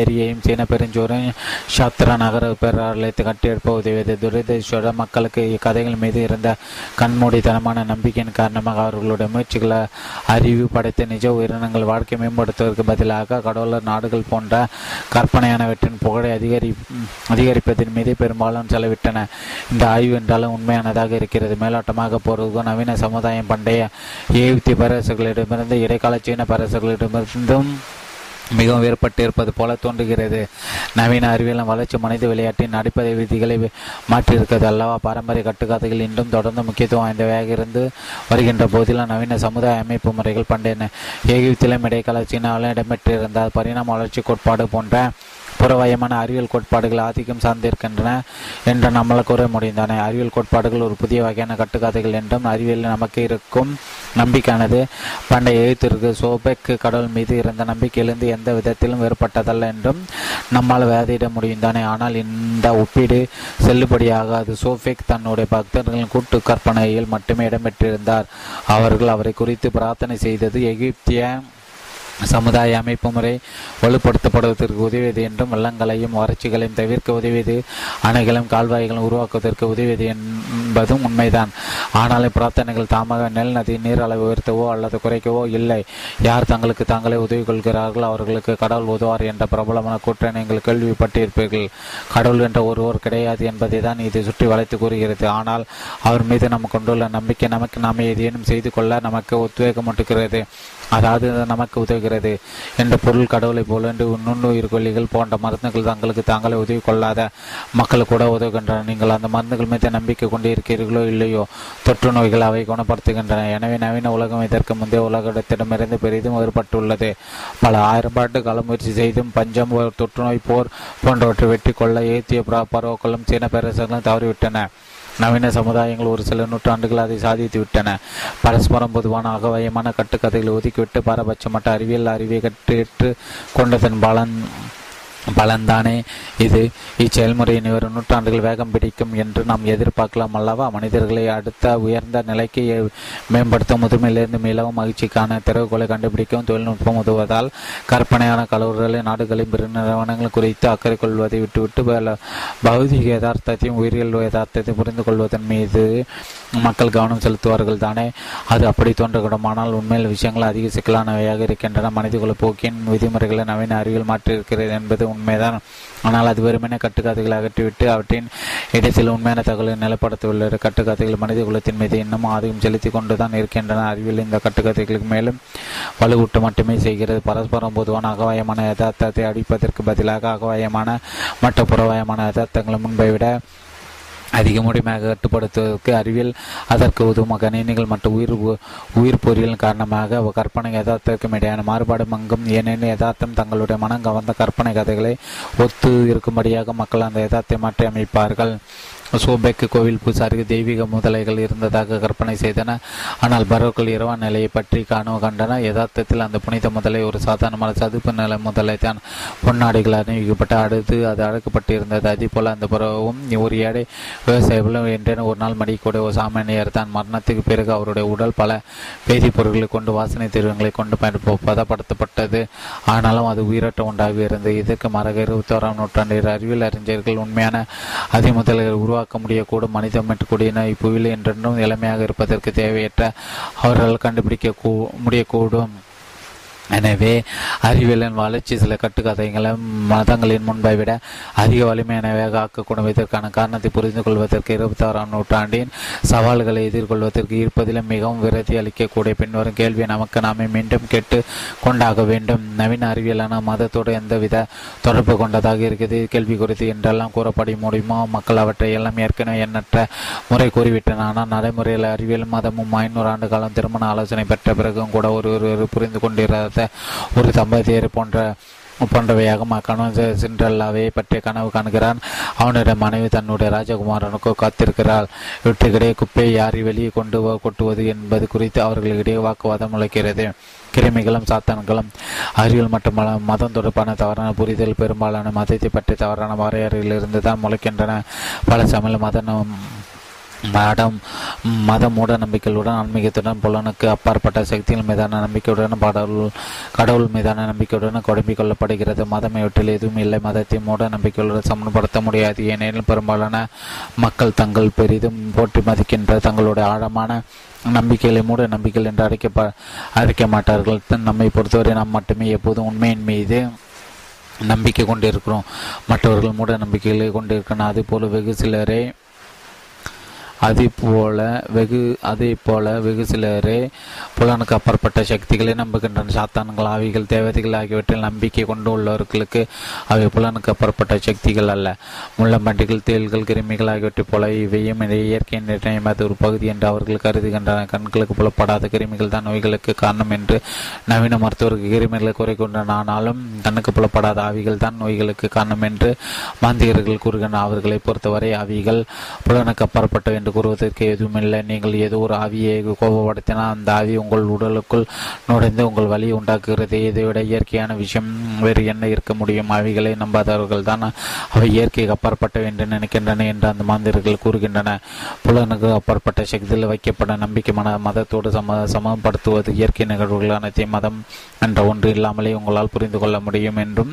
ஏரியையும் சீன பெருஞ்சோரும் ஷாத்ரா நகர பேராலயத்தை கட்டியெழுப்ப உதவியது. துரதேஸ்வர மக்களுக்கு இக்கதைகள் மீது இருந்த கண்மூடித்தனமான நம்பிக்கையின் காரணமாக அவர்களுடைய முயற்சிகளை அறிவு படைத்த நிஜ உயிரினங்கள் வாழ்க்கை மேம்படுத்துவதற்கு பதிலாக கடவுளர் நாடுகள் போன்ற கற்பனையானவற்றின் புகழை அதிகரி அதிகரிப்பதன் மீது பெரும்பாலும் செலவிட்டன. இந்த ஆய்வு என்றாலும் உண்மையானதாக இருக்கிறது. மேலோட்டமாக போறதுக்கும் நவீன சமுதாயம் பண்டைய ஏயுத்தி பேரரசுகளிடமிருந்து இடைக்கால சீன பேரரசுகளிடமிருந்தும் மிகவும் வேறுபட்டு இருப்பது போல தோன்றுகிறது. நவீன அறிவியலும் வளர்ச்சி மனித விளையாட்டின் அடிப்படை விதிகளை மாற்றியிருக்கிறது அல்லவா? பாரம்பரிய கட்டுக்கதைகள் இன்றும் தொடர்ந்து முக்கியத்துவம் வாய்ந்தவையாக இருந்து வருகின்ற போதிலும் நவீன சமுதாய அமைப்பு முறைகள் பண்டையன ஏகிப்திலும் இடைக்கால சீனாவிலும் இடம்பெற்றிருந்த பரிணாம வளர்ச்சி கோட்பாடு போன்ற புறவயமான அறிவியல் கோட்பாடுகள் ஆதிக்கம் சார்ந்திருக்கின்றன என்று நம்மளால் கூற முடிந்தன அறிவியல் கோட்பாடுகள் ஒரு புதிய வகையான கட்டுக்காதைகள் என்றும் அறிவியல் நமக்கு இருக்கும் நம்பிக்கையானது. பண்டைய எழுத்திற்கு சோபெக் கடவுள் மீது இருந்த நம்பிக்கையிலிருந்து எந்த விதத்திலும் வேறுபட்டதல்ல என்றும் நம்மால் வேதையிட முடியும் தானே. ஆனால் இந்த ஒப்பீடு செல்லுபடியாகாது. சோஃபெக் தன்னுடைய பக்தர்களின் கூட்டு கற்பனையில் மட்டுமே இடம்பெற்றிருந்தார். அவர்கள் அவரை குறித்து பிரார்த்தனை செய்தது எகிப்திய சமுதாய அமைப்பு முறை வலுப்படுத்தப்படுவதற்கு உதவியது என்றும் வெள்ளங்களையும் வறட்சிகளையும் தவிர்க்க உதவியது அணைகளும் கால்வாய்களும் உருவாக்குவதற்கு உதவியது என்பதும் உண்மைதான். ஆனாலும் பிரார்த்தனைகள் தாமாக நெல் நதி நீர் அளவு உயர்த்தவோ அல்லது குறைக்கவோ இல்லை. யார் தங்களுக்கு தாங்களே உதவி கொள்கிறார்கள் அவர்களுக்கு கடவுள் உதவார் என்ற பிரபலமான கூற்றை நீங்கள் கேள்விப்பட்டிருப்பீர்கள். கடவுள் என்ற ஒருவர் கிடையாது என்பதை தான் இது சுற்றி வளைத்து கூறுகிறது. ஆனால் அவர் மீது நாம் கொண்டுள்ள நம்பிக்கை நமக்கு நாமே ஏதேனும் செய்து கொள்ள நமக்கு உத்வேகம் ஒட்டுகிறது அதாவது நமக்கு உதவுகிறது என்ற பொருள் கடவுளை போலன்று நுண்ணுயிர் கொல்லிகள் போன்ற மருந்துகள் தங்களுக்கு தாங்களே உதவி கொள்ளாத மக்கள் கூட உதவுகின்றன நீங்கள் அந்த மருந்துகள் மீது நம்பிக்கை கொண்டு இருக்கிறீர்களோ இல்லையோ தொற்று நோய்கள் அவை குணப்படுத்துகின்றன. எனவே நவீன உலகம் இதற்கு முந்தைய உலகத்திடமிருந்து பெரிதும் வேறுபட்டுள்ளது. பல ஆயிரம் பாட்டு கால முயற்சி செய்தும் பஞ்சம் தொற்றுநோய் போர் போன்றவற்றை வெற்றி கொள்ள ஏத்திய பரோக்களும் சீன பேரரசுகளும் தவறிவிட்டன. நவீன சமுதாயங்கள் ஒரு சில நூற்றாண்டுகள் அதை சாதித்து விட்டன பரஸ்பரம் பொதுவான அகவயமான கட்டுக்கதைகளை ஒதுக்கிவிட்டு பாரபட்சமற்ற அறிவியல் அறிவை கற்று கொண்டதன் பலன் பலன்தானே இது? இச்செயல்முறையின் ஒரு நூற்றாண்டுகள் வேகம் பிடிக்கும் என்று நாம் எதிர்பார்க்கலாம் அல்லவா? மனிதர்களை அடுத்த உயர்ந்த நிலைக்கு மேம்படுத்த முதுமையிலிருந்து மீளவும் மகிழ்ச்சிக்கான திறவுகோலை கண்டுபிடிக்கவும் தொழில்நுட்பம் உதவுவதால் கற்பனையான கலவர்களை நாடுகளின் பெரு நிறுவனங்கள் குறித்து அக்கறை கொள்வதை விட்டுவிட்டு பௌதிக யதார்த்தத்தையும் உயிரியல் யதார்த்தத்தையும் புரிந்து கொள்வதன் மீது மக்கள் கவனம் செலுத்துவார்கள் தானே? அது அப்படி தோன்றக்கூடும் ஆனால் உண்மையில் விஷயங்கள் அதிக சிக்கலானவையாக இருக்கின்றன. மனிதகுல போக்கின் விதிமுறைகளை நவீன அறிவியல் மாற்றியிருக்கிறது என்பது உண்மைதான். ஆனால் அது வெறுமனே கட்டுக்கதைகளை அகற்றிவிட்டு அவற்றின் இடத்தில் உண்மையான தகவலை நிலப்படுத்தவில்லை கட்டுக்கதைகள் மனித குலத்தின் மீது இன்னும் ஆதிக்கம் செலுத்தி கொண்டுதான் இருக்கின்றன. அறிவியல் இந்த கட்டுக்கதைகளுக்கு மேலும் வலுவூட்டு மட்டுமே செய்கிறது. பரஸ்பரம் பொதுவான அகவாயமான யதார்த்தத்தை அடிப்பதற்கு பதிலாக அகவாயமான மற்ற புறவாயமான யதார்த்தங்களை முன்பை விட அதிக முழுமையாக கட்டுப்படுத்துவதற்கு அறிவியல் அதற்கு உதவும் கணினிகள் மற்றும் உயிர் உயிர் பொறியியல் காரணமாக கற்பனை யதார்த்தத்திற்கும் இடையான மாறுபாடு மங்கும். ஏனெனில் யதார்த்தம் தங்களுடைய மனம் கவர்ந்த கற்பனை கதைகளை ஒத்து இருக்கும்படியாக மக்கள் அந்த யதார்த்தை மாற்றி அமைப்பார்கள். சோபெக் கோவில் பூசாரிக்கு தெய்வீக முதலைகள் இருந்ததாக கற்பனை செய்தன. ஆனால் பரோக்கள் இரவா நிலையை பற்றி காண கண்டன. யதார்த்தத்தில் அந்த புனித முதலை ஒரு சாதாரணமான சதுப்பு நிலை முதலை தான். பொன்னாடிகள் அணிவிக்கப்பட்டு அடுத்து அது அடக்கப்பட்டு இருந்தது அதே போல அந்த பருவம் ஒரு ஏழை விவசாயிகளும் என்றேன் ஒரு நாள் மடிக்கூடிய ஒரு சாமானியர் தான் மரணத்துக்கு பிறகு அவருடைய உடல் பல வேதிப்பொருட்களை கொண்டு வாசனை தீர்வங்களை கொண்டு பதப்படுத்தப்பட்டது. ஆனாலும் அது உயிரட்ட உண்டாகி இருந்தது. இதற்கு மறக இருபத்தோராம் நூற்றாண்டு அறிவியல் அறிஞர்கள் உண்மையான அதிமுதல்கள் உருவா உருவாக்க முடியக்கூடும். மனிதம் கூடிய இப்புவியில் என்றென்றும் இளமையாக இருப்பதற்கு தேவையற்ற அவர்கள் கண்டுபிடிக்க முடியக்கூடும். எனவே அறிவியலின் வளர்ச்சி சில கட்டுக்கதைகளும் மதங்களின் முன்பை விட அதிக வலிமையானவையாக ஆக்கக்கூடும் இதற்கான காரணத்தை புரிந்து கொள்வதற்கு இருபத்தி ஆறாம் நூற்றாண்டின் சவால்களை எதிர்கொள்வதற்கு இருப்பதிலும் மிகவும் விரதி அளிக்கக்கூடிய பின்வரும் கேள்வியை நமக்கு நாமே மீண்டும் கேட்டு கொண்டாக வேண்டும். நவீன அறிவியலான மதத்தோடு எந்தவித தொடர்பு கொண்டதாக இருக்கிறது? கேள்வி குறித்து என்றெல்லாம் கூறப்பட முடியுமோ? மக்கள் அவற்றை எல்லாம் ஏற்கனவே எண்ணற்ற முறை கூறிவிட்டன. ஆனால் நடைமுறையில் அறிவியல் மதமும் ஐநூறு ஆண்டு காலம் திருமண ஆலோசனை பெற்ற பிறகும் கூட ஒரு புரிந்து ஒரு தம்பதியர் போன்ற போன்றவையாக கணவன் சிண்ட்ரல்லாவை பற்றிய கனவு காண்கிறான். அவனுடைய மனைவி தன்னுடைய ராஜகுமாரனுக்கு காத்திருக்கிறாள். இவற்றுக்கிடையே குப்பையை யாரை வெளியே கொண்டு கொட்டுவது என்பது குறித்து அவர்களிடையே வாக்குவாதம் முளைக்கிறது. கிருமிகளும் சாத்தான்களும் அறிவியல் மற்றும் மதம் தொடர்பான தவறான புரிதல் பெரும்பாலான மதத்தை பற்றிய தவறான வரையறையிலிருந்து தான் முளைக்கின்றன. பல சமையல் மத மடம் மத மூட நம்பிக்கைகளுடன் ஆன்மீகத்துடன் புலனுக்கு அப்பாற்பட்ட சக்திகள் மீதான நம்பிக்கையுடன் கடவுள் கடவுள் மீதான நம்பிக்கையுடன் குழம்பிக் கொள்ளப்படுகிறது. மதம் இவற்றில் எதுவும் இல்லை. மதத்தை மூட நம்பிக்கைகளுடன் சமன்படுத்த முடியாது. ஏனெனில் பெரும்பாலான மக்கள் தங்கள் பெரிதும் போற்றி மதிக்கின்ற தங்களுடைய ஆழமான நம்பிக்கைகளை மூட நம்பிக்கைகள் என்று அழைக்க அழைக்க மாட்டார்கள். நம்மை பொறுத்தவரை நாம் மட்டுமே எப்போதும் உண்மையின் மீது நம்பிக்கை கொண்டிருக்கிறோம். மற்றவர்கள் மூட நம்பிக்கைகளை கொண்டிருக்கிறோம் அதே வெகு சிலரே அதே போல வெகு அதே போல வெகு சிலரே புலனுக்கு அப்பாற்பட்ட சக்திகளை நம்புகின்றன சாத்தான்கள் ஆவிகள் தேவதைகள் ஆகியவற்றில் நம்பிக்கை கொண்டுள்ளவர்களுக்கு அவை புலனுக்கு அப்பாற்பட்ட சக்திகள் அல்ல. முள்ளம்பண்டிகள் தேள்கள் கிருமிகள் ஆகியவற்றைப் போல இவையும் இயற்கை நிர்ணயமாத ஒரு பகுதி என்று அவர்கள் கருதுகின்றனர். கண்களுக்கு புலப்படாத கிருமிகள் தான் நோய்களுக்கு காரணம் என்று நவீன மருத்துவருக்கு கிருமிகளை குறை கொண்டன ஆனாலும் கண்ணுக்கு புலப்படாத ஆவிகள் தான் நோய்களுக்கு காரணம் என்று மாந்தியர்கள் கூறுகின்றனர். அவர்களை பொறுத்தவரை ஆவிகள் புலனுக்கு அப்பாற்பட்ட என்று கூறுவதற்கு எதுவுமில்லை. நீங்கள் ஏதோ ஒரு ஆவியை கோபப்படுத்தினால் அந்த ஆவி உங்கள் உடலுக்குள் நுழைந்து உங்கள் வழியை உண்டாக்குகிறது. இதைவிட இயற்கையான விஷயம் வேறு என்ன இருக்க முடியும்? ஆவிகளை நம்பாதவர்கள் தான் அவை இயற்கைக்கு அப்பாற்பட்ட என்று நினைக்கின்றன என்று அந்த மாந்திரர்கள் கூறுகின்றன. புலனுக்கு அப்பாற்பட்ட சக்தியில் வைக்கப்பட நம்பிக்கை மன மதத்தோடு சம சமப்படுத்துவது இயற்கை நிகழ்வுகள் அனைத்தையும் மதம் என்ற ஒன்று இல்லாமலே உங்களால் புரிந்து கொள்ள முடியும் என்றும்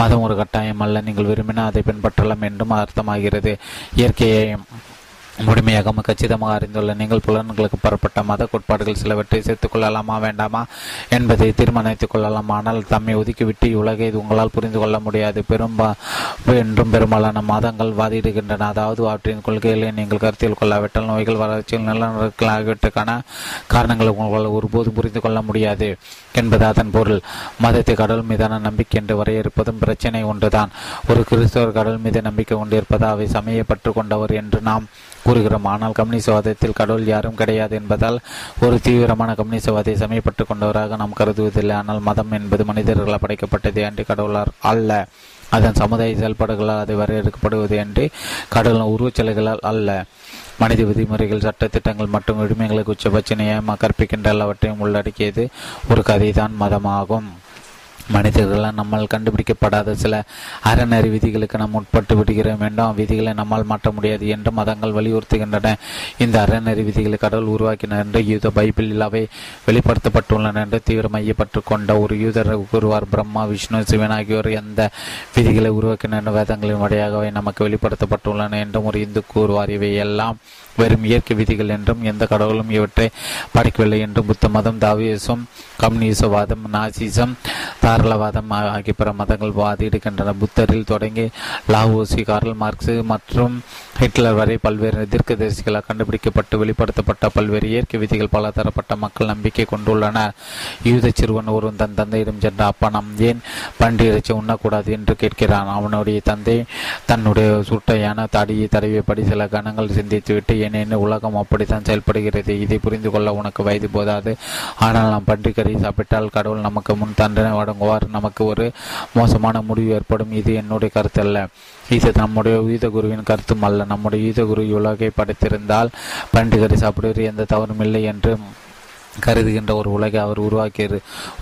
மதம் ஒரு கட்டாயம் அல்ல. நீங்கள் விரும்பினால் அதை பின்பற்றலாம் என்றும் அர்த்தமாகிறது. இயற்கையை முழுமையாக கச்சிதமாக அறிந்துள்ள நீங்கள் புலன்களுக்கு புறப்பட்ட மத கோட்பாடுகள் சிலவற்றை சேர்த்துக் கொள்ளலாமா வேண்டாமா என்பதை தீர்மானித்துக் கொள்ளலாம். ஆனால் தம்மை ஒதுக்கிவிட்டு உலகை உங்களால் புரிந்து கொள்ள முடியாது. பெரும்பா என்றும் பெரும்பாலான மதங்கள் வாதிடுகின்றன. அதாவது அவற்றின் கொள்கைகளை நீங்கள் கருத்தில் கொள்ளாவிட்டால் நோய்கள் வளர்ச்சியில் நிலநடுக்கங்கள் ஆகியவற்றுக்கான காரணங்களை உங்களால் ஒருபோதும் புரிந்து கொள்ள முடியாது என்பது அதன் பொருள். மதத்தை கடவுள் மீதான நம்பிக்கை என்று வரையறுப்பதும் பிரச்சனை ஒன்றுதான். ஒரு கிறிஸ்தவர் கடவுள் மீது நம்பிக்கை கொண்டிருப்பது அவை சமயப்பட்டு கொண்டவர் என்று நாம் கூறுகிறோம். ஆனால் கம்யூனிசவாதத்தில் கடவுள் யாரும் கிடையாது என்பதால் ஒரு தீவிரமான கம்யூனிசவாதை சமயப்பட்டு கொண்டவராக நாம் கருதுவதில்லை. ஆனால் மதம் என்பது மனிதர்களால் படைக்கப்பட்டது என்று கடவுளார் அல்ல. அதன் சமுதாய செயல்பாடுகளால் அதை வரையறுக்கப்படுவது என்று கடவுள் உருவச்சிலைகளால் அல்ல. மனித விதிமுறைகள் சட்டத்திட்டங்கள் மற்றும் உரிமைகளுக்கு உச்சபட்ச நியம கற்பிக்கின்ற எல்லாவற்றையும் உள்ளடக்கியது ஒரு கதைதான் மதமாகும். மனிதர்களால் நம்மால் கண்டுபிடிக்கப்படாத சில அறநெறி விதிகளுக்கு நாம் உட்பட்டு விடுகிறோம். என்றும் விதிகளை நம்மால் மாற்ற முடியாது என்று மதங்கள் வலியுறுத்துகின்றன. இந்த அறநெறி விதிகளை கடவுள் உருவாக்கினர் என்று யூத பைபிளில் அவை வெளிப்படுத்தப்பட்டுள்ளன என்று தீவிரம் மையப்பட்டு கொண்ட ஒரு யூதர் கூறுவார் பிரம்மா விஷ்ணு சிவன் ஆகியோர் எந்த விதிகளை உருவாக்கினர் வேதங்களின் வழியாகவே நமக்கு வெளிப்படுத்தப்பட்டுள்ளன என்றும் ஒரு இந்து கூறுவார் இவை எல்லாம் வெறும் இயற்கை விதிகள் என்றும் எந்த கடவுளும் இவற்றை படைக்கவில்லை என்றும் புத்த மதம் தாவியசம் கம்யூனிசவாதம் நாசிசம் சரளவாதம் ஆகிய பிற மதங்கள் வாதிடுகின்றன. புத்தரில் தொடங்கி லாவோசி கார்ல் மார்க்ஸ் மற்றும் ஹிட்லர் வரை பல்வேறு எதிர்க்கதரிசிகளால் கண்டுபிடிக்கப்பட்டு வெளிப்படுத்தப்பட்ட பல்வேறு இயற்கை விதிகள் பல தரப்பட்ட மக்கள் நம்பிக்கை கொண்டுள்ளன. யூத சிறுவன் ஒருவன் தன் தந்தையிடம் சென்ற அப்பா நாம் ஏன் பன்றி இறைச்சி உண்ணக்கூடாது? என்று கேட்கிறான். அவனுடைய தந்தை தன்னுடைய சுட்டையான தடியை தடவியபடி சில கணங்கள் சிந்தித்துவிட்டு ஏனெனில் உலகம் அப்படித்தான் செயல்படுகிறது. இதை புரிந்து கொள்ள உனக்கு வயது போதாது. ஆனால் நாம் பன்றி கறி சாப்பிட்டால் கடவுள் நமக்கு முன் தண்டனை அவ்வாறு நமக்கு ஒரு மோசமான முடிவு ஏற்படும். இது என்னுடைய கருத்து அல்ல இது நம்முடைய யூத குருவின் கருத்தும் அல்ல. நம்முடைய யூத குரு உலகை படைத்திருந்தால் பன்றி கறி சாப்பிடுவது எந்த தவறும் இல்லை என்று கருதுகின்ற ஒரு உலகை அவர் உருவாக்கி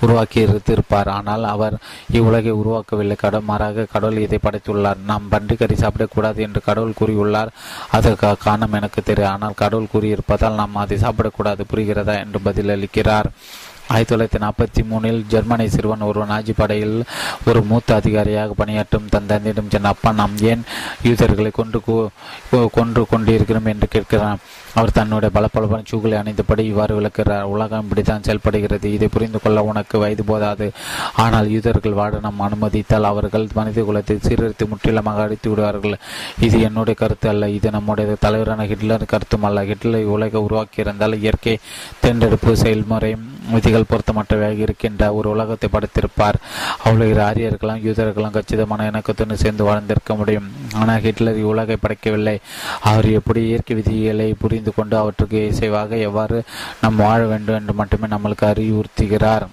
உருவாக்கி இருப்பார் ஆனால் அவர் இவ்வுலகை உருவாக்கவில்லை. கடவுள் மாறாக கடவுள் இதை படைத்துள்ளார். நாம் பன்றி கறி சாப்பிடக்கூடாது என்று கடவுள் கூறியுள்ளார். அதற்கு காரணம் எனக்கு தெரியும் ஆனால் கடவுள் கூறியிருப்பதால் நாம் அதை சாப்பிடக்கூடாது புரிகிறதா? என்று பதிலளிக்கிறார். ஆயிரத்தி தொள்ளாயிரத்தி நாற்பத்தி மூணில் ஜெர்மனி சிறுவன் ஒரு நாஜி படையில் ஒரு மூத்த அதிகாரியாக பணியாற்றும் தன் தந்தையிடம் சென்ற அப்பா நாம் ஏன் யூதர்களை கொண்டு கொன்று கொண்டிருக்கிறோம் என்று கேட்கிறான். அவர் தன்னுடைய பலப்பலப்பான சூகளை அணிந்தபடி இவ்வாறு விளக்குகிறார். உலகம் இப்படித்தான் செயல்படுகிறது. இதை புரிந்து கொள்ள உனக்கு வயது போதாது. ஆனால் யூதர்கள் வாட நாம் அனுமதித்தால் அவர்கள் மனித குலத்தை சீரழித்து முற்றிலுமாக அடித்து விடுவார்கள். இது என்னுடைய கருத்து அல்ல. இது நம்முடைய தலைவரான ஹிட்லர் கருத்தும் அல்ல. ஹிட்லர் உலகை உருவாக்கியிருந்தால் இயற்கை தேர்ந்தெடுப்பு செயல்முறை விதிகள் பொருத்தமற்றவையாக இருக்கின்ற ஒரு உலகத்தை படைத்திருப்பார். அவ்வளவு ஆரியர்களும் யூதர்களும் கச்சிதமான இணக்கத்துடன் சேர்ந்து வாழ்ந்திருக்க முடியும். ஆனால் ஹிட்லர் உலகை படைக்கவில்லை. அவர் எப்படி இயற்கை விதிகளை புரிந்து கொண்டு அவற்றுக்கு இசைவாக எவ்வாறு நாம் வாழ வேண்டும் என்று மட்டுமே நம்மளுக்கு அறிவுறுத்துகிறார்.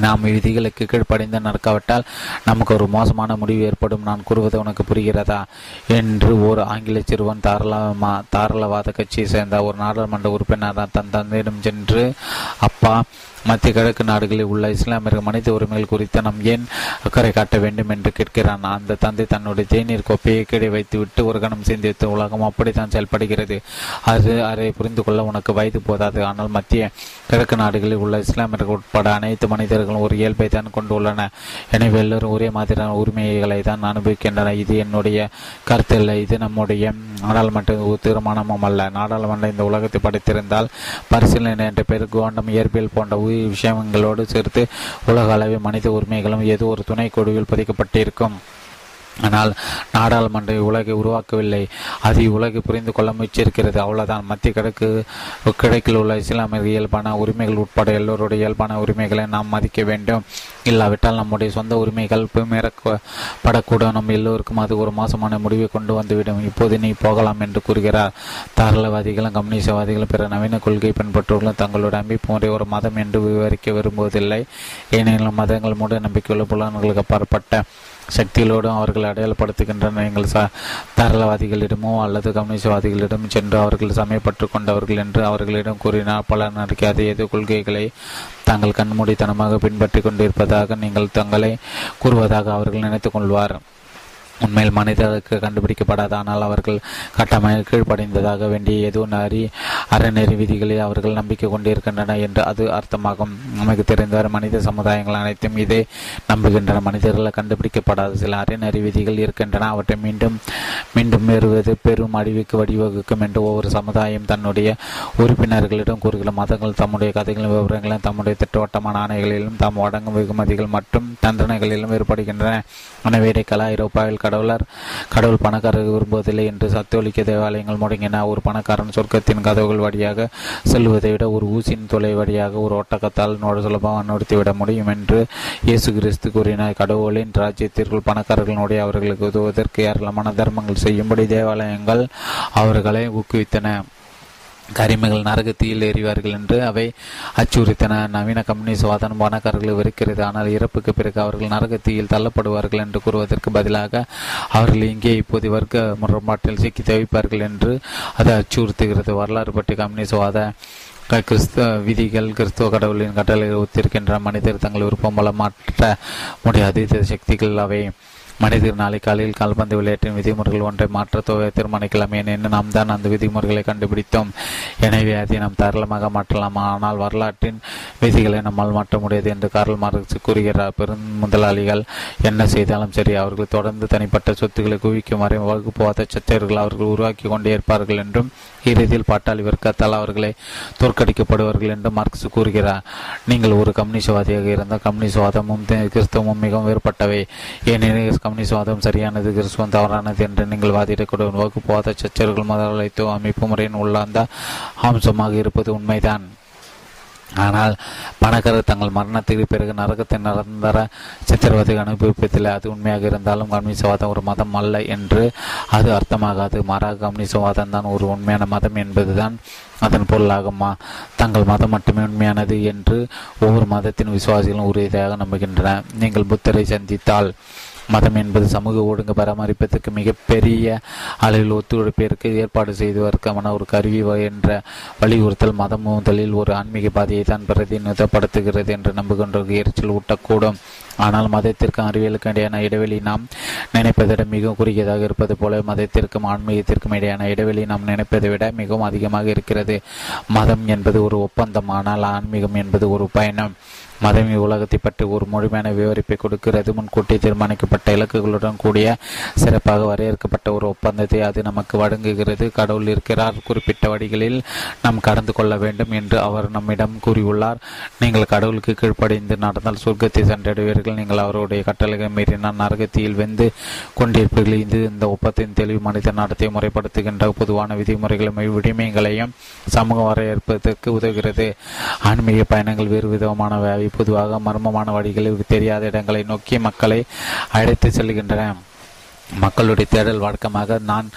நாம் விதிகளுக்கு கீழ்ப்படைந்து நடக்காவிட்டால் நமக்கு ஒரு மோசமான முடிவு ஏற்படும் நான் கூறுவது உனக்கு புரிகிறதா? என்று ஒரு ஆங்கில சிறுவன் தாராளமா தாராளவாத கட்சியை சேர்ந்த ஒரு நாடாளுமன்ற உறுப்பினர் தன் தந்தையிடம் சென்று அப்பா மத்திய கிழக்கு நாடுகளில் உள்ள இஸ்லாமியர்கள் மனித உரிமைகள் குறித்து நாம் ஏன் அக்கறை காட்ட வேண்டும் என்று கேட்கிறான்? அந்த தந்தை தன்னுடைய தேநீர் கோப்பையை கீழே வைத்துவிட்டு ஒரு கணம் சிந்தித்து உலகம் அப்படித்தான் செயல்படுகிறது. அது அதை புரிந்து கொள்ள உனக்கு வயது போதாது. ஆனால் மத்திய கிழக்கு நாடுகளில் உள்ள இஸ்லாமியர்கள் உட்பட அனைத்து மனிதர்களும் ஒரு இயல்பை தான் கொண்டுள்ளன எனவே எல்லோரும் ஒரே மாதிரியான உரிமைகளை தான் அனுபவிக்கின்றனர். இது என்னுடைய கருத்து இல்லை இது நம்முடைய நாடாளுமன்ற தீர்மானமும் அல்ல. நாடாளுமன்றம் இந்த உலகத்தை படைத்திருந்தால் பரிசீலனை என்ற பெயர் கோண்டம் இயற்பியல் போன்ற விஷயங்களோடு சேர்த்து உலக அளவில் மனித உரிமைகளும் ஏதோ ஒரு துணை குழுவில் பதிக்கப்பட்டிருக்கும். ஆனால் நாடாளுமன்ற உலகை உருவாக்கவில்லை. அது உலகை புரிந்து கொள்ள முயற்சியிருக்கிறது அவ்வளவுதான். மத்திய கிழக்கு கிழக்கில் உள்ள இஸ்லாமிய இயல்பான உரிமைகள் உட்பட எல்லோருடைய இயல்பான உரிமைகளை நாம் மதிக்க வேண்டும். இல்லாவிட்டால் நம்முடைய சொந்த உரிமைகள் மீறப்படக்கூடும் நம் எல்லோருக்கும் அது ஒரு மோசமான முடிவை கொண்டு வந்துவிடும். இப்போது நீ போகலாம் என்று கூறுகிறார். தாராளவாதிகளும் கம்யூனிசவாதிகளும் பிற நவீன கொள்கை பின்பற்றுவர்களும் தங்களுடைய அமைப்பு முறை ஒரு மதம் என்று விவரிக்க விரும்புவதில்லை. ஏனெனில் மதங்கள் மூட நம்பிக்கையுள்ள புலன்களுக்கு அப்பாற்பட்ட சக்திகளோடும் அவர்கள் அடையாளப்படுத்துகின்றன. எங்கள் ச தாராளவாதிகளிடமோ அல்லது கம்யூனிஸ்ட்வாதிகளிடம் சென்று அவர்கள் சமயப்பட்டு கொண்டவர்கள் என்று அவர்களிடம் கூறினார் பல நடக்காத எது கொள்கைகளை தாங்கள் கண்மூடித்தனமாக பின்பற்றி கொண்டிருப்பதாக நீங்கள் தங்களை கூறுவதாக அவர்கள் நினைத்துக் கொள்வார். உண்மையில் மனிதர்களுக்கு கண்டுபிடிக்கப்படாது ஆனால் அவர்கள் கட்டமைக்க கீழ்ப்படைந்ததாக வேண்டிய ஏதோ அறி அறநெறி விதிகளை அவர்கள் நம்பிக்கை கொண்டிருக்கின்றன என்று அது அர்த்தமாகும். நமக்கு தெரிந்தவர் மனித சமுதாயங்கள் அனைத்தும் இதை நம்புகின்றன. மனிதர்கள் கண்டுபிடிக்கப்படாத சில அறநெறி விதிகள் இருக்கின்றன. அவற்றை மீண்டும் மீண்டும் பெறுவது பெரும் அழிவுக்கு வழிவகுக்கும் என்று ஒவ்வொரு சமுதாயம் தன்னுடைய உறுப்பினர்களிடம் கூறுகிற மதங்கள் தம்முடைய கதைகளின் விவரங்களும் தம்முடைய திட்டவட்டமான ஆணைகளிலும் தாம் வழங்கும் வெகுமதிகள் மற்றும் தண்டனைகளிலும் வேறுபடுகின்றன. எனவே இடைக்கால ஐரோப்பாவில் கடவுளர். கடவுள் பணக்காரர்கள் விரும்புவதில்லை என்று சத்தோலிக்க தேவாலயங்கள் முடங்கின ஒரு பணக்காரன் சொர்க்கத்தின் கதவுகள் வழியாக செல்வதை விட ஒரு ஊசியின் தொலை வழியாக ஒரு ஒட்டகத்தால் சுலபமாக நடத்திவிட முடியும் என்று இயேசு கிறிஸ்து கூறினார். கடவுளின் ராஜ்யத்திற்குள் பணக்காரர்களுடைய அவர்களுக்கு உதவுவதற்கு ஏராளமான தர்மங்கள் செய்யும்படி தேவாலயங்கள் அவர்களை ஊக்குவித்தன. கரிமைகள் நரகத்தியில் எறிவார்கள் என்று அவை அச்சுறுத்தின. நவீன கம்யூனிஸ்ட் வாதம் பணக்காரர்களை வெறுக்கிறது. ஆனால் இறப்புக்கு பிறகு அவர்கள் நரகத்தியில் தள்ளப்படுவார்கள் என்று கூறுவதற்கு பதிலாக அவர்கள் இங்கே இப்போது வர்க்க முரண்பாட்டில் சிக்கி தவிப்பார்கள் என்று அது அச்சுறுத்துகிறது. வரலாறு பற்றி கம்யூனிஸ்ட் வாத கிறிஸ்துவ விதிகள் கிறிஸ்துவ கடவுளின் கட்டளை ஒத்திருக்கின்ற மனிதர் தங்கள் விருப்பம் மூலம் மாற்ற முடியாத. சக்திகள் அவை மனிதர் நாளை காலையில் கால்பந்து விளையாட்டின் விதிமுறைகள் ஒன்றை மாற்ற தீர்மானிக்கலாம். ஏனெனில் நாம் தான் அந்த விதிமுறைகளை கண்டுபிடித்தோம். எனவே அதை நாம் தாராளமாக மாற்றலாம். ஆனால் வரலாற்றின் விதிகளை நம்மால் மாற்ற முடியாது என்று கார்ல் மார்க்ஸ் கூறுகிறார். பெரும் முதலாளிகள் என்ன செய்தாலும் சரி அவர்கள் தொடர்ந்து தனிப்பட்ட சொத்துக்களை குவிக்கும் வரை வகுப்புவாத சத்தியர்கள் அவர்கள் உருவாக்கி கொண்டே இருப்பார்கள் என்றும் இறுதியில் பாட்டாளி வர்க்கத்தால் அவர்களை தோற்கடிக்கப்படுவார்கள் என்று மார்க்ஸ் கூறுகிறார். நீங்கள் ஒரு கம்யூனிசவாதியாக இருந்தால் கம்யூனிஸ்ட்வாதமும் கிறிஸ்தவமும் மிகவும் வேறுபட்டவை. ஏனெனில் கம்யூனிஸ்ட்வாதம் சரியானது கிறிஸ்துவம் தவறானது என்று நீங்கள் வாதிடக்கூடும் வகுப்புவாத சச்சர்கள் முதலாளித்துவ அமைப்பு முறையின் உள்ளார்ந்த அம்சமாக இருப்பது உண்மைதான். ஆனால் பணக்காரர் தங்கள் மரணத்திற்கு பிறகு நரகத்தை நிரந்தர சித்திரவதை அனுபவிப்பதில்லை. அது உண்மையாக இருந்தாலும் கம்யூனிசவாதம் ஒரு மதம் அல்ல என்று அது அர்த்தமாகாது. மாறாக கம்யூனிசவாதம் தான் ஒரு உண்மையான மதம் என்பதுதான் அதன் பொருளாகுமா? தங்கள் மதம் மட்டுமே உண்மையானது என்று ஒவ்வொரு மதத்தின் விசுவாசிகளும் உறுதியாக நம்புகின்றன. நீங்கள் புத்தரை சந்தித்தால் மதம் என்பது சமூக ஒழுங்கு பராமரிப்பதற்கு மிகப்பெரிய அளவில் ஒத்துழைப்பிற்கு ஏற்பாடு செய்வதற்கான ஒரு கருவி என்ற வலியுறுத்தல் மதம் முதலில் ஒரு ஆன்மீக பாதையை தான் பிரதிநிதிப்படுத்துகிறது என்று நம்புகின்ற எரிச்சல் ஊட்டக்கூடும். ஆனால் மதத்திற்கும் அறிவியலுக்கும் இடையான இடைவெளி நாம் நினைப்பதை மிகவும் குறுகியதாக இருப்பது போல மதத்திற்கும் ஆன்மீகத்திற்கும் இடையான இடைவெளி நாம் நினைப்பதை விட மிகவும் அதிகமாக இருக்கிறது. மதம் என்பது ஒரு ஒப்பந்தம் ஆனால் ஆன்மீகம் என்பது ஒரு பயணம். மதம் உலகத்தை பற்றி ஒரு முழுமையான விவரிப்பை கொடுக்கிறது. முன்கூட்டி தீர்மானிக்கப்பட்ட இலக்குகளுடன் கூடிய சிறப்பாக வரையறுக்கப்பட்ட ஒரு ஒப்பந்தத்தை அது நமக்கு வழங்குகிறது. கடவுள் இருக்கிறார். குறிப்பிட்ட வழிகளில் நாம் கடந்து கொள்ள வேண்டும் என்று அவர் நம்மிடம் கூறியுள்ளார். நீங்கள் கடவுளுக்கு கீழ்ப்படைந்து நடந்தால் சொர்க்கத்தை சென்றடைவீர்கள். நீங்கள் அவருடைய கட்டளைகள் மீறினால் நரகத்தியில் வெந்து கொண்டிருப்பீர்கள். இது இந்த ஒப்பத்தின் தெளிவு மனித நடத்தை முறைப்படுத்துகின்ற பொதுவான விதிமுறைகளையும் விடிமைகளையும் சமூக வரையறுப்பதற்கு உதவுகிறது. ஆன்மீக பயணங்கள் வேறு விதமான பொதுவாக மர்மமான வழிகளில் தெரியாத இடங்களை நோக்கி மக்களை அழைத்து செல்கின்றன. மக்களுடைய தேடல் வழக்கமாக நான்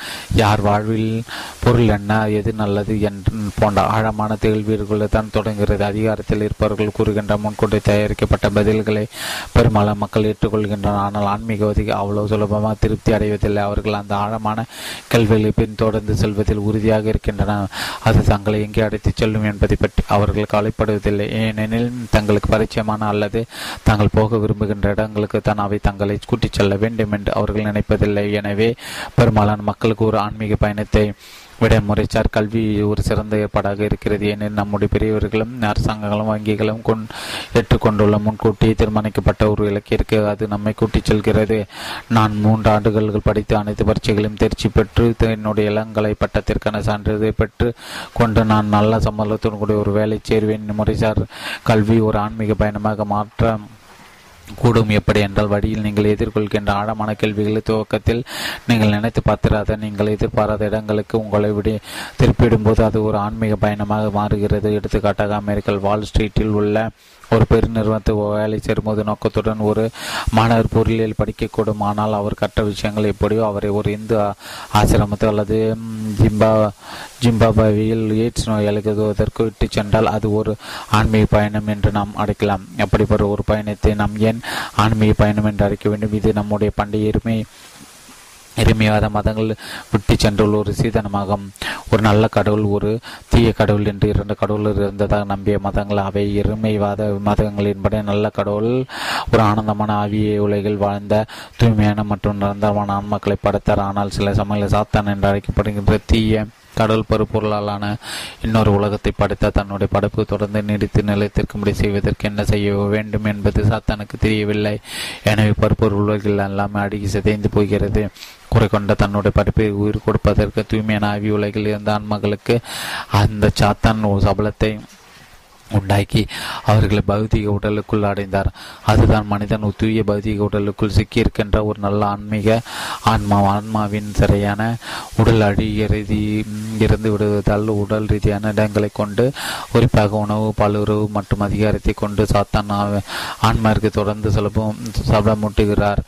யார் வாழ்வில் பொருள் என்ன எது நல்லது என்று போன்ற ஆழமான கேள்விகளை தான் தொடங்குகிறது. அதிகாரத்தில் இருப்பவர்கள் கூறுகின்ற முன்கூட்டி தயாரிக்கப்பட்ட பதில்களை பெரும்பாலும் மக்கள் ஏற்றுக்கொள்கின்றனர். ஆனால் ஆன்மீகவாதி அவ்வளவு சுலபமாக திருப்தி அடைவதில்லை. அவர்கள் அந்த ஆழமான கேள்விகளை பின் தொடர்ந்து செல்வதில் உறுதியாக இருக்கின்றனர். அது தங்களை எங்கே அடைத்துச் செல்லும் என்பதை பற்றி அவர்கள் கவலைப்படுவதில்லை. ஏனெனில் தங்களுக்கு பரிச்சயமான அல்லது தாங்கள் போக விரும்புகின்ற இடங்களுக்கு தான் அவை தங்களை கூட்டிச் செல்ல வேண்டும் என்று அவர்கள் நினைப்பது இல்லை எனவே பெரும்பாலான மக்களுக்கு ஒரு ஆன்மீக பயணத்தை விட முறைச்சார் கல்வி ஒரு சிறந்த ஏற்பாடாக இருக்கிறது. ஏனெனில் நம்முடைய பெரியவர்களும் அரசாங்கங்களும் வங்கிகளும் கொண் ஏற்றுக்கொண்டுள்ள முன்கூட்டியே தீர்மானிக்கப்பட்ட ஒரு இலக்கிற்கு அது நம்மை கூட்டிச் செல்கிறது. நான் மூன்று ஆண்டுகள் படித்து அனைத்து பரீட்சைகளையும் தேர்ச்சி பெற்று என்னுடைய இளங்கலை பட்டத்திற்கான சான்றிதழை பெற்று கொண்டு நான் நல்ல சம்பளத்துடன் கூடிய ஒரு வேலை சேர்வேன். முறைசார் கல்வி ஒரு ஆன்மீக பயணமாக மாற்ற கூடும் எப்படி என்றால் வழியில் நீங்கள் எதிர்கொள்கின்ற ஆழமான கேள்விகளை துவக்கத்தில் நீங்கள் நினைத்து பார்த்திராத நீங்கள் எதிர்பாராத இடங்களுக்கு உங்களை விட திருப்பிடும்போது அது ஒரு ஆன்மீக பயணமாக மாறுகிறது. எடுத்துக்காட்டாக அமெரிக்கல் வால் ஸ்ட்ரீட்டில் உள்ள ஒரு பெருநிறுவனத்தை வேலை சேரும்போது நோக்கத்துடன் ஒரு மாணவர் பொருளியல் படிக்கக்கூடும். ஆனால் அவர் கற்ற விஷயங்கள் எப்படியோ அவரை ஒரு இந்து ஆசிரமத்தை அல்லது ஜிம்பா ஜிம்பாபாவில் எய்ட்ஸ் நோய் எழுதுவதற்கு விட்டு சென்றால் அது ஒரு ஆன்மீக பயணம் என்று நாம் அடைக்கலாம் அப்படிப்பட்ட ஒரு பயணத்தை நாம் ஏன் ஆன்மீக பயணம் என்று அழைக்க வேண்டும்? இது நம்முடைய பண்டைய எருமை எருமையாத மதங்கள் விட்டு சென்றுள்ள ஒரு சீதனமாகும் ஒரு நல்ல கடவுள் ஒரு தீய கடவுள் என்று இரண்டு கடவுள் இருந்ததாக நம்பிய மதங்கள் அவை எருமைவாத மதங்களின்படி நல்ல கடவுள் ஒரு ஆனந்தமான ஆவிய உலகில் வாழ்ந்த தூய்மையான மற்றும் நிரந்தரமான ஆன்மக்களை படைத்தார். ஆனால் சில சமயங்களில் சாத்தான் என்று அழைக்கப்படுகின்ற தீய கடவுள் பருப்பொருளாலான இன்னொரு உலகத்தை படைத்த தன்னுடைய படைப்பு தொடர்ந்து நீடித்து நிலைத்திற்கும்படி செய்வதற்கு என்ன செய்ய வேண்டும் என்பது சாத்தானுக்கு தெரியவில்லை. எனவே பருப்பொருள் உலகில் எல்லாமே அடுகி சிதைந்து போகிறது. குறை கொண்ட தன்னுடைய படைப்பை உயிர் கொடுப்பதற்கு தூய்மையான ஆவி உலகில் இருந்த ஆன்மகளுக்கு அந்த சாத்தான் சபலத்தை உண்டாக்கி அவர்களை பௌதிக உடலுக்குள் அடைந்தார். அதுதான் மனிதன் தூய பௌதிக உடலுக்குள் சிக்கியிருக்கின்ற ஒரு நல்ல ஆன்மீக ஆன்மா ஆன்மாவின் சிறையான உடல் அழிகிறதி இருந்து விடுவதால் உடல் ரீதியான இடங்களை கொண்டு குறிப்பாக உணவு பாலுறவு மற்றும் அதிகாரத்தை கொண்டு சாத்தான் ஆன்மாவிற்கு தொடர்ந்து சுலபம் சபலமூட்டுகிறார்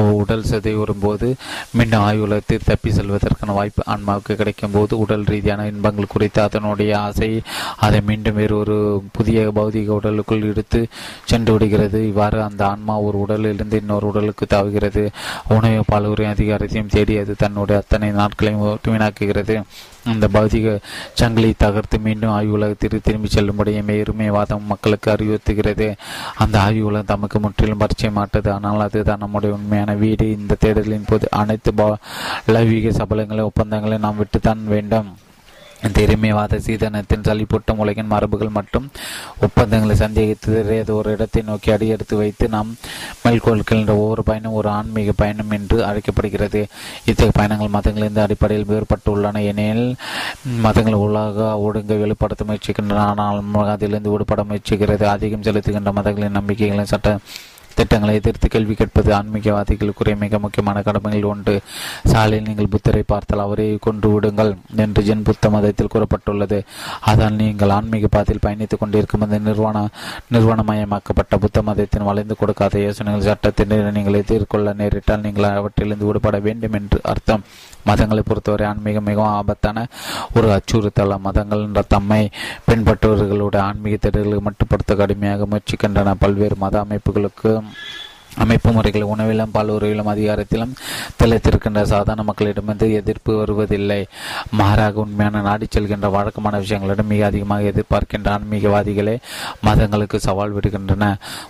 உடல் சதை வரும்போது மின் ஆய்வுலகத்தில் தப்பி செல்வதற்கான வாய்ப்பு ஆன்மாவுக்கு கிடைக்கும் போது உடல் ரீதியான இன்பங்கள் குறித்து அதனுடைய ஆசை அதை மீண்டும் வேறு ஒரு புதிய பௌதிக உடலுக்குள் எடுத்து சென்று விடுகிறது. இவ்வாறு அந்த ஆன்மா ஒரு உடலிலிருந்து இன்னொரு உடலுக்கு தாவுகிறது. உணவு பாலுரின் அதிகாரத்தையும் தேடி அது தன்னுடைய அத்தனை நாட்களையும் வீணாக்குகிறது. அந்த பௌதிக சங்கிலி தகர்த்து மீண்டும் ஆய்வு உலகத்திற்கு திரும்பி மேருமை வாதம் மக்களுக்கு அறிவுறுத்துகிறது. அந்த ஆய்வு உலகம் தமக்கு முற்றிலும் பரிச்சயமாட்டது. ஆனால் அதுதான் நம்முடைய உண்மையான வீடு. இந்த தேடலின் போது அனைத்து லவீக சபலங்களை ஒப்பந்தங்களை நாம் விட்டுத்தான் வேண்டும். இந்த சீதனத்தின் சளிப்பூட்டம் உலகின் மரபுகள் மற்றும் ஒப்பந்தங்களை சந்தேகித்து ஒரு இடத்தை நோக்கி அடியெடுத்து வைத்து நாம் மேற்கொள்கின்ற ஒவ்வொரு பயணம் ஒரு ஆன்மீக பயணம் என்று அழைக்கப்படுகிறது. இத்தகைய பயணங்கள் மதங்களின் அடிப்படையில் வேறுபட்டுள்ளன எனில் மதங்கள் உலக ஒடுங்க வெளிப்படுத்த முயற்சிக்கின்றன ஆனால் அதிலிருந்து விடுபட முயற்சிக்கிறது. அதிகம் செலுத்துகின்ற மதங்களின் நம்பிக்கைகளின் சட்ட திட்டங்களை எதிர்த்து கேள்வி கேட்பது ஆன்மீகவாதிகளுக்குரிய மிக முக்கியமான கடமைகள் ஒன்று. சாலையில் நீங்கள் புத்தரை பார்த்தால் அவரை கொன்று விடுங்கள் என்று ஜென் புத்த மதத்தில் கூறப்பட்டுள்ளது. அதனால் நீங்கள் ஆன்மீக பாதையில் பயணித்துக் கொண்டிருக்கும் அந்த நிறுவன நிறுவனமயமாக்கப்பட்ட புத்த மதத்தின் வளைந்து கொடுக்காத யோசனைகள் சட்டத்தின் நீங்கள் எதிர்கொள்ள நேரிட்டால் நீங்கள் அவற்றிலிருந்து விடுபட வேண்டும் என்று அர்த்தம். மதங்களை பொறுத்தவரை ஆன்மீகம் மிகவும் ஆபத்தான ஒரு அச்சுறுத்தல். மதங்கள் என்ற தம்மை பின்பற்றுவர்களுடைய ஆன்மீக தேடல்களை மட்டுப்படுத்த கடுமையாக முயற்சிக்கின்றன. பல்வேறு மத அமைப்புகளுக்கு அமைப்பு முறைகள் உணவிலும் பல்லுறவிலும் அதிகாரத்திலும் திளைத்திருக்கின்ற சாதாரண மக்களிடமிருந்து எதிர்ப்பு வருவதில்லை. மாறாக உண்மையான நாடி செல்கின்ற வழக்கமான விஷயங்களிடம் மிக அதிகமாக எதிர்பார்க்கின்ற ஆன்மீகவாதிகளே மதங்களுக்கு சவால் விடுகின்றன.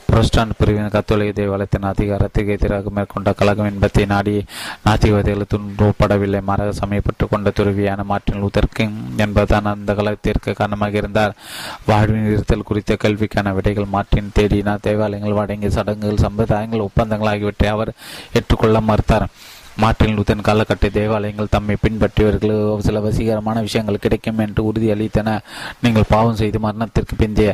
புரஸ்டான் பிரிவின் கத்தோலிக தேவாலயத்தின் அதிகாரத்துக்கு எதிராக மேற்கொண்ட கழகம் என்பதை நாடி நாத்திகவாதிகள் துன்பப்படவில்லை மாறாக சமயப்பட்டு கொண்ட துறவியான மாற்றின் லூதர் என்பதுதான் அந்த கழகத்திற்கு காரணமாக இருந்தார். வாழ்வின் இருத்தல் குறித்த கல்விக்கான விடைகள் மாற்றின் தேடினார். தேவாலயங்கள் வழங்கிய சடங்குகள் சம்பிரதாயங்கள் ஒப்பந்தங்கள் ஆகியவற்றை அவர் ஏற்றுக்கொள்ள மறுத்தார். மாற்றின் லூத்தன் காலகட்ட தேவாலயங்கள் தம்மை பின்பற்றியவர்கள் சில வசீகரமான விஷயங்கள் கிடைக்கும் என்று உறுதியளித்தன. நீங்கள் பாவம் செய்து மரணத்திற்கு பிந்தைய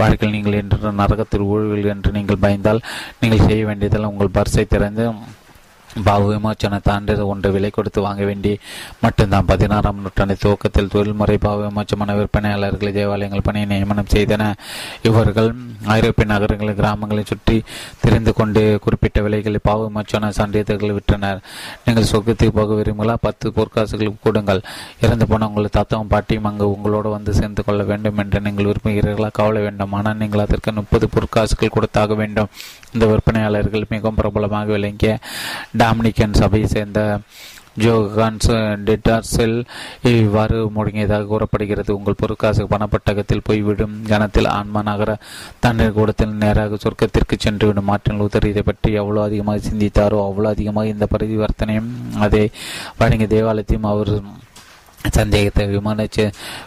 வாழ்க்கையில் நீங்கள் என்று நரகத்தில் ஊழல் என்று நீங்கள் பயந்தால் நீங்கள் செய்ய வேண்டியதெல்லாம் உங்கள் பர்சை திறந்து பாவ விமோச்சன தாண்டது ஒன்று விலை கொடுத்து வாங்க வேண்டி மட்டும்தான். பதினாறாம் நூற்றாண்டு துவக்கத்தில் தொழில்முறை பாவ விமோச்சமான விற்பனையாளர்களை தேவாலயங்கள் பணியை நியமனம் செய்தன. இவர்கள் ஐரோப்பிய நகரங்களில் கிராமங்களை சுற்றி திரிந்து கொண்டு குறிப்பிட்ட விலைகளை பாவ விமோச்சன சான்றிதழ்களை விற்றனர். நீங்கள் சொர்க்கத்துக்கு போக விரும்புகளா பத்து பொற்காசுகளுக்கு கூடுங்கள். இறந்து போன உங்கள் தாத்தாவும் பாட்டியும் அங்கு உங்களோடு வந்து சேர்ந்து கொள்ள வேண்டும் என்று நீங்கள் விரும்புகிறீர்களா? கவலை வேண்டும். ஆனால் நீங்கள் அதற்கு முப்பது பொற்காசுகள் கொடுத்தாக வேண்டும். விற்பனையாளர்கள் மிகவும் பிரபலமாக விளங்கிய டாமினிக்கன் சபையை சேர்ந்த ஜோகான்ஸ் டெட்டார்செல் இவ்வாறு முடங்கியதாக கூறப்படுகிறது. உங்கள் பொருட்காசு பணப்பட்டகத்தில் போய்விடும். கணத்தில் ஆன்மா நகர தண்ணீர் கூடத்தில் நேராக சொர்க்கத்திற்கு சென்றுவிடும். மாற்றின் லூதர் இதை பற்றி எவ்வளோ அதிகமாக சிந்தித்தாரோ அவ்வளோ அதிகமாக இந்த பரிவர்த்தனையும் அதை வழங்கிய தேவாலயத்தையும் அவர் சந்தேகத்தை விமான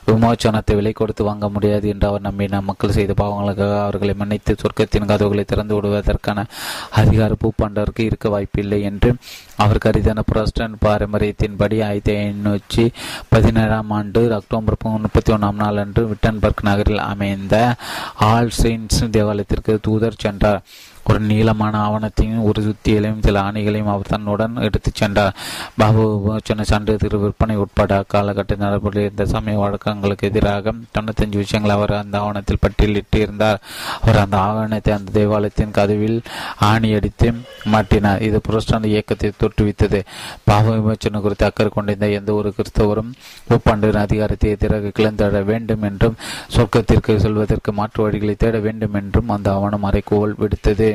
விமோச்சனத்தை விலை கொடுத்து வாங்க முடியாது என்று அவர் நம்பினார் மக்கள் செய்த பாவங்களுக்காக அவர்களை மன்னித்து சொர்க்கத்தின் கதவுகளை திறந்து விடுவதற்கான அதிகார பூப்பாண்டவருக்கு இருக்க வாய்ப்பில்லை என்று அவர் கருதின புரஸ்டன் பாரம்பரியத்தின்படி ஆயிரத்தி ஐநூற்றி பதினேழாம் ஆண்டு அக்டோபர் முப்பத்தி ஒன்றாம் நாள் அன்று விட்டன்பர்க் நகரில் அமைந்த ஆல் செயின்ஸ் தேவாலயத்திற்கு தூதர் சென்றார். ஒரு நீளமான ஆவணத்தையும் ஒரு சுத்தியலையும் சில ஆணைகளையும் அவர் தன்னுடன் எடுத்துச் சென்றார். பாபு விமோச்சன சான்றிதழ் விற்பனை உட்பட அக்காலகட்ட நடைபெற்ற இந்த சமய வழக்கங்களுக்கு எதிராக தொண்ணூத்தஞ்சு விஷயங்கள் அவர் அந்த ஆவணத்தில் பட்டியலிட்டு இருந்தார் அவர் அந்த ஆவணத்தை அந்த தேவாலயத்தின் கதவில் ஆணியடித்து மாட்டினார். இது புரஸ்டான இயக்கத்தை தோற்றுவித்தது. பாவ விமோச்சனம் குறித்து அக்கறை கொண்டிருந்த எந்த ஒரு கிறிஸ்தவரும் ஒப்பாண்டின் அதிகாரத்தை எதிராக கிளந்தட வேண்டும் என்றும் சொர்க்கத்திற்கு செல்வதற்கு மாற்று வழிகளை தேட வேண்டும் என்றும் அந்த ஆவணம் அறைகோல் விடுத்தது.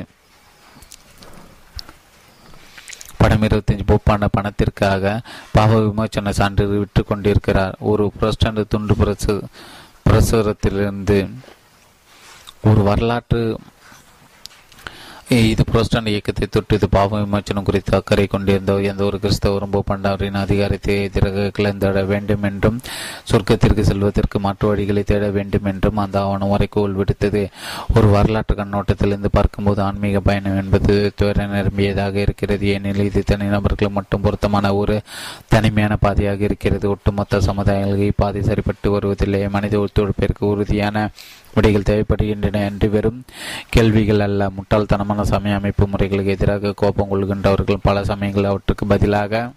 படம் இருபத்தஞ்சு போப்பான பணத்திற்காக பாவ விமோச்சன சான்றிதழ் விற்று கொண்டிருக்கிறார். ஒரு புரஸ்டாண்டு துண்டு பிரசு பிரசுரத்திலிருந்து ஒரு வரலாற்று இது புரோஸ்டான் இயக்கத்தை தொட்டு பாவ விமோச்சனம் குறித்து அக்கறை கொண்டிருந்த எந்த ஒரு கிறிஸ்தவரும் பண்டாரின் அதிகாரத்தை எதிராக கிளந்திட வேண்டும் என்றும் சொர்க்கத்திற்கு செல்வதற்கு மாற்று வழிகளை தேட வேண்டும் என்றும் அந்த ஆவணம் வரைக்கு விடுத்தது. ஒரு வரலாற்று கண்ணோட்டத்திலிருந்து பார்க்கும்போது ஆன்மீக பயணம் என்பது துவர நிரம்பியதாக இருக்கிறது. ஏனெனில் இது தனிநபர்களுக்கு மட்டும் பொருத்தமான ஒரு தனிமையான பாதையாக இருக்கிறது. ஒட்டுமொத்த சமுதாயங்களுக்கு பாதை சரிபட்டு வருவதில்லை. மனித ஒத்துழைப்பிற்கு உறுதியான விடைகள் தேவைப்படுகின்றன என்று வெறும் கேள்விகள் அல்ல. முட்டாள்தனமான சமய அமைப்பு முறைகளுக்கு எதிராக கோபம் கொள்கின்றவர்கள் பல சமயங்கள் அவற்றுக்கு பதிலாக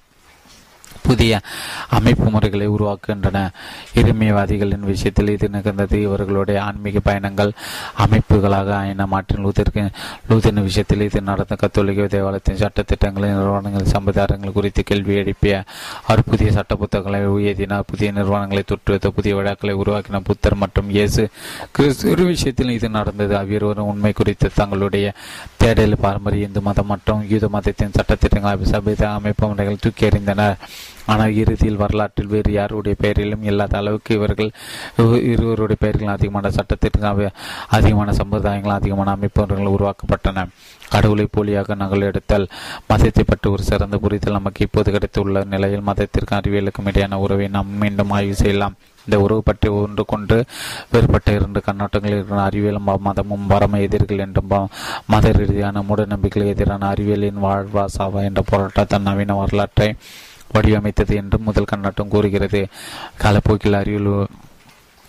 புதிய அமைப்பு முறைகளை உருவாக்குகின்றன. இருமையவாதிகளின் விஷயத்தில் இது நிகழ்ந்தது. இவர்களுடைய ஆன்மீக பயணங்கள் அமைப்புகளாக ஆயின. மாற்றின் லூதருக்கு லூதரின் விஷயத்தில் இது நடந்த கத்தோலிக்க தேவாலயத்தின் சட்டத்திட்டங்களின் நிறுவனங்களின் சம்பிரதாயங்கள் குறித்து கேள்வி எழுப்பிய. அவர் புதிய சட்ட புத்தகங்களை உயர்த்தினார். புதிய நிறுவனங்களை தொற்றுவித்த. புதிய விழாக்களை உருவாக்கின புத்தர் மற்றும் இயேசு கிறிஸ்து. விஷயத்தில் இது நடந்தது. அவ்விருவரும் உண்மை குறித்து தங்களுடைய தேடல் பாரம்பரிய இந்து மதம் மற்றும் யூத மதத்தின் சட்டத்திட்டங்கள் சபித அமைப்பு முறைகள் தூக்கி எறிந்தனர் ஆனால் இறுதியில் வரலாற்றில் வேறு யாருடைய பெயரிலும் இல்லாத அளவுக்கு இவர்கள் இருவருடைய பெயர்களும் அதிகமான சட்டத்திட்டங்கள் அதிகமான சம்பிரதாயங்கள் அதிகமான அமைப்புகள் உருவாக்கப்பட்டன. கடவுளை போலியாக நகல் எடுத்தல் மதத்தை பற்றி ஒரு சிறந்த புரிதல் நமக்கு இப்போது கிடைத்துள்ள நிலையில் மதத்திற்கும் அறிவியலுக்கும் இடையான உறவை நாம் மீண்டும் ஆய்வு செய்யலாம். இந்த உறவு பற்றி ஒன்று கொண்டு வேறுபட்ட இரண்டு கண்ணோட்டங்கள் இருக்கிற அறிவியலும் மதமும் பரம எதிர்கள் என்றும் மத ரீதியான மூடநம்பிக்கைகள் எதிரான அறிவியலின் வாழ்வா சாவா என்ற போராட்டத்தின் நவீன வரலாற்றை வடிவமைத்தது என்று முதல் கண்ணாட்டம் கூறுகிறது. காலப்போக்கில் அறிவியல்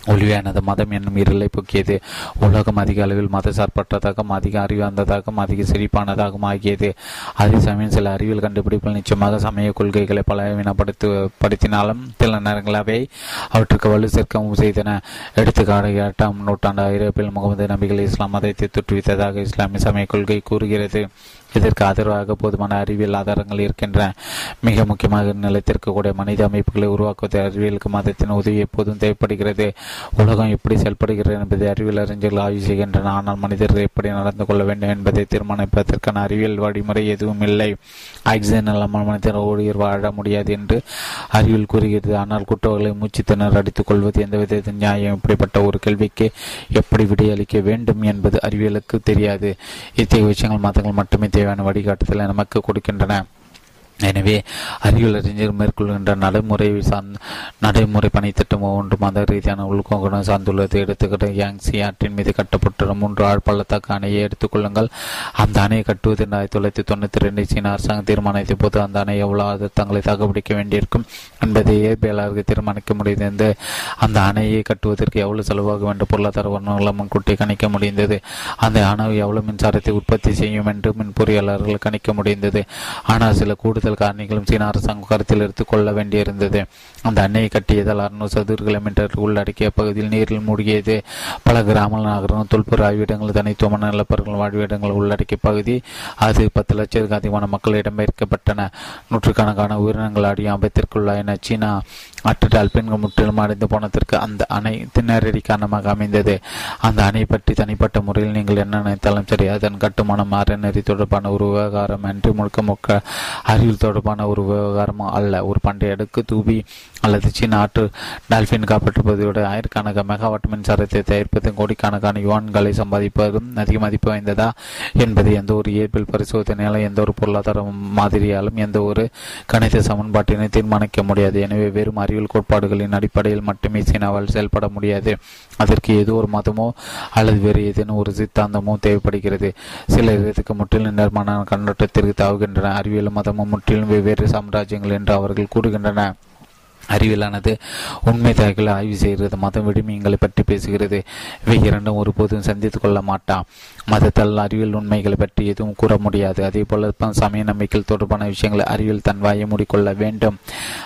ஒளியானது மதம் என்னும் இருளை போக்கியது. உலகம் அதிக அளவில் மதசார்பற்றதாகவும் அதிக அறிவார்ந்ததாகவும் அதிக செழிப்பானதாகவும் ஆகியது. அதே சமயம் சில அறிவியல் கண்டுபிடிப்புகள் நிச்சயமாக சமய கொள்கைகளை பலவீனப்படுத்து படுத்தினாலும் சில நேரங்கள் அவை அவற்றுக்கு வலு சேர்க்கவும் செய்தன. எடுத்துக்காடு எட்டாம் நூற்றாண்டு ஐரோப்பியில் முகமது நபிகள் இஸ்லாம் மதத்தை தொற்றுவித்ததாக இஸ்லாமிய சமய கொள்கை கூறுகிறது. இதற்கு ஆதரவாக போதுமான அறிவியல் ஆதாரங்கள் இருக்கின்றன. மிக முக்கியமாக நிலைத்திருக்கக்கூடிய மனித அமைப்புகளை உருவாக்குவது அறிவியலுக்கு மதத்தின் உதவி எப்போதும் தேவைப்படுகிறது. உலகம் எப்படி செயல்படுகிறது என்பதை அறிவியல் அறிஞர்கள் ஆய்வு செய்கின்றன. ஆனால் மனிதர்கள் எப்படி நடந்து கொள்ள வேண்டும் என்பதை தீர்மானிப்பதற்கான அறிவியல் வழிமுறை எதுவும் இல்லை. ஆக்சிஜன் இல்லாமல் மனிதர் உயிர் வாழ முடியாது என்று அறிவியல் கூறுகிறது. ஆனால் குற்றவாளிகளை மூச்சு திணற அடித்துக் கொள்வது எந்த விதத்தின் நியாயம் இப்படிப்பட்ட ஒரு கேள்விக்கு எப்படி விடையளிக்க வேண்டும் என்பது அறிவியலுக்கு தெரியாது. இத்தகைய விஷயங்கள் மதங்கள் மட்டுமே தேவையான வழிகாட்டுதலை நமக்கு கொடுக்கின்றன. எனவே அறிவியல் அறிஞர் மேற்கொள்கின்ற நடைமுறை சார்ந்த நடைமுறை பணித்திட்டம் ஒன்று மத ரீதியான உள்கோங்குடன் சார்ந்துள்ளது. எடுத்துக்கிட்ட யாங்ஸி ஆற்றின் மீது கட்டப்பட்டுள்ள மூன்று ஆழ்பள்ளத்தாக்கு அணையை எடுத்துக்கொள்ளுங்கள் அந்த அணையை கட்டுவது ஆயிரத்தி தொள்ளாயிரத்தி தொண்ணூற்றி ரெண்டு சீன அரசாங்கம் தீர்மானித்த போது அந்த அணை எவ்வளவு தங்களை தாக்குப்பிடிக்க வேண்டியிருக்கும் என்பதை இயற்பியலாளர்கள் தீர்மானிக்க முடிந்தது. அந்த அணையை கட்டுவதற்கு எவ்வளவு செலவாகும் வேண்டும்? பொருளாதார வர்ணங்களை முன்கூட்டி கணிக்க முடிந்தது. அந்த அணை எவ்வளவு மின்சாரத்தை உற்பத்தி செய்யும் என்று மின் பொறியாளர்கள் கணிக்க முடிந்தது. ஆனால் சில கூடுதல் கூடுதல் காரணிகளும் சீன அரசாங்கம் கருத்தில் எடுத்துக் கொள்ள வேண்டியிருந்தது. அந்த அணையை கட்டியதால் அறுநூறு சதுர கிலோமீட்டர் உள்ளடக்கிய பகுதியில் நீரில் மூழ்கியது. பல கிராம நகரம் தொல்பொரு ஆய்விடங்கள் தனித்துவமான நிலப்பரங்கள் வாழ்விடங்கள் உள்ளடக்கிய பகுதி. அது பத்து லட்சத்துக்கு அதிகமான மக்கள் இடம்பெயர்க்கப்பட்டன நூற்றுக்கணக்கான உயிரினங்கள் ஆடியும் ஆபத்திற்குள்ளாயின சீனா அட்டு டால்பின்கள் முற்றிலும் அடைந்து போனதற்கு அந்த அணை திணறடி காரணமாக அமைந்தது. அந்த அணை பற்றி தனிப்பட்ட முறையில் நீங்கள் என்ன நினைத்தாலும் சரி அதன் கட்டுமானம் அறநெறி தொடர்பான ஒரு விவகாரம் அன்றி முழுக்க முழுக்க அறிவியல் தொடர்பான ஒரு விவகாரமும் அல்ல. ஒரு பண்டைய அடுக்கு தூபி அல்லது சீன ஆற்று டால்பின் விட ஆயிரக்கணக்க மெகாவாட் மின்சாரத்தை தயாரிப்பதும் கோடிக்கணக்கான யுவான்களை சம்பாதிப்பதும் அதிக மதிப்பு வாய்ந்ததா என்பது எந்த ஒரு இயற்பியல் பரிசோதனையாலும் எந்த ஒரு பொருளாதார மாதிரியாலும் எந்த ஒரு கணித சமன்பாட்டினை தீர்மானிக்க முடியாது. எனவே வெறும் அறிவியல் கோட்பாடுகளின் அடிப்படையில் மட்டுமே சீனாவால் செயல்பட முடியாது. அதற்கு ஏதோ ஒரு மதமோ அல்லது வேறு ஏதேனும் ஒரு சித்தாந்தமோ தேவைப்படுகிறது. சில இதற்கு முற்றிலும் நிர்மாண கண்ணோட்டத்திற்கு தாவுகின்றன. அறிவியலும் மதமும் முற்றிலும் வெவ்வேறு சாம்ராஜ்யங்கள் என்று அவர்கள் கூறுகின்றன. அறிவிலானது. உண்மை தகவலை ஆய்வு செய்கிறது மதம் விடுமியங்களை பற்றி பேசுகிறது. இவை இரண்டும் ஒருபோதும் சந்தித்துக் கொள்ள மாட்டான் மதத்தால் அறிவியல் உண்மைகளை பற்றி எதுவும் கூற முடியாது. அதே போல சமய நம்பிக்கைகள் தொடர்பான விஷயங்களை அறிவியல் தன் வாயை மூடிக்கொள்ள வேண்டும்.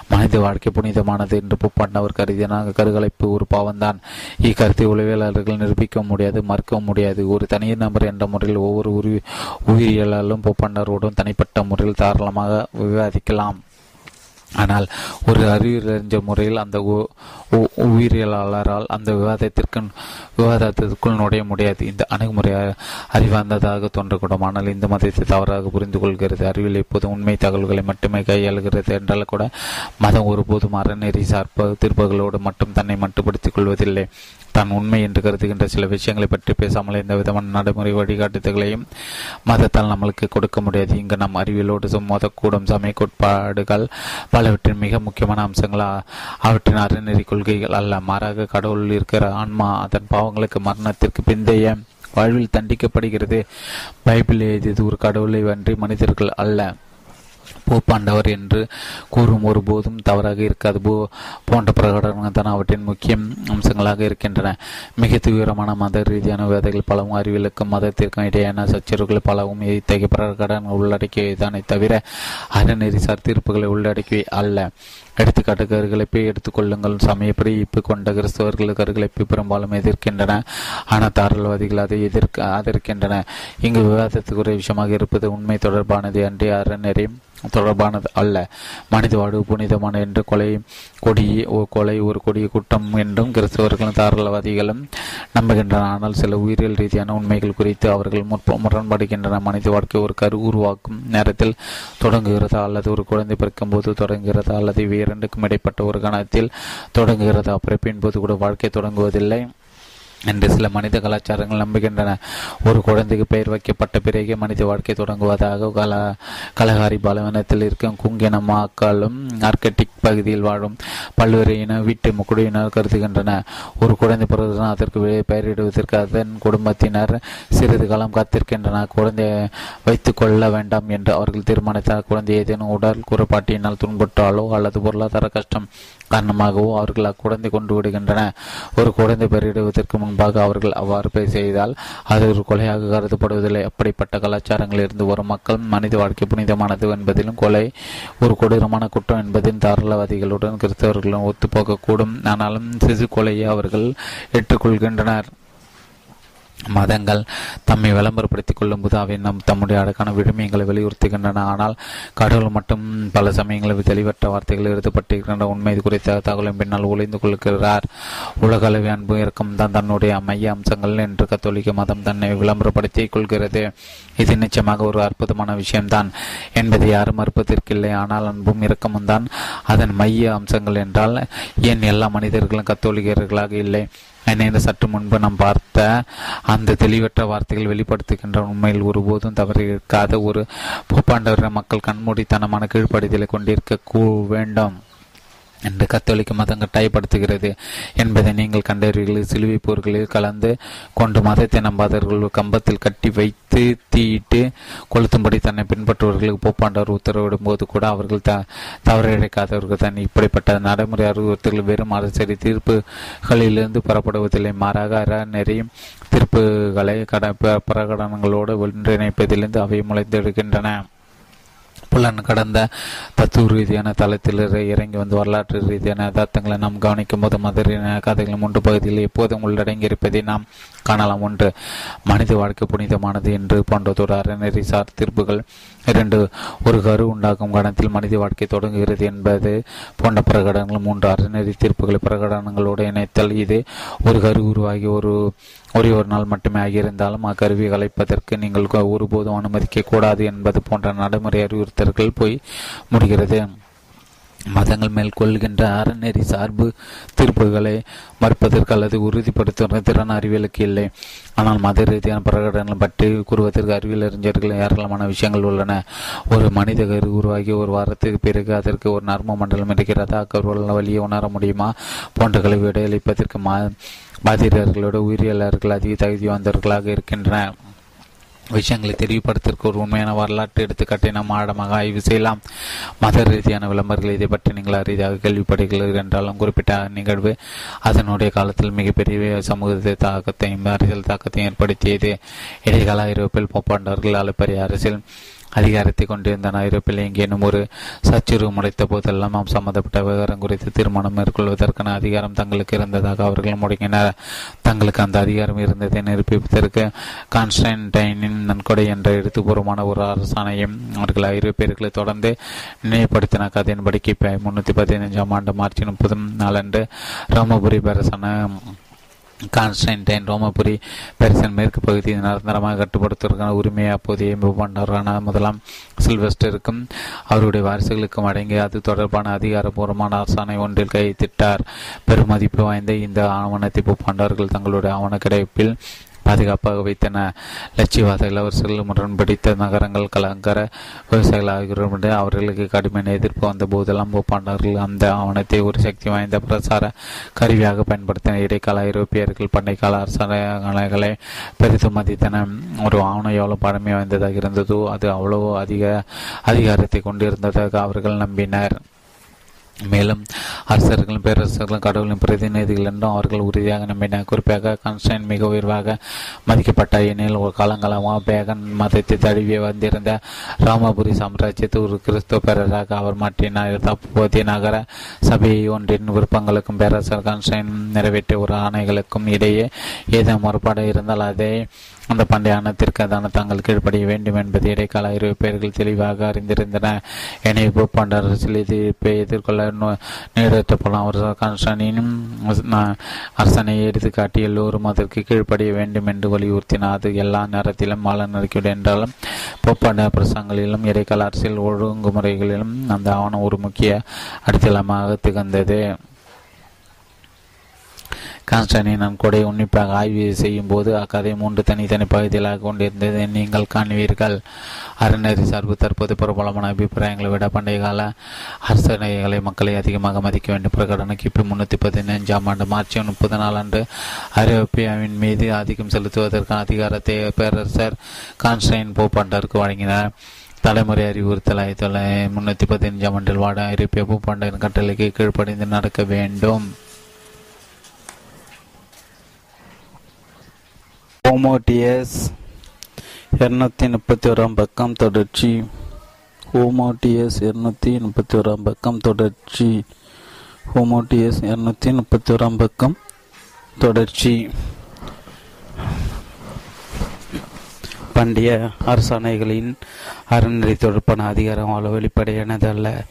மனித வாழ்க்கை புனிதமானது என்று புப்பாண்டவர் கருதினாக கருகலைப்பு ஒரு பாவம்தான். இக்கருத்தை உளவியலாளர்கள் நிரூபிக்க முடியாது மறுக்க முடியாது. ஒரு தனியார் நபர் என்ற முறையில் ஒவ்வொரு உரி உயிரியலாலும் புப்பாண்டவரோடும் தனிப்பட்ட முறையில் தாராளமாக விவாதிக்கலாம். ஆனால் ஒரு அறிவியலறிஞர் முறையில் அந்த உயிரியலாளரால் அந்த விவாதத்திற்கு விவாதத்திற்குள் நுழைய முடியாது. இந்த அணுகுமுறை அறிவார்ந்ததாக தோன்றக்கூடும் ஆனால் இந்த மதத்தை தவறாக புரிந்து கொள்கிறது அறிவியல் எப்போதும் உண்மை தகவல்களை மட்டுமே கையாளுகிறது என்றால் கூட மதம் ஒருபோதும் அறநெறி சார்ப தீர்ப்புகளோடு மட்டும் தன்னை மட்டுப்படுத்திக் கொள்வதில்லை. தான் உண்மை என்று கருதுகின்ற சில விஷயங்களை பற்றி பேசாமல் எந்த விதமான நடைமுறை வழிகாட்டுதல்களையும் மதத்தால் நம்மளுக்கு கொடுக்க முடியாது. இங்கு நம் அறிவியலோடு மோதக்கூடும் சமய கோட்பாடுகள் பலவற்றின் மிக முக்கியமான அம்சங்களா அவற்றின் அறநெறி கொள்கைகள் அல்ல. மாறாக கடவுள் இருக்கிற ஆன்மா அதன் பாவங்களுக்கு மரணத்திற்கு பிந்தைய வாழ்வில் தண்டிக்கப்படுகிறது. பைபிள் எழுதியது ஒரு கடவுளை வன்றி மனிதர்கள் அல்ல. போப்பாண்டவர் என்று கூறும் ஒரு போதும் தவறாக இருக்காது. போ போன்ற பிரகடனங்கள் தான் அவற்றின் முக்கிய அம்சங்களாக இருக்கின்றன. மிக தீவிரமான மத ரீதியான வேதைகள் பலவும் அறிவியலுக்கும் மதத்திற்கும் இடையான சச்சரவுகள் பலவும் இத்தகைய பிரகடனங்கள் உள்ளடக்கியதானே தவிர அறநெறிசார் தீர்ப்புகளை உள்ளடக்கியவை அல்ல. எடுத்துக்காட்டு கருகலைப்பை எடுத்துக்கொள்ளுங்கள் சமயப்படி இப்பு கொண்ட கிறிஸ்தவர்கள் கருகலைப்பை பெரும்பாலும் எதிர்க்கின்றன. ஆனால் தாராளவாதிகள் அதை எதிர்க்க ஆதரிக்கின்றன. இங்கு விவாதத்துக்குரிய விஷயமாக இருப்பது உண்மை தொடர்பானது அன்றி அறநெறி தொடர்பானது அல்ல. மனித வாழ்வு புனிதமான என்று கொலை கொடி கொலை ஒரு கொடிய குற்றம் என்றும் கிறிஸ்தவர்களும் தாராளவாதிகளும் நம்புகின்றன ஆனால் சில உயிரியல் ரீதியான உண்மைகள் குறித்து அவர்கள் முரண்படுகின்றன மனித வாழ்க்கை ஒரு கரு உருவாக்கும் நேரத்தில் தொடங்குகிறதா அல்லது ஒரு குழந்தை பிறக்கும் போது தொடங்குகிறதா அல்லது இவை இரண்டுக்கும் இடைப்பட்ட ஒரு கணத்தில் தொடங்குகிறதா? பிறப்பின் போது கூட வாழ்க்கை தொடங்குவதில்லை. என்று சில மனித கலாச்சாரங்கள் நம்புகின்றன. ஒரு குழந்தைக்கு பெயர் வைக்கப்பட்ட பிறகே மனித வாழ்க்கை தொடங்குவதாக கல கலகாரி பலவீனத்தில் இருக்கும் குங்கினமாக்களும் ஆர்கட்டிக் பகுதியில் வாழும் பல்வேறு இன வீட்டு முக்குடியினர் கருதுகின்றன. ஒரு குழந்தை பிறகுதான் அதற்கு பெயரிடுவதற்கு அதன் குடும்பத்தினர் சிறிது காலம் காத்திருக்கின்றனர். குழந்தையை வைத்துக் கொள்ள வேண்டாம் என்று அவர்கள் தீர்மானித்தார் குழந்தை ஏதேனும் உடல் குறைபாட்டினால் துன்பட்டாலோ அல்லது பொருளாதார கஷ்டம் காரணமாகவோ அவர்கள் அக்குழந்தை கொண்டு விடுகின்றன. ஒரு குழந்தை பெயரிடுவதற்கு முன்பாக அவர்கள் அவ்வாறு செய்தால் அது ஒரு கொலையாக கருதப்படுவதில்லை. அப்படிப்பட்ட கலாச்சாரங்களில் இருந்து வரும் மக்கள் மனித வாழ்க்கை புனிதமானது என்பதிலும் கொலை ஒரு கொடூரமான குற்றம் என்பதின் தாராளவாதிகளுடன் கிறிஸ்தவர்களும் ஒத்துப்போகக்கூடும். ஆனாலும் சிசு கொலையை அவர்கள் ஏற்றுக்கொள்கின்றனர். மதங்கள் தம்மை விளம்பரப்படுத்திக் கொள்ளும் போது அவை நம் தம்முடைய அடக்கான விழுமியங்களை வலியுறுத்துகின்றன. ஆனால் கடவுள் மட்டும் பல சமயங்களில் தெளிவற்ற வார்த்தைகள் எழுதப்பட்டிருக்கின்ற உண்மை குறித்த தகவலின் பின்னால் ஒளிந்து கொள்கிறார். உலகளவு அன்பு இறக்கம் தான் தன்னுடைய மைய அம்சங்கள் என்று கத்தோலிக்க மதம் தன்னை விளம்பரப்படுத்திக் கொள்கிறது. இது நிச்சயமாக ஒரு அற்புதமான விஷயம்தான் என்பதை யாரும் மறுப்பதற்கில்லை. ஆனால் அன்பும் இறக்கமும் தான் அதன் மைய அம்சங்கள் என்றால் ஏன் எல்லா மனிதர்களும் கத்தோலிக்கர்களாக இல்லை? இணைந்த சற்று முன்பு நாம் பார்த்த அந்த தெளிவற்ற வார்த்தைகள் வெளிப்படுத்துகின்ற உண்மையில் ஒருபோதும் தவறியிருக்காத ஒரு போப்பாண்டவர மக்கள் கண்மூடித்தனமான கீழ்ப்படுதலை கொண்டிருக்க கூ வேண்டும். என்று கத்தோலிக்க மதம் கட்டாயப்படுத்துகிறது என்பதை நீங்கள் கண்டறிவீர்கள் சிலுவை போர்களில் கலந்து கொண்டு மதத்தை நம்பாதவர்கள் கம்பத்தில் கட்டி வைத்து தீயிட்டு கொளுத்தும்படி தன்னை பின்பற்றுவர்களுக்கு போப்பாண்டவர் உத்தரவிடும் போது கூட அவர்கள் த தவறிழைக்காதவர்கள் தான் இப்படிப்பட்ட நடைமுறை அறிவுறுத்தல்கள் வெறும் அரசியல் தீர்ப்புகளிலிருந்து புறப்படுவதில்லை. மாறாக அறநெறி தீர்ப்புகளை கட பிரகடனங்களோடு ஒன்றிணைப்பதிலிருந்து அவை முளைத்தெடுக்கின்றன புலன் கடந்த தத்துவ ரீதியான தளத்தில் இறங்கி வந்து வரலாற்று ரீதியான யதார்த்தங்களை நாம் கவனிக்கும் போது மதுரையான கதைகளும் மூன்று பகுதியில் எப்போதும் உள்ளடங்கியிருப்பதை நாம் காணலாம். ஒன்று மனித வாழ்க்கை புனிதமானது என்று போன்றதோடு அறநெறி சார் தீர்ப்புகள். இரண்டு ஒரு கரு உண்டாகும் கணத்தில் மனித வாழ்க்கை தொடங்குகிறது என்பது போன்ற பிரகடனங்கள் மூன்று அறநெறி தீர்ப்புகளை பிரகடனங்களோடு இணைத்தல். இது ஒரு கரு உருவாகி ஒரு ஒரே ஒரு நாள் மட்டுமே ஆகியிருந்தாலும் அக்கருவி கலைப்பதற்கு நீங்கள் ஒருபோதும் அனுமதிக்க கூடாது என்பது போன்ற நடைமுறை அறிவுறுத்தல்கள் போய் முடிகிறது. மதங்கள் மேற்கொள்கின்ற அறநெறி சார்பு தீர்ப்புகளை மறுப்பதற்கு அல்லது உறுதிப்படுத்துவதற்கு திறன் அறிவியலுக்கு இல்லை. ஆனால் மத ரீதியான பிரகடனங்கள் பற்றி கூறுவதற்கு அறிவியல் அறிஞர்கள் ஏராளமான விஷயங்கள் உள்ளன. ஒரு மனித கரு உருவாகி ஒரு வாரத்துக்கு பிறகு அதற்கு ஒரு நர்ம மண்டலம் இருக்கிறதா? அக்கருவல் வழியை உணர முடியுமா? போன்றகளை விடையளிப்பதற்கு மா பாதிரியர்களோட உயிரியலாளர்கள் அதிக தகுதி வந்தவர்களாக இருக்கின்றன விஷயங்களை தெளிவுபடுத்திற்கு ஒரு உண்மையான வரலாற்று எடுத்துக்காட்டை நாம் ஆழமாக ஆய்வு செய்யலாம். மத ரீதியான விளம்பரங்கள் இதை பற்றி நீங்கள் அரிதாக கேள்விப்படுகிறீர்கள் என்றாலும் குறிப்பிட்ட நிகழ்வு அதனுடைய காலத்தில் மிகப்பெரிய சமூகத்தை தாக்கத்தையும் அரசியல் தாக்கத்தையும் ஏற்படுத்தியது. இடைக்கால ஐரோப்பில் போப்பாண்டவர்கள் அளப்பரிய அரசியல் அதிகாரத்தை கொண்டிருந்தன. ஐரோப்பில் எங்கேனும் ஒரு சச்சுரு முடைத்த போதெல்லாம் நாம் சம்பந்தப்பட்ட விவகாரம் குறித்து தீர்மானம் மேற்கொள்வதற்கான அதிகாரம் தங்களுக்கு இருந்ததாக அவர்கள் முடங்கினர். தங்களுக்கு அந்த அதிகாரம் இருந்ததை நிரூபிப்பதற்கு கான்ஸ்டன்டைனின் நன்கொடை என்ற எழுத்துப்பூர்வமான ஒரு அரசாணையும் அவர்கள் ஐரோப்பியர்களை தொடர்ந்து நினைவுபடுத்தின. கதையின்படி கிபி முன்னூற்றி பதினைஞ்சாம் ஆண்டு மார்ச் முப்பது நாளன்று ரோமபுரி பேரசான கான்ஸ்டன்டைன் ரோமபுரி பெரிசன் மேற்கு பகுதியை நிரந்தரமாக கட்டுப்படுத்துவதற்கான உரிமையை அப்போதைய பண்டாரான முதலாம் சில்வெஸ்டருக்கும் அவருடைய வாரிசுகளுக்கும் அடங்கி அது தொடர்பான அதிகாரப்பூர்வமான அரசாணை ஒன்றில் கைத்திட்டார் பெருமதிப்பு வாய்ந்த இந்த ஆவணத்தை பூப்பாண்டவர்கள் தங்களுடைய ஆவண கிடைப்பில் பாதுகாப்பாக வைத்தன. லட்சியவாத இளவரசர்கள் முரண்படித்த நகரங்கள் கலங்கர விவசாயிகள் ஆகியோருடைய அவர்களுக்கு கடுமையான எதிர்ப்பு வந்த போதெல்லாம் போப்பாண்டவர்கள் அந்த ஆவணத்தை ஒரு சக்தி வாய்ந்த பிரசார கருவியாக பயன்படுத்தின. இடைக்கால ஐரோப்பியர்கள் பண்டைக்கால கால பெரிதும் மதித்தன. ஒரு ஆவணம் எவ்வளவு பழமை வாய்ந்ததாக இருந்ததோ அது அவ்வளவு அதிக அதிகாரத்தை கொண்டிருந்ததாக அவர்கள் நம்பினர். மேலும் அரசர்களும் பேரரசர்களும் கடவுளின் பிரதிநிதிகள் என்றும் அவர்கள் உறுதியாக நம்பினர். குறிப்பாக கான்ஸ்டன் மிக உயர்வாக மதிக்கப்பட்ட எனில் ஒரு காலங்காலமாக பேகன் மதத்தை தழுவி வந்திருந்த ராமபுரி சாம்ராஜ்யத்தை ஒரு கிறிஸ்துவ பேரராக அவர் மாற்றினார். தற்போதைய நகர சபையை ஒன்றின் விருப்பங்களுக்கும் பேரரசர் கான்ஸ்டன் நிறைவேற்றிய ஒரு ஆணைகளுக்கும் இடையே ஏதேனும் முறைப்பாடு இருந்தால் அதை அந்த பண்டைய ஆணத்திற்கு அதான தாங்கள் கீழ்ப்படிய வேண்டும் என்பது இடைக்கால ஐரோப்பியர்கள் தெளிவாக அறிந்திருந்தன. எனவே போப்பாண்ட அரசியல் எதிர்ப்பை எதிர்கொள்ள நீடற்றப்படும் அவர் கான்ஸ்டனின் அரசனை எடுத்துக்காட்டி எல்லோரும் அதற்கு கீழ்ப்படிய வேண்டும் என்று வலியுறுத்தினார் அது எல்லா நேரத்திலும் மாலநடிக்கிறது என்றாலும் போப்பாண்ட பிரசங்களிலும் இடைக்கால அரசியல் ஒழுங்குமுறைகளிலும் அந்த ஆவணம் ஒரு முக்கிய அடித்தளமாக திகழ்ந்தது. கான்ஸ்டனின் நன்கொடை உன்னிப்பாக ஆய்வு செய்யும் போது அக்கதை மூன்று தனித்தனி பகுதிகளாக கொண்டிருந்ததை நீங்கள் காண்பீர்கள். அறநெறி சார்பு தற்போது பிரபலமான அபிப்பிராயங்களை விட பண்டைய கால அரசனைகளை மக்களை அதிகமாக மதிக்க வேண்டும். பிரகடன கிபி முன்னூற்றி பதினைஞ்சாம் ஆண்டு மார்ச் முப்பது நாள் அன்று ஐரோப்பியாவின் மீது ஆதிக்கம் செலுத்துவதற்கான அதிகாரத்தை பேரரசர் கான்ஸ்டைன் போப்பாண்டருக்கு வழங்கினார். தலைமுறை அறிவுறுத்தல் ஆயிரத்தி தொள்ளாயிரத்தி முன்னூற்றி பதினஞ்சாம் ஆண்டில் வாட ஐரோப்பிய பூப்பாண்டின் கட்டளைக்கு கீழ்ப்படிந்து நடக்க வேண்டும். ஹோமோடியஸ் இருநூத்தி முப்பத்தி ஓராம் பக்கம் தொடர்ச்சி. ஹோமோட்டியஸ் இருநூத்தி முப்பத்தி ஓராம் பக்கம் தொடர்ச்சி. ஹோமோடியஸ் இருநூத்தி முப்பத்தி ஓராம் பக்கம் தொடர்ச்சி. பண்டைய அரசாணைகளின் அறநிலை தொடர்பான அதிகாரம் அவ்வளவு வெளிப்படையானது அல்ல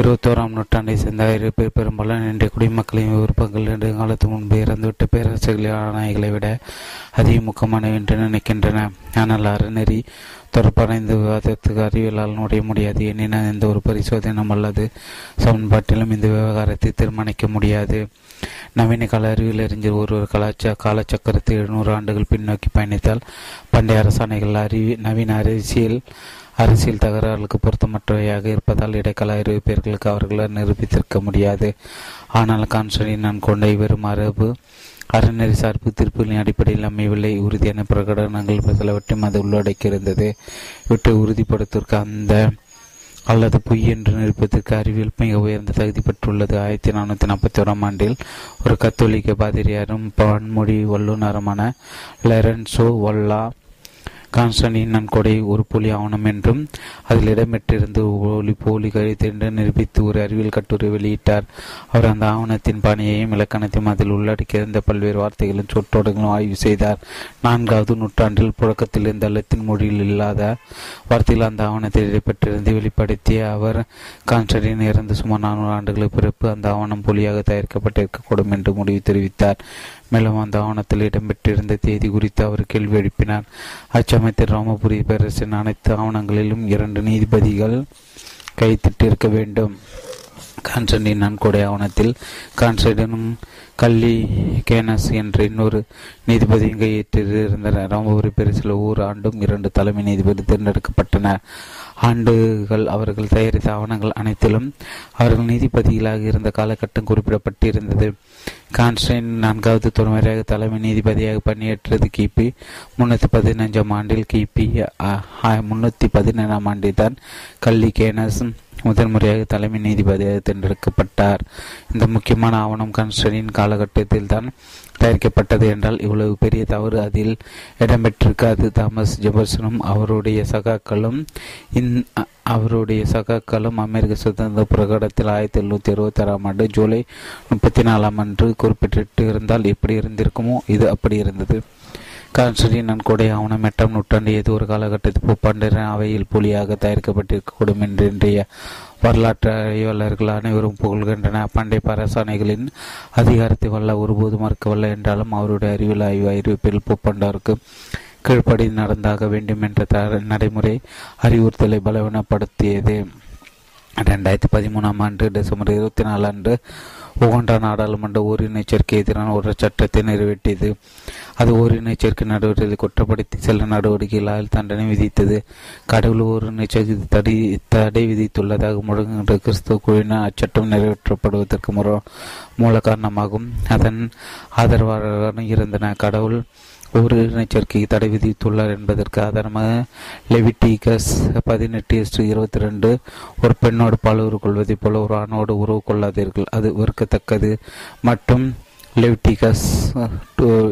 இருபத்தோராம் நூற்றாண்டை சேர்ந்த ஐரோப்பிய பெரும்பாலும் இன்றைய குடிமக்களின் விருப்பங்கள் நெடுங்காலத்து முன்பு இறந்துவிட்ட பேரரசுகளின் ஆணைகளை விட அதிக முக்கியமானவை என்று நினைக்கின்றன. ஆனால் அறநெறி தொடர்பான இந்த விவாதத்துக்கு அறிவியலால் நுடைய முடியாது. எனின எந்த ஒரு பரிசோதனம் அல்லது சமன்பாட்டிலும் இந்த விவகாரத்தை தீர்மானிக்க முடியாது. நவீன கால அறிவியல் அறிஞர் ஒருவர் கலாச்சார காலச்சக்கரத்தை எழுநூறு ஆண்டுகள் பின்னோக்கி பயணித்தால் பண்டைய அரசாணைகள் அறிவி நவீன அரசியல் அரசியல் தகராறுகளுக்கு பொருத்தமற்றவையாக இருப்பதால் இடைக்கால அறிவிப்பியர்களுக்கு அவர்களால் நிரூபித்திருக்க முடியாது. ஆனால் கான்ஸ்டன்டின் நான் கொண்ட வெறும் அரபு அறநெறி சார்பு தீர்ப்புகளின் அடிப்படையில் அமையவில்லை. உறுதியான பிரகடனங்கள் சிலவற்றையும் அது உள்ளடக்கியிருந்தது. இவற்றை உறுதிப்படுத்துவதற்கு அந்த அல்லது பொய் என்று நிரூபிப்பதற்கு அறிவியல் மிக உயர்ந்த தகுதி பெற்றுள்ளது. ஆயிரத்தி நானூற்றி நாற்பத்தி ஓராம் ஆண்டில் ஒரு கத்தோலிக்க பாதிரியாரும் பன்மொழி வல்லுநருமான லெரன்சோ வல்லா கான்ஸ்டன்டின் நன்கொடை ஒரு போலி ஆவணம் என்றும் அதில் இடம்பெற்றிருந்து ஒலி போலி கழித்து என்று நிரூபித்து ஒரு அறிவியல் கட்டுரை வெளியிட்டார். அவர் அந்த ஆவணத்தின் பணியையும் இலக்கணத்தையும் அதில் உள்ளடக்கியிருந்த பல்வேறு வார்த்தைகளும் சொற்றோடுகளும் ஆய்வு செய்தார். நான்காவது நூற்றாண்டில் புழக்கத்தில் இருந்த லத்தின் மொழியில் இல்லாத வார்த்தையில் அந்த ஆவணத்தில் இடம்பெற்றிருந்து வெளிப்படுத்திய அவர் கான்ஸ்டன்டின் இறந்து சுமார் நானூறு ஆண்டுகளுக்கு பிறப்பு அந்த ஆவணம் போலியாக தயாரிக்கப்பட்டிருக்கக்கூடும் என்று முடிவு தெரிவித்தார். மேலும் அந்த ஆவணத்தில் இடம்பெற்றிருந்த தேதி குறித்து அவர் கேள்வி எழுப்பினார். அச்சமயத்தில் ராமபுரி பேரரசின் அனைத்து ஆவணங்களிலும் இரண்டு நீதிபதிகள் கைத்திட்டிருக்க வேண்டும். கான்ஸ்டன்டின் நன்கொடை ஆவணத்தில் கான்ஸ்டன்டினும் கல்லி கேனஸ் என்ற இன்னொரு நீதிபதியும் கையேற்றிருந்தனர். ராமபுரி பேரரசில் ஒவ்வொரு ஆண்டும் இரண்டு தலைமை நீதிபதி தேர்ந்தெடுக்கப்பட்டனர். ஆண்டுகள் அவர்கள் தயாரித்த ஆவணங்கள் அனைத்திலும் அவர்கள் நீதிபதிகளாக இருந்த காலகட்டம் குறிப்பிடப்பட்டிருந்தது. கான்ஸ்டைன் நான்காவது தலைமுறையாக தலைமை நீதிபதியாக பணியேற்றது கிபி. முன்னூற்றி பதினஞ்சாம் ஆண்டில் கிபி முன்னூற்றி பதினேழாம் ஆண்டில் தான் கல்லி கேனஸ் முதன் முறையாக தலைமை நீதிபதியாக தேர்ந்தெடுக்கப்பட்டார். இந்த முக்கியமான ஆவணம் கான்ஸ்டனின் காலகட்டத்தில் தான் தயாரிக்கப்பட்டது என்றால் இவ்வளவு பெரிய தவறு அதில் இடம்பெற்றிருக்காது. தாமஸ் ஜெபர்சனும் அவருடைய சகாக்களும் இந் அவருடைய சகாக்களும் அமெரிக்க சுதந்திர பிரகடனத்தில் ஆயிரத்தி எழுநூத்தி இருபத்தி ஆறாம் ஆண்டு ஜூலை முப்பத்தி நாலாம் அன்று குறிப்பிட்டு இருந்தால் எப்படி இருந்திருக்குமோ? இது அப்படி இருந்தது. கான்ஸ்டன்டின் நன்கொடை ஆவணம் எட்டாம் நூற்றாண்டு ஏதோ ஒரு காலகட்டத்தில் புப்பாண்டிர அவையில் புலியாக தயாரிக்கப்பட்டிருக்கக்கூடும் என்று இன்றைய வரலாற்று அறிவாளர்கள் அனைவரும் புகழ்கின்றன. பண்டை பரசானைகளின் அதிகாரத்தை வல்ல ஒருபோது மறுக்கவல்ல என்றாலும் அவருடைய அறிவியல் ஆய்வு அறிவிப்பில் புப்பாண்டாருக்கு கீழ்ப்படி நடந்தாக வேண்டும் என்ற நடைமுறை அறிவுறுத்தலை பலவீனப்படுத்தியது. ரெண்டாயிரத்தி பதிமூணாம் ஆண்டு டிசம்பர் இருபத்தி நாலு அன்று உகண்டா நாடாளுமன்ற ஓரினச்சேர்க்கை எதிரான ஒரு சட்டத்தை நிறைவேற்றியது. அது ஓரினச்சேர்க்கை நடவடிக்கை குற்றப்படுத்தி சில நடவடிக்கைகளால் தண்டனை விதித்தது. கடவுள் ஓரினச்சேர்க்கை தடை தடை விதித்துள்ளதாக முழங்குகின்ற கிறிஸ்துவ குழுவினர் அச்சட்டம் நிறைவேற்றப்படுவதற்கு மூல காரணமாகும். அதன் ஆதரவாளர்கள் இருந்தன. கடவுள் ஒரு இனச்சேர்க்கைக்கு தடை விதித்துள்ளார் என்பதற்கு ஆதாரமாக லெவிட்டிகஸ் பதினெட்டு எஸ்டு இருபத்தி ரெண்டு ஒரு பெண்ணோடு பாலுறவு கொள்வதைப் போல ஒரு ஆணோடு உறவு கொள்ளாதீர்கள். அது வெறுக்கத்தக்கது. மற்றும் லெவிட்டிகஸ்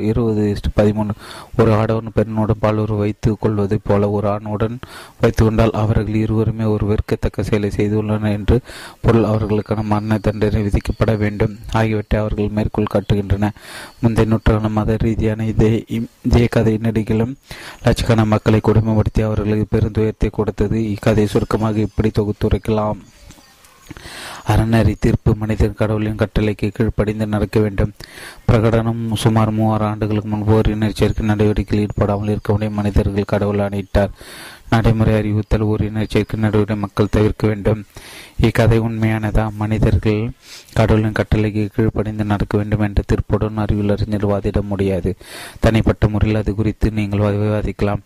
இருபது பதிமூணு. ஒரு ஆடவன் பெண்ணுடன் பாலுறவு வைத்துக் கொள்வதைப் போல ஒரு ஆணுடன் வைத்து கொண்டால் அவர்கள் இருவருமே ஒரு வெறுக்கத்தக்க செயலை செய்துள்ளனர் என்று பொருள். அவர்களுக்கான மரண தண்டனை விதிக்கப்பட வேண்டும். ஆகியவற்றை அவர்கள் மேற்கோள் காட்டுகின்றன முந்தைய நூற்றாண்டு மத ரீதியான இதே இதே கதை நடிகளும் லட்சக்கண மக்களை கொடுமைப்படுத்தி அவர்களுக்கு பெருந்துயரத்தை கொடுத்தது. இக்கதை சுருக்கமாக இப்படி தொகுத்துரைக்கலாம். அறநறி தீர்ப்பு மனிதன் கடவுளின் கட்டளைக்கு கீழ்ப்படிந்து நடக்க வேண்டும். பிரகடனம் சுமார் மூவாறு ஆண்டுகளுக்கு முன்பு ஒரு இனச்சேர்க்கை நடவடிக்கையில் ஈடுபடாமல் இருக்க முடியும் மனிதர்கள் கடவுள் ஆணையிட்டார் நடைமுறை அறிவுத்தல் ஒரு இனச்சேர்க்கை நடவடிக்கை மக்கள் தவிர்க்க வேண்டும். இக்கதை உண்மையானதா? மனிதர்கள் கடவுளின் கட்டளைக்கு கீழ்ப்படிந்து நடக்க வேண்டும் என்ற தீர்ப்புடன் அறிவியல் அறிஞர் வாதிட முடியாது. தனிப்பட்ட முறையில் அது குறித்து நீங்கள் விவாதிக்கலாம்.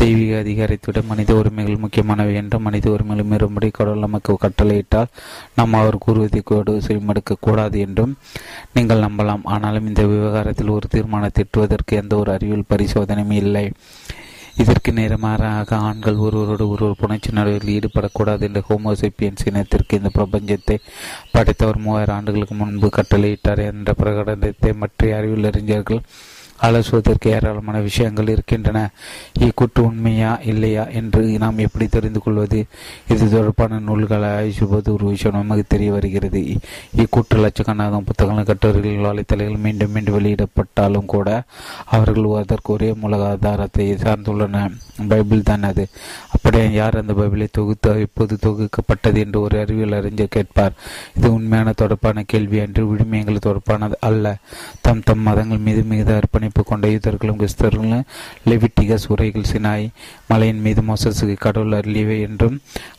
தெய்வீக அதிகாரத்தை மனித உரிமைகள் முக்கியமானவை என்றும் மனித உரிமைகள் மீறும்படி கடவுள் நமக்கு கட்டளையிட்டால் நாம் அவர் கூறுவதை கூட செவிமடுக்க கூடாது என்றும் நீங்கள் நம்பலாம். ஆனாலும் இந்த விவகாரத்தில் ஒரு தீர்மானத்தை எட்டுவதற்கு எந்த ஒரு அறிவியல் பரிசோதனையும் இல்லை. இதற்கு நேரமாறாக ஆண்கள் ஒருவரோடு ஒருவர் புணர்ச்சி நடவடிக்கையில் ஈடுபடக்கூடாது என்ற ஹோமோசைப்பியன்ஸ் இனத்திற்கு இந்த பிரபஞ்சத்தை படைத்தவர் மூவாயிரம் ஆண்டுகளுக்கு முன்பு கட்டளையிட்டார் என்ற பிரகடனத்தை மற்ற அறிவியல் அறிஞர்கள் அலசுவதற்கு ஏராளமான விஷயங்கள் இருக்கின்றன. இக்கூட்டு உண்மையா இல்லையா? என்று நாம் எப்படி தெரிந்து கொள்வது? இது தொடர்பான நூல்களை ஆய்வுபோது ஒரு விஷயம் நமக்கு தெரிய வருகிறது. இக்கூட்டு லட்சக்கணக்கான புத்தகங்கள் கட்டுரைகள் வலைத்தலைகள் மீண்டும் மீண்டும் வெளியிடப்பட்டாலும் கூட அவர்கள் அதற்கு ஒரே மூல ஆதாரத்தை சார்ந்துள்ளன. பைபிள் தான் அது. அப்படியே யார் அந்த பைபிளை தொகுத்து இப்போது தொகுக்கப்பட்டது என்று ஒரு அறிவியல் அறிஞர் கேட்பார். இது உண்மையான தொடர்பான கேள்வி என்று விழுமியங்கள் தொடர்பானது அல்ல. தம் தம் மதங்கள் மீது மிகுந்த அர்ப்பணிப்பு கொண்ட யூதர்களும் கிறிஸ்தவர்களும் லெவிட்டிகஸ் உரைகள் சினாய் மலையின் மீது மோசஸுக்கு கடவுள் அருளியவை என்றும்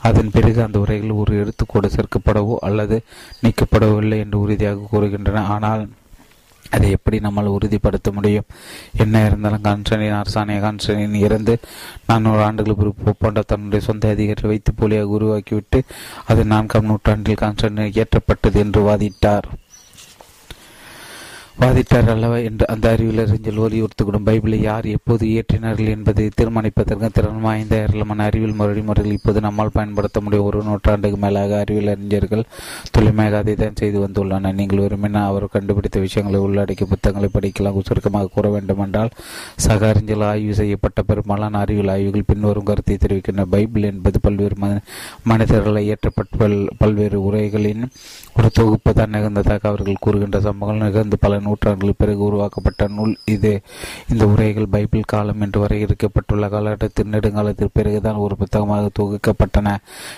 அதன் பிறகு அந்த உரைகள் ஒரு எழுத்துக்கூட சேர்க்கப்படவோ அல்லது நீக்கப்படவில்லை என்று உறுதியாக கூறுகின்றன. ஆனால் அதை எப்படி நம்மால் உறுதிப்படுத்த முடியும்? என்ன இருந்தாலும் கான்ஸ்டன்டின் அரசாணைய கான்சனின் இறந்து நானூறு ஆண்டுகள் பிறப்பு போன்ற தன்னுடைய சொந்த அதிகாரி வைத்து போலியாக உருவாக்கிவிட்டு அது நான்காம் நூற்றாண்டில் கான்ஸ்டன்டின் இயற்றப்பட்டது என்று வாதிட்டார். வாதிட்டார் அல்லவா என்று அந்த அறிவியலறிஞர் வலியுறுத்திக்கூடும் பைபிளை யார் எப்போது இயற்றினார்கள் என்பதை தீர்மானிப்பதற்கு திறன் வாய்ந்த ஏராளமான அறிவியல் வழிமுறைகள் இப்போது நம்மால் பயன்படுத்த முடியும். ஒரு நூற்றாண்டுக்கு மேலாக அறிவியல் அறிஞர்கள் துளிமையாக அதை தான் செய்து வந்துள்ளனர். நீங்கள் விரும்பினால் அவர் கண்டுபிடித்த விஷயங்களை உள்ளடக்கிய புத்தகங்களை படிக்கலாம் சுருக்கமாக கூற வேண்டுமென்றால் சக அறிஞர்கள் ஆய்வு செய்யப்பட்ட பெரும்பாலான அறிவியல் ஆய்வுகள் பின்வரும் கருத்தை தெரிவிக்கின்றன. பைபிள் என்பது பல்வேறு மனிதர்களை ஏற்றப்பட்ட பல்வேறு உரைகளின் ஒரு தொகுப்பு தான் நிகழ்ந்ததாக அவர்கள் கூறுகின்ற சம்பவங்கள். நிகழ்ந்து பல நூற்றாண்டுகள் பிறகு உருவாக்கப்பட்ட நூல் இது. இந்த உரைகள் பைபிள் காலம் என்று வரையறுக்கப்பட்டுள்ள காலகட்டத்தில் நெடுங்காலத்திற்கு பிறகுதான் ஒரு புத்தகமாக தொகுக்கப்பட்டன.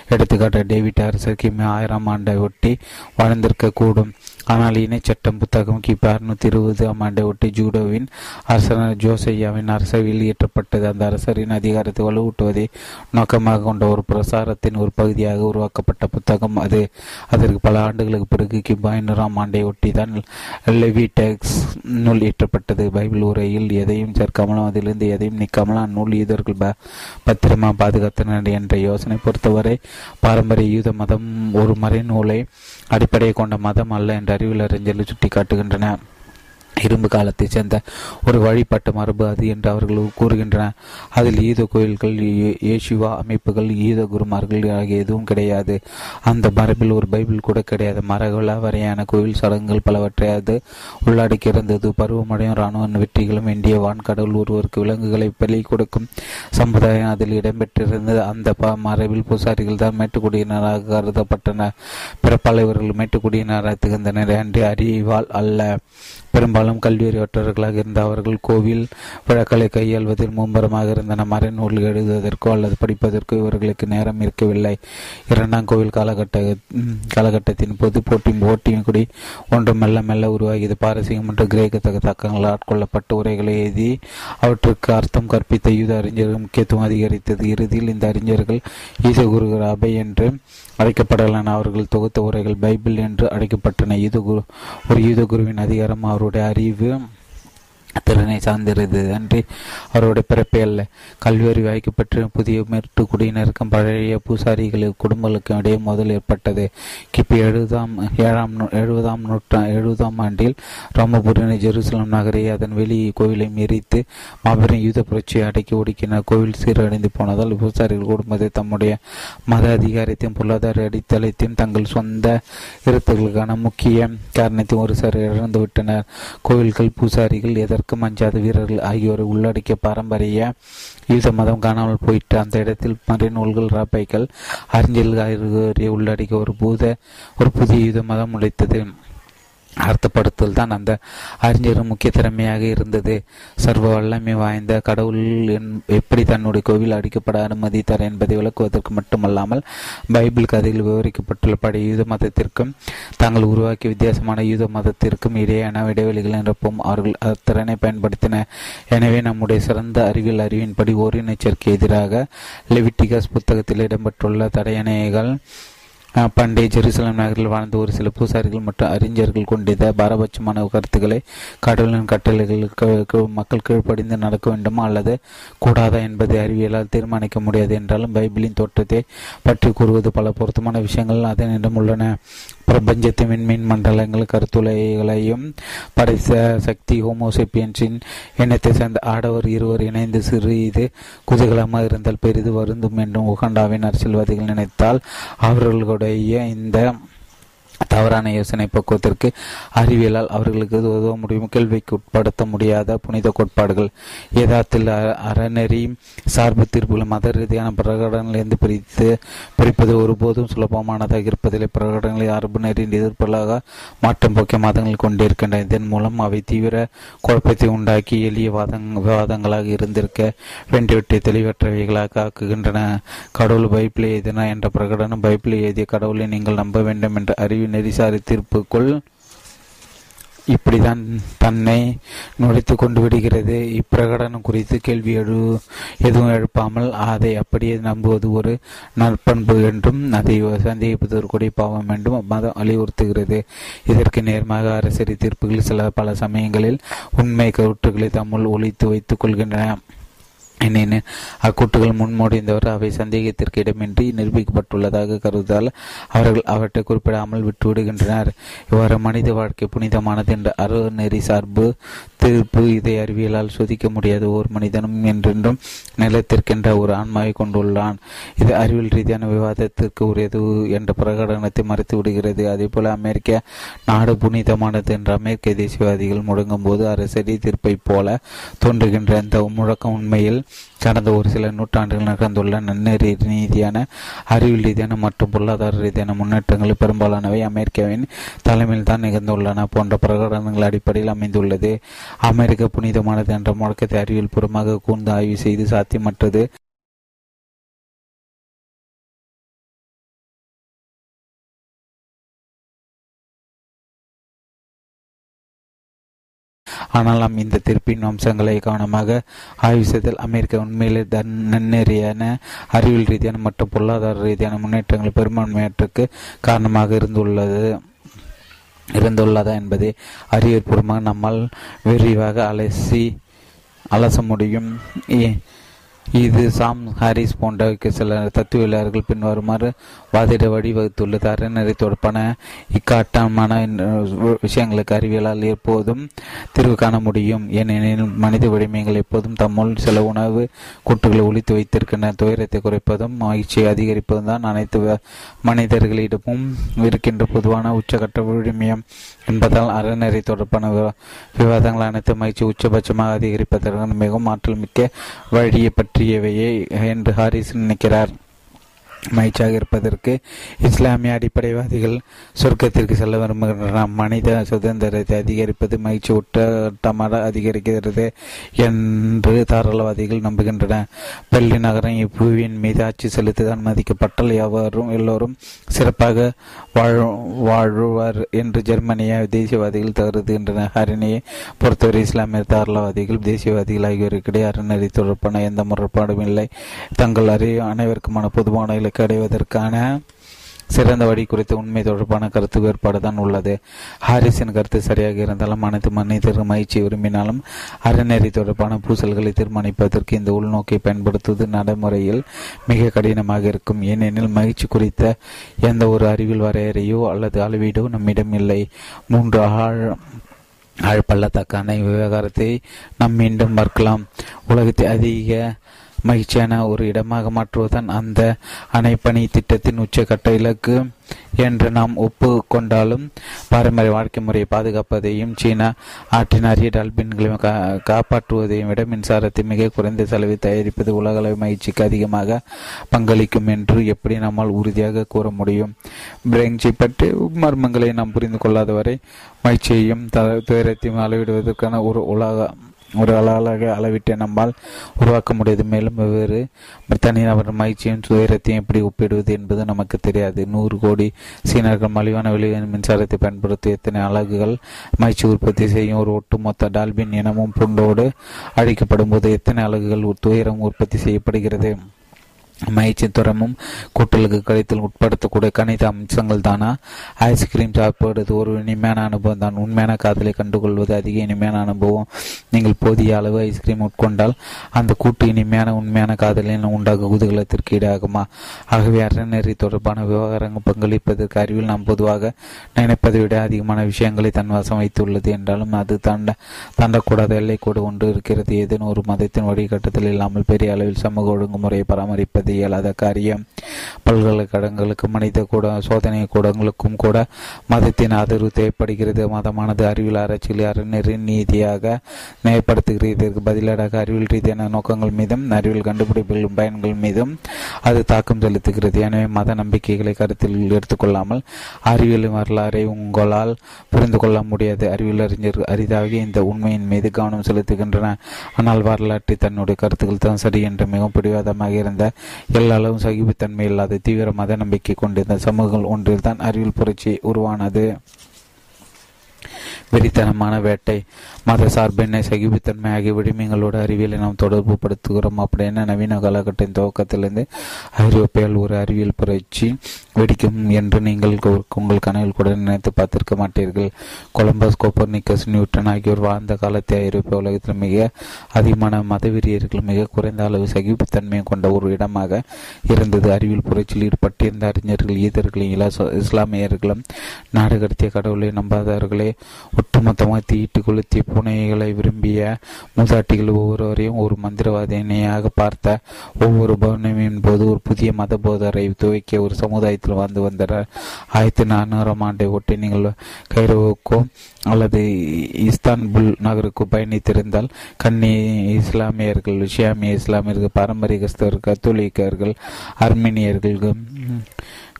எடுத்துக்காட்டு டேவிட் அரசர் கிமி ஆயிரம் ஆண்டை ஒட்டி வாழ்ந்திருக்கக்கூடும். கூடும் ஆனால் இணைச்சட்டம் புத்தகம் கிபி அறுநூத்தி இருபது ஆம் ஆண்டை ஒட்டி ஜூடோவின் அரசர் ஜோசையாவின் அரசர் வெளியேற்றப்பட்டது அந்த அரசரின் அதிகாரத்தை வலுவூட்டுவதை நோக்கமாக கொண்ட ஒரு பிரசாரத்தின் ஒரு பகுதியாக உருவாக்கப்பட்ட புத்தகம் அது. அதற்கு பல ஆண்டுகளுக்கு பிறகு கிபி ஐநூறாம் ஆண்டை ஒட்டி தான் லெவிடெக்ஸ் நூல் இயற்றப்பட்டது. பைபிள் உரையில் எதையும் சேர்க்காமலும் அதிலிருந்து எதையும் நீக்காமலும் அந்நூல் யூதர்கள் பத்திரமா பாதுகாத்தனர் என்ற யோசனை பொறுத்தவரை பாரம்பரிய யூத மதம் ஒரு மறை நூலை அடிப்படையை கொண்ட மதம் அல்ல என்று அறிவியல் அறிஞர்கள் சுட்டிக்காட்டுகின்றன இரும்பு காலத்தை சேர்ந்த ஒரு வழிபாட்டு மரபு அது என்று அவர்கள் கூறுகின்றனர். அதில் ஈத கோயில்கள் ஏசிவா அமைப்புகள் ஈத குருமார்கள் ஆகிய எதுவும் கிடையாது. அந்த மரபில் ஒரு பைபிள் கூட கிடையாது. மரகுலா வரையான கோயில் சடங்குகள் பலவற்றை அது உள்ளடக்கி இருந்தது. பருவமடையும் இராணுவ வெற்றிகளும் இந்திய வான்கடவுள் ஒருவருக்கு விலங்குகளை பலி கொடுக்கும் சமுதாயம் அதில் இடம்பெற்றிருந்தது. அந்த மரபில் பூசாரிகள் தான் மேட்டுக்குடியினராக கருதப்பட்டனர். பிறப்பால் இவர்கள் மேட்டுக்குடியினராக திகழ்ந்தனர். என்று அறிவால் அல்ல. பெரும்பாலும் கல்வியறிவற்றவர்களாக இருந்த அவர்கள் கோவில் விழாக்களை கையாள்வதில் மும்பரமாக இருந்தன. மறைநூல் எழுதுவதற்கோ அல்லது படிப்பதற்கோ இவர்களுக்கு நேரம் இருக்கவில்லை. இரண்டாம் கோவில் காலகட்ட காலகட்டத்தின் போது போட்டி போட்டியும் குடி ஒன்று மெல்ல மெல்ல உருவாகியது. பாரசீகம் மற்றும் கிரேக்க தக்கங்கள் ஆட்கொள்ளப்பட்டு உரைகளை எழுதி அவற்றுக்கு அர்த்தம் கற்பித்த யூத அறிஞர்கள் முக்கியத்துவம் அதிகரித்தது. இறுதியில் இந்த அறிஞர்கள் ஈச குருகர் அபை என்று அழைக்கப்படலாம் அவர்கள் தொகுத்த உரைகள் பைபிள் என்று அழைக்கப்பட்டன. யூத குரு ஒரு யூத குருவின் அதிகாரம். அவருடைய அறிவு திறனை சார்ந்திருந்தது அன்றி அவருடைய பிறப்பே அல்ல. கல்வி அறிவு புதிய மேற்கு குடியினருக்கும் பழைய பூசாரிகளின் குடும்பங்களுக்கும் இடையே முதல் ஏற்பட்டது. கிபி எழுபதாம் ஏழாம் எழுபதாம் நூற்றா எழுபதாம் ஆண்டில் ரோமபுரினை ஜெருசலம் நகரை அதன் வெளி கோவிலை எரித்து மாபெரும் யூத புரட்சியை அடக்கி ஒடுக்கினார் கோவில் சீரடைந்து போனதால் பூசாரிகள் குடும்பத்தை தம்முடைய மத அதிகாரத்தையும் பொருளாதார அடித்தளத்தையும் தங்கள் சொந்த இருத்துகளுக்கான முக்கிய காரணத்தையும் ஒரு சார் இழந்துவிட்டனர். கோவில்கள் பூசாரிகள் எதற்கு எதற்கும் அஞ்சாத வீரர்கள் ஆகியோரை உள்ளடக்கிய பாரம்பரிய யூத மதம் காணாமல் போயிட்டு அந்த இடத்தில் மறைநூல்கள் ராப்பைகள் அறிஞர்கள் ஆகியோரை உள்ளடக்கிய ஒரு பூத ஒரு புதிய யூத மதம் உழைத்தது அர்த்தப்படுத்தல் தான் அந்த அறிஞரும் முக்கிய திறமையாக இருந்தது. சர்வ வல்லமை வாய்ந்த கடவுள் எப்படி தன்னுடைய கோவில் அடிக்கப்பட அனுமதித்தார் என்பதை விளக்குவதற்கு மட்டுமல்லாமல் பைபிள் கதையில் விவரிக்கப்பட்டுள்ள பழைய யூத மதத்திற்கும் தாங்கள் உருவாக்கிய வித்தியாசமான யூத மதத்திற்கும் இடையேயான இடைவெளிகள் நிரப்பும் அவர்கள் அத்திறனை பயன்படுத்தின. எனவே நம்முடைய சிறந்த அறிவியல் அறிவின்படி ஓரினச்சேர்க்கு எதிராக லெவிட்டிகாஸ் புத்தகத்தில் இடம்பெற்றுள்ள தடையணைகள் பண்டைய ஜெருசலம் நகரில் வாழ்ந்த ஒரு சில பூசாரிகள் மற்றும் அறிஞர்கள் கொண்டிருந்த பாரபட்சமான கருத்துக்களை கடவுளின் கட்டளைகளுக்கு மக்கள் கீழ்ப்படிந்து நடக்க வேண்டுமா அல்லது கூடாதா என்பதை அறிவியலால் தீர்மானிக்க முடியாது என்றாலும் பைபிளின் தோற்றத்தை பற்றி கூறுவது பல பொருத்தமான விஷயங்கள் அதனிடம் உள்ளன. பிரபஞ்சத்தின் விண்மீன் மண்டலங்கள் கருத்துளைகளையும் படைத்த சக்தி ஹோமோசெப்பியன்ஸின் இனத்தை சேர்ந்த ஆடவர் இருவர் இணைந்து சிறு இது குதூகலமாக இருந்தால் பெரிது வருந்தும் என்றும் உகண்டாவின் அரசியல்வாதிகள் நினைத்தால் அவர்களுடைய இந்த தவறான யோசனை பக்குவத்திற்கு அறிவியலால் அவர்களுக்கு உதவ முடியும். கேள்விக்கு உட்படுத்த முடியாத புனித கோட்பாடுகள். யதார்த்தத்தில் அறநெறி சார்பு தீர்ப்புகள் மத ரீதியான பிரகடனங்களிலிருந்து பிரித்து பிரிப்பது ஒருபோதும் சுலபமானதாக இருப்பதில்லை. பிரகடனங்களை அரபு நெறியின் எதிர்ப்புகளாக மாற்றம் போக்கிய மதங்கள் கொண்டிருக்கின்றன. இதன் மூலம் அவை தீவிர குழப்பத்தை உண்டாக்கி எளிய வாதங் விவாதங்களாக இருந்திருக்க வேண்டியவற்றை தெளிவற்றவைகளாக ஆக்குகின்றன. கடவுள் பைபிளை எழுதினா என்ற பிரகடனம் பைபிளை எழுதிய கடவுளை நீங்கள் நம்ப வேண்டும் என்ற அறிவு நெறிசாரி தீர்ப்புக்குள் இப்படிதான் தன்னை நுழைத்து கொண்டு விடுகிறது. இப்பிரகடனம் குறித்து கேள்வி எழு எதுவும் எழுப்பாமல் அதை அப்படியே நம்புவது ஒரு நற்பண்பு என்றும் அதை சந்தேகிப்பது சந்தேகிப்பதற்குரிய பாவம் என்றும் மதம் வலியுறுத்துகிறது இதற்கு நேர்மாக அரசியல் தீர்ப்புகள் சில பல சமயங்களில் உண்மை கருத்துக்களை தம்முள் ஒழித்து வைத்துக் கொள்கின்றன. எனினும் அக்கூட்டுகள் முன்மொழிந்தவர் அவை சந்தேகத்திற்கு இடமின்றி நிரூபிக்கப்பட்டுள்ளதாக கருதால் அவர்கள் அவற்றை குறிப்பிடாமல் விட்டுவிடுகின்றனர். இவ்வாறு மனித வாழ்க்கை புனிதமானது என்ற அறநெறி சார்பு தீர்ப்பு இதை அறிவியலால் சோதிக்க முடியாத ஓர் மனிதனும் என்றென்றும் நிலத்திற்கின்ற ஒரு ஆன்மாவை கொண்டுள்ளான். இது அறிவியல் ரீதியான விவாதத்திற்கு உரியது என்ற பிரகடனத்தை மறைத்து விடுகிறது. அதே போல அமெரிக்க நாடு புனிதமானது என்ற அமெரிக்க தேசியவாதிகள் முடங்கும் போது அரசடி தீர்ப்பை போல தோன்றுகின்ற இந்த முழக்கம் உண்மையில் கடந்த ஒரு சில நூற்றாண்டுகள் நடந்துள்ள நன்னெறி ரீதியான அறிவியல் ரீதியான மற்றும் பொருளாதார ரீதியான முன்னேற்றங்கள் பெரும்பாலானவை அமெரிக்காவின் தலைமையில் தான் நிகழ்ந்துள்ளன போன்ற பிரகடனங்கள் அடிப்படையில் அமைந்துள்ளது. அமெரிக்க புனிதமானது என்ற முழக்கத்தை அறிவியல் பூர்வமாக கூர்ந்து ஆய்வு செய்து சாத்தியமற்றது. ஆனால் நாம் இந்த தீர்ப்பின் அம்சங்களை கவனமாக ஆய்வு செய்தால் அமெரிக்கா உண்மையிலே தன் நன்னெறியான அறிவியல் ரீதியான மற்றும் பொருளாதார ரீதியான முன்னேற்றங்கள் பெரும்பான்மையற்றுக்கு காரணமாக இருந்துள்ளது. இருந்துள்ளதா என்பதை அறிவியற்பூர்வமாக நம்மால் விரிவாக அலசி அலச முடியும். இது சாம் ஹாரிஸ் போன்ற சில தத்துவியலாளர்கள் பின்வருமாறு வாதிட வழிவகுத்துள்ளது அறநெறி தொடர்பான இக்காட்டமான விஷயங்களுக்கு அறிவியலால் எப்போதும் தீர்வு காண முடியும். ஏனெனில் மனித விடயங்கள் எப்போதும் தம்முள் சில உணவு கூட்டுகளை ஒழித்து வைத்திருக்கின்றன. துயரத்தை குறைப்பதும் மகிழ்ச்சியை அதிகரிப்பதும் தான் அனைத்து மனிதர்களிடமும் இருக்கின்ற பொதுவான உச்சகட்ட விழுமியம் என்பதால் அறநெறி தொடர்பான விவாதங்கள் அனைத்து மகிழ்ச்சி உச்சபட்சமாக அதிகரிப்பதற்கான மிகவும் ஆற்றல் மிக்க வழியை பற்றியவையே என்று ஹாரிஸ் நினைக்கிறார். மகிழ்ச்சியாக இருப்பதற்கு இஸ்லாமிய அடிப்படைவாதிகள் சொர்க்கத்திற்கு செல்ல விரும்புகின்றன மனித சுதந்திரத்தை அதிகரிப்பது மகிழ்ச்சி ஊட்டமாக அதிகரிக்கிறது என்று தாராளவாதிகள் நம்புகின்றன பள்ளி நகரம் இப்புவியின் மீது ஆட்சி செலுத்த அனுமதிக்கப்பட்டால் எவரும் எல்லோரும் சிறப்பாக வாழ் வாழ்வார் என்று ஜெர்மனிய தேசியவாதிகள் கருதுகின்றனர் ஹரிணியை பொறுத்தவரை இஸ்லாமிய தாராளவாதிகள் தேசியவாதிகள் ஆகியோருக்கிடையே அறநெறி தொடர்பான எந்த முறைப்பாடும் இல்லை. தங்கள் அறி அனைவருக்குமான பொதுவான இலக்கு அடைவதற்கான சிறந்த வழி குறித்த உண்மை தொடர்பான கருத்து வேறுபாடு தான் உள்ளது. ஹாரிஸின் கருத்து சரியாக இருந்தாலும் அனைத்து மனிதர் மகிழ்ச்சி விரும்பினாலும் அறநெறி தொடர்பான பூசல்களை தீர்மானிப்பதற்கு இந்த உள்நோக்கை பயன்படுத்துவது நடைமுறையில் மிக கடினமாக இருக்கும். ஏனெனில் மகிழ்ச்சி குறித்த எந்த ஒரு அறிவில் வரையறையோ அல்லது அளவீடோ நம்மிடம் இல்லை. மூன்று ஆழ் ஆழ்பள்ளத்தாக்கான விவகாரத்தை நாம் மீண்டும் பார்க்கலாம் உலகத்தை அதிக மகிழ்ச்சியான ஒரு இடமாக மாற்றுவதுதான் அந்த அணைப்பணி திட்டத்தின் உச்சகட்ட இலக்கு என்று நாம் ஒப்பு கொண்டாலும் பாரம்பரிய வாழ்க்கை முறையை பாதுகாப்பதையும் சீனா ஆற்றின் அரிய டால்பின்களையும் காப்பாற்றுவதையும் விட மின்சாரத்தை மிக குறைந்த செலவில் தயாரிப்பது உலகளவு மகிழ்ச்சிக்கு அதிகமாக பங்களிக்கும் என்று எப்படி நம்மால் உறுதியாக கூற முடியும்? பிரெஞ்சை பற்றி மர்மங்களை நாம் புரிந்து கொள்ளாதவரை மகிழ்ச்சியையும் துயரத்தையும் அளவிடுவதற்கான ஒரு உலக ஒரு அழகாக அளவிட்டு நம்மால் உருவாக்க முடியாது. மேலும் வெவ்வேறு தனிநபர் மகிழ்ச்சியும் துயரத்தையும் எப்படி ஒப்பிடுவது என்பது நமக்கு தெரியாது. நூறு கோடி சீனர்கள் மலிவான விலை மின்சாரத்தை பயன்படுத்தி எத்தனை அலகுகள் மகிழ்ச்சி உற்பத்தி செய்யும் ஒரு ஒட்டுமொத்த டால்பின் இனமும் புண்டோடு அழிக்கப்படும் போது எத்தனை அலகுகள் துயரம் உற்பத்தி செய்யப்படுகிறது? மகிழ்ச்சி துறமும் கூட்டலுக்கு கழித்தில் உட்படுத்தக்கூடிய கணித அம்சங்கள் தானா ஐஸ்கிரீம் சாப்பிடுவது ஒரு இனிமையான அனுபவம் தான். உண்மையான காதலை கண்டுகொள்வது அதிக இனிமையான அனுபவம். நீங்கள் போதிய அளவு ஐஸ்கிரீம் உட்கொண்டால் அந்த கூட்டு இனிமையான உண்மையான காதலில் உண்டாகும் குதூகலத்திற்கு ஈடாகுமா? ஆகவே அறநெறி தொடர்பான விவகாரங்கள் பங்களிப்பதற்கு அறிவில் நாம் பொதுவாக நினைப்பதை விட அதிகமான விஷயங்களை தன் வசம் வைத்துள்ளது என்றாலும் அது தாண்ட தாண்டக்கூடாத எல்லை கூட ஒன்று இருக்கிறது. ஏதேனும் ஒரு மதத்தின் வழிகட்டத்தில் இல்லாமல் பெரிய அளவில் சமூக ஒழுங்குமுறையை பராமரிப்பது இயலாத காரியம். பல்கலைக்கழகங்களுக்கு மனித கூட சோதனை கூடங்களுக்கும் கூட மதத்தின் ஆதரவு தேவைப்படுகிறது. மதமானது அறிவியல் ஆராய்ச்சியில் அறநெறி நீதியாக நியாயப்படுத்துகிறது. இதற்கு பதிலடாக அறிவியல் ரீதியான நோக்கங்கள் மீதும் அறிவியல் கண்டுபிடிப்புகளின் பயன்கள் மீதும் அது தாக்கம் செலுத்துகிறது. எனவே மத நம்பிக்கைகளை கருத்தில் எடுத்துக்கொள்ளாமல் அறிவியல் வரலாறை உங்களால் புரிந்து கொள்ள முடியாது. அறிவியல் அறிஞர் அரிதாக இந்த உண்மையின் மீது கவனம் செலுத்துகின்றன. ஆனால் வரலாற்றை தன்னுடைய கருத்துக்கள் தான் சரி என்று மிகவும் பிடிவாதமாக இருந்த எல்லா அளவும் சகிப்புத்தன்மை இல்லாத தீவிர மத நம்பிக்கை கொண்டிருந்த சமூகங்கள் ஒன்றில் தான் அறிவியல் புரட்சி உருவானது. வெறித்தனமான வேட்டை. மத சார்பின்மை சகிப்புத்தன்மை ஆகிய விடுமியங்களோட அறிவியலை நாம் தொடர்பு படுத்துகிறோம். அப்படின்னு நவீன காலகட்டத்தின் துவக்கத்திலிருந்து ஐரோப்பியால் ஒரு அறிவியல் புரட்சி வெடிக்கும் என்று நீங்கள் உங்கள் கனவில் கூட நினைத்து பார்த்திருக்க மாட்டீர்கள். கொலம்பஸ் கோப்பர்னிக்கஸ் நியூட்டன் ஆகியோர் வாழ்ந்த காலத்தை ஐரோப்பிய உலகத்தில் மிக அதிகமான மதவெறியர்கள் மிக குறைந்த அளவு சகிப்புத்தன்மையை கொண்ட ஒரு இடமாக இருந்தது. அறிவியல் புரட்சியில் ஈடுபட்டிருந்த அறிஞர்கள் ஈதர்களும் இஸ்லாமியர்களும் நாடு கடத்திய கடவுளை நம்பாதவர்களே ஒட்டுமொத்தமாக தீட்டு கொளுத்தி பூனைகளை விரும்பிய மூதாட்டிகள் ஒவ்வொருவரையும் ஒரு மந்திரவாதினையாக பார்த்த ஒவ்வொரு பௌர்ணமியின் போது ஒரு புதிய மத போதரை துவக்கிய ஒரு சமுதாயத்தில் வாழ்ந்து வந்தனர். ஆயிரத்தி நானூறாம் ஆண்டை ஒட்டி நீங்கள் கைரோவுக்கும் அல்லது இஸ்தான்புல் நகருக்கு பயணித்திருந்தால் கன்னி இஸ்லாமியர்கள் விஷயாமிய இஸ்லாமியர்கள் பாரம்பரிய கிறிஸ்தவர்கள் கத்தோலிக்கர்கள் அர்மீனியர்கள்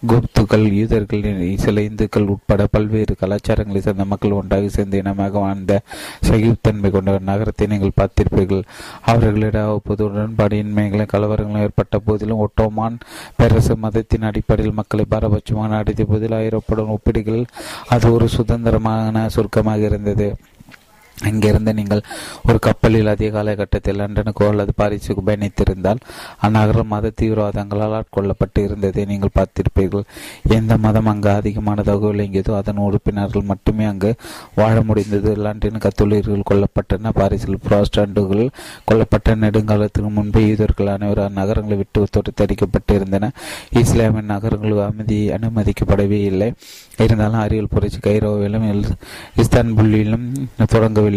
குப்துகள் யூதர்கள் சில இந்துக்கள் உட்பட பல்வேறு கலாச்சாரங்களை சேர்ந்த மக்கள் ஒன்றாக சேர்ந்து இனமாக வாழ்ந்த சகிப்புத்தன்மை கொண்ட நகரத்தை நீங்கள் பார்த்திருப்பீர்கள். அவர்களிடம் அவ்வப்போது உடன்பாடின்மைகளும் கலவரங்களும் ஏற்பட்ட போதிலும் ஒட்டோமான் பேரரசு மதத்தின் அடிப்படையில் மக்களை பாரபட்சமாக நடத்திய போதில் ஐரோப்பாவுடன் ஒப்பிடுகள் அது ஒரு சுதந்திரமான சுருக்கமாக இருந்தது. அங்கிருந்து நீங்கள் ஒரு கப்பலில் அதிக காலகட்டத்தில் லண்டனுக்கோ அல்லது பாரிஸுக்கு பயணித்திருந்தால் அந்நகரம் மத தீவிரவாதங்களால் ஆட்கொள்ளப்பட்டு இருந்ததை நீங்கள் பார்த்திருப்பீர்கள். எந்த மதம் அங்கு அதிகமான தகவல் எங்கியதோ அதன் உறுப்பினர்கள் மட்டுமே அங்கு வாழ முடிந்தது. லண்டன் கத்தோலியர்கள் கொல்லப்பட்டன பாரிஸில் புராஸ்டாண்டுகள் கொல்லப்பட்ட நெடுங்காலத்துக்கு முன்பே யூதர்கள் அனைவரும் அந்நகரங்களை விட்டு தொடுத்தடிக்கப்பட்டு இருந்தன இஸ்லாமிய நகரங்கள் அமைதி அனுமதிக்கப்படவே இல்லை. இருந்தாலும் அறிவியல் புரட்சி கைரோவிலும் இஸ்தான்புல்லிலும் தொடங்கவில்லை.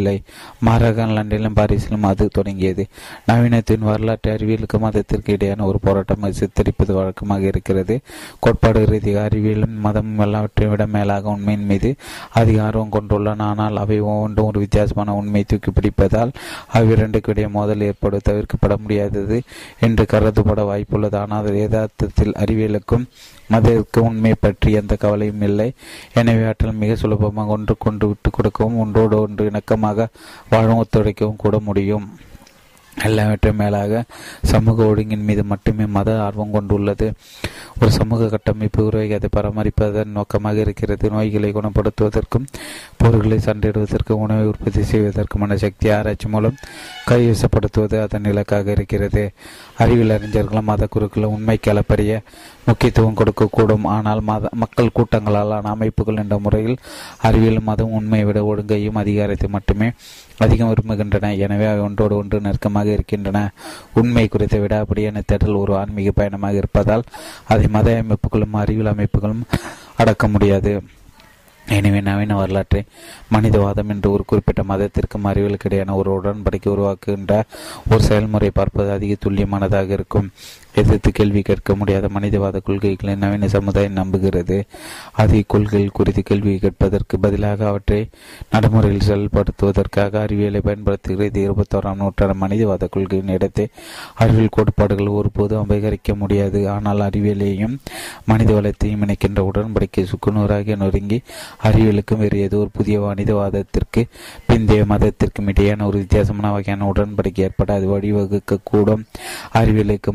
மாறாக லண்டனிலும் பாரிஸிலும் அது தொடங்கியது. நவீனத்தின் வரலாற்று அறிவியலுக்கு மதத்திற்கு இடையான ஒரு போராட்டம் சித்தரிப்பது வழக்கமாக இருக்கிறது. கோட்பாடு ரீதியாக அறிவியலும் மதமும் எல்லாவற்றை விட மேலாக உண்மையின் மீது அதிக ஆர்வம் கொண்டுள்ளன. ஆனால் அவை ஒவ்வொன்றும் ஒரு வித்தியாசமான உண்மையை தூக்கி பிடிப்பதால் அவ்விரண்டுக்கு இடையே மோதல் ஏற்பட தவிர்க்கப்பட முடியாதது என்று கருதப்பட வாய்ப்புள்ளது. ஆனால் யதார்த்தத்தில் அறிவியலுக்கும் மதத்திற்கு உண்மை பற்றி எந்த கவலையும் இல்லை. எனவே ஆற்றல் மிக சுலபமாக ஒன்று கொண்டு விட்டு கொடுக்கவும் ஒன்றோடு ஒன்று இணக்கமாக வாழும் ஒத்துழைக்கவும் கூட முடியும். எல்லாவற்றையும் மேலாக சமூக ஒழுங்கின் மீது மட்டுமே மத ஆர்வம் கொண்டுள்ளது. ஒரு சமூக கட்டமைப்பு உருவாகி அதை பராமரிப்பதன் நோக்கமாக இருக்கிறது. நோய்களை குணப்படுத்துவதற்கும் பொருட்களை சண்டையிடுவதற்கும் உணவை உற்பத்தி செய்வதற்குமான சக்தி ஆராய்ச்சி மூலம் கைவசப்படுத்துவது அதன் இலக்காக இருக்கிறது. அறிவியல் அறிஞர்களும் மத குருக்களும் உண்மைக்கு அளப்பரிய முக்கியத்துவம் கொடுக்கக்கூடும். ஆனால் மத மக்கள் கூட்டங்களாலான அமைப்புகள் என்ற முறையில் அறிவியல் மதம் உண்மையை விட ஒழுங்கையும் அதிகாரத்தை மட்டுமே அதிகம் விரும்புகின்றன. எனவே அவை ஒன்றோடு ஒன்று நெருக்கமாக இருக்கின்றன. உண்மை குறித்த விடாப்படியான தேடல் ஒரு ஆன்மீக பயணமாக இருப்பதால் அதை மத அமைப்புகளும் அறிவியல் அமைப்புகளும் அடக்க முடியாது. எனவே நவீன வரலாற்றை மனிதவாதம் என்று ஒரு குறிப்பிட்ட மதத்திற்கும் அறிவியலுக்கு இடையான ஒரு உடன்படிக்கை உருவாக்குகின்ற ஒரு செயல்முறை பார்ப்பது அதிக துல்லியமானதாக இருக்கும். எதிர்த்து கேள்வி கேட்க முடியாத மனிதவாத கொள்கைகளை நவீன சமுதாயம் நம்புகிறது. அதே கொள்கைகள் குறித்து கேள்வி கேட்பதற்கு பதிலாக அவற்றை நடைமுறையில் செயல்படுத்துவதற்காக அறிவியலை பயன்படுத்துகிறது. இருபத்தோராம் நூற்றாண்டு மனிதவாத கொள்கையின் இடத்தை அறிவியல் கோட்பாடுகள் ஒருபோதும் அபகரிக்க முடியாது. ஆனால் அறிவியலையும் மனித வளத்தையும் இணைக்கின்ற உடன்படிக்கை சுக்குநூறாக நொறுங்கி அறிவியலுக்கும் வேறு ஏதோ ஒரு புதிய மனிதவாதத்திற்கு பிந்தைய மதத்திற்கும் இடையான ஒரு வித்தியாசமான வகையான உடன்படிக்கை ஏற்பட அது வழிவகுக்க கூடும் அறிவியலுக்கு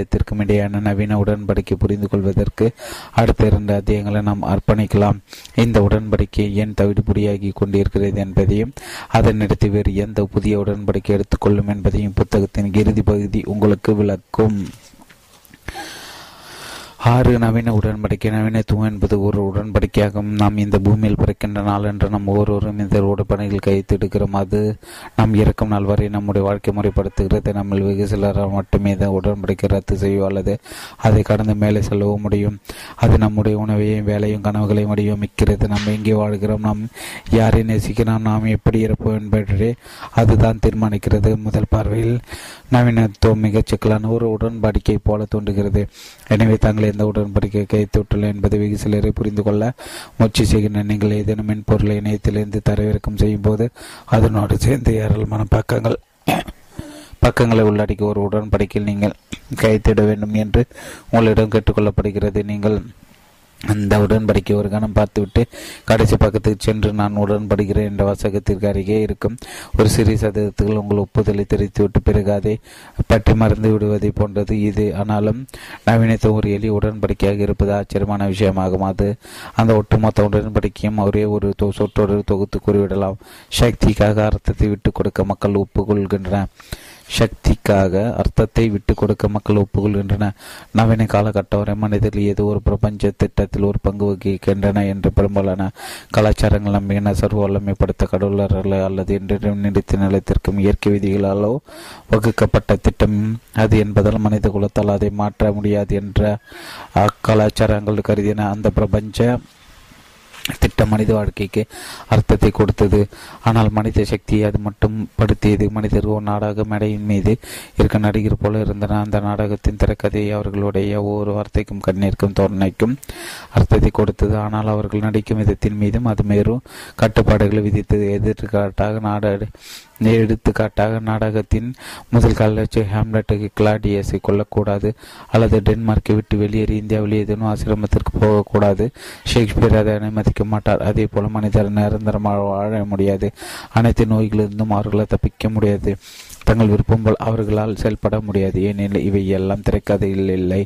மனிதவாதத்திற்கும் இடையான நவீன உடன்படிக்கை புரிந்து கொள்வதற்கு அடுத்த இரண்டு அத்தியங்களை நாம் அர்ப்பணிக்கலாம். இந்த உடன்படிக்கை ஏன் தவிடுபடியாகி கொண்டிருக்கிறது என்பதையும் அதனிடத்து வேறு எந்த புதிய உடன்படிக்கை எடுத்துக்கொள்ளும் என்பதையும் புத்தகத்தின் இறுதி பகுதி உங்களுக்கு விளக்கும். ஆறு நவீன உடன்படிக்கை நவீனத்துவம் என்பது ஒரு உடன்படிக்கையாகும். நாம் இந்த பூமியில் பிறக்கின்ற நாள் என்று நம் ஒவ்வொருவரும் இந்த உடன்படிக்கையில் கைத்தெடுக்கிறோம் அது நாம் இறக்கும் நாள் வரை நம்முடைய வாழ்க்கை முறைப்படுத்துகிறது. நம்ம வெகு சிலரால் மட்டுமே இந்த உடன்படிக்கை ரத்து செய்யோ அல்லது அதை கடந்து மேலே செல்லவும் முடியும். அது நம்முடைய உணவையும் வேலையும் கனவுகளையும் வடிவமைக்கிறது. நாம் எங்கே வாழ்கிறோம்? நாம் யாரை நேசிக்கிறோம்? நாம் எப்படி இருப்போம் என்பதை அதுதான் தீர்மானிக்கிறது. முதல் பார்வையில் நவீனத்துவம் மிகச் சிக்கலான ஒரு உடன்படிக்கை போல தோன்றுகிறது. எனவே தங்களை எந்த உடன்படிக்கை கைத்துட்டுள்ள என்பதை வெகு சிலரை புரிந்து கொள்ள முயற்சி செய்கின்றன நீங்கள் ஏதேனும் மென்பொருளை இணையத்திலிருந்து தரவிறக்கம் செய்யும் போது அதனோடு சேர்ந்து ஏராளமான பக்கங்கள் பக்கங்களை உள்ளடக்கி ஒரு உடன்படிக்கையில் நீங்கள் கைத்திட வேண்டும் என்று உங்களிடம் கேட்டுக்கொள்ளப்படுகிறது. நீங்கள் அந்த உடன்படிக்கை ஒரு கணம் பார்த்துவிட்டு கடைசி பக்கத்துக்கு சென்று நான் உடன்படுகிறேன் என்ற வாசகத்திற்கு அருகே இருக்கும் ஒரு சிறிய சதவீதத்தில் உங்கள் ஒப்புதலை தெரிவித்துவிட்டு பிறகு அதை பற்றி மறந்து விடுவதை போன்றது இது. ஆனாலும் நவீனத்துவம் ஒரு எளிய உடன்படிக்கையாக இருப்பது ஆச்சரியமான விஷயமாகும். அது அந்த ஒட்டுமொத்த உடன்படிக்கையும் ஒரே ஒரு சொற்றொடர் தொகுத்து கூறிவிடலாம். சக்திக்காக அர்த்தத்தை விட்டு கொடுக்க மக்கள் ஒப்புக்கொள்கின்றன சக்திக்காக அர்த்தத்தை விட்டு கொடுக்க மக்கள் ஒப்புக்கொள்கின்றன. நவீன காலகட்டம் வரை மனிதர்கள் ஏதோ ஒரு பிரபஞ்ச திட்டத்தில் ஒரு பங்கு வகிக்கின்றன என்று பெரும்பாலான கலாச்சாரங்கள் நம்பின சர்வ வல்லமைப்படுத்த கடவுளர்கள் அல்லது என்று நீடித்த நிலத்திற்கும் இயற்கை விதிகளாலோ வகுக்கப்பட்ட திட்டம். அது என்பதால் மனித குலத்தால் அதை மாற்ற முடியாது என்ற அக்கலாச்சாரங்கள் கருதின அந்த பிரபஞ்ச திட்டம் மனித வாழ்க்கைக்கு அர்த்தத்தை கொடுத்தது. ஆனால் மனித சக்தியை அது மட்டும் படுத்தியது. மனிதர் ஒரு நாடக மேடையின் மீது இருக்க நடிகர் போல இருந்தன. அந்த நாடகத்தின் திரைக்கதையை அவர்களுடைய ஒவ்வொரு வார்த்தைக்கும் கண்ணீருக்கும் தோரணைக்கும் அர்த்தத்தை கொடுத்தது. ஆனால் அவர்கள் நடிக்கும் விதத்தின் மீதும் அது மேலும் கட்டுப்பாடுகளை விதித்தது. எதிர்காட்டாக நாடு எடுத்துக்காட்டாக நாடகத்தின் முதல் காலச்சு ஹேம்லெட்டுக்கு கிளாடியஸை கொல்லக்கூடாது அல்லது டென்மார்க்கை விட்டு வெளியேறி இந்தியாவில் ஏதேனும் ஆசிரமத்திற்கு போகக்கூடாது. ஷேக்ஸ்பியர் அதை அனுமதிக்க மாட்டார். அதே போல மனிதர் நிரந்தரமாக வாழ முடியாது. அனைத்து நோய்களிலிருந்தும் அவர்களை தப்பிக்க முடியாது. தங்கள் விருப்பம் போல் அவர்களால் செயல்பட முடியாது. ஏனெனில் இவை எல்லாம் திரைக்கதையில் இல்லை.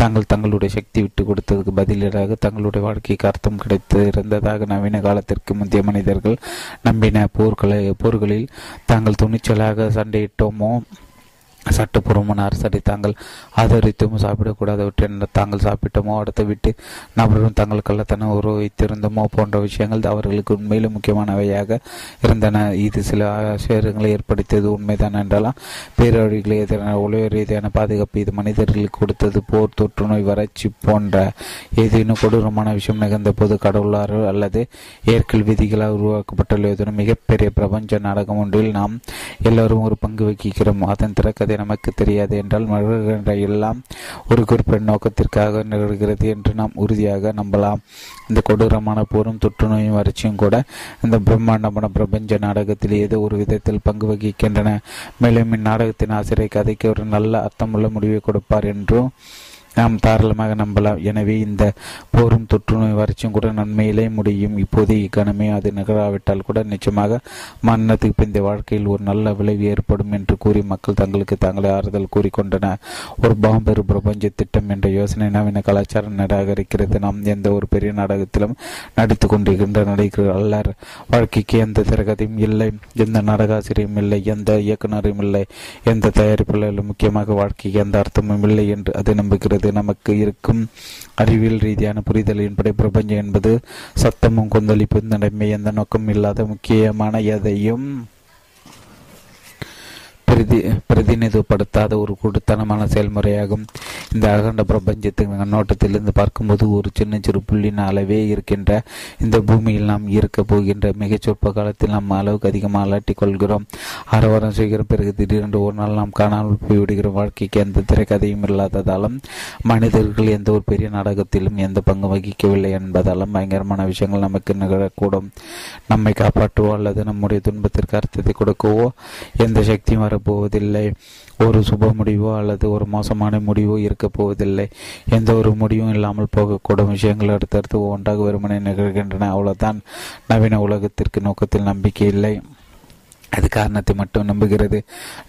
தாங்கள் தங்களுடைய சக்தி விட்டு கொடுத்ததுக்கு பதிலீடாக தங்களுடைய வாழ்க்கைக்கு அர்த்தம் கிடைத்து இருந்ததாக நவீன காலத்திற்கு முந்தைய மனிதர்கள் நம்பின போர்களை போர்களில் தாங்கள் துணிச்சலாக சண்டையிட்டோமோ சட்டப்பூர்வமான அரசரை தாங்கள் ஆதரித்தும் சாப்பிடக்கூடாதவற்றை தாங்கள் சாப்பிட்டோமோ அடுத்த விட்டு நபரும் தங்கள் கள்ளத்தனம் உருவித்திருந்தோமோ போன்ற விஷயங்கள் அவர்களுக்கு உண்மையிலும் முக்கியமானவையாக இருந்தன. இது சில ஆசிரியர்களை ஏற்படுத்தியது உண்மைதான் என்றாலும் பேரழிகளை எதிரான உலக ரீதியான பாதுகாப்பு இது மனிதர்களுக்கு கொடுத்தது போர் தொற்றுநோய் வறட்சி போன்ற ஏதேனும் கொடூரமான விஷயம் நிகழ்ந்த போது கடவுளாறு அல்லது இயற்கை விதிகளால் உருவாக்கப்பட்டுள்ள மிகப்பெரிய பிரபஞ்ச நாடகம் ஒன்றில் நாம் எல்லோரும் ஒரு பங்கு வகிக்கிறோம். அதன் திறக்கதை நமக்கு தெரியாது என்றால் மகிழ்கின்ற எல்லாம் ஒரு குறிப்பிட்ட நோக்கத்திற்காக நிகழ்கிறது என்று நாம் உறுதியாக நம்பலாம். இந்த கொடூரமான போரும் தொற்றுநோயும் வறட்சியும் கூட இந்த பிரம்மாண்டமான பிரபஞ்ச நாடகத்தில் ஏதோ ஒரு விதத்தில் பங்கு வகிக்கின்றன. மேலும் இந்நாடகத்தின் ஆசிரியர் கதைக்கு ஒரு நல்ல அர்த்தமுள்ள முடிவை கொடுப்பார் என்றும் நாம் தாராளமாக நம்பலாம். எனவே இந்த போரும் தொற்றுநோய் வறட்சியும் கூட நன்மையிலே முடியும். இப்போதே இக்கணமே அது நிகழாவிட்டால் கூட நிச்சயமாக மரணத்துக்கு பிந்தைய வாழ்க்கையில் ஒரு நல்ல விளைவு ஏற்படும் என்று கூறி மக்கள் தங்களுக்கு தாங்களே ஆறுதல் கூறிக்கொண்டன. ஒரு பாம்பெரு பிரபஞ்ச திட்டம் என்ற யோசனை நவீன கலாச்சாரம் நிராகரிக்கிறது. நாம் எந்த ஒரு பெரிய நாடகத்திலும் நடித்து கொண்டிருக்கின்ற நடிகர் அல்லர். வாழ்க்கைக்கு எந்த திரகதையும் இல்லை. எந்த நாடகாசிரியும் இல்லை. எந்த இயக்குனரும் இல்லை. எந்த தயாரிப்பாளர்களும் முக்கியமாக வாழ்க்கைக்கு எந்த அர்த்தமும் இல்லை என்று அது நம்புகிறது. நமக்கு இருக்கும் அறிவியல் ரீதியான புரிதலின்படி பிரபஞ்சம் என்பது சத்தமும் கொந்தளிப்பும் நடைமை எந்த நோக்கம் இல்லாத முக்கியமான எதையும் பிரதி பிரதிநிதிப்படுத்தாத ஒரு குடுத்தனமான செயல்முறையாகும். இந்த அகண்ட பிரபஞ்சத்தின் கண்ணோட்டத்திலிருந்து பார்க்கும்போது ஒரு சின்ன சிறு புள்ளின் அளவே இருக்கின்ற இந்த பூமியில் நாம் இருக்க போகின்ற மிகச் சொற்ப காலத்தில் நாம் அளவுக்கு அதிகமாக அலட்டிக் கொள்கிறோம். ஆரவாரம் செய்கிற பிறகு திடீரென்று ஒரு நாள் நாம் காணாமல் போய்விடுகிற வாழ்க்கைக்கு எந்த திரைக்கதையும் இல்லாததாலும் மனிதர்கள் எந்த ஒரு பெரிய நாடகத்திலும் எந்த பங்கு வகிக்கவில்லை என்பதாலும் பயங்கரமான விஷயங்கள் நமக்கு நிகழக்கூடும். நம்மை காப்பாற்றுவோ அல்லது நம்முடைய துன்பத்திற்கு அர்த்தத்தை கொடுக்கவோ எந்த சக்தியும் வர போவதில்லை. ஒரு சுப முடிவோ அல்லது ஒரு மோசமான முடிவோ இருக்கப் போவதில்லை. எந்த ஒரு முடிவும் இல்லாமல் போகக்கூடும். விஷயங்கள் அடுத்தடுத்து ஒன்றாக வெறுமனே நிகழ்கின்றன. அவ்வளவுதான். நவீன உலகத்திற்கு நோக்கத்தில் நம்பிக்கை இல்லை. அது காரணத்தை மட்டும் நம்புகிறது.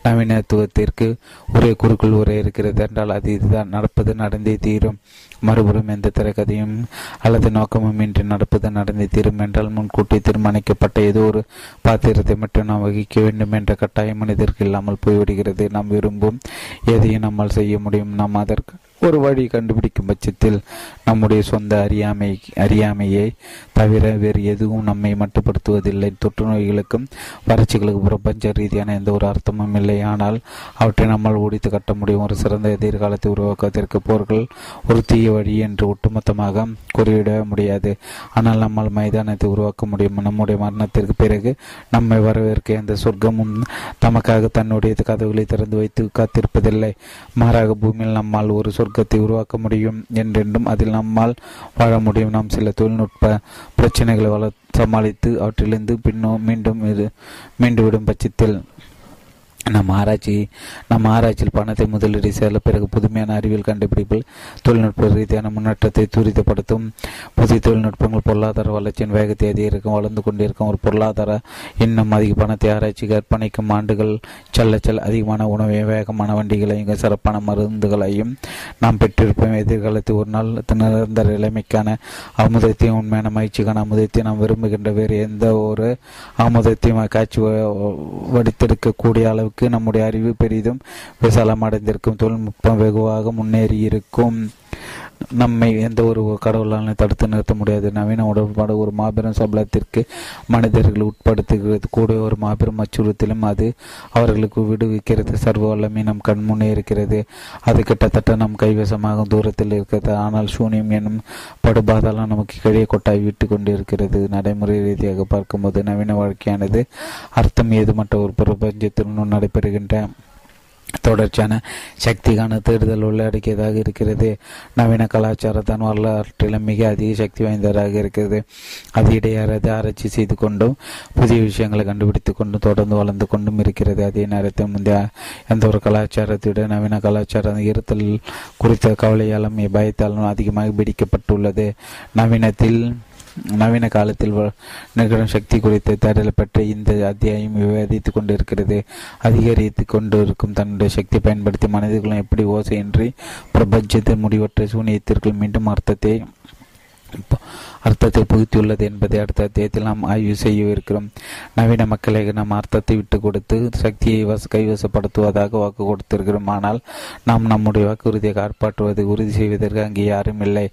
நவீனத்துவத்திற்கு ஒரே குறுக்குள் ஒரே இருக்கிறது என்றால் அது இதுதான். நடப்பது நடந்தே தீரும். மறுபுறம் எந்த திரைக்கதையும் அல்லது நோக்கமும் இன்றி நடப்பது நடந்தே தீரும் என்றால் முன்கூட்டி தீர்மானிக்கப்பட்ட ஏதோ ஒரு பாத்திரத்தை மட்டும் நாம் வகிக்க வேண்டும் என்ற கட்டாயம் மனிதருக்கு இல்லாமல் போய்விடுகிறது. நாம் விரும்பும் எதையும் நம்மால் செய்ய முடியும். நாம் அதற்கு ஒரு வழி கண்டுபிடிக்கும் பட்சத்தில் நம்முடைய சொந்த அறியாமை அறியாமையை தவிர வேறு எதுவும் நம்மை மட்டுப்படுத்துவதில்லை. தொற்று நோய்களுக்கும் வறட்சிகளுக்கும் பிரபஞ்ச ரீதியான எந்த ஒரு அர்த்தமும் இல்லை. ஆனால் அவற்றை நம்மால் ஒடித்து கட்ட முடியும். ஒரு சிறந்த எதிர்காலத்தை உருவாக்குவதற்கு போர்கள் ஒரு தீய வழி என்று ஒட்டுமொத்தமாக கூறிவிட முடியாது. ஆனால் நம்மால் மைதானத்தை உருவாக்க முடியும். நம்முடைய மரணத்திற்கு பிறகு நம்மை வரவேற்க எந்த சொர்க்கமும் தமக்காக தன்னுடைய கதவுகளை திறந்து வைத்து காத்திருப்பதில்லை. மாறாக பூமியில் நம்மால் ஒரு சொர்க்கத்தை உருவாக்க முடியும் என்றென்றும் அதில் நம்மால் வாழ முடியும். நாம் சில தொழில்நுட்ப பிரச்சனைகளை வள சமாளித்து அவற்றிலிருந்து பின்னோ மீண்டும் இது மீண்டுவிடும் பட்சத்தில் நம் ஆராய்ச்சி நம் ஆராய்ச்சியில் பணத்தை முதலீடு செய்த பிறகு புதுமையான அறிவியல் கண்டுபிடிப்பில் தொழில்நுட்ப ரீதியான முன்னேற்றத்தை துரிதப்படுத்தும். புதிய தொழில்நுட்பங்கள் பொருளாதார வளர்ச்சியின் வேகத்தை அதிகரிக்கும் வளர்ந்து கொண்டிருக்கும். ஒரு பொருளாதார இன்னும் அதிக பணத்தை ஆராய்ச்சிக்கு அர்ப்பணிக்கும் ஆண்டுகள் செல்ல செல்ல அதிகமான உணவையும் வேகமான வண்டிகளையும் சிறப்பான மருந்துகளையும் நாம் பெற்றிருப்போம். எதிர்காலத்தில் ஒரு நாள் நிரந்தர இளமைக்கான அமுதத்தையும் உண்மையான மகிழ்ச்சிக்கான அமுதத்தையும் நாம் விரும்புகின்ற வேறு எந்த ஒரு அமுதத்தையும் காட்சி வடித்தெடுக்கக்கூடிய அளவுக்கு அளவுக்கு நம்முடைய அறிவு பெரிதும் விசாலமடைந்திருக்கும். தொழில்நுட்பம் வெகுவாக முன்னேறியிருக்கும். நம்மை எந்த ஒரு கடவுளாலும் தடுத்து நிறுத்த முடியாது. நவீன உடன்பாடு ஒரு மாபெரும் சபலத்திற்கு மனிதர்கள் உட்படுத்துகிறது. கூட ஒரு மாபெரும் அச்சுறுத்தலும் அது அவர்களுக்கு விடுவிக்கிறது. சர்வ வல்லமை நம் கண்முன்னே இருக்கிறது. அது கிட்டத்தட்ட நம் கைவசமாகும் தூரத்தில் இருக்கிறது. ஆனால் சூன்யம் எனும் படுபாதாலாம் நமக்கு கீழே கொட்டாய் விட்டு கொண்டிருக்கிறது. நடைமுறை ரீதியாக பார்க்கும்போது நவீன வாழ்க்கையானது அர்த்தம் ஏதுமற்ற ஒரு பிரபஞ்சத்தினுள் நடைபெறுகின்ற தொடர்ச்சியான சக்திக்கான தேடுதல் உள்ளடக்கியதாக இருக்கிறது. நவீன கலாச்சாரத்தான் வரலாற்றிலும் மிக அதிக சக்தி வாய்ந்ததாக இருக்கிறது. அது இடையறது ஆராய்ச்சி செய்து கொண்டும் புதிய விஷயங்களை கண்டுபிடித்து கொண்டும் தொடர்ந்து வளர்ந்து கொண்டும் இருக்கிறது. அதே நேரத்தில் முந்தைய எந்த ஒரு கலாச்சாரத்துடன் நவீன கலாச்சாரம் இருத்தல் குறித்த கவலையாலும் பயத்தாலும் அதிகமாக பிடிக்கப்பட்டுள்ளது. நவீனத்தில் நவீன காலத்தில் நிகழும் சக்தி குறித்த தேடல் பற்றி இந்த அத்தியாயம் விவாதித்துக் கொண்டிருக்கிறது. அதிகரித்து கொண்டிருக்கும் தன்னுடைய சக்தி பயன்படுத்தி மனிதர்களும் எப்படி ஓசையின்றி பிரபஞ்சத்தின் முடிவற்ற சூனியத்திற்குள் மீண்டும் அர்த்தத்தை அர்த்தத்தை புகுத்தியுள்ளது என்பதை அடுத்த அத்தியத்தில் நாம் ஆய்வு செய்ய இருக்கிறோம் நவீன மக்களை நாம் அர்த்தத்தை விட்டு கொடுத்து சக்தியை வச கைவசப்படுத்துவதாக வாக்கு கொடுத்திருக்கிறோம். ஆனால் நாம் நம்முடைய வாக்குறுதியை காப்பாற்றுவதை உறுதி செய்வதற்கு அங்கே யாரும் இல்லை.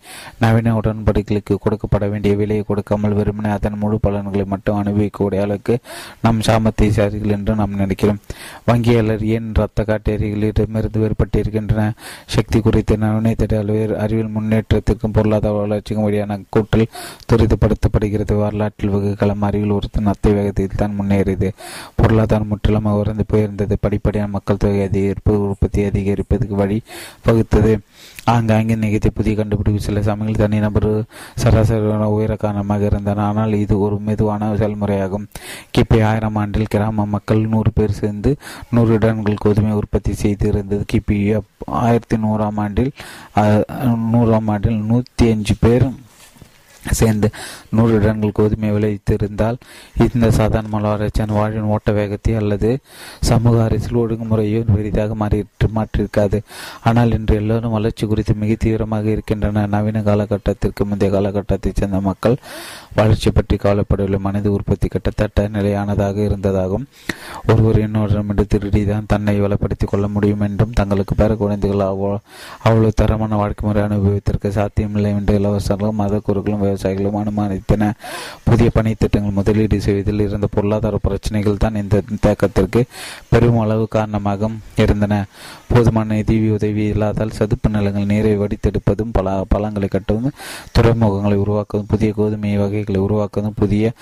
நவீன உடன்படிக்கைகளுக்கு கொடுக்கப்பட வேண்டிய விலையை கொடுக்காமல் வெறுமனே அதன் முழு பலன்களை மட்டும் அனுபவிக்கக்கூடிய அளவுக்கு நம் சாமர்த்தியசாரிகள் என்று நாம் நினைக்கிறோம். வங்கியாளர் ஏன் ரத்த காட்டேரிகளிடமிருந்து வேறுபட்டிருக்கின்றன? சக்தி குறித்த நவீன அறிவியல் முன்னேற்றத்திற்கும் பொருளாதார வளர்ச்சிக்கும் வழியான கூட்டல் துரிதப்படுத்தப்படுகிறது. வரலாற்றில் வகுக்கலாம் அறிவில் ஒரு நத்தை வேகத்தில் தான் முன்னேறியது. பொருளாதாரம் முற்றிலும் உறந்து போயிருந்தது. படிப்படியான மக்கள் தொகை அதிகரிப்பு உற்பத்தி அதிகரிப்பதற்கு வழி வகுத்தது. ஆங்காங்கே நிகழ்த்திய புதிய கண்டுபிடிப்பு சில சமயங்கள் தனிநபர் சராசரியான உயர காரணமாக இருந்தன ஆனால் இது ஒரு மெதுவான செயல்முறையாகும். கிபி ஆயிரம் ஆண்டில் கிராம மக்கள் நூறு பேர் சேர்ந்து நூறு இடங்கள் கோதுமை உற்பத்தி செய்து இருந்தது கிபி ஆயிரத்தி நூறாம் ஆண்டில் நூறாம் ஆண்டில் நூற்றி அஞ்சு பேர் சேர்ந்து நூறு இடங்கள் கோதுமை விளைவித்திருந்தால் இந்த சாதாரண மலராட்சியான வாழ்வின் ஓட்ட வேகத்தை அல்லது சமூக அரசியல் ஒழுங்குமுறையோ பெரிதாக மாறி மாற்றிருக்காது. ஆனால் இன்று எல்லோரும் வளர்ச்சி குறித்து மிக தீவிரமாக இருக்கின்றன. நவீன காலகட்டத்திற்கு முந்தைய காலகட்டத்தைச் சேர்ந்த மக்கள் வளர்ச்சி பற்றி கவலைப்படவில்லை. மனித உற்பத்தி கிட்டத்தட்ட நிலையானதாக இருந்ததாகவும் ஒருவர் இன்னொரு திருடிதான் தன்னை வளப்படுத்திக் கொள்ள முடியும் என்றும் தங்களுக்கு பேர குழந்தைகள் அவ்வளோ அவ்வளவு தரமான வாழ்க்கை முறை அனுபவித்திற்கு சாத்தியமில்லை என்று இலவசர்களும் மத குருக்களும் விவசாயிகளும் அனுமானித்தன. புதிய பணித்திட்டங்கள் முதலீடு செய்வதில் இருந்த பொருளாதார பிரச்சனைகள் தான் இந்த தேக்கத்திற்கு பெரும் அளவு காரணமாக இருந்தன. போதுமான நிதி உதவி இல்லாதால் சதுப்பு நிலங்கள் நீரை வடித்தெடுப்பதும் பல பழங்களை கட்டுவதும் துறைமுகங்களை உருவாக்குவதும் புதிய கோதுமை வகைகளை உருவாக்குவதும் புதிய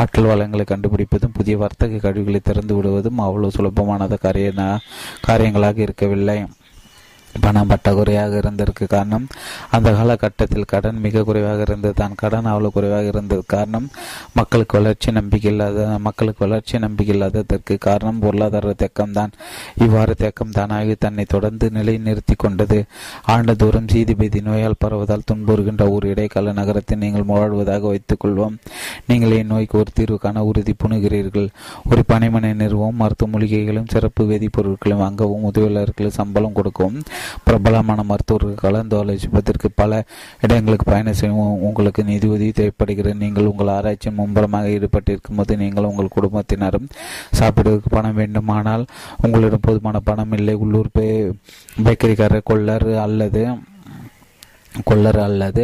ஆற்றல் வளங்களை கண்டுபிடிப்பதும் புதிய வர்த்தக கழிவுகளை திறந்து விடுவதும் அவ்வளவு சுலபமான காரிய காரியங்களாக இருக்கவில்லை. பணம் பற்றாக்குறையாக இருந்ததற்கு காரணம் அந்த காலகட்டத்தில் கடன் மிக குறைவாக இருந்தது. தான் கடன் அவ்வளவு குறைவாக இருந்தது. காரணம் மக்களுக்கு வளர்ச்சி நம்பிக்கை இல்லாத மக்களுக்கு வளர்ச்சி நம்பிக்கை இல்லாததற்கு காரணம் பொருளாதார தேக்கம்தான் இவ்வாறு தேக்கம் தானாகி தன்னை தொடர்ந்து நிலை நிறுத்தி கொண்டது. ஆண்டுதோறும் சீதிபதி நோயால் பரவதால் துன்புறுகின்ற ஒரு இடைக்கால நகரத்தில் நீங்கள் முழாடுவதாக வைத்துக் கொள்வோம். நீங்கள் இந்நோய்க்கு ஒரு தீர்வு காண உறுதி புணுகிறீர்கள்? ஒரு பனைமனை நிறுவோம் மருத்துவ மூலிகைகளும் சிறப்பு வேதிப்பொருட்களையும் வாங்கவும் உதவியாளர்களுக்கு சம்பளம் கொடுக்கவும் பிரபலமான மருத்துவர்கள் கலந்தாலோசிப்பதற்கு பல இடங்களுக்கு பயணம் செய்யும் உங்களுக்கு நிதி உதவி தேவைப்படுகிறது. நீங்கள் உங்கள் ஆராய்ச்சியின் மும்பலமாக ஈடுபட்டிருக்கும் போது நீங்கள் உங்கள் குடும்பத்தினரும் சாப்பிடுவதற்கு பணம் வேண்டுமானால் உங்களிடம் போதுமான பணம் இல்லை. உள்ளூர் பேக்கரிக்காரர் கொள்ளர் அல்லது கொள்ளர் அல்லது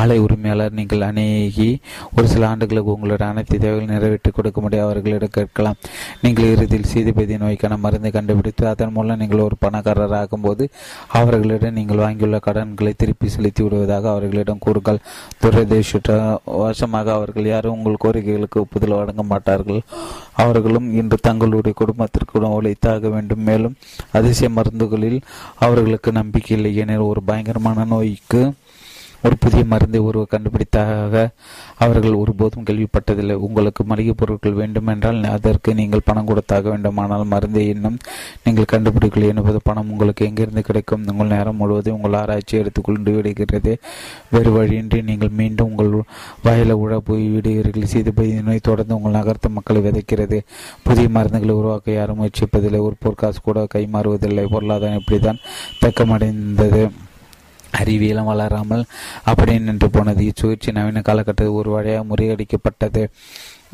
ஆலை உரிமையாளர் நீங்கள் அணுகி ஒரு சில ஆண்டுகளுக்கு உங்களுடைய அனைத்து தேவைகள் நிறைவேற்றி கொடுக்க முடியும். அவர்களிடம் கேட்கலாம். நீங்கள் இறுதியில் சீதிபதி நோய்க்கான மருந்தை கண்டுபிடித்து அதன் மூலம் நீங்கள் ஒரு பணக்காரர் ஆகும்போது அவர்களிடம் நீங்கள் வாங்கியுள்ள கடன்களை திருப்பி செலுத்தி விடுவதாக அவர்களிடம் கூறுங்கள். துரதிருஷ்டவசமாக அவர்கள் யாரும் உங்கள் கோரிக்கைகளுக்கு ஒப்புதல் வழங்க மாட்டார்கள். அவர்களும் இன்று தங்களுடைய குடும்பத்திற்கு உழைத்தாக வேண்டும். மேலும் அதிசய மருந்துகளில் அவர்களுக்கு நம்பிக்கை இல்லை. என ஒரு பயங்கரமான நோய்க்கு ஒரு புதிய மருந்தை ஒருவர் கண்டுபிடித்தாக அவர்கள் ஒருபோதும் கேள்விப்பட்டதில்லை. உங்களுக்கு மளிகை பொருட்கள் வேண்டுமென்றால் அதற்கு நீங்கள் பணம் கொடுத்தாக வேண்டுமானால் மருந்தை இன்னும் நீங்கள் கண்டுபிடிக்கல என்பது பணம் உங்களுக்கு எங்கிருந்து கிடைக்கும்? உங்கள் நேரம் முழுவதும் உங்கள் ஆராய்ச்சி எடுத்துக்கொண்டு விடுகிறது. வேறு வழியின்றி நீங்கள் மீண்டும் உங்கள் வயல உழ போய் விடுகிறீர்கள். செய்து நோய் தொடர்ந்து உங்கள் நகர்த்த மக்களை விதைக்கிறது. புதிய மருந்துகளை உருவாக்க யாரும் முயற்சிப்பதில்லை. ஒரு பொற்காசு கூட கைமாறுவதில்லை. பொருளாதாரம் இப்படிதான் தக்கமடைந்தது. அறிவியலும் வளராமல் அப்படியே நின்று போனது. இச்சுழற்சி நவீன காலகட்டத்தில் ஒரு வழியாக முறியடிக்கப்பட்டது.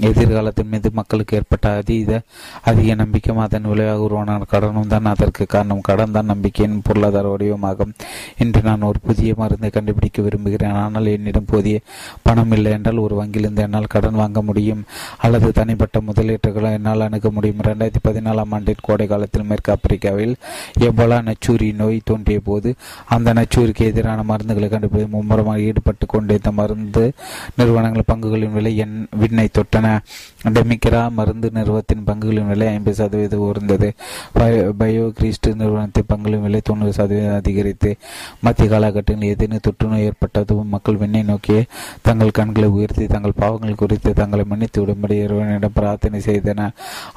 எதிர்காலத்தின் மீது மக்களுக்கு ஏற்பட்ட அதீத அதிக நம்பிக்கையும் அதன் விளைவாக உருவான கடனும் தான். அதற்கு காரணம் கடன் தான். நம்பிக்கையின் பொருளாதார வடிவமாகும். இன்று நான் ஒரு புதிய மருந்தை கண்டுபிடிக்க விரும்புகிறேன். ஆனால் என்னிடம் போதிய பணம் இல்லை என்றால் ஒரு வங்கியிலிருந்து என்னால் கடன் வாங்க முடியும். அல்லது தனிப்பட்ட முதலீட்டுகளை என்னால் அணுக முடியும். இரண்டாயிரத்தி பதினாலாம் ஆண்டின் கோடை காலத்தில் மேற்கு ஆப்பிரிக்காவில் எபோலா நச்சூரி நோய் தோன்றிய போது அந்த நச்சூரிக்கு எதிரான மருந்துகளை கண்டுபிடி மும்முரமாக ஈடுபட்டு கொண்டிருந்த மருந்து நிறுவனங்கள் பங்குகளின் விலை என் விண்ணை தொட்டன. டெமிக்ரா மருந்து நிறுவனத்தின் பங்குகளின் விலை ஐம்பது சதவீதம் உயர்ந்தது. பயோ கிரிஸ்ட் நிறுவனத்தின் பங்குகளின் விலை தொண்ணூறு சதவீதம் அதிகரித்து மத்திய காலகட்டத்தில் ஏதேனும் தொற்றுநோய் ஏற்பட்டதும் மக்கள் விண்ணை நோக்கி தங்கள் கண்களை உயர்த்தி தங்கள் பாவங்கள் குறித்து தங்களை மன்னித்து விடும்படி இறைவனிடம் பிரார்த்தனை செய்தன.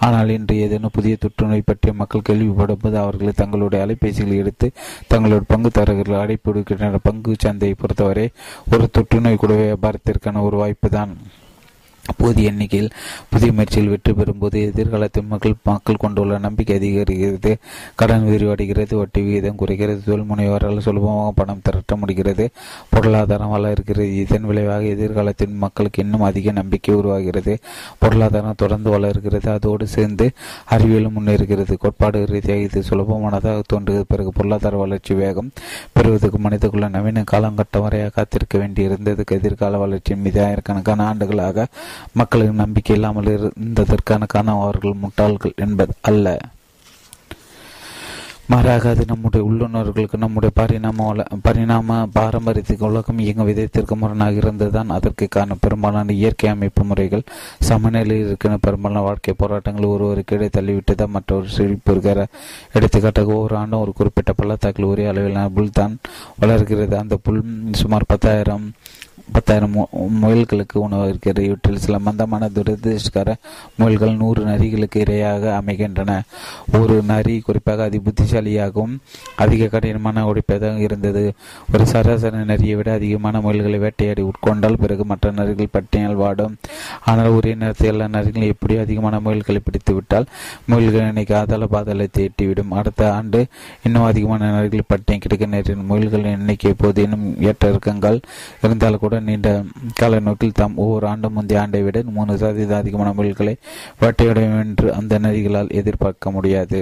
ஆனால் இன்று ஏதேனும் புதிய தொற்றுநோய் பற்றி மக்கள் கேள்விப்படும் போது அவர்கள் தங்களுடைய அலைபேசிகளை எடுத்து தங்களோட பங்குதாரர்கள் அழைப்பு விடுக்கின்றனர் பங்கு சந்தையை பொறுத்தவரை ஒரு தொற்றுநோய் கூட வியாபாரத்திற்கான ஒரு வாய்ப்பு தான் போதிய எண்ணிக்கையில் புதிய முயற்சியில் வெற்றி பெறும்போது எதிர்காலத்தில் மக்கள் மக்கள் கொண்டுள்ள நம்பிக்கை அதிகரிக்கிறது. கடன் விரிவடைகிறது வட்டி விகிதம் குறைகிறது தொழில் முனைவரால் சுலபமாக பணம் திரட்ட முடிகிறது பொருளாதாரம் வளர்கிறது. இதன் விளைவாக எதிர்காலத்தில் மக்களுக்கு இன்னும் அதிக நம்பிக்கை உருவாகிறது. பொருளாதாரம் தொடர்ந்து வளர்கிறது அதோடு சேர்ந்து அறிவியலும் முன்னேறுகிறது. கோட்பாடு ரீதியாக இது சுலபமானதாக தோன்றுகிறது. பிறகு பொருளாதார வளர்ச்சி வேகம் பெறுவதற்கு மனிதக்குள்ள நவீன காலங்கட்டம் வரையாக காத்திருக்க வேண்டியிருந்ததுக்கு எதிர்கால வளர்ச்சியின் மீது ஆயிரக்கணக்கான ஆண்டுகளாக மக்களின் நம்பிக்கை இல்லாமல் இருந்ததற்கான காரணம் அவர்கள் முட்டாள்கள் என்பது அல்ல. மாறாக அது நம்முடைய உள்ளுணர்களுக்கு நம்முடைய பரிணாம பரிணாம பாரம்பரியத்துக்கு உலகம் இயங்கும் விதத்திற்கு முரணாக இருந்ததுதான். அதற்கு காரணம் பெரும்பாலான இயற்கை அமைப்பு முறைகள். சமநிலையில் இருக்கிற பெரும்பாலான வாழ்க்கை போராட்டங்கள் ஒருவருக்கு இடை தள்ளிவிட்டுதான் மற்றொரு செழிப்பு எடுத்துக்காட்டாக ஒவ்வொரு ஆண்டும் ஒரு குறிப்பிட்ட பள்ளத்தாக்கில் ஒரே அளவிலான புல் தான் வளர்கிறது. அந்த புல் சுமார் பத்தாயிரம் பத்தாயிரம் முயல்களுக்கு உணவு இருக்கிறது. இவற்றில் சில மந்தமான துரதிருஷ்டகர முயல்கள் நூறு நரிகளுக்கு இரையாக அமைகின்றன. ஒரு நரி குறிப்பாக அதி புத்திசாலியாகவும் அதிக கடினமான உடைப்பதாக இருந்தது. ஒரு சராசரி நரியை விட அதிகமான முயல்களை வேட்டையாடி உட்கொண்டால் பிறகு மற்ற நரிகள் பட்டினியால் வாடும். ஆனால் ஒரே நேரத்தில் எல்லா நரிகளும் எப்படி அதிகமான முயல்களை பிடித்துவிட்டால் முயல்கள் இன்னைக்கு அதல பாதலை தேட்டிவிடும். அடுத்த ஆண்டு இன்னும் அதிகமான நரிகள் பட்டினி கிடைக்க நேரிடும் முயல்களின் எண்ணிக்கை எப்போது இன்னும் ஏற்ற இறக்கங்கள் இருந்தால் கூட நீண்ட கால நோக்கில் தாம் ஒவ்வொரு ஆண்டும் முந்தைய ஆண்டை விட மூணு சதவீத அதிகமான முயல்களை வேட்டையிடும் என்று அந்த நதிகளால் எதிர்பார்க்க முடியாது.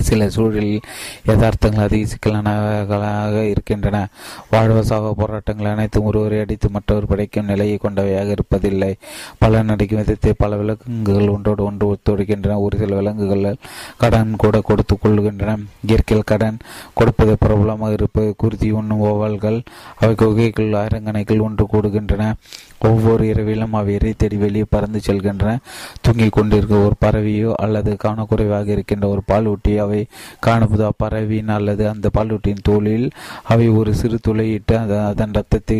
சில சூழலில் யதார்த்தங்கள் அதிக சிக்கலானவர்களாக இருக்கின்றன. வாழ்வசாக போராட்டங்கள் அனைத்தும் ஒருவரை அடித்து மற்றவர் படைக்கும் நிலையை கொண்டவையாக இருப்பதில்லை. பல நடிக்கும் விதத்தை பல விலங்குகள் ஒன்றோடு ஒன்று ஒத்துழைக்கின்றன. ஒரு சில விலங்குகள் கடன் கூட கொடுத்து கொள்கின்றன. இயற்கையில் கடன் கொடுப்பது பிரபலமாக இருப்பது குருதி உண்ணும் ஓவல்கள் அவை குகைகள் அரங்கணைகள் ஒன்று கூடுகின்றன. ஒவ்வொரு இரவிலும் அவை இறை தேடி வெளியே பறந்து செல்கின்றன தூங்கிக் கொண்டிருக்க ஒரு பறவையோ அல்லது காணக்குறைவாக இருக்கின்ற ஒரு பாலூட்டி அவை காணும்போது அப்பறவையின் அல்லது அந்த பாலூட்டியின் தோளில் அவை ஒரு சிறு துளையிட்டு அதன் ரத்தத்தை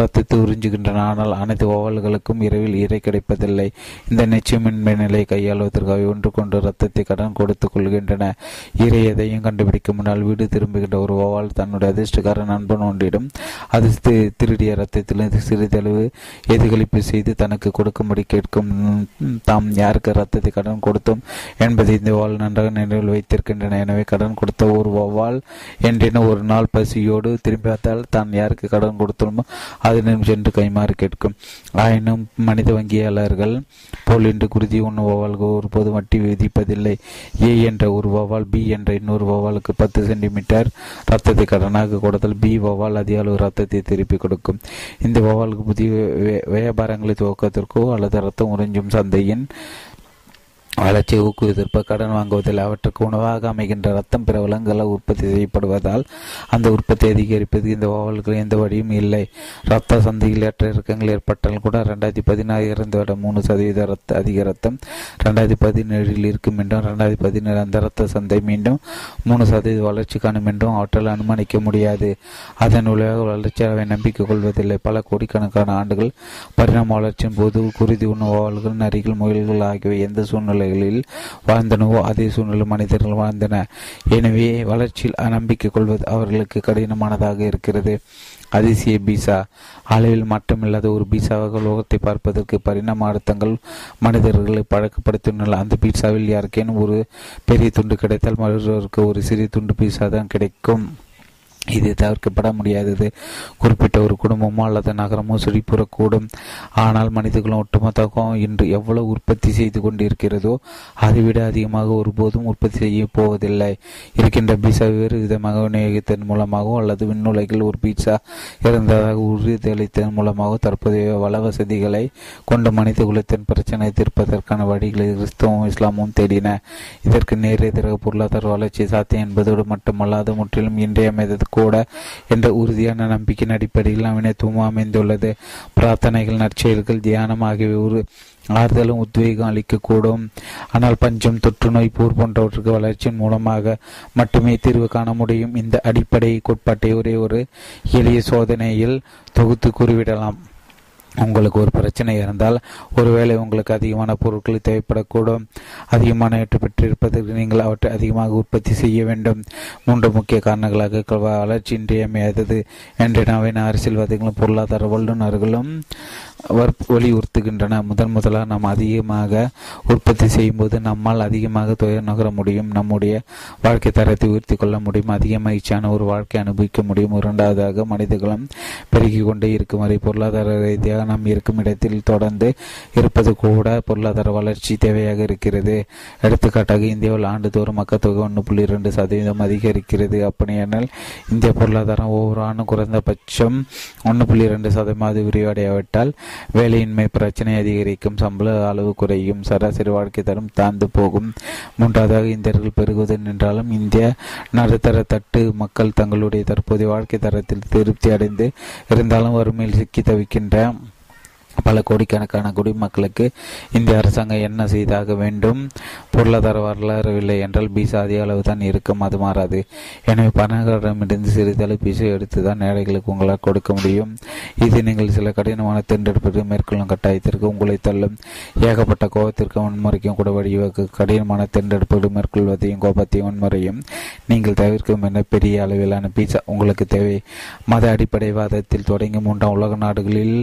ரத்தத்தை உறிஞ்சுகின்றன. ஆனால் அனைத்து ஓவல்களுக்கும் இரவில் இறை கிடைப்பதில்லை. இந்த நிச்சயமின்மை நிலையை கையாளுவதற்கு அவை ஒன்று கொண்டு ரத்தத்தை கடன் கொடுத்துக் கொள்கின்றன. இறை எதையும் கண்டுபிடிக்க முன்னால் வீடு திரும்புகின்ற ஒரு ஓவால் தன்னுடைய அதிர்ஷ்டக்கார நண்பன் ஒன்றிடம் அது திருடிய ரத்தத்திலிருந்து சிறிதளவு எதிர்களிப்பு செய்து தனக்கு கொடுக்கும்படி கேட்கும் தாம் யாருக்கு ரத்தத்தை கடன் கொடுத்தோம்? என்பதை இந்த வாழ் நன்றாக நினைவில் வைத்திருக்கின்றன. எனவே கடன் கொடுத்த ஒரு வவ்வால் என்றேனும் ஒரு நாள் பசியோடு திரும்பி பார்த்தால் தான் யாருக்கு கடன் கொடுத்தோமோ அதனிடம் சென்று கைமாறு கேட்கும். ஆயினும் மனித வங்கியாளர்கள் போல் என்று குருதி ஒன்று வவால்கள் ஒருபோது வட்டி விதிப்பதில்லை. ஏ என்ற ஒரு வவால் பி என்ற இன்னொரு வவாலுக்கு பத்து சென்டிமீட்டர் ரத்தத்தை கடனாக கொடுத்தால் பி வவால் அதிக அளவு ரத்தத்தை திருப்பி கொடுக்கும். இந்த வவாலுக்கு புதிய வியாபாரங்களை துவக்கத்திற்கோ அல்லது ரத்தம் உறிஞ்சும் சந்தையின் வளர்ச்சியை ஊக்குவித்திருப்ப கடன் வாங்குவதில் அவற்றுக்கு உணவாக அமைகின்ற ரத்தம் பிற விலங்குகளால் உற்பத்தி செய்யப்படுவதால் அந்த உற்பத்தி அதிகரிப்பது இந்த ஓவல்கள் எந்த வழியும் இல்லை. ரத்த சந்தையில் ஏற்ற இறக்கங்கள் ஏற்பட்டால் கூட ரெண்டாயிரத்தி பதினாறு இறந்துவிட மூணு சதவீத ரத்த அதிக ரத்தம் ரெண்டாயிரத்தி பதினேழில் இருக்கும் என்றும் ரெண்டாயிரத்தி பதினேழு அந்த ரத்த சந்தை மீண்டும் மூணு சதவீத வளர்ச்சி காணும் என்றும் அவற்றால் அனுமானிக்க முடியாது. அதன் விளைவாக வளர்ச்சி அவை நம்பிக்கை கொள்வதில்லை. பல கோடிக்கணக்கான ஆண்டுகள் பரிணாம வளர்ச்சியின் போது குருதி உணவாளர்கள் நரிகள் முயல்கள் ஆகியவை எந்த சூழ்நிலை சூழ்நிலைகளில் வாழ்ந்தனவோ அதே சூழ்நிலை மனிதர்கள் வாழ்ந்தன. எனவே வளர்ச்சியில் நம்பிக்கை கொள்வது அவர்களுக்கு கடினமானதாக இருக்கிறது. அதிசய பீசா. அளவில் மட்டுமில்லாத ஒரு பீசாவாக லோகத்தை பார்ப்பதற்கு பரிணாம அர்த்தங்கள் மனிதர்களை பழக்கப்படுத்தியுள்ளன. அந்த பீட்சாவில் யாருக்கேனும் ஒரு பெரிய துண்டு கிடைத்தால் மற்றவருக்கு ஒரு சிறிய துண்டு பீசா தான் கிடைக்கும். இது தவிர்க்கப்பட முடியாதது. குறிப்பிட்ட ஒரு குடும்பமோ அல்லது நகரமோ சுழிப்புறக்கூடும். ஆனால் மனிதர்களும் ஒட்டுமொத்தமாக இன்று எவ்வளவு உற்பத்தி செய்து கொண்டிருக்கிறதோ அதைவிட அதிகமாக ஒருபோதும் உற்பத்தி செய்ய போவதில்லை. இருக்கின்ற பீசா வேறு விதமாக விநியோகித்தன் மூலமாகவோ அல்லது விண்ணுலகில் ஒரு பீட்சா இருந்ததாக உறுதியளித்தன் மூலமாகவோ தற்போதைய வள வசதிகளை கொண்ட மனித குலத்தின் பிரச்சனை தீர்ப்பதற்கான வழிகளை கிறிஸ்தவம் இஸ்லாமும் தேடின. இதற்கு நேர் எதிராக பொருளாதார வளர்ச்சி சாத்தியம் என்பதோடு மட்டுமல்லாது முற்றிலும் இன்றைய இன்றியமைந்தது கூட என்ற உறுதியான நம்பிக்கையின் அடிப்படையில் நவீனத்துவம் அமைந்துள்ளது. பிரார்த்தனைகள் நற்செயல்கள் தியானம் ஆகியவை ஒரு ஆறுதலும் உத்வேகம் அளிக்கக்கூடும். ஆனால் பஞ்சம் தொற்றுநோய் போர் போன்றவற்றுக்கு வளர்ச்சியின் மூலமாக மட்டுமே தீர்வு காண முடியும். இந்த அடிப்படை கோட்பாட்டை ஒரே ஒரு எளிய சோதனையில் தொகுத்து கூறிவிடலாம். உங்களுக்கு ஒரு பிரச்சனை இருந்தால் ஒருவேளை உங்களுக்கு அதிகமான பொருட்கள் தேவைப்படக்கூடும். அதிகமான ஏற்று பெற்றிருப்பதற்கு நீங்கள் அவற்றை அதிகமாக உற்பத்தி செய்ய வேண்டும். மூன்று முக்கிய காரணங்களாக வளர்ச்சி இன்றியமையாதது. என்று நவீன அரசியல்வாதிகளும் பொருளாதார வல்லுநர்களும் வலியுறுத்துகின்றன. முதன் முதலாக நாம் அதிகமாக உற்பத்தி செய்யும் போது நம்மால் அதிகமாக துயர் நகர முடியும். நம்முடைய வாழ்க்கை தரத்தை உயர்த்தி கொள்ள முடியும். அதிக மகிழ்ச்சியான ஒரு வாழ்க்கை அனுபவிக்க முடியும். இரண்டாவதாக மனிதர்களும் பெருகிக் கொண்டே இருக்கும் வரை பொருளாதார ரீதியாக நாம் இருக்கும் இடத்தில் தொடர்ந்து இருப்பது கூட பொருளாதார வளர்ச்சி தேவையாக இருக்கிறது. எடுத்துக்காட்டாக இந்தியாவில் ஆண்டுதோறும் மக்கள் தொகை ஒன்று புள்ளி இரண்டு சதவீதம் அதிகரிக்கிறது. அப்படியானால் இந்திய பொருளாதாரம் ஒவ்வொரு ஆண்டும் குறைந்தபட்சம் ஒன்று புள்ளி இரண்டு சதவீதம் விரிவடையாவிட்டால் வேலையின்மை பிரச்சனை அதிகரிக்கும் சம்பள அளவு குறையும் சராசரி வாழ்க்கை தரம் தாழ்ந்து போகும். மூன்றாவதாக இந்தியர்கள் பெருகுவது நின்றாலும் இந்திய நடுத்தர தட்டு மக்கள் தங்களுடைய தற்போதைய வாழ்க்கை தரத்தில் திருப்தி அடைந்து இருந்தாலும் வறுமையில் சிக்கி தவிக்கின்ற பல கோடிக்கணக்கான குடிமக்களுக்கு இந்திய அரசாங்கம் என்ன செய்தாக வேண்டும்? பொருளாதார வரலாறு இல்லை என்றால் பீசா அதிக அளவு தான் இருக்கும் அது மாறாது. எனவே பணக்காரரிடமிருந்து சிறிதளவு பீசா எடுத்து தான் ஏழைகளுக்கு உங்களால் கொடுக்க முடியும். இது நீங்கள் சில கடினமான தேர்ந்தெடுப்பிற்கு மேற்கொள்ளும் கட்டாயத்திற்கு உங்களை தள்ளும். ஏகப்பட்ட கோபத்திற்கும் வன்முறைக்கும் கூட வழிவகு கடினமான தேர்ந்தெடுப்புகள் மேற்கொள்வதையும் கோபத்தையும் வன்முறையும் நீங்கள் தவிர்க்கும் என பெரிய அளவிலான பீசா உங்களுக்கு தேவை. மத அடிப்படைவாதத்தில் தொடங்கி மூன்றாம் உலக நாடுகளில்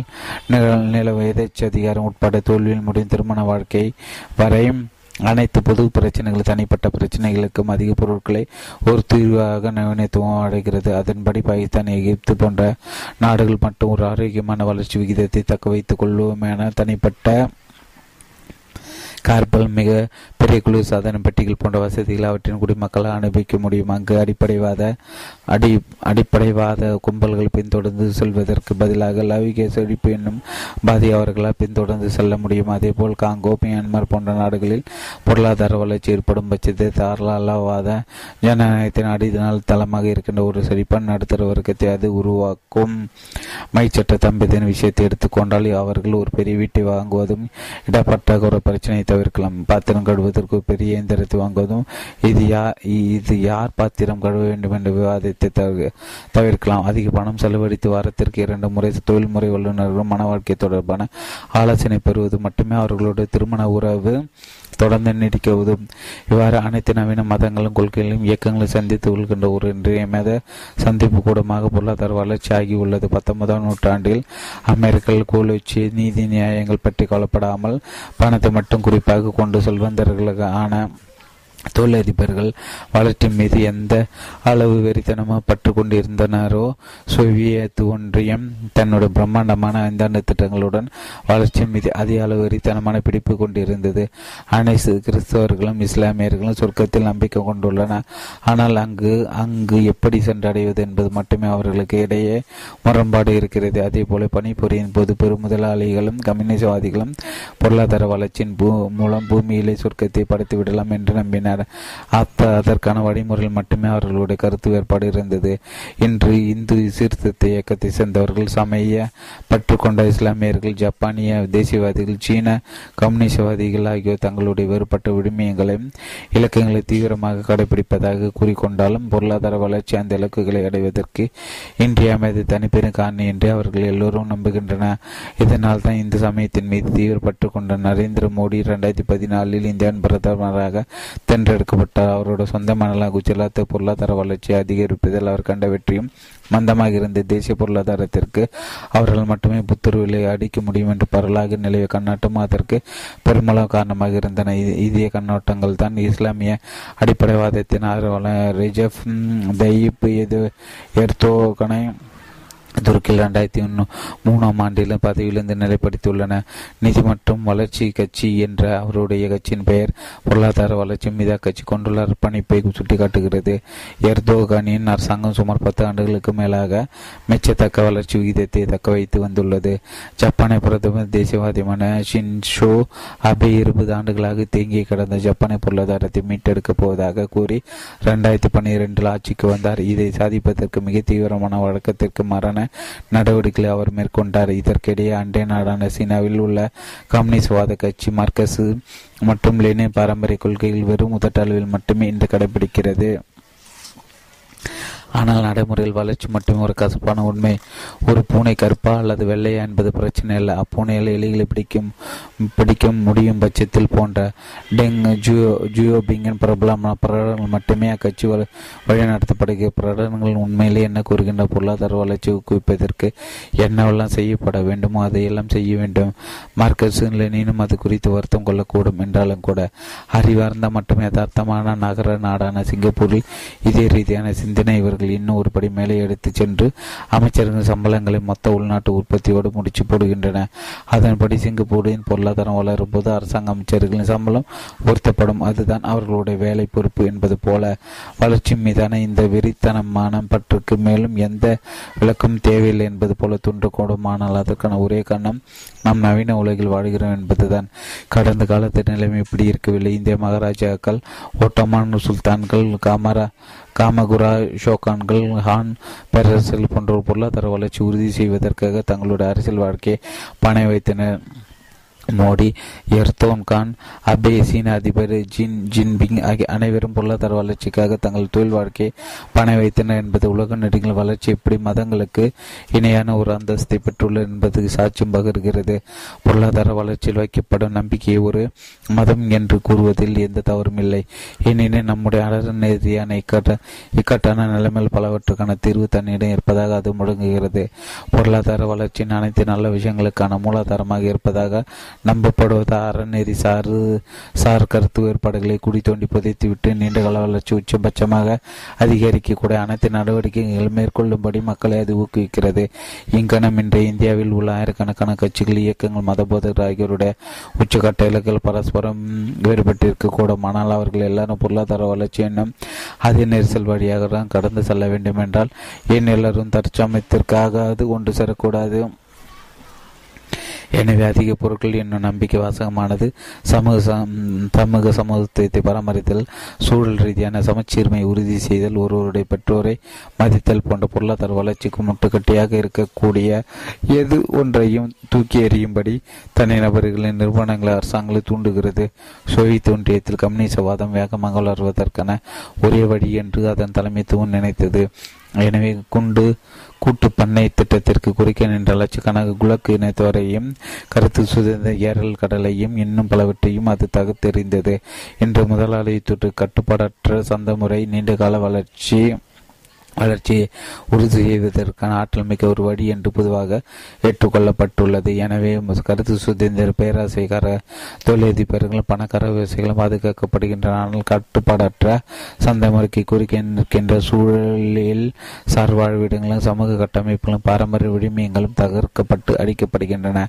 நில எதேச்ச அதிகாரம் உட்பட தோல்வியில் முடியும் திருமண வாழ்க்கை வரையும் அனைத்து பொது பிரச்சனைகள் தனிப்பட்ட பிரச்சனைகளுக்கும் அதிக பொருட்களை ஒரு தீர்வாக நவீனத்துவம் அடைகிறது. அதன்படி பாகிஸ்தான் எகிப்து போன்ற நாடுகள் மட்டும் ஒரு ஆரோக்கியமான வளர்ச்சி விகிதத்தை தக்க வைத்துக் என தனிப்பட்ட கார்பல் மிக பெரிய குழு சாதன பெட்டிகள் போன்ற வசதிகள் அவற்றின் குடிமக்களை அனுபவிக்க முடியும். அங்கு அடிப்படைவாத அடி அடிப்படைவாத கும்பல்கள் பின்தொடர்ந்து செல்வதற்கு பதிலாக லவிக செழிப்பு என்னும் பாதி அவர்களால் பின்தொடர்ந்து செல்ல முடியும். அதேபோல் காங்கோ மியான்மர் போன்ற நாடுகளில் பொருளாதார வளர்ச்சி ஏற்படும் பட்சத்தில் தாராளவாத ஜனநாயகத்தின் அடிதனால் தளமாக இருக்கின்ற ஒரு செழிப்பான நடுத்தர வர்க்கத்தை அது உருவாக்கும். மைச்சட்ட தம்பதியின் விஷயத்தை எடுத்துக்கொண்டால் அவர்கள் ஒரு பெரிய வீட்டை வாங்குவதும் இடப்பட்ட ஒரு பிரச்சனையை தவிர்க்கலாம். பாத்திரம் கழுவதற்கு பெரிய இயந்திரத்தை வாங்குவதும் இது யார் இது யார் பாத்திரம் கழுவ வேண்டும் என்ற விவாதத்தை தவிர தவிர்க்கலாம். அதிக பணம் செலவழித்து வாரத்திற்கு இரண்டு முறை தொழில்முறை வல்லுநர்களும் மன வாழ்க்கை தொடர்பான ஆலோசனை பெறுவது மட்டுமே அவர்களுடைய திருமண உறவு தொடர்ந்து நீடிக்க உதவும் இவ்வாறு அனைத்து நவீன மதங்களும் கொள்கைகளையும் இயக்கங்களும் சந்தித்து கொள்கின்ற ஒரு இன்றியமையாத சந்திப்பு கூடமாக பொருளாதார வளர்ச்சி ஆகியுள்ளது. பத்தொன்பதாம் நூற்றாண்டில் அமெரிக்கர்கள் கோலோச்சி நீதி நியாயங்கள் பற்றி கவலைப்படாமல் பணத்தை மட்டும் குறிப்பாக கொண்டு செல்வந்தர்களுக்கு ஆன தொழிலதிபர்கள் வளர்ச்சி மீது எந்த அளவு வெறித்தனமாக பற்று கொண்டிருந்தனரோ சோவியத் ஒன்றியம் தன்னுடைய பிரம்மாண்டமான ஐந்தாண்டு திட்டங்களுடன் வளர்ச்சி மீது அதிக அளவு வெறித்தனமான பிடிப்பு கொண்டிருந்தது. அனைத்து கிறிஸ்தவர்களும் இஸ்லாமியர்களும் சொர்க்கத்தில் நம்பிக்கை கொண்டுள்ளனர் ஆனால் அங்கு அங்கு எப்படி சென்றடைவது என்பது மட்டுமே அவர்களுக்கு இடையே முரண்பாடு இருக்கிறது. அதே போல பணிபுரியின் போது பெரும் முதலாளிகளும் கம்யூனிசவாதிகளும் பொருளாதார வளர்ச்சியின் பூ மூலம் பூமியிலே சொர்க்கத்தை படைத்து விடலாம் என்று நம்பினர் அத்த அதற்கான வழிமுறையில் மட்டுமே அவர்களுடைய கருத்து வேறுபாடு இருந்தது. இன்று இந்து சீர்திருத்த இயக்கத்தை சேர்ந்தவர்கள் சமய பற்றுக்கொண்ட இஸ்லாமியர்கள் ஜப்பானிய தேசியவாதிகள் சீன கம்யூனிஸ்டவாதிகள் ஆகியோர் தங்களுடைய வேறுபட்ட விடுமியங்களையும் இலக்கங்களை தீவிரமாக கடைபிடிப்பதாக கூறிக்கொண்டாலும் பொருளாதார வளர்ச்சி அந்த இலக்குகளை அடைவதற்கு இன்றியமையாது தனிப்பெரும் காரணி என்று அவர்கள் எல்லோரும் நம்புகின்றனர். இதனால் தான் இந்து சமயத்தின் மீது தீவிரப்பட்டு கொண்ட நரேந்திர மோடி இரண்டாயிரத்தி பதினாலில் இந்தியாவின் பிரதமராக தேர்ந்தெடுக்கப்பட்டார் அவரோட சொந்த மனநல குஜராத் பொருளாதார வளர்ச்சியை அதிகரிப்பதில் அவர் கண்ட வெற்றியும் மந்தமாக இருந்த தேசிய பொருளாதாரத்திற்கு அவர்கள் மட்டுமே புத்துருவிலை அடிக்க முடியும் என்று பரவலாக நிலவிய கண்ணாட்டம் அதற்கு பெருமளவு காரணமாக இருந்தன. இதே கண்ணோட்டங்கள் தான் இஸ்லாமிய அடிப்படைவாதத்தின் ஆர்வலர் ரிஜப் தயிப் எது எர்தோகனை துருக்கியில் ரெண்டாயிரத்தி ஒன்று மூணாம் ஆண்டில் பதவியிலிருந்து நிலைப்படுத்தியுள்ளன. நிதி மற்றும் வளர்ச்சி கட்சி என்ற அவருடைய கட்சியின் பெயர் பொருளாதார வளர்ச்சி மீது அக்கட்சி கொண்டுள்ள அர்ப்பணிப்பை சுட்டிக்காட்டுகிறது. எர்தோகானின் அரசாங்கம் சுமார் பத்து ஆண்டுகளுக்கு மேலாக மெச்சத்தக்க வளர்ச்சி விகிதத்தை தக்க வைத்து வந்துள்ளது. ஜப்பானை பிரதமர் தேசியவாதியான ஷின்ஷோ அபே இருபது ஆண்டுகளாக தேங்கி கிடந்த ஜப்பானை பொருளாதாரத்தை மீட்டெடுக்கப் போவதாக கூறி ரெண்டாயிரத்தி பன்னிரெண்டில் ஆட்சிக்கு வந்தார். இதை சாதிப்பதற்கு மிக தீவிரமான வழக்கத்திற்கு மரண நடவடிக்கைகளை அவர் மேற்கொண்டார். இதற்கிடையே அண்டை நாடான சீனாவில் உள்ள கம்யூனிஸ்ட்வாத கட்சி மார்க்கசு மற்றும் லெனின் பாரம்பரிய கொள்கைகள் வெறும் முதட்டளவில் மட்டுமே இன்று கடைபிடிக்கிறது. ஆனால் நடைமுறையில் வளர்ச்சி மட்டுமே ஒரு கசப்பான உண்மை. ஒரு பூனை கருப்பா அல்லது வெள்ளையா என்பது பிரச்சனை இல்லை அப்பூனையில் எலிகளை பிடிக்கும் பிடிக்க முடியும் பட்சத்தில் போன்ற டெங் ஜியோ பிங்கின் பிரபலமான பிரகடனங்கள் மட்டுமே அக்கட்சி வழிநடத்தப்படுகிற பிரகடனங்கள் உண்மையிலே என்ன கூறுகின்ற பொருளாதார வளர்ச்சி ஊக்குவிப்பதற்கு என்னவெல்லாம் செய்யப்பட வேண்டுமோ அதையெல்லாம் செய்ய வேண்டும். மார்க்கஸ் லெனினும் அது குறித்து வருத்தம் கொள்ளக்கூடும் என்றாலும் கூட அறிவார்ந்த மற்றும் யதார்த்தமான நகர நாடான சிங்கப்பூரில் இதே ரீதியான சிந்தனை அவர்கள் இன்னும் ஒரு படி மேலே எடுத்துச் சென்று அமைச்சர்கள் சம்பளங்களை மொத்த உள்நாட்டு உற்பத்தியோடு முடிச்சு போடுகின்றன. அதன்படி சிங்கப்பூரின் பொருளாதாரம் வளரும் போது அரசாங்க அமைச்சர்களின் சம்பளம் உயர்த்தப்படும். அதுதான் அவர்களுடைய வேலை பொறுப்பு என்பது போல. வளர்ச்சி மீதான இந்த வெறித்தனமான பற்றுக்கு மேலும் எந்த விளக்கம் தேவையில்லை என்பது போல தூண்டக்கூடும் ஆனால் அதற்கான ஒரே காரணம் நாம் நவீன உலகில் வாழ்கிறோம் என்பதுதான். கடந்த காலத்து நிலைமை இப்படி இருக்கவில்லை. இந்திய மகாராஜாக்கள் ஓட்டமான சுல்தான்கள் காமரா காமகுரா ஷோகான்கள் ஹான் பேரரசுகள் போன்ற பொருளாதார வளர்ச்சி உறுதி செய்வதற்காக தங்களுடைய அரசியல் வாழ்க்கையை பணை வைத்தனர். மோடி எர்தோன் கான் அபே சீன அதிபர் ஜின் ஜின்பிங் ஆகிய அனைவரும் பொருளாதார வளர்ச்சிக்காக தங்கள் தொழில் வாழ்க்கையை பண வைத்தனர் என்பது உலக நடிகள் வளர்ச்சி. எப்படி மதங்களுக்கு இணையான ஒரு அந்தஸ்தை பெற்றுள்ளது என்பது சாட்சியம் பகிர்கிறது. பொருளாதார வளர்ச்சியில் வைக்கப்படும் நம்பிக்கையை ஒரு மதம் என்று கூறுவதில் எந்த தவறும் இல்லை. ஏனெனில் நம்முடைய அறநெறியான இக்கட்ட இக்கட்டான நிலைமையில் பலவற்றுக்கான தீர்வு தன்னிடம் இருப்பதாக அது முழங்குகிறது. பொருளாதார வளர்ச்சியின் அனைத்து நல்ல விஷயங்களுக்கான மூலாதாரமாக இருப்பதாக நம்பப்படுவது அறநெறி சாறு சார் கருத்து வேறுபாடுகளை குடி தோண்டி புதைத்துவிட்டு நீண்டகால வளர்ச்சி உச்சபட்சமாக அதிகரிக்கக்கூடிய அனைத்து நடவடிக்கைகள் மேற்கொள்ளும்படி மக்களை அது ஊக்குவிக்கிறது. இங்கனம் இன்றைய இந்தியாவில் உள்ள ஆயிரக்கணக்கான கட்சிகள் இயக்கங்கள் மதபோதகர் ஆகியோருடைய உச்சக்கட்ட இலக்குகள் பரஸ்பரம் வேறுபட்டிருக்கக்கூடும் ஆனால் அவர்கள் எல்லாரும் பொருளாதார வளர்ச்சி என்னும் அதே நெரிசல் வழியாக தான் கடந்து செல்ல வேண்டும் என்றால் ஏன் எல்லாரும் தற்சமயத்திற்காக அது ஒன்று சேரக்கூடாது எனவே அதிக பொருட்கள் என்னும் நம்பிக்கை வாசகமானது சமூக சமூக சமூகத்தை பராமரித்தல் சூழல் ரீதியான சமச்சீர்மை உறுதி செய்தல் ஒருவருடைய பெற்றோரை மதித்தல் போன்ற பொருளாதார வளர்ச்சிக்கு முட்டுக்கட்டியாக இருக்கக்கூடிய எது ஒன்றையும் தூக்கி எறியும்படி தனிநபர்களின் நிறுவனங்களை அரசாங்கங்களை தூண்டுகிறது. சோவியத் ஒன்றியத்தில் கம்யூனிசவாதம் வேகமாக வளர்வதற்கான ஒரே வழி என்று அதன் தலைமைத்துவம் நினைத்தது. எனவே குண்டு கூட்டு பண்ணை திட்டத்திற்கு குறிக்க நின்ற லட்சக்கணக்கு குலக்கு இணைத்தவரையும் கருத்து சுதந்திர ஏரல் கடலையும் இன்னும் பலவற்றையும் அது தகுத்தெறிந்தது. இன்று முதலாளித்துட்டு கட்டுப்பாடற்ற சந்த முறை நீண்டகால வளர்ச்சி வளர்ச்சியை உறுதி செய்வதற்கான ஆற்றல் மிக்க ஒரு வழி என்று பொதுவாக ஏற்றுக்கொள்ளப்பட்டுள்ளது. எனவே கருத்து சுதந்திர பேராசைக்கார தொழிலதிபர்களும் பணக்கார விவசாயிகளும் பாதுகாக்கப்படுகின்றன. ஆனால் கட்டுப்பாடற்ற சந்தை முறைக்கு குறிக்க நிற்கின்ற சூழலில் சார்வாழ்விடங்களும் சமூக கட்டமைப்புகளும் பாரம்பரிய விடுமியங்களும் தகர்க்கப்பட்டு அடிக்கப்படுகின்றன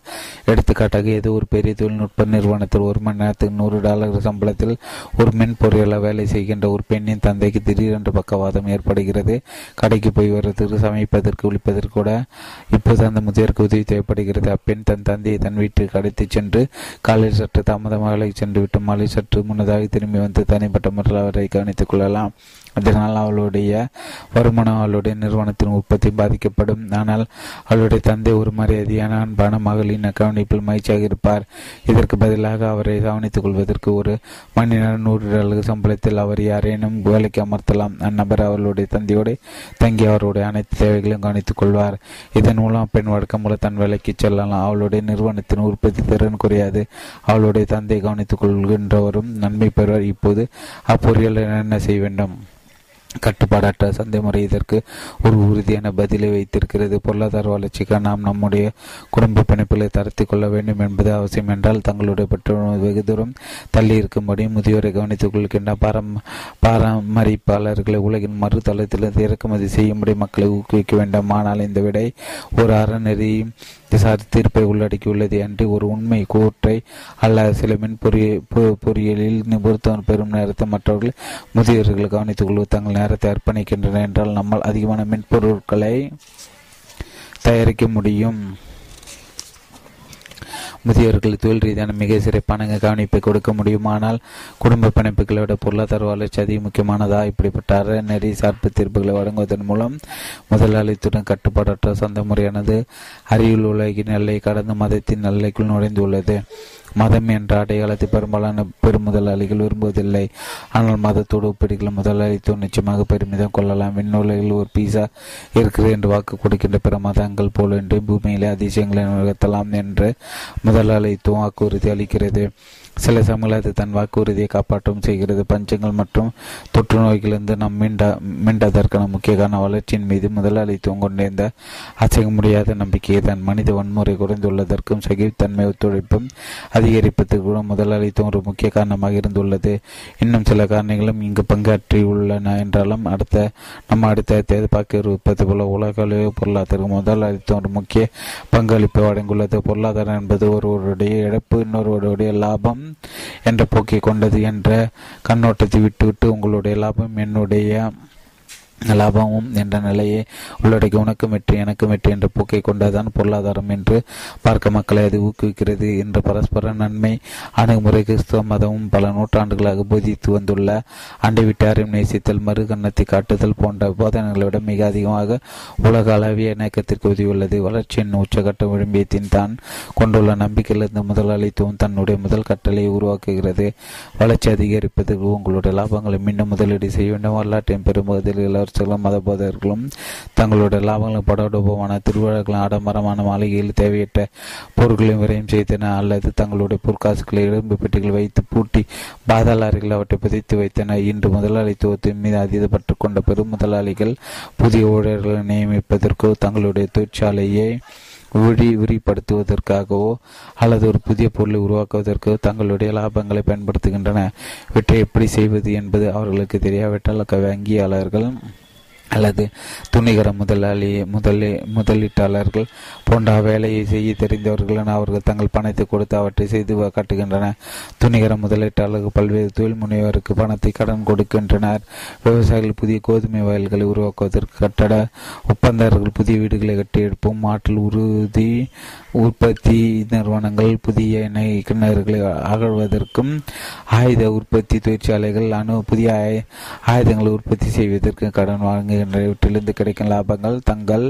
எடுத்துக்காட்டாக ஏதோ ஒரு பெரிய தொழில்நுட்ப நிறுவனத்தில் ஒரு மணி நேரத்துக்கு நூறு டாலர் சம்பளத்தில் ஒரு மென்பொறியாளர் வேலை செய்கின்ற ஒரு பெண்ணின் தந்தைக்கு திடீரென்று பக்கவாதம் ஏற்படுகிறது. கடைக்கு போய் வருவதற்கு சமைப்பதற்கு குளிப்பதற்கு கூட இப்போது அந்த முதியோருக்கு உதவி தேவைப்படுகிறது. அப்பெண் தன் தந்தையை தன் வீட்டுக்கு அழைத்துச் சென்று காலையில் சற்று தாமதமாக சென்று விட்டு மாலை சற்று முன்னதாக திரும்பி வந்து தனிப்பட்ட முறையில் அவரை கவனித்துக் கொள்ளலாம். அதனால் அவளுடைய வருமானம் அவளுடைய நிறுவனத்தின் உற்பத்தி பாதிக்கப்படும். ஆனால் அவளுடைய தந்தை ஒரு மரியாதையான அன்பான மகளின் கவனிப்பில் மகிழ்ச்சியாக இருப்பார். இதற்கு பதிலாக அவரை கவனித்துக் கொள்வதற்கு ஒரு மணி நேரம் நூறு டாலர் சம்பளத்தில் அவர் யாரேனும் வேலைக்கு அமர்த்தலாம். அந்நபர் அவளுடைய தந்தையோடு தங்கி அவருடைய அனைத்து தேவைகளையும் கவனித்துக் கொள்வார். இதன் மூலம் பெண் வழக்கம் மூலம் தன் வேலைக்கு செல்லலாம். அவளுடைய நிறுவனத்தின் உற்பத்தி திறன் குறையாது. அவளுடைய தந்தை கவனித்துக் கொள்கின்றவரும் நன்மை பெறுவார். இப்போது அப்பொறியாளர் என்ன செய்ய வேண்டும்? கட்டுப்பாடற்ற சந்தை முறை இதற்கு ஒரு உறுதியான பதிலை வைத்திருக்கிறது. பொருளாதார வளர்ச்சிக்காக நாம் நம்முடைய குடும்ப பிணைப்புகளை தரத்தி கொள்ள வேண்டும் என்பது அவசியம் என்றால் தங்களுடைய பெற்றோர் வெகு தூரம் தள்ளி இருக்கும்படி முதியோரை கவனித்துக் கொள்கின்ற பாரம் பராமரிப்பாளர்களை உலகின் மறுதளத்திலிருந்து இறக்குமதி செய்யும்படி மக்களை ஊக்குவிக்க வேண்டும். ஆனால் இந்த விடை ஒரு அறநெறி சார் தீர்ப்பை உள்ளடக்கியுள்ளது என்று ஒரு உண்மை கூற்றை அல்ல சில மின் பொறிய பொறியியலில் நிபுணத்துவம் பெறும் நேரத்தை மற்றவர்கள் முதியோர்கள் கவனித்துக் கொள்வது தங்கள் நேரத்தை அர்ப்பணிக்கின்றனர் என்றால் நம்மால் அதிகமான மின்பொருட்களை தயாரிக்க முடியும். முதியவர்கள் தொழில் ரீதியான மிக சிறப்பான கவனிப்பை கொடுக்க முடியுமானால் குடும்ப பிணைப்புகளை விட பொருளாதார வளர்ச்சி அதிக முக்கியமானதா? இப்படிப்பட்ட அறநெறி சார்பு தீர்ப்புகளை வழங்குவதன் மூலம் முதலாளித்துடன் கட்டுப்பாடற்ற சொந்த முறையானது அறிவியல் உலகின் எல்லை கடந்த மதத்தின் எல்லைக்குள் நுழைந்துள்ளது. மதம் என்ற அடையாளத்தை பெரும்பாலான பெருமுதலாளிகள் விரும்புவதில்லை. ஆனால் மதத்தோடு ஒப்பிடுகள் முதலாளித்துவம் நிச்சயமாக பெருமிதம் கொள்ளலாம். விண்ணுலகில் ஒரு பீஸா இருக்கிறது என்று வாக்கு கொடுக்கின்ற பிற மதங்கள் போலன்றி பூமியிலே அதிசயங்களை நிகழ்த்தலாம் என்று முதலாளித்துவம் வாக்குறுதி அளிக்கிறது. சில சமயங்கள் அது தன் வாக்குறுதியை காப்பாற்றவும் செய்கிறது. பஞ்சங்கள் மற்றும் தொற்று நோய்களிலிருந்து நாம் மீண்ட மீண்டதற்கான முக்கிய காரண வளர்ச்சியின் மீது முதலாளித்துவம் கொண்டிருந்த அசைக்க முடியாத நம்பிக்கையை தன் மனித வன்முறை குறைந்துள்ளதற்கும் சகித்தன்மை ஒத்துழைப்பும் அதிகரிப்பதற்கு கூட முதலாளித்துவம் ஒரு முக்கிய காரணமாக இருந்துள்ளது. இன்னும் சில காரணங்களும் இங்கு பங்காற்றியுள்ளன என்றாலும் அடுத்த நம்ம அடுத்த எதிர்பார்க்க இருப்பது போல உலக பொருளாதாரம் முதலாளித்துவம் ஒரு முக்கிய பங்களிப்பை வழங்கியுள்ளது. பொருளாதாரம் என்பது ஒருவருடைய இழப்பு இன்னொருவருடைய லாபம் என்ற போக்கை கொண்டது என்ற கண்ணோட்டத்தை விட்டுவிட்டு உங்களுடைய லாபம் என்னுடைய லாபமும் என்ற நிலையை உள்ளடக்கி உனக்கும் வெற்றி எனக்கும் வெற்றி என்ற போக்கை கொண்டதான் பொருளாதாரம் என்று பார்க்க மக்களை அது ஊக்குவிக்கிறது என்ற பரஸ்பர நன்மை அணுகுமுறை கிறிஸ்துவ மதமும் பல நூற்றாண்டுகளாக போதித்து வந்துள்ள அண்டை விட்டாரையும் நேசித்தல் மறு கன்னத்தை காட்டுதல் போன்ற போதனைகளை விட மிக அதிகமாக உலக அளவிய இணக்கத்திற்கு உதவியுள்ளது. வளர்ச்சியின் உச்சகட்ட விழும்பியத்தின் தான் கொண்டுள்ள நம்பிக்கையிலிருந்து முதலாளித்துவம் தன்னுடைய முதல் கட்டளை உருவாக்குகிறது. வளர்ச்சி அதிகரிப்பதற்கு உங்களுடைய லாபங்களை மீண்டும் முதலீடு செய்ய வேண்டும். வரலாற்றின் பெரும்பகுதியில் இளவரசர்களும் மத போதர்களும் தங்களுடைய லாபங்களும் படோடோபமான திருவிழாக்களும் ஆடம்பரமான மாளிகையில் தேவையற்ற பொருட்களையும் விரயம் செய்தன அல்லது தங்களுடைய பொற்காசுகளை எலும்பு பெட்டிகள் வைத்து பூட்டி பாதாள அறைகள் அவற்றை புதைத்து வைத்தன. இன்று முதலாளித்துவத்தின் மீது அதீதப்பட்டு கொண்ட பெரும் முதலாளிகள் புதிய ஊழியர்களை நியமிப்பதற்கோ தங்களுடைய தொழிற்சாலையை விழி விரிப்படுத்துவதற்காகவோ அல்லது ஒரு புதிய பொருளை உருவாக்குவதற்கோ தங்களுடைய லாபங்களை பயன்படுத்துகின்றன. இவற்றை எப்படி செய்வது என்பது அவர்களுக்கு தெரியாவிட்டால் வங்கியாளர்கள் அல்லது துணிகர முதலாளி முதலி முதலீட்டாளர்கள் போன்ற வேலையை செய்ய தெரிந்தவர்கள் அவர்கள் தங்கள் பணத்தை கொடுத்து அவற்றை செய்து காட்டுகின்றனர். துணிகர முதலீட்டாளர்கள் பல்வேறு தொழில் முனைவருக்கு பணத்தை கடன் கொடுக்கின்றனர். விவசாயிகள் புதிய கோதுமை வயல்களை உருவாக்குவதற்கு கட்டட ஒப்பந்தர்கள் புதிய வீடுகளை கட்டியெடுப்போம் ஆற்றல் உறுதி உற்பத்தி நிறுவனங்கள் புதிய எண்ணெய் கிணறுகளை அகழ்வதற்கும் ஆயுத உற்பத்தி தொழிற்சாலைகள் அணு புதிய ஆயுதங்களை உற்பத்தி செய்வதற்கு கடன் வழங்குகின்றவற்றிலிருந்து கிடைக்கும் லாபங்கள் தங்கள்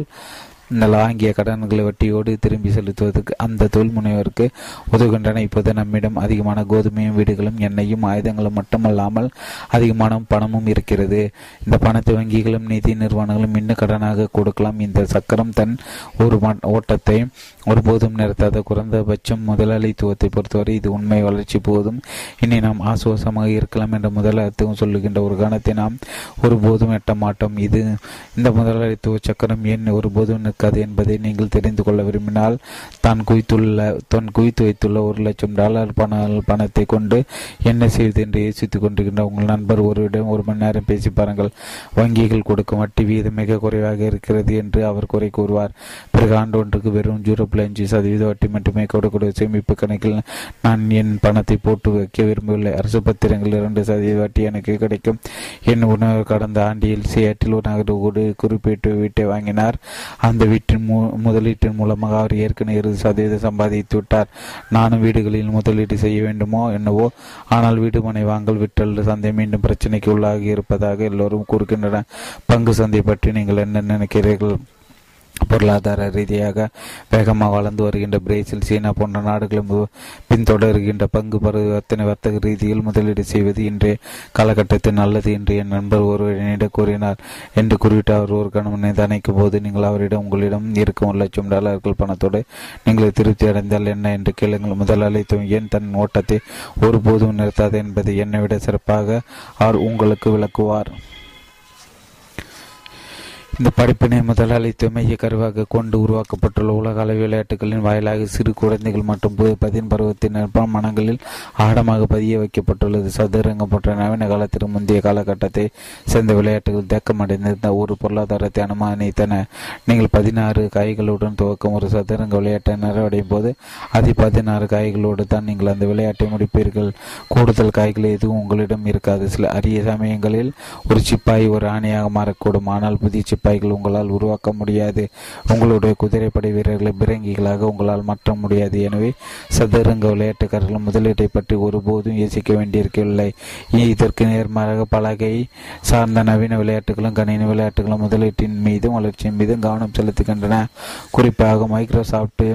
வாங்கிய கடன்களை வட்டியோடு திரும்பி செலுத்துவதற்கு அந்த தொழில் முனைவருக்கு உதவுகின்றன. இப்போது நம்மிடம் அதிகமான கோதுமையும் வீடுகளும் எண்ணெயும் ஆயுதங்களும் மட்டுமல்லாமல் அதிகமான பணமும் இருக்கிறது. இந்த பணத்தை வங்கிகளும் நிதி நிறுவனங்களும் இன்னும் கடனாக கொடுக்கலாம். இந்த சக்கரம் தன் ஒரு ஓட்டத்தை ஒருபோதும் நிறுத்தாத குறைந்தபட்சம் முதலாளித்துவத்தை பொறுத்தவரை இது உண்மை வளர்ச்சி போதும். இனி நாம் ஆசுவாசமாக இருக்கலாம் என்ற முதலாளித்துவம் சொல்லுகின்ற ஒரு கணத்தை நாம் ஒருபோதும் எட்ட மாட்டோம். இது இந்த முதலாளித்துவ சக்கரம் ஏன் ஒருபோதும் நிற்காது என்பதை நீங்கள் தெரிந்து கொள்ள விரும்பினால் தான் குவித்துள்ள தன் குவித்து வைத்துள்ள ஒரு லட்சம் டாலர் பண பணத்தை கொண்டு என்ன செய்வது என்று யோசித்துக் கொண்டிருக்கின்ற உங்கள் நண்பர் ஒருவிடம் ஒரு மணி நேரம் பேசி பாருங்கள். வங்கிகள் கொடுக்கும் வட்டி வீதம் மிக குறைவாக இருக்கிறது என்று அவர் குறை கூறுவார். பிறகு ஆண்டு ஒன்றுக்கு வெறும் ஜீரோ புள்ளி அஞ்சு சதவீத வட்டி மட்டுமே கொடுக்கக்கூடிய சேமிப்பு கணக்கில் நான் என் பணத்தை போட்டு வைக்க விரும்பவில்லை. அரசு பத்திரங்கள் இரண்டு சதவீத வட்டி எனக்கு கிடைக்கும். என் உணவு கடந்த ஆண்டில் சியாட்டில் நகரோடு குறிப்பிட்டு வீட்டை வாங்கினார். அந்த வீட்டின் முதலீட்டின் மூலமாக அவர் ஏற்கனவே இருபது சதவீதம் சம்பாதித்து விட்டார். நானும் வீடுகளில் முதலீடு செய்ய வேண்டுமோ என்னவோ. ஆனால் வீடு மனை வாங்கல் விட்டல் சந்தை மீண்டும் பிரச்சனைக்கு உள்ளாகி இருப்பதாக எல்லோரும் கூறுகின்றனர். பங்கு சந்தை பற்றி நீங்கள் என்ன நினைக்கிறீர்கள்? பொருளாதார ரீதியாக வேகமாக வளர்ந்து வருகின்ற பிரேசில் சீனா போன்ற நாடுகளும் பின்தொடர்கின்ற பங்கு பரிவர்த்தனை வர்த்தக ரீதியில் முதலீடு செய்வது இன்றைய காலகட்டத்தில் நல்லது என்று என் நண்பர் ஒருவரிடம் கூறினார் என்று குறிப்பிட்ட அவர் ஒரு கணம் நிதானிக்கும் போது நீங்கள் அவரிடம் உங்களிடம் இருக்கும் ஒரு லட்சம் டாலர்கள் பணத்தோடு நீங்கள் திருப்தி அடைந்தால் என்ன? என்று கேளுங்கள். முதலாளித்துவம் ஏன் தன் ஓட்டத்தை ஒருபோதும் நிறுத்தாது என்பதை என்னை விட சிறப்பாக அவர் உங்களுக்கு விளக்குவார். இந்த படிப்பினை முதலாளித்துவ மைய கருவாக கொண்டு உருவாக்கப்பட்டுள்ள உலக அளவு விளையாட்டுகளின் வாயிலாக சிறு குழந்தைகள் மற்றும் பதின் பருவத்தினர் மனங்களில் ஆழமாக பதிய வைக்கப்பட்டுள்ளது. சதுரங்கம் போன்ற நவீன காலத்திற்கு முந்தைய காலகட்டத்தை சேர்ந்த விளையாட்டுகள் தேக்கமடைந்திருந்த ஒரு பொருளாதாரத்தை அனுமானித்தன. நீங்கள் பதினாறு காய்களுடன் துவக்கும் ஒரு சதுரங்க விளையாட்டை நிறைவடையும் போது அதி பதினாறு காய்களோடு தான் நீங்கள் அந்த விளையாட்டை முடிப்பீர்கள். கூடுதல் காய்கள் எதுவும் உங்களிடம் இருக்காது. சில அரிய சமயங்களில் ஒரு சிப்பாய் ஒரு ஆணையாக மாறக்கூடும். ஆனால் புதிய சிப்பாய் சிப்பாய்கள் உங்களால் உருவாக்க முடியாது. உங்களுடைய குதிரைப்படை வீரர்களை பிறங்கிகளாக உங்களால் மாற்ற முடியாது. எனவே சதுரங்க விளையாட்டுக்காரர்கள் முதலீட்டை பற்றி ஒருபோதும் யோசிக்க வேண்டியிருக்கவில்லை. இதற்கு நேர்மாறாக பலகை சார்ந்த நவீன விளையாட்டுகளும் கணினி விளையாட்டுகளும் முதலீட்டின் மீதும் வளர்ச்சியின் மீதும் கவனம் செலுத்துகின்றன. குறிப்பாக Microsoft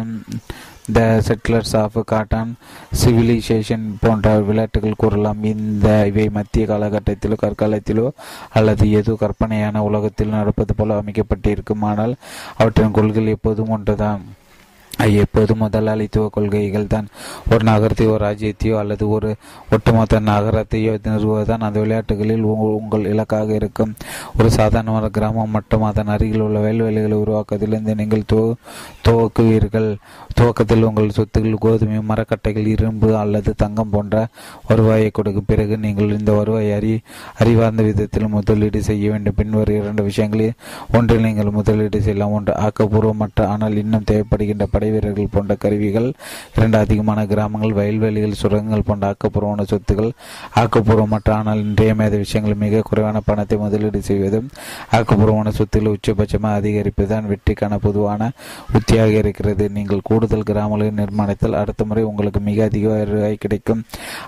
the settlers of Catan civilization போன்ற விளையாட்டுகள் கூறலாம். இந்த இவை மத்திய காலகட்டத்திலோ கற்காலத்திலோ அல்லது ஏதோ கற்பனையான உலகத்தில் நடப்பது போல அமைக்கப்பட்டிருக்கும். ஆனால் அவற்றின் கொள்கைகள் எப்போதும் ஒன்றுதான். எப்போது முதலாளித்துவ கொள்கைகள் தான். ஒரு நகரத்தையோ ஒரு ராஜ்யத்தையோ அல்லது ஒரு ஒட்டுமொத்த நகரத்தையோ நிறுவுவதுதான் அந்த விளையாட்டுகளில் உங்கள் இலக்காக இருக்கும். ஒரு சாதாரண கிராமம் மற்றும் அதன் அருகில் உள்ள வயல்வெளிகளை உருவாக்குவதிலிருந்து நீங்கள் துவ துவக்குவீர்கள் துவக்கத்தில் உங்கள் சொத்துக்கள் கோதுமை மரக்கட்டைகள் இரும்பு அல்லது தங்கம் போன்ற வருவாயை கொடுக்கும். பிறகு நீங்கள் இந்த வருவாயை அறி அறிவார்ந்த விதத்தில் முதலீடு செய்ய வேண்டும். பின்வரும் இரண்டு விஷயங்களில் ஒன்றில் நீங்கள் முதலீடு செய்யலாம். ஒன்று ஆக்கப்பூர்வமற்ற ஆனால் இன்னும் தேவைப்படுகின்ற படை வீரர்கள் போன்ற கருவிகள். இரண்டு அதிகமான கிராமங்கள் வயல்வெளிகள் சுரங்கங்கள் போன்ற ஆக்கப்பூர்வமான சொத்துக்கள். ஆக்கப்பூர்வமற்ற ஆனால் இன்றியமையாத விஷயங்கள் மிக குறைவான பணத்தை முதலீடு செய்வதும் ஆக்கப்பூர்வமான சொத்துக்களை உச்சபட்சமாக அதிகரிப்பதுதான் வெற்றிக்கான பொதுவான உத்தியாக இருக்கிறது. நீங்கள் கூடுதல் கிராமங்களை நிர்மாணித்தால் அடுத்த முறை உங்களுக்கு மிக அதிக வருவாய் கிடைக்கும்.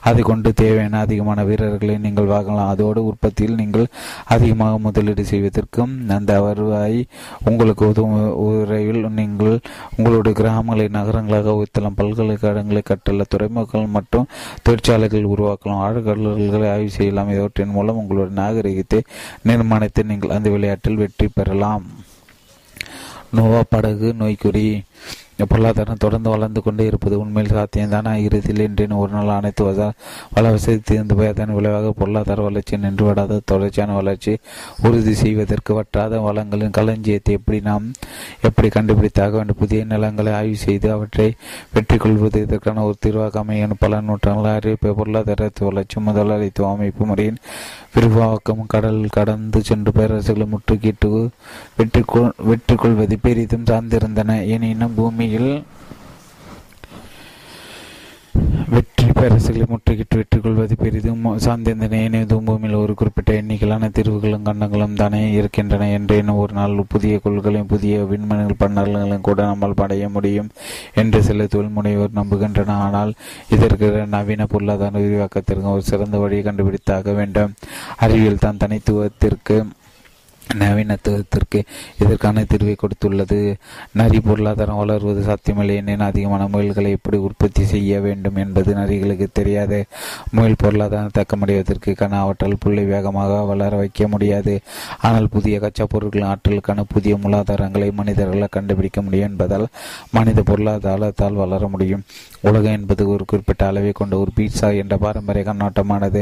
அதை கொண்டு தேவையான அதிகமான வீரர்களை நீங்கள் வாங்கலாம். அதோடு உற்பத்தியில் நீங்கள் அதிகமாக முதலீடு செய்வதற்கும் அந்த வருவாய் உங்களுக்கு உதவும். உரையில் நீங்கள் உங்களுடைய கிராமங்களை நகரங்களாக உயர்த்தலாம். பல்கலைக்கழகங்களை கட்டுள்ள துறைமுகங்கள் மற்றும் தொழிற்சாலைகள் உருவாக்கலாம். ஆழ்கடல்களை ஆய்வு செய்யலாம். இவற்றின் மூலம் உங்களுடைய நாகரிகத்தை நிர்மாணித்து நீங்கள் அந்த விளையாட்டில் வெற்றி பெறலாம். நோவா படகு நோய்க்குறி. பொருளாதாரம் தொடர்ந்து வளர்ந்து கொண்டே இருப்பது உண்மையில் சாத்தியம்தானா இறுதியில் இன்றின் ஒரு நாள் அனைத்து வள வசதி தீர்ந்து போய் அதன் விளைவாக பொருளாதார வளர்ச்சி நின்றுவிடாத தொடர்ச்சியான வளர்ச்சி உறுதி செய்வதற்கு வற்றாத வளங்களின் களஞ்சியத்தை எப்படி நாம் எப்படி கண்டுபிடித்தாக வேண்டும்? புதிய நிலங்களை ஆய்வு செய்து அவற்றை வெற்றி கொள்வது இதற்கான ஒரு தீர்வாக அமையும். பல நூற்றாண்டுகள் அறிவிப்பு பொருளாதார வளர்ச்சி முதலாளித்துவ அமைப்பு முறையின் விரிவாக்கம் கடல் கடந்து சென்று பேரரசுகளை முற்றுகிட்டு வெற்றி வெற்றி கொள்வது பெரிதும் சார்ந்திருந்தன. எனினும் பூமியில் வெற்றி பேரரசுகளை முற்றுகிட்டு வெற்றி கொள்வது பெரிதும் சார்ந்திருந்தன ஏனெதும் பூமியில் ஒரு குறிப்பிட்ட எண்ணிக்கையிலான தீர்வுகளும் கண்டங்களும் தானே இருக்கின்றன என்றேனும் ஒரு நாள் புதிய கொள்களையும் புதிய விண்மணிகள் பண்ணல்களையும் கூட நம்மால் படைய முடியும் என்று சில தொழில் முனைவோர் நம்புகின்றன ஆனால் இதற்கு நவீன பொருளாதார விரிவாக்கத்திற்கு ஒரு சிறந்த வழியை கண்டுபிடித்தாக வேண்டும். அறிவியல் தான் தனித்துவத்திற்கு நவீனத்துவத்திற்கு இதற்கான தீர்வை கொடுத்துள்ளது? நரி பொருளாதாரம் வளர்வது சாத்தியமில்லை எனினும் அதிகமான முயல்களை எப்படி உற்பத்தி செய்ய வேண்டும் என்பது நரிகளுக்கு தெரியாத. முயல் பொருளாதாரம் தக்கமடைவதற்கான அவற்றால் புள்ளை வேகமாக வளர வைக்க முடியாது. ஆனால் புதிய கச்சா பொருட்கள் ஆற்றலுக்கான புதிய மூலாதாரங்களை மனிதர்களால் கண்டுபிடிக்க முடியும் என்பதால் மனித பொருளாதாரத்தால் வளர முடியும். உலகம் என்பது ஒரு குறிப்பிட்ட அளவை கொண்ட ஒரு பீட்சா என்ற பாரம்பரிய கண்ணோட்டமானது.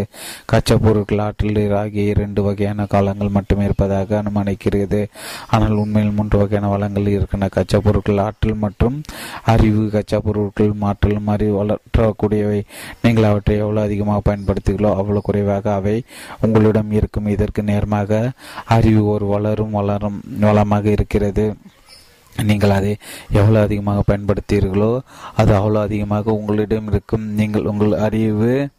கச்சா பொருட்கள் ஆற்றல் ஆகிய இரண்டு வகையான காலங்கள் மட்டுமே இருப்பதாக அனுமானிக்கிறது. ஆனால் உண்மையில் மூன்று வகையான வளங்கள் இருக்கின்றன. கச்சா பொருட்கள் ஆற்றல் மற்றும் அறிவு கச்சா பொருட்கள் மாற்றலும் அறிவு வளர்த்தக்கூடியவை நீங்கள் அவற்றை எவ்வளவு அதிகமாக பயன்படுத்துகிறோ அவ்வளவு குறைவாக அவை உங்களிடம் இருக்கும். இதற்கு நேர்மாக அறிவு ஒரு வளரும் வளரும் வளமாக இருக்கிறது. நீங்கள் அதை எவ்வளோ அதிகமாக பயன்படுத்தீர்களோ அது அவ்வளோ அதிகமாக உங்களிடம் இருக்கும். நீங்கள் உங்கள் அறிவு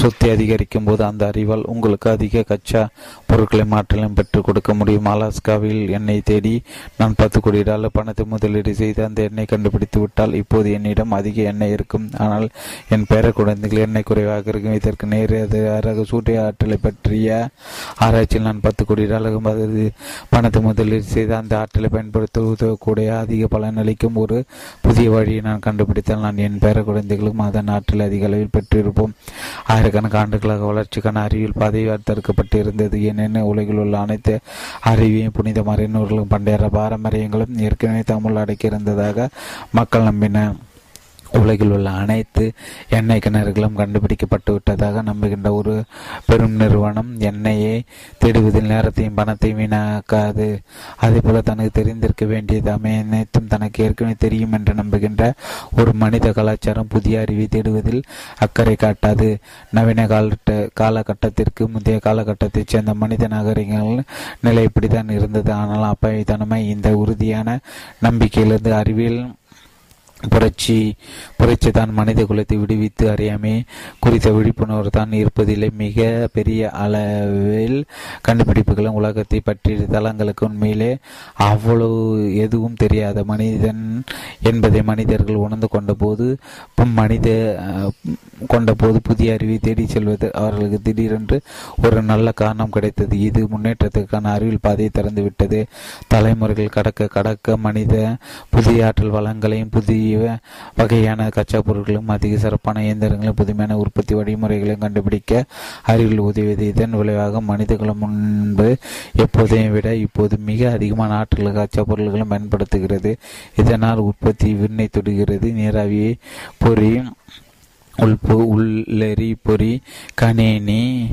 சொத்தை அதிகரிக்கும் போது அந்த அறிவால் உங்களுக்கு அதிக கச்சா பொருட்களை மாற்றலாம் பெற்றுக் கொடுக்க முடியும். அலாஸ்காவில் எண்ணெய் தேடி நான் பத்து கோடி டாலர் பணத்தை முதலீடு செய்து அந்த எண்ணெய் கண்டுபிடித்து விட்டால் இப்போது என்னிடம் அதிக எண்ணெய் இருக்கும். ஆனால் என் பேர குழந்தைகள் எண்ணெய் குறைவாக இருக்கும். இதற்கு நேரடியாக சூரிய ஆற்றலை பற்றிய ஆராய்ச்சியில் நான் பத்து கோடி டாலர் பணத்தை முதலீடு செய்து அந்த ஆற்றலை பயன்படுத்த உதவக்கூடிய அதிக பலனளிக்கும் ஒரு புதிய வழியை நான் கண்டுபிடித்தால் நான் என் பேர குழந்தைகளும் அதன் ஆற்றலை அதிக அளவில் பெற்றிருப்போம். ஆயிரக்கணக்கான ஆண்டுகளாக வளர்ச்சிக்கான அறிவியல் பாதை தடுக்கப்பட்டு இருந்தது ஏனெனில் உலகில் உள்ள அனைத்து அறிவியும் புனித மறைநூறுகளும் பண்டைய பாரம்பரியங்களும் ஏற்கனவே தமிழ் அடக்கியிருந்ததாக மக்கள் நம்பின உலகில் உள்ள அனைத்து எண்ணெய் கிணறுகளும் கண்டுபிடிக்கப்பட்டு விட்டதாக நம்புகின்ற ஒரு பெரும் நிறுவனம் எண்ணெயை தேடுவதில் நேரத்தையும் பணத்தையும் வீணாக்காது. அதேபோல தனக்கு தெரிந்திருக்க வேண்டியதாமே அனைத்தும் தனக்கு ஏற்கனவே தெரியும் என்று நம்புகின்ற ஒரு மனித கலாச்சாரம் புதிய அறிவை தேடுவதில் அக்கறை காட்டாது. நவீன கால காலகட்டத்திற்கு முந்தைய காலகட்டத்தைச் சேர்ந்த மனித நாகரிகங்கள் நிலை இப்படித்தான் இருந்தது. ஆனால் அப்பைத்தனமை இந்த உறுதியான நம்பிக்கையிலிருந்து அறிவியல் புரட்சி புரட்சி தான் மனித குலத்தை விடுவித்து அறியாமை குறித்த விழிப்புணர்வு தான் இருப்பதில்லை மிக பெரிய அளவில் கண்டுபிடிப்புகளும் உலகத்தை பற்றிய தளங்களுக்கு உண்மையிலே அவ்வளவு எதுவும் தெரியாத மனிதன் என்பதை மனிதர்கள் உணர்ந்து கொண்டபோது மனித கொண்டபோது புதிய அறிவை தேடி செல்வது அவர்களுக்கு திடீரென்று ஒரு நல்ல காரணம் கிடைத்தது. இது முன்னேற்றத்துக்கான அறிவியல் பாதையை திறந்துவிட்டது. தலைமுறைகள் கடக்க கடக்க மனித புதிய ஆற்றல் வளங்களையும் புதிய வகையான கச்சா பொருட்களும் அதிக சிறப்பான இயந்திரங்களும் புதுமையான உற்பத்தி வழிமுறைகளையும் கண்டுபிடிக்க அருகில் உதவியது. இதன் விளைவாக மனிதர்களும் முன்பு எப்போதையும் விட இப்போது மிக அதிகமான ஆற்றல் கச்சா பொருட்களும் பயன்படுத்துகிறது. இதனால் உற்பத்தி விண்ணை தொடுகிறது. நீராவியை பொறி உள்பு உள்ளெறி பொறி கணினி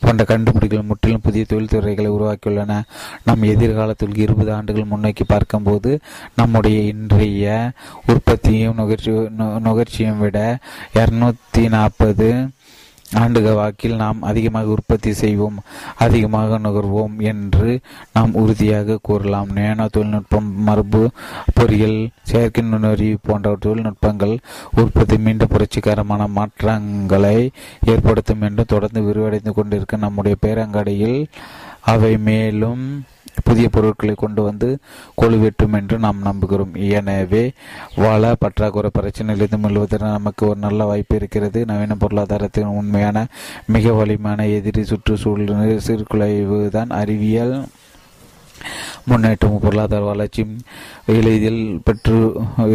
போன்ற கண்டுபிடிகள் முற்றிலும் புதிய தொழில்துறைகளை உருவாக்கியுள்ளன. நம் எதிர்காலத்தில் இருபது ஆண்டுகள் முன்னோக்கி பார்க்கும்போது நம்முடைய இன்றைய உற்பத்தியும் நுகர்ச்சி நுகர்ச்சியும் விட இரநூத்தி நாற்பது ஆண்டுக வாக்கில் நாம் அதிகமாக உற்பத்தி செய்வோம் அதிகமாக நுகர்வோம் என்று நாம் உறுதியாக கூறலாம். நேனோ தொழில்நுட்பம் மரபு பொறியியல் செயற்கை நுண்ணறிவு போன்ற தொழில்நுட்பங்கள் உற்பத்தி மீண்டும் புரட்சிகரமான மாற்றங்களை ஏற்படுத்தும் என்று தொடர்ந்து விரிவடைந்து கொண்டிருக்க நம்முடைய பேரங்கடையில் அவை மேலும் புதிய பொருட்களை கொண்டு வந்து கொழுவெட்டும் என்று நாம் நம்புகிறோம். எனவே வள பற்றாக்குறை பிரச்சனையிலிருந்து முழுவதற்கு நமக்கு ஒரு நல்ல வாய்ப்பு இருக்கிறது. நவீன பொருளாதாரத்தின் உண்மையான மிக வலிமையான எதிரி சுற்றுச்சூழல் சீர்குலைவு தான் அறிவியல். முன்னேற்றமும் பொருளாதார வளர்ச்சியும் எளிதில் பெற்று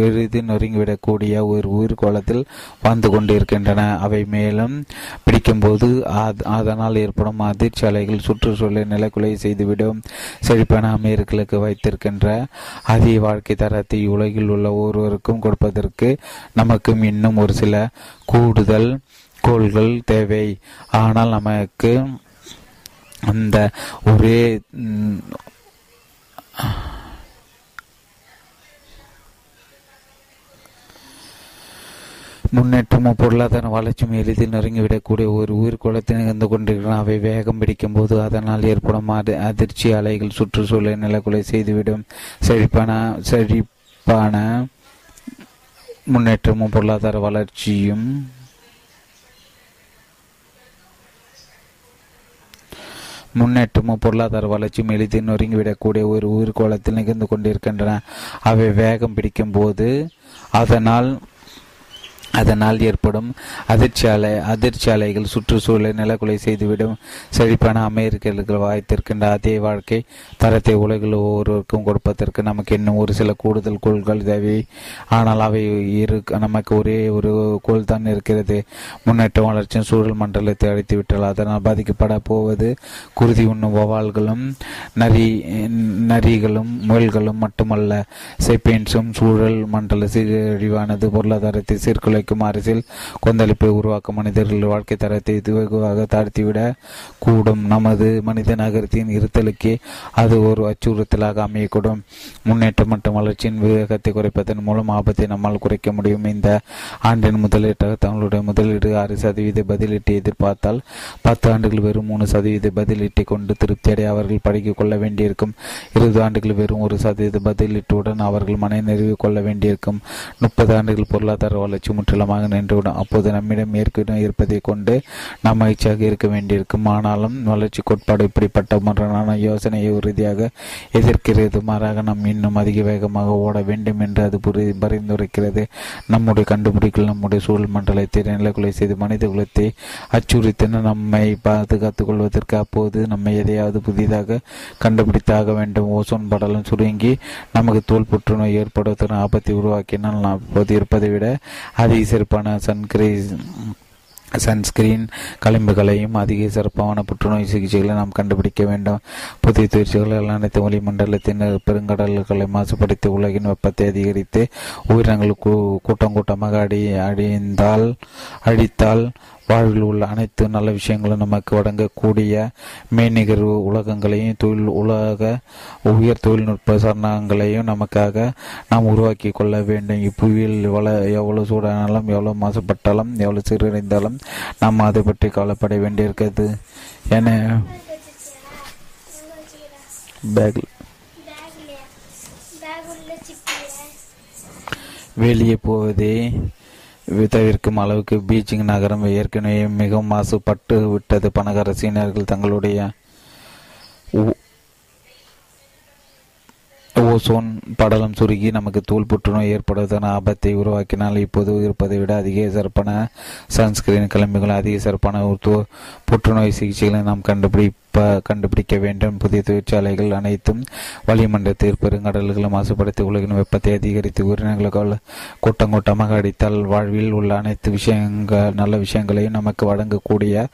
எளிதில் நொறுங்கிவிடக்கூடிய ஒரு உயிர்கோளத்தில் வாழ்ந்து கொண்டிருக்கின்றன. அவை மேலும் பிடிக்கும்போது அதனால் ஏற்படும் அதிர்ச்சி அலைகள் சுற்றுச்சூழலை நிலைக்குலை செய்துவிடும் செழிப்பான அமெரிக்கர்களுக்கு வைத்திருக்கின்ற அதிக வாழ்க்கை தரத்தை உலகில் உள்ள ஒருவருக்கும் கொடுப்பதற்கு நமக்கும் இன்னும் ஒரு சில கூடுதல் கோள்கள் தேவை. ஆனால் நமக்கு அந்த ஒரே முன்னேற்றமும் பொருளாதார வளர்ச்சியும் எளிதில் நெருங்கிவிடக்கூடிய ஒரு உயிர் நிகழ்ந்து கொண்டிருக்கின்றன அவை வேகம் பிடிக்கும் போது அதனால் ஏற்படும் அதிர்ச்சி அலைகள் சுற்றுச்சூழலை நிலக்குலை செய்துவிடும். செழிப்பான செழிப்பான முன்னேற்றமும் பொருளாதார வளர்ச்சியும் முன்னேற்றமும் பொருளாதார வளர்ச்சியும் எளிதில் நொறுங்கிவிடக்கூடிய ஒரு உயிர்கோளத்தில் நிகழ்ந்து கொண்டிருக்கின்றன. அவை வேகம் பிடிக்கும் போது அதனால் அதனால் ஏற்படும் அதிர்ச்சி அலை அதிர்ச்சி அலைகள் சுற்றுச்சூழலை நிலக்குலை செய்துவிடும். செழிப்பான அமெரிக்கர்கள் வாய்த்திருக்கின்ற அதே வாழ்க்கை தரத்தை உலகில் ஒவ்வொருவருக்கும் கொடுப்பதற்கு நமக்கு இன்னும் ஒரு சில கூடுதல் கோள்கள் தேவை. ஆனால் அவை இரு நமக்கு ஒரே ஒரு கோல் தான் இருக்கிறது. முன்னேற்ற வளர்ச்சியும் சூழல் மண்டலத்தை அழைத்துவிட்டால் அதனால் பாதிக்கப்பட போவது குருதி உண்ணும் வவால்களும் நரி நரிகளும் முயல்களும் மட்டுமல்ல. செப்பேன்ஸும் சூழல் மண்டல சீரழிவானது பொருளாதாரத்தை சீர்குலை குறைக்கும் அரசியல் கொந்தளிப்பை உருவாக்கும் மனிதர்கள் வாழ்க்கை தரத்தை வெகுவாக தாழ்த்திவிட கூடும். நமது மனித நகரத்தின் இருத்தலுக்கே அது ஒரு அச்சுறுத்தலாக அமையக்கூடும். முன்னேற்றம் மற்றும் வளர்ச்சியின் விவேகத்தை குறைப்பதன் மூலம் ஆபத்தை நம்மால் குறைக்க முடியும். இந்த ஆண்டின் முதலீட்டாக தங்களுடைய முதலீடு ஆறு சதவீத பதிலீட்டை எதிர்பார்த்தால் பத்து ஆண்டுகள் வெறும் மூணு சதவீத பதிலீட்டை கொண்டு திருப்தியடைய அவர்கள் படிக்க கொள்ள வேண்டியிருக்கும். இருபது ஆண்டுகள் வெறும் ஒரு சதவீத பதிலீட்டுடன் அவர்கள் மன நிறைவு கொள்ள வேண்டியிருக்கும். முப்பது ஆண்டுகள் பொருளாதார வளர்ச்சி முற்றிலுமாக நின்றுவிடும். அப்போது நம்மிடம் ஏற்கனவே இருப்பதை கொண்டு நாம் மகிழ்ச்சியாக இருக்க வேண்டியிருக்கும். ஆனாலும் வளர்ச்சி கோட்பாடு இப்படிப்பட்ட முரணான யோசனையை உறுதியாக எதிர்க்கிறது. மாறாக நாம் இன்னும் அதிக வேகமாக ஓட வேண்டும் என்று அது புரி பரிந்துரைக்கிறது. நம்முடைய கண்டுபிடிக்கல் நம்முடைய சூழல் மண்டலத்தை நிலக்குலை செய்து மனித குலத்தை அச்சுறுத்தின நம்மை பாதுகாத்துக் கொள்வதற்கு அப்போது நம்மை எதையாவது புதிதாக கண்டுபிடித்தாக வேண்டும். ஓசோன் படலம் சுருங்கி நமக்கு தோல் புற்றுநோய் ஏற்படுவதற்கு ஆபத்தை உருவாக்கினால் நாம் அப்போது இருப்பதை விட அது அதிக சிறப்பான சன்கிரீ சன்ஸ்கிரீன் களிம்புகளையும் அதிக சிறப்பான புற்றுநோய் சிகிச்சைகளை நாம் கண்டுபிடிக்க வேண்டும். புதிய தொழிற்சிகள் அனைத்து வளிமண்டலத்தின் பெருங்கடல்களை மாசுபடுத்தி உலகின் வெப்பத்தை அதிகரித்து உயிரினங்கள் கூட்டம் கூட்டமாக அடி அடிந்தால் அழித்தால் வாழ்வில் உள்ள அனைத்து நல்ல விஷயங்களும் நமக்கு வழங்கக்கூடிய மெய்நிகர்வு உலகங்களையும் தொழில் உலக உயர் தொழில்நுட்ப சரணங்களையும் நமக்காக நாம் உருவாக்கி கொள்ள வேண்டும். இப்புவியில் எவ்வளோ எவ்வளோ சூடானாலும் எவ்வளோ மாசுபட்டாலும் எவ்வளோ சீரழிந்தாலும் நாம் அதை பற்றி கவலைப்பட வேண்டியிருக்கிறது. என பேக்கில் வெளியே போவதே தவிர்க்கும் அளவுக்கு பீஜிங் நகரம் ஏற்கனவே மிகவும் மாசுபட்டு விட்டது. பணக்கார சீனர்கள் தங்களுடைய ஓசோன் படலம் சுருகி நமக்கு தூள் புற்றுநோய் ஏற்படுவதான ஆபத்தை உருவாக்கினால் இப்போது இருப்பதை விட அதிக சிறப்பான சன்ஸ்கிரீன் கிளம்புகள் அதிக சிறப்பான புற்றுநோய் சிகிச்சைகளை நாம் கண்டுபிடிப்ப கண்டுபிடிக்க வேண்டும். புதிய தொழிற்சாலைகள் அனைத்தும் வளிமண்டலத்தில் பெருங்கடல்களும் மாசுபடுத்தி உலகின் வெப்பத்தை அதிகரித்து உயிரினங்களுக்கால் கூட்டம் கூட்டமாக அடித்தால் வாழ்வில் உள்ள அனைத்து விஷயங்கள் நல்ல விஷயங்களையும் நமக்கு வழங்கக்கூடிய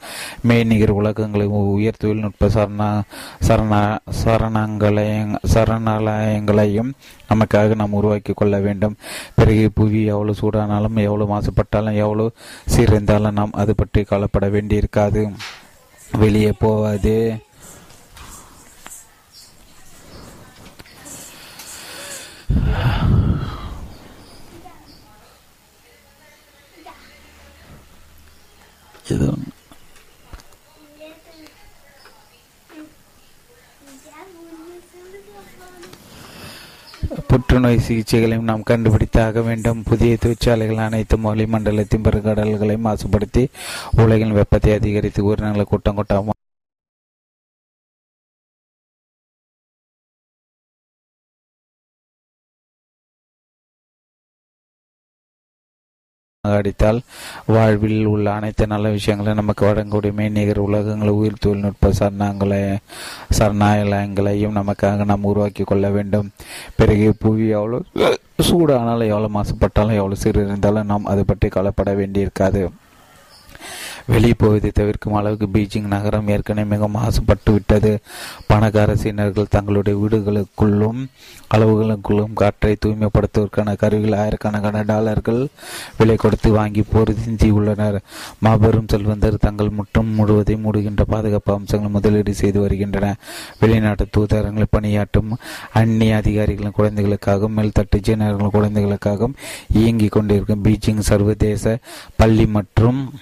மெய்நிகர் உலகங்களை உயர் தொழில்நுட்ப சரண சரண சரணங்களையும் சரணாலயங்களையும் நமக்காக நாம் உருவாக்கி கொள்ள வேண்டும் பிறகு புவி எவ்வளவு சூடானாலும் எவ்வளவு மாசுபட்டாலும் எவ்வளவு சீர்ந்தாலும் நாம் அது பற்றி கவலைப்பட வேண்டியிருக்காது வெளியே போவாது Yeah. புற்றுநோய் சிகிச்சைகளையும் நாம் கண்டுபிடித்தாக வேண்டும். புதிய தொழிற்சாலைகள் அனைத்தும் வளிமண்டலத்தின் பெருங்கடல்களை மாசுபடுத்தி உலகின் வெப்பத்தை அதிகரித்து உயிரினங்களை கூட்டம் கூட்டமாக அடித்தால் வாழ்வில் உள்ள அனைத்து நல்ல விஷயங்களையும் நமக்கு வழங்கக்கூடிய மெய்நிகர் உலகங்கள் உயிர் தொழில்நுட்ப சரணங்களை சரணாலயங்களையும் நமக்காக நாம் உருவாக்கி கொள்ள வேண்டும். பிறகு புவி எவ்வளோ சூடானாலும் எவ்வளோ மாசுபட்டாலும் எவ்வளோ சிறு இருந்தாலும் நாம் அதை பற்றி கவலைப்பட வேண்டியிருக்காது. வெளியே போவதை தவிர்க்கும் அளவுக்கு பீஜிங் நகரம் ஏற்கனவே மிக மாசுபட்டு விட்டது பணக்கார சீனர்கள் தங்களுடைய வீடுகளுக்குள்ளும் அளவுகளுக்குள்ளும் காற்றை தூய்மைப்படுத்துவதற்கான கருவிகள் ஆயிரக்கணக்கான டாலர்கள் விலை கொடுத்து வாங்கி போர் உள்ளனர். மாபெரும் செல்வந்தர் தங்கள் முற்றம் முழுவதை மூடுகின்ற பாதுகாப்பு அம்சங்கள் முதலீடு செய்து வருகின்றன. வெளிநாட்டு தூதரங்களை பணியாற்றும் அந்நிய அதிகாரிகளின் குழந்தைகளுக்காகவும் மேல்தட்டு சீனர்களின் குழந்தைகளுக்காகவும் இயங்கிக் கொண்டிருக்கும் பீஜிங் சர்வதேச பள்ளி மற்றும்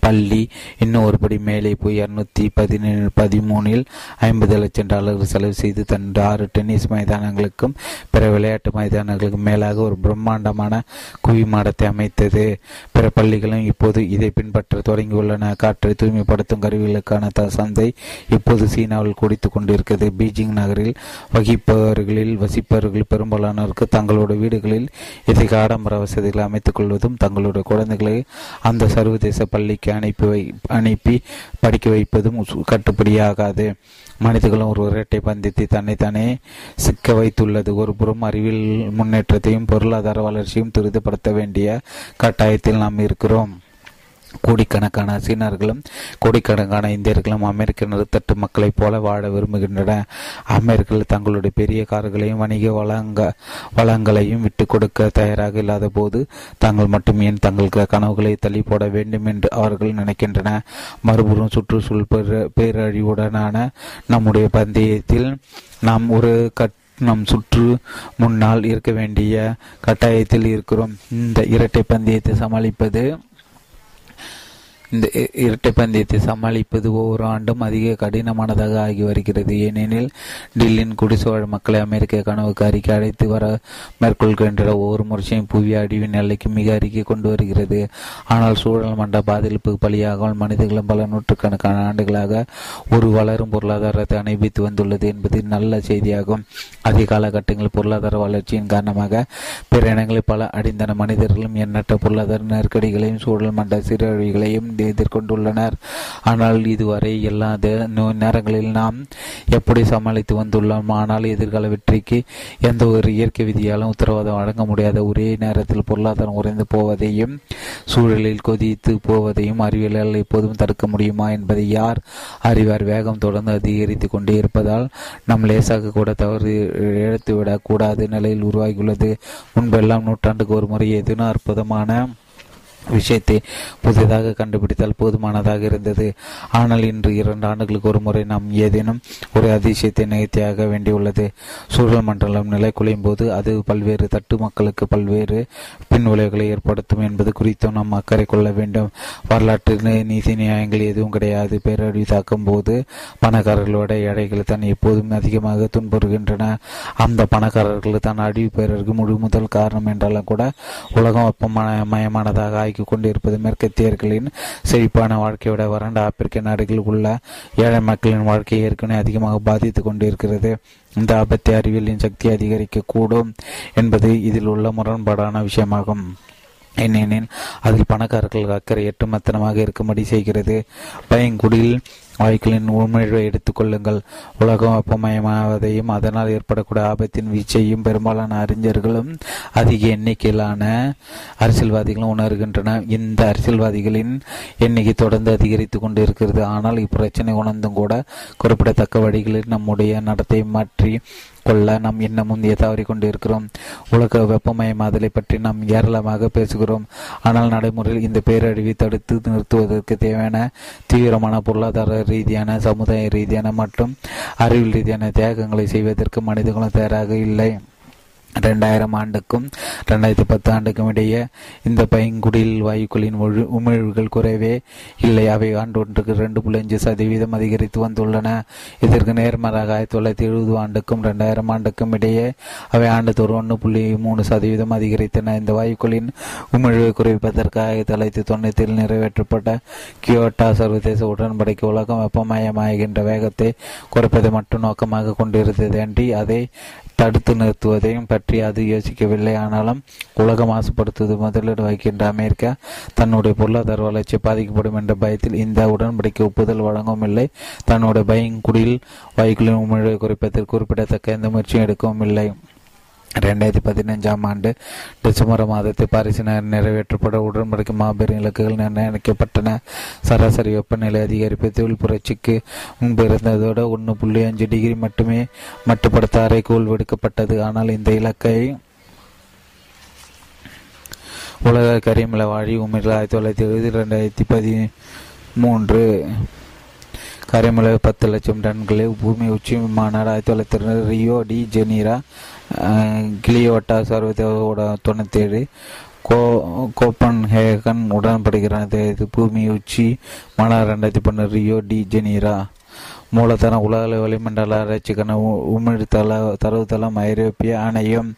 பள்ளி. இன்னும் ஒருபடி மேலே போய் இரநூத்தி பதினேழு பதிமூணில் ஐம்பது லட்சம் டாலர்கள் செலவு செய்து தன் ஆறு டென்னிஸ் மைதானங்களுக்கும் பிற விளையாட்டு மைதானங்களுக்கும் மேலாக ஒரு பிரம்மாண்டமான குவிமாடத்தை அமைத்தது. பிற பள்ளிகளும் இப்போது இதை பின்பற்ற தொடங்கியுள்ளன. காற்றை தூய்மைப்படுத்தும் கருவிகளுக்கான த சந்தை இப்போது சீனாவில் குடித்து கொண்டிருக்கிறது. பீஜிங் நகரில் வகிப்பவர்களில் வசிப்பவர்கள் பெரும்பாலானோருக்கு தங்களோட வீடுகளில் இதை ஆடம்பர வசதிகளை அமைத்துக் கொள்வதும் தங்களுடைய குழந்தைகளை அந்த சர்வதேச பள்ளி பள்ளிக்கு அனுப்பி வை அனுப்பி படிக்க வைப்பதும் கட்டுப்படியாகாது. மனிதர்களும் ஒரு இரட்டை பந்தித்து தன்னைத்தானே சிக்க வைத்துள்ளது. ஒரு புறம் அறிவியல் முன்னேற்றத்தையும் பொருளாதார வளர்ச்சியும் துரிதப்படுத்த வேண்டிய கட்டாயத்தில் நாம் இருக்கிறோம். கோடிக்கணக்கான சீனர்களும் கோடிக்கணக்கான இந்தியர்களும் அமெரிக்க நடுத்தட்டு மக்களைப் போல வாழ விரும்புகின்றன. அமெரிக்கர்கள் தங்களுடைய பெரிய கார்களையும் வணிக வளங்க வளங்களையும் விட்டு கொடுக்க தயாராக இல்லாத போது தாங்கள் மட்டும் ஏன் கனவுகளை தள்ளி போட வேண்டும் என்று அவர்கள் நினைக்கின்றன? மறுபுறம் சுற்றுச்சூழல் பேரழிவுடனான நம்முடைய பந்தயத்தில் நாம் ஒரு கட் நம் சுற்று முன்னால் இருக்க வேண்டிய கட்டாயத்தில் இருக்கிறோம். இந்த இரட்டை பந்தயத்தை சமாளிப்பது இந்த இரட்டை பந்தயத்தை சமாளிப்பது ஒவ்வொரு ஆண்டும் அதிக கடினமானதாக ஆகி வருகிறது. ஏனெனில் டில்லியின் குடிசோழ மக்களை அமெரிக்க கனவுக்கு அறிக்கை அழைத்து வர மேற்கொள்கின்ற ஒவ்வொரு முறையும் புவி அடிவின் எல்லைக்கு மிக அருகே கொண்டு வருகிறது. ஆனால் சூழல் மண்ட பாதிப்பு பலியாகாமல் மனிதர்களும் பல நூற்றுக்கணக்கான ஆண்டுகளாக ஒரு வளரும் பொருளாதாரத்தை அனுபவித்து வந்துள்ளது என்பது நல்ல செய்தியாகும். அதிக காலகட்டங்களில் பொருளாதார வளர்ச்சியின் காரணமாக பிற இனங்களில் பல அடிந்தன மனிதர்களும் எண்ணற்ற பொருளாதார நெருக்கடிகளையும் சூழல் மண்ட சீரழிவுகளையும் எதிர்கொண்டுள்ளனர். ஆனால் இதுவரை எல்லா நேரங்களில் நாம் எப்படி சமாளித்து வந்துள்ளோம்? ஆனால் எதிர்கால வெற்றிக்கு எந்த ஒரு இயற்கை விதியாலும் உத்தரவாதம் வழங்க முடியாத ஒரே நேரத்தில் பொருளாதாரம் உறைந்து போவதையும் சூழலில் கொதித்து போவதையும் அறிவியலால் எப்போதும் தடுக்க முடியுமா என்பதை யார் அறிவார்? வேகம் தொடர்ந்து அதிகரித்து கொண்டே இருப்பதால் நம் லேசாக கூட தவறு இழத்துவிடக் கூடாத. நிலையில் உருவாகியுள்ளது முன்பெல்லாம் நூற்றாண்டுக்கு ஒரு முறை எதுனா அற்புதமான விஷயத்தை புதிதாக கண்டுபிடித்தால் போதுமானதாக இருந்தது. ஆனால் இன்று இரண்டு ஆண்டுகளுக்கு ஒரு முறை நாம் ஏதேனும் ஒரு அதிசயத்தை நிகழ்த்தியாக வேண்டியுள்ளது. சூழல் மண்டலம் நிலை குலையும் போது அது பல்வேறு தட்டு மக்களுக்கு பல்வேறு பின் விளைவுகளை ஏற்படுத்தும் என்பது குறித்தும் நாம் அக்கறை கொள்ள வேண்டும். வரலாற்று நீதி நியாயங்கள் எதுவும் கிடையாது. பேரழிவு தாக்கும் போது பணக்காரர்களோட எடைகள் தான் எப்போதும் அதிகமாக துன்புறுகின்றன. அந்த பணக்காரர்கள் தான் அழிவு பேரருக்கு முழு முதல் காரணம் என்றாலும் கூட உலகம் வெப்பமயமானதாக ஆக்கி கொண்டிருப்பது மேற்கத்தியர்களின் செழிப்பான வாழ்க்கையோட வறண்ட ஆப்பிரிக்க நாடுகளில் உள்ள ஏழை மக்களின் வாழ்க்கையை ஏற்கனவே அதிகமாக பாதித்து கொண்டிருக்கிறது. இந்த ஆபத்தை அறிவியலின் சக்தி அதிகரிக்க கூடும் என்பது இதில் உள்ள முரண்பாடான விஷயமாகும். ஏனெனில் அதில் பணக்காரர்கள் அக்கறை எட்டுமத்தனமாக இருக்கும்படி செய்கிறது. பயங்குடியில் வாயுக்களின் உண்மையை எடுத்துக்கொள்ளுங்கள் உலகம் வெப்பமயமாவதையும் அதனால் ஏற்படக்கூடிய ஆபத்தின் வீச்சையும் பெரும்பாலான அறிஞர்களும் அதிக எண்ணிக்கையிலான அரசியல்வாதிகளும் உணர்கின்றன இந்த அரசியல்வாதிகளின் எண்ணிக்கை தொடர்ந்து அதிகரித்து கொண்டு இருக்கிறது ஆனால் இப்பிரச்சனை உணர்ந்தும் கூட குறிப்பிடத்தக்க வழிகளில் நம்முடைய நடத்தை மாற்றி கொள்ள நாம் இன்னமும் தவறி கொண்டிருக்கிறோம். உலக வெப்பமயமாதலை பற்றி நாம் ஏராளமாக பேசுகிறோம். ஆனால் நடைமுறையில் இந்த பேரழிவை தடுத்து நிறுத்துவதற்கு தேவையான தீவிரமான பொருளாதார ரீதியான சமுதாய ரீதியான மற்றும் அறிவியல் ரீதியான தியாகங்களை செய்வதற்கு மனிதர்களும் தயாராக இல்லை. ரெண்டாயிரம் ஆண்டுக்கும் ரெண்டாயிரத்தி பத்து ஆண்டுக்கும் இடையே இந்த பைங்குடில் வாயுக்களின் உமிழ்வுகள் குறைவே இல்லை. அவை ஆண்டு ஒன்றுக்கு ரெண்டு புள்ளி அஞ்சு சதவீதம் அதிகரித்து வந்துள்ளன. இதற்கு நேர்மாறாக ஆயிரத்தி தொள்ளாயிரத்தி எழுபது ஆண்டுக்கும் ரெண்டாயிரம் ஆண்டுக்கும் இடையே அவை ஆண்டுதோறும் ஒன்று புள்ளி மூணு சதவீதம் அதிகரித்தன. இந்த வாயுக்களின் உமிழ்வை குறைப்பதற்கு ஆயிரத்தி தொள்ளாயிரத்தி தொண்ணூற்றில் நிறைவேற்றப்பட்ட கியோட்டா சர்வதேச உடன்படிக்கை உலகம் வெப்பமயமாகின்ற வேகத்தை குறைப்பதை மட்டும் நோக்கமாக கொண்டிருந்தது அன்றி அதை தடுத்து நிறுத்துவதையும் பற்றி அது யோசிக்கவில்லை. ஆனாலும் உலக மாசுபடுத்துவது முதலீடு வகிக்கின்ற அமெரிக்கா தன்னுடைய பொருளாதார வளர்ச்சி பாதிக்கப்படும் என்ற பயத்தில் இந்த உடன்படிக்கை ஒப்புதல் வழங்கவும் இல்லை. தன்னுடைய பயங்குடியில் வாயுக்களின் உமிழ்வை குறைப்பதற்கு குறிப்பிடத்தக்க எந்த முயற்சியும் எடுக்கவும் இல்லை. ரெண்டாயிரத்தி பதினைஞ்சாம் ஆண்டு டிசம்பர் மாதத்தில் பாரிசின் நிறைவேற்றப்பட உடன்படிக்கை மாபெரும் இலக்குகள் நிர்ணயிக்கப்பட்டன. சராசரி வெப்பநிலை அதிகரிப்பு தொழில் புரட்சிக்கு முன்பு இருந்ததோடு ஒன்று புள்ளி அஞ்சு டிகிரி மட்டுமே மட்டுப்படுத்த அறைகோல் விடுக்கப்பட்டது. ஆனால் இந்த இலக்கை உலக கரிமல வாழி உமிழ் ஆயிரத்தி தொள்ளாயிரத்தி எழுபது ரெண்டாயிரத்தி பதிமூன்று கரிமலை பத்து லட்சம் டன்களை பூமி உச்சி மாநாடு ஆயிரத்தி தொள்ளாயிரத்தி ரியோ டி ஜெனீரா கிளியோட்டா சர்வதேச தொண்ணூற்றி ஏழு கோ கோப்பன்ஹேகன் உடன்படுகிறது இது பூமி உச்சி மலா ரெண்டாயிரத்தி பன்னெண்டு ரியோ டி ஜெனீரா. மூலதன உலக வளிமண்டல ஆராய்ச்சிக்கான உமிழ்தள தரவுத்தளம் ஐரோப்பிய ஆணையம்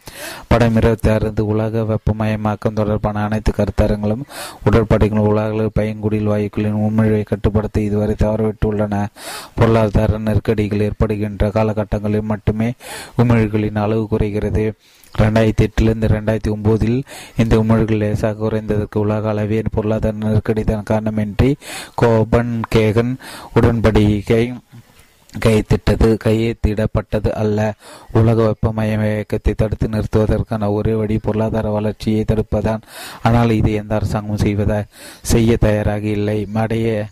படம் இருபத்தி ஆறு உலக வெப்பமயமாக்கம் தொடர்பான அனைத்து கருத்தரங்களும் உடற்படிகளும் உலக பயன்குடியில் வாயுக்களின் உமிழ்வை கட்டுப்படுத்த இதுவரை தவறவிட்டுள்ளன. பொருளாதார நெருக்கடிகள் ஏற்படுகின்ற காலகட்டங்களில் மட்டுமே உமிழ்களின் அளவு குறைகிறது. ரெண்டாயிரத்தி எட்டிலிருந்து ரெண்டாயிரத்தி ஒம்போதில் இந்த உமிழ்கள் லேசாக குறைந்ததற்கு உலக அளவே பொருளாதார நெருக்கடி தான் காரணமின்றி கோபன் கேகன் உடன்படிக்கை கைத்திட்டது கையெழுத்திடப்பட்டது அல்ல. உலக வெப்பமய இயக்கத்தை தடுத்து நிறுத்துவதற்கான ஒரே வழி பொருளாதார வளர்ச்சியை தடுப்பதான் ஆனால் இது எந்த அரசாங்கமும் செய்வதா செய்ய தயாராக இல்லை. மடைய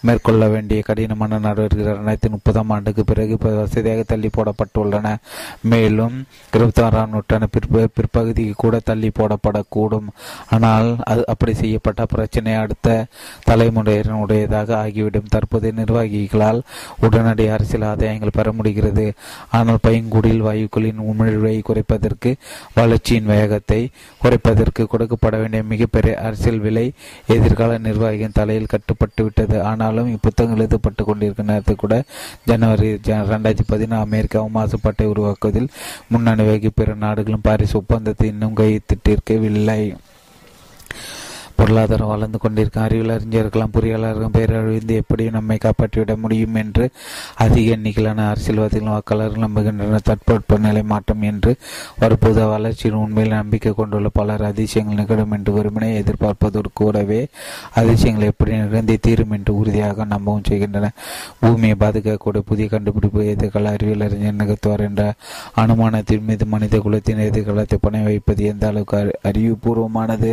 மேற்கொள்ள வேண்டிய கடினமான நடவடிக்கைகள் இரண்டாயிரத்தி முப்பதாம் ஆண்டுக்கு பிறகு வசதியாக தள்ளி போடப்பட்டுள்ளன. மேலும் இருபத்தி ஆறாம் நூற்றாண்டு பிற்ப பிற்பகுதிக்கு கூட தள்ளி போடப்படக்கூடும். ஆனால் அது அப்படி செய்யப்பட்ட பிரச்சனை அடுத்த தலைமுறையினுடையதாக ஆகிவிடும். தற்போதைய நிர்வாகிகளால் உடனடி அரசியல் ஆதாயங்கள் பெற முடிகிறது. ஆனால் பையங்குடியில் வாயுக்களின் உமிழ்வை குறைப்பதற்கு வளர்ச்சியின் வேகத்தை குறைப்பதற்கு கொடுக்கப்பட வேண்டிய மிகப்பெரிய அரசியல் விலை எதிர்கால நிர்வாகியின் தலையில் கட்டுப்பட்டு விட்டது ஆனால் ஆனாலும் இப்புத்தகம் எழுதப்பட்டு கொண்டிருக்கும் நேரத்தில் கூட ஜனவரி ரெண்டாயிரத்தி பதினாறு அமெரிக்காவும் மாசுபாட்டை உருவாக்குவதில் முன்னணி வகி பிற நாடுகளும் பாரிஸ் ஒப்பந்தத்தை இன்னும் கைத்திட்டிருக்கவில்லை பொருளாதாரம் வளர்ந்து கொண்டிருக்கும் அறிவியல் அறிஞர்களும் பொறியாளர்களும் பேரழிந்து எப்படி நம்மை காப்பாற்றிவிட முடியும் என்று அதிக எண்ணிக்கையிலான அரசியல்வாதிகளும் வாக்காளர்கள் நம்புகின்றனர். தட்பவெப்ப நிலை மாற்றம் என்று வரும்போது வளர்ச்சியின் உண்மையில் நம்பிக்கை கொண்டுள்ள பலர் அதிசயங்கள் நிகழும் என்று வெறுமனே எதிர்பார்ப்பதோடு கூடவே அதிசயங்கள் எப்படி நிகழ்ந்தே தீரும் என்று உறுதியாக நம்பவும் செய்கின்றன. பூமியை பாதுகாக்கக்கூடிய புதிய கண்டுபிடிப்பு எதிர்கால அறிவியல் அறிஞர் நிகழ்த்துவார் என்ற அனுமானத்தின் மீது மனித குலத்தின் எதிர்காலத்தை பணி வைப்பது எந்த அளவுக்கு அறிவுபூர்வமானது?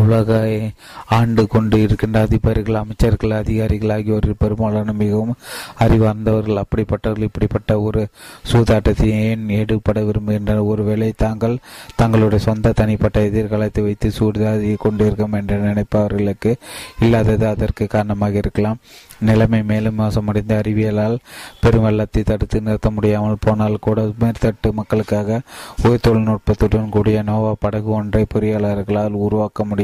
உலக ஆண்டு கொண்டு இருக்கின்ற அதிபர்கள் அமைச்சர்கள் அதிகாரிகள் ஆகியோரில் பெரும்பாலான மிகவும் அறிவார்ந்தவர்கள் அப்படிப்பட்டவர்கள் இப்படிப்பட்ட ஒரு சூதாட்டத்தை ஏன் ஈடுபட விரும்புகின்றனர்? ஒருவேளை தாங்கள் தங்களுடைய சொந்த தனிப்பட்ட எதிர்காலத்தை வைத்து சூதாடி கொண்டிருக்கும் என்று நினைப்பவர்களுக்கு இல்லாதது அதற்கு காரணமாக இருக்கலாம். நிலைமை மேலும் மோசமடைந்த அறிவியலால் பெரும் வெள்ளத்தை தடுத்து நிறுத்த முடியாமல் போனால் கூட மேற்தட்டு மக்களுக்காக உயர் தொழில்நுட்பத்துடன் கூடிய நோவா படகு ஒன்றை பொறியாளர்களால் உருவாக்க முடியும்.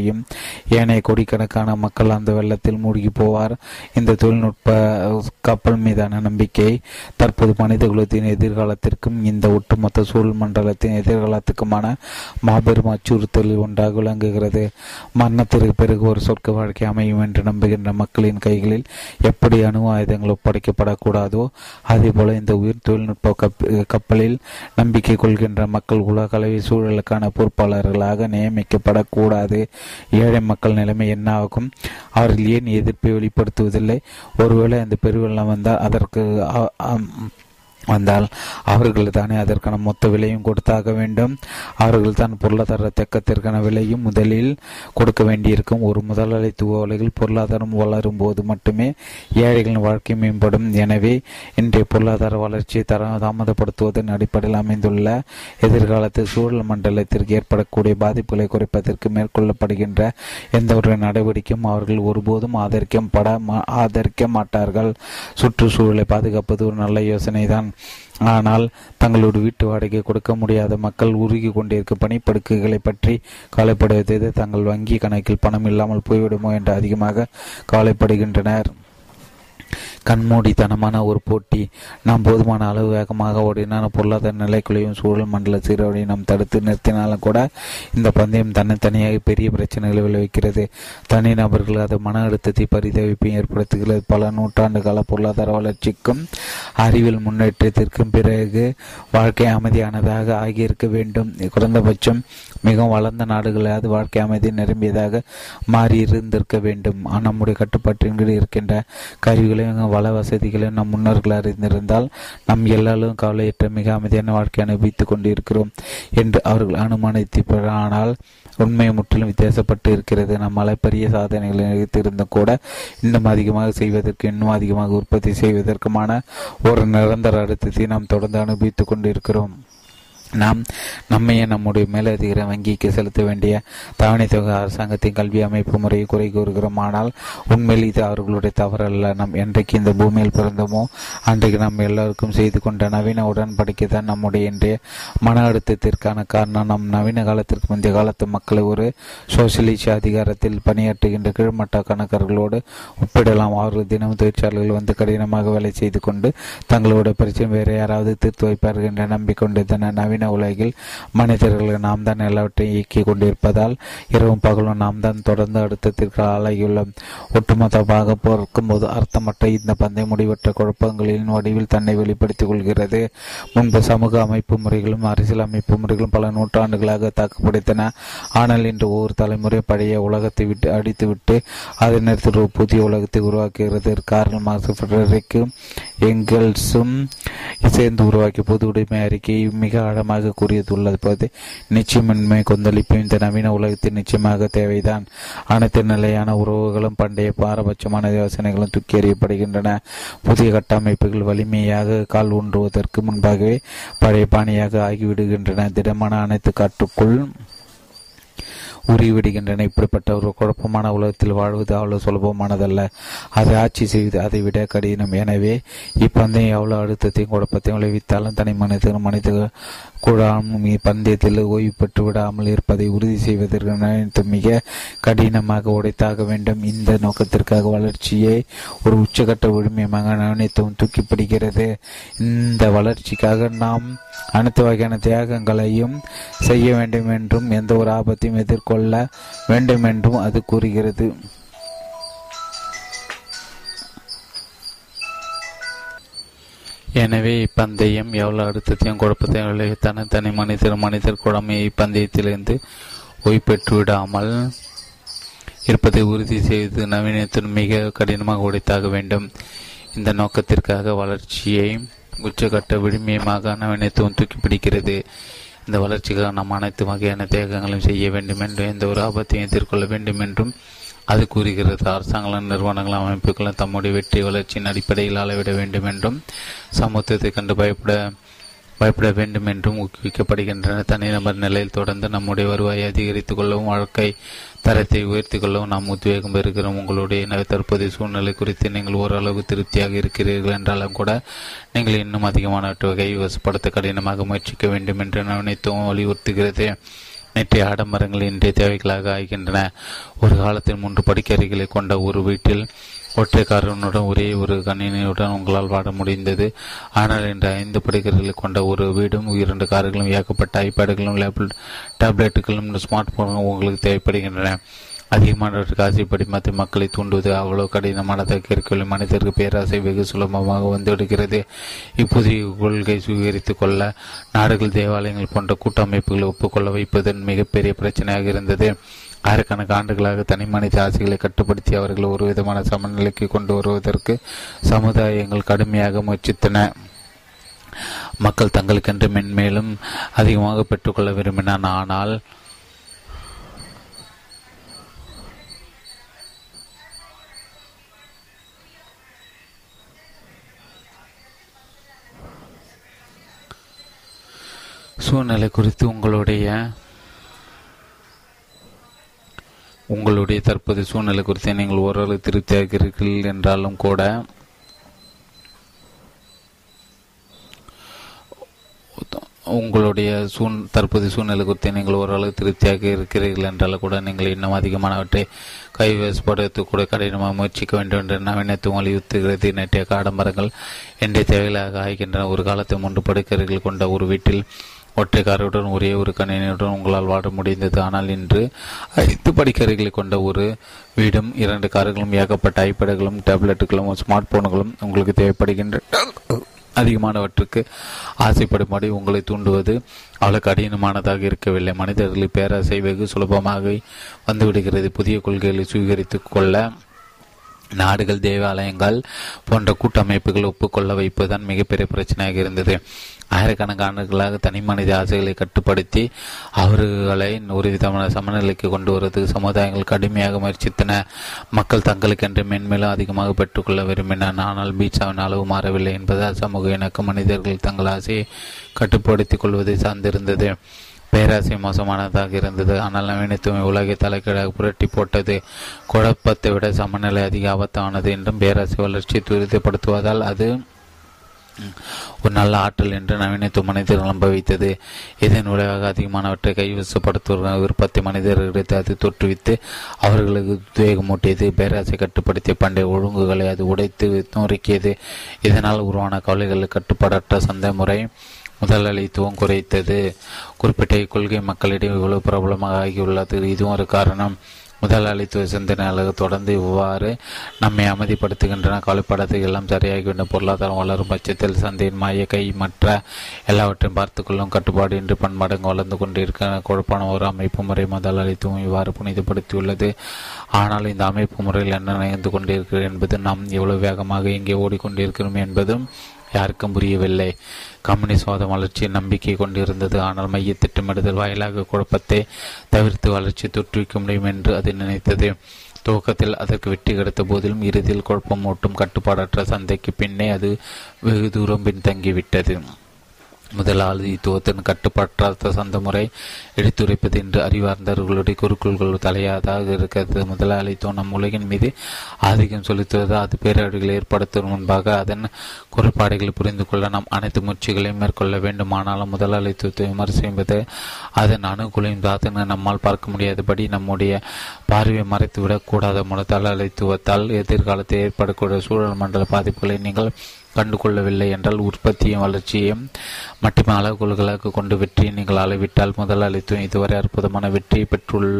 ஏனைய கோடிக்கணக்கான மக்கள் அந்த வெள்ளத்தில் மூழ்கி போவார். இந்த தொழில்நுட்ப கப்பல் மீதான நம்பிக்கை தற்போது மனித குலத்தின் எதிர்காலத்திற்கும் இந்த ஒட்டுமொத்த சூழல் மண்டலத்தின் எதிர்காலத்துக்குமான மாபெரும் அச்சுறுத்தலில் ஒன்றாக விளங்குகிறது. மரணத்திற்கு பிறகு ஒரு சொர்க்க வாழ்க்கை அமையும் என்று நம்புகின்ற மக்களின் கைகளில் எப்படி அணு ஆயுதங்கள் ஒப்படைக்கப்படக்கூடாதோ அதே போல இந்த உயிர் தொழில்நுட்ப கப்பலில் நம்பிக்கை கொள்கின்ற மக்கள் உலக அளவில் சூழலுக்கான பொறுப்பாளர்களாக நியமிக்கப்படக்கூடாது. ஏழை மக்கள் நிலைமை என்ன ஆகும் அவர்கள் ஏன் எதிர்ப்பை வெளிப்படுத்துவதில்லை? ஒருவேளை அந்த பெருவெள்ளம் வந்தால் அதற்கு வந்தால் அவர்கள் தானே அதற்கான மொத்த விலையும் கொடுத்தாக வேண்டும். அவர்கள் தான் பொருளாதார தேக்கத்திற்கான விலையும் முதலில் கொடுக்க வேண்டியிருக்கும். ஒரு முதலாளித்துவ உலகில் பொருளாதாரம் வளரும் போது மட்டுமே ஏழைகளின் வாழ்க்கை மேம்படும். எனவே இன்றைய பொருளாதார வளர்ச்சியை தர தாமதப்படுத்துவதன் அடிப்படையில் அமைந்துள்ள எதிர்காலத்தில் சூழல் மண்டலத்திற்கு ஏற்படக்கூடிய பாதிப்புகளை குறைப்பதற்கு மேற்கொள்ளப்படுகின்ற எந்த ஒரு நடவடிக்கையும் அவர்கள் ஒருபோதும் ஆதரிக்கப்பட ஆதரிக்க மாட்டார்கள். சுற்றுச்சூழலை பாதுகாப்பது ஒரு நல்ல யோசனை தான் ஆனால் தங்களோட வீட்டு வாடகை கொடுக்க முடியாத மக்கள் உருகி கொண்டிருக்கும் பணிப்படுக்கைகளை பற்றி கவலைப்படுவது தங்கள் வங்கி கணக்கில் பணம் இல்லாமல் போய்விடுமோ என்று அதிகமாக கவலைப்படுகின்றனர். கண்மூடித்தனமான ஒரு போட்டி. நாம் போதுமான அளவு வேகமாக ஓடினால் பொருளாதார நிலைக்குள்ளையும் சூழல் மண்டல சீரோடை நாம் தடுத்து நிறுத்தினாலும் கூட இந்த பந்தயம் தனித்தனியாக பெரிய பிரச்சனைகளை விளைவிக்கிறது. தனி நபர்கள் அது மன அழுத்தத்தை பரிதவிப்பையும் ஏற்படுத்துகிறது. பல நூற்றாண்டு கால பொருளாதார வளர்ச்சிக்கும் அறிவியல் முன்னேற்றத்திற்கும் பிறகு வாழ்க்கை அமைதியானதாக ஆகியிருக்க வேண்டும். குறைந்தபட்சம் மிகவும் வளர்ந்த நாடுகளாவது வாழ்க்கை அமைதி நிரம்பியதாக மாறி இருந்திருக்க வேண்டும் நம்முடைய கட்டுப்பாட்டின் கீழ் இருக்கின்ற கருவிகளையும் வள வசதிகளையும் நம் முன்னோர்கள் அறிந்திருந்தால் நம் எல்லாரும் கவலையற்ற மிக அமைதியான வாழ்க்கை அனுபவித்துக் கொண்டிருக்கிறோம் என்று அவர்கள் அனுமானித்தானால் உண்மை முற்றிலும் வித்தியாசப்பட்டு இருக்கிறது. நம்மால் பெரிய சாதனைகளை நிகழ்த்தியிருந்தும் கூட இன்னும் அதிகமாக செய்வதற்கு இன்னும் அதிகமாக உற்பத்தி செய்வதற்குமான ஒரு நிரந்தர அழுத்தத்தை நாம் தொடர்ந்து அனுபவித்துக் கொண்டிருக்கிறோம். நாம் நம்மையே நம்முடைய மேலதிகார வங்கிக்கு செலுத்த வேண்டிய தவணை தொகை அரசாங்கத்தின் கல்வி அமைப்பு முறையை குறை கூறுகிறோம். ஆனால் உண்மையில் இது அவர்களுடைய தவறல்ல. நாம் என்றைக்கு இந்த பூமியில் பிறந்தோமோ அன்றைக்கு நாம் எல்லோருக்கும் செய்து கொண்ட நவீன உடன்படிக்கை தான் நம்முடைய இன்றைய மன அழுத்தத்திற்கான காரணம். நம் நவீன காலத்திற்கு முந்தைய காலத்து மக்களை ஒரு சோசியலிச அதிகாரத்தில் பணியாற்றுகின்ற கீழ்மட்ட கணக்கர்களோடு ஒப்பிடலாம். அவர்கள் தினமும் தொழிற்சாலைகள் வந்து கடினமாக வேலை செய்து கொண்டு தங்களோட பிரச்சனை வேறு யாராவது தீர்த்து வைப்பார்கள் என்று நம்பிக்கொண்டிருந்தனர் நவீன நவீன உலகில் மனிதர்கள் நாம் தான் எல்லாவற்றையும் இயக்கிக் கொண்டிருப்பதால் இரவும் பகலும் நாம் தான் தொடர்ந்து அடுத்தத்திற்கு ஆளாகியுள்ளோம் ஒட்டுமொத்தமாக பார்க்கும்போது அர்த்தமற்ற இந்த பந்தை முடிவற்ற குழப்பங்களின் வடிவில் தன்னை வெளிப்படுத்திக் கொள்கிறது. முன்பு சமூக அமைப்பு முறைகளும் அரசியல் அமைப்பு முறைகளும் பல நூற்றாண்டுகளாக தாக்குப்பிடித்தன. ஆனால் இன்று ஒவ்வொரு தலைமுறை பழைய உலகத்தை விட்டு அடித்துவிட்டு அதே நேரத்தில் ஒரு புதிய உலகத்தை உருவாக்குகிறது. காரணமாக ஃபிடரிக்கும் எங்கெல்ஸும் சேர்ந்து உருவாக்கிய பொது உடைமை அறிக்கை மிக ஆழமாக கூறியதுள்ளது போது நிச்சயமின்மை கொந்தளிப்பு இந்த நவீன உலகத்தில் நிச்சயமாக தேவைதான். அனைத்து நிலையான உறவுகளும் பண்டைய பாரபட்சமான யோசனைகளும் தூக்கி எறியப்படுகின்றன. புதிய கட்டமைப்புகள் வலிமையாக கால் ஊன்றுவதற்கு முன்பாகவே பழைய பாணியாக ஆகிவிடுகின்றன. திடமான அனைத்து காற்றுக்குள் உருவிடுகின்றன. இப்படிப்பட்ட ஒரு குழப்பமான உலகத்தில் வாழ்வது அவ்வளவு சுலபமானதல்ல. அதை ஆட்சி செய்வது அதை விட கடினம். எனவே இப்பந்தயம் எவ்வளவு அழுத்தத்தையும் குழப்பத்தையும் விளைவித்தாலும் தனி மனிதனும் மனித கூடாமல் பந்தயத்தில் ஓய்வு பெற்று விடாமல் இருப்பதை உறுதி செய்வதற்கு நினைத்து மிக கடினமாக உடைத்தாக வேண்டும். இந்த நோக்கத்திற்காக வளர்ச்சியை ஒரு உச்சகட்ட உரிமையமாக நவீனத்துவம் தூக்கி பிடிக்கிறது இந்த வளர்ச்சிக்காக நாம் அனைத்து வகையான தியாகங்களையும் செய்ய வேண்டும் என்றும் எந்த ஒரு ஆபத்தையும் எதிர்கொள்ள வேண்டும் என்றும் அது கூறுகிறது. எனவே இப்பந்தயம் எவ்வளவு அழுத்தத்தையும் குழப்பத்தையும் விளைவித்தான தனி மனிதர் மனிதர் குழமை இப்பந்தயத்திலிருந்து ஓய்வு விடாமல் இருப்பதை உறுதி செய்து நவீனத்தின் மிக கடினமாக உடைத்தாக வேண்டும். இந்த நோக்கத்திற்காக வளர்ச்சியை உச்சகட்ட விழுமியமாக நவீனத்துவம் தூக்கி பிடிக்கிறது. இந்த வளர்ச்சிக்காக நாம் அனைத்து வகையான தேகங்களையும் செய்ய வேண்டும் என்றும் எந்த ஒரு ஆபத்தையும் எதிர்கொள்ள வேண்டும் என்றும் அது கூறுகிறது. அரசாங்கங்களும் நிறுவனங்களும் அமைப்புகளும் தம்முடைய வெற்றி வளர்ச்சியின் அடிப்படையில் அளவிட வேண்டும் என்றும் சமூகத்தை கண்டு பயப்பட பயப்பட வேண்டும் என்றும் ஊக்குவிக்கப்படுகின்றன. தனிநபர் நிலையில் தொடர்ந்து நம்முடைய வருவாயை அதிகரித்துக் கொள்ளவும் வாழ்க்கை தரத்தை உயர்த்தி கொள்ளவும் நாம் உத்வேகம் பெறுகிறோம். உங்களுடைய தற்போதைய சூழ்நிலை குறித்து நீங்கள் ஓரளவு திருப்தியாக இருக்கிறீர்கள் என்றாலும் கூட நீங்கள் இன்னும் அதிகமான வகையை வசப்படுத்த கடினமாக முயற்சிக்க வேண்டும் என்று நினைத்தவும் வலியுறுத்துகிறது. நேற்றைய ஆடம்பரங்கள் இன்றைய தேவைகளாக ஆகின்றன. ஒரு காலத்தில் மூன்று படிக்கறைகளை கொண்ட ஒரு வீட்டில் ஒற்றைக்காரனுடன் ஒரே ஒரு கணினியுடன் உங்களால் வாட முடிந்தது. ஆனால் இன்று ஐந்து படிக்கர்களை கொண்ட ஒரு வீடும் இரண்டு கார்களும் ஏகப்பட்ட ஐபேடுகளும் லேப்டாப் டேப்லெட்டுகளும் ஸ்மார்ட் போன்களும் உங்களுக்கு தேவைப்படுகின்றன. அதிகமானவற்றுக்கு ஆசைப்படி மற்ற மக்களை தூண்டுவது அவ்வளவு கடினமானதாக இருக்கவில்லை மனிதருக்கு பேராசை வெகு சுலபமாக வந்துவிடுகிறது. இப்புதிய கொள்கை சுவீகரித்துக் கொள்ள நாடுகள் தேவாலயங்கள் போன்ற கூட்டமைப்புகளை ஒப்புக்கொள்ள வைப்பதன் மிகப்பெரிய பிரச்சனையாக இருந்தது. ஆயிரக்கணக்கு ஆண்டுகளாக தனி மனித ஆசைகளை கட்டுப்படுத்தி அவர்கள் ஒரு விதமான சமநிலைக்கு கொண்டு வருவதற்கு சமுதாயங்கள் கடுமையாக முயற்சித்தன. மக்கள் தங்களுக்கென்று மென்மேலும் அதிகமாக பெற்றுக்கொள்ள விரும்பினான். ஆனால் சூழ்நிலை குறித்து உங்களுடைய உங்களுடைய தற்போதைய சூழ்நிலை குறித்து நீங்கள் ஓரளவு திருப்தியாகிறீர்கள் என்றாலும் கூட உங்களுடைய சூழ் தற்போதைய சூழ்நிலை குறித்து நீங்கள் ஓரளவு திருப்தியாக இருக்கிறீர்கள் என்றாலும் கூட நீங்கள் இன்னும் அதிகமானவற்றை கைவசப்படுத்த கூட கடினமாக முயற்சிக்க வேண்டும் என்று நவீனத்தை வலியுறுத்துகிறது. நேற்றைய காடம்பரங்கள் இன்றைய தேவைகளாக ஆகின்றன ஒரு காலத்தை மூன்று படுக்கைகள் கொண்ட ஒரு வீட்டில் ஒற்றை காரையுடன் ஒரே ஒரு கணினியுடன் உங்களால் வாட முடிந்தது. ஆனால் இன்று ஐந்து படிக்கறைகளை கொண்ட ஒரு வீடும் இரண்டு கார்களும் ஏகப்பட்ட ஐபேடுகளும் டேப்லெட்டுகளும் ஸ்மார்ட் போன்களும் உங்களுக்கு தேவைப்படுகின்றன அதிகமானவற்றுக்கு ஆசைப்படும்படி உங்களை தூண்டுவது அவ்வளவு கடினமானதாக இருக்கவில்லை. மனிதர்களின் பேராசை வெகு சுலபமாக வந்துவிடுகிறது. புதிய கொள்கைகளை சுவீகரித்துக் கொள்ள நாடுகள் தேவாலயங்கள் போன்ற கூட்டமைப்புகள் ஒப்புக்கொள்ள வைப்பதுதான் மிகப்பெரிய பிரச்சனையாக இருந்தது. ஆயிரக்கணக்கான தனி மனித ஆசைகளை கட்டுப்படுத்தி அவர்களை ஒரு விதமான சமநிலைக்கு கொண்டு வருவதற்கு சமுதாயங்கள் கடுமையாக முயற்சித்தன. மக்கள் தங்களுக்கென்று மென்மேலும் அதிகமாக பெற்றுக்கொள்ள விரும்பினர் ஆனால் பீட்சாவின் அளவு மாறவில்லை என்பதால் சமூக இணக்க மனிதர்கள் தங்கள் ஆசையை கட்டுப்படுத்திக் கொள்வதை சார்ந்திருந்தது. பேராசை மோசமானதாக இருந்தது. ஆனால் நவீனத்துவம் உலகை தலைக்கீழாக புரட்டி போட்டது. குழப்பத்தை விட சமநிலை அதிக ஆபத்தானது என்றும் பேராசை வளர்ச்சி துரிதப்படுத்துவதால் அது ஒரு நல்ல ஆற்றல் என்று நவீனத்துவ மனிதர்கள் நம்ப வைத்தது. இதன் விளைவாக அதிகமானவற்றை கைவசப்படுத்துவதற்கான விருப்பத்தை மனிதர்களிடத்து அது தோற்றுவித்து அவர்களுக்கு உத்வேகமூட்டியது. பேராசை கட்டுப்படுத்திய பண்டைய ஒழுங்குகளை அது உடைத்து நொறுக்கியது. இதனால் உருவான கவலைகள் கட்டுப்பாடற்ற சந்தை முறை முதலாளித்துவம் குறைத்தது. குறிப்பிட்ட கொள்கை மக்களிடையே இவ்வளவு பிரபலமாக ஆகியுள்ளது. இதுவும் ஒரு காரணம். முதலாளித்துவ சிந்தனையாளர்கள் தொடர்ந்து இவ்வாறு நம்மை அமைதிப்படுத்துகின்றன. கவலைப்படாத எல்லாம் சரியாகிவிடும். பொருளாதாரம் வளரும் பட்சத்தில் சந்தையின் மாய கை மற்ற எல்லாவற்றையும் பார்த்துக்கொள்ளும் கட்டுப்பாடு இன்று பண்பாடுங்க வளர்ந்து கொண்டிருக்க குழப்பான ஒரு அமைப்பு முறை முதலாளித்துவம் இவ்வாறு புனிதப்படுத்தியுள்ளது. ஆனால் இந்த அமைப்பு முறையில் என்ன நிகழ்ந்து கொண்டிருக்கிறது என்பது நாம் எவ்வளவு வேகமாக இங்கே ஓடிக்கொண்டிருக்கிறோம் என்பதும் யாருக்கும் புரியவில்லை. கம்யூனிஸ்ட்வாதம் வளர்ச்சியை நம்பிக்கை கொண்டிருந்தது. ஆனால் மைய திட்டமிடுதல் வாயிலாக குழப்பத்தை தவிர்த்து வளர்ச்சி தொற்றுவிக்க முடியும் என்று அது நினைத்தது. துவக்கத்தில் அதற்கு வெற்றி கிடைத்த போதிலும் இறுதியில் குழப்பம் ஓட்டும் கட்டுப்பாடற்ற சந்தைக்கு பின்னே அது வெகு தூரம் பின்தங்கிவிட்டது. முதலாளித்துவத்தின் கட்டுப்பற்றாத சந்த முறை எடுத்துரைப்பது என்று அறிவார்ந்தவர்களுடைய குறுக்குள்கள் தலையாதாக இருக்கிறது. முதலாளித்துவம் நம் உலகின் மீது ஆதிக்கம் செலுத்துவது அது பேரழிவுகளை ஏற்படுத்தும் முன்பாக அதன் குறைபாடுகளை புரிந்து கொள்ள நாம் அனைத்து முயற்சிகளையும் மேற்கொள்ள வேண்டும் ஆனாலும் முதலாளித்துவத்தை விமர்சிப்பது அதன் அணுகுலையும் தாத்தனை நம்மால் பார்க்க முடியாதபடி நம்முடைய பார்வையை மறைத்துவிடக் கூடாத. முதலாளித்துவத்தால் எதிர்காலத்தில் ஏற்படக்கூடிய சூழல் மண்டல பாதிப்புகளை நீங்கள் கண்டுகொள்ளவில்லை என்றால் உற்பத்தியும் வளர்ச்சியையும் மட்டுமே அளவுகோல்களாக கொண்டு வெற்றியை நீங்கள் அளவிட்டால் முதலாளித்துவம் இதுவரை அற்புதமான வெற்றியை பெற்றுள்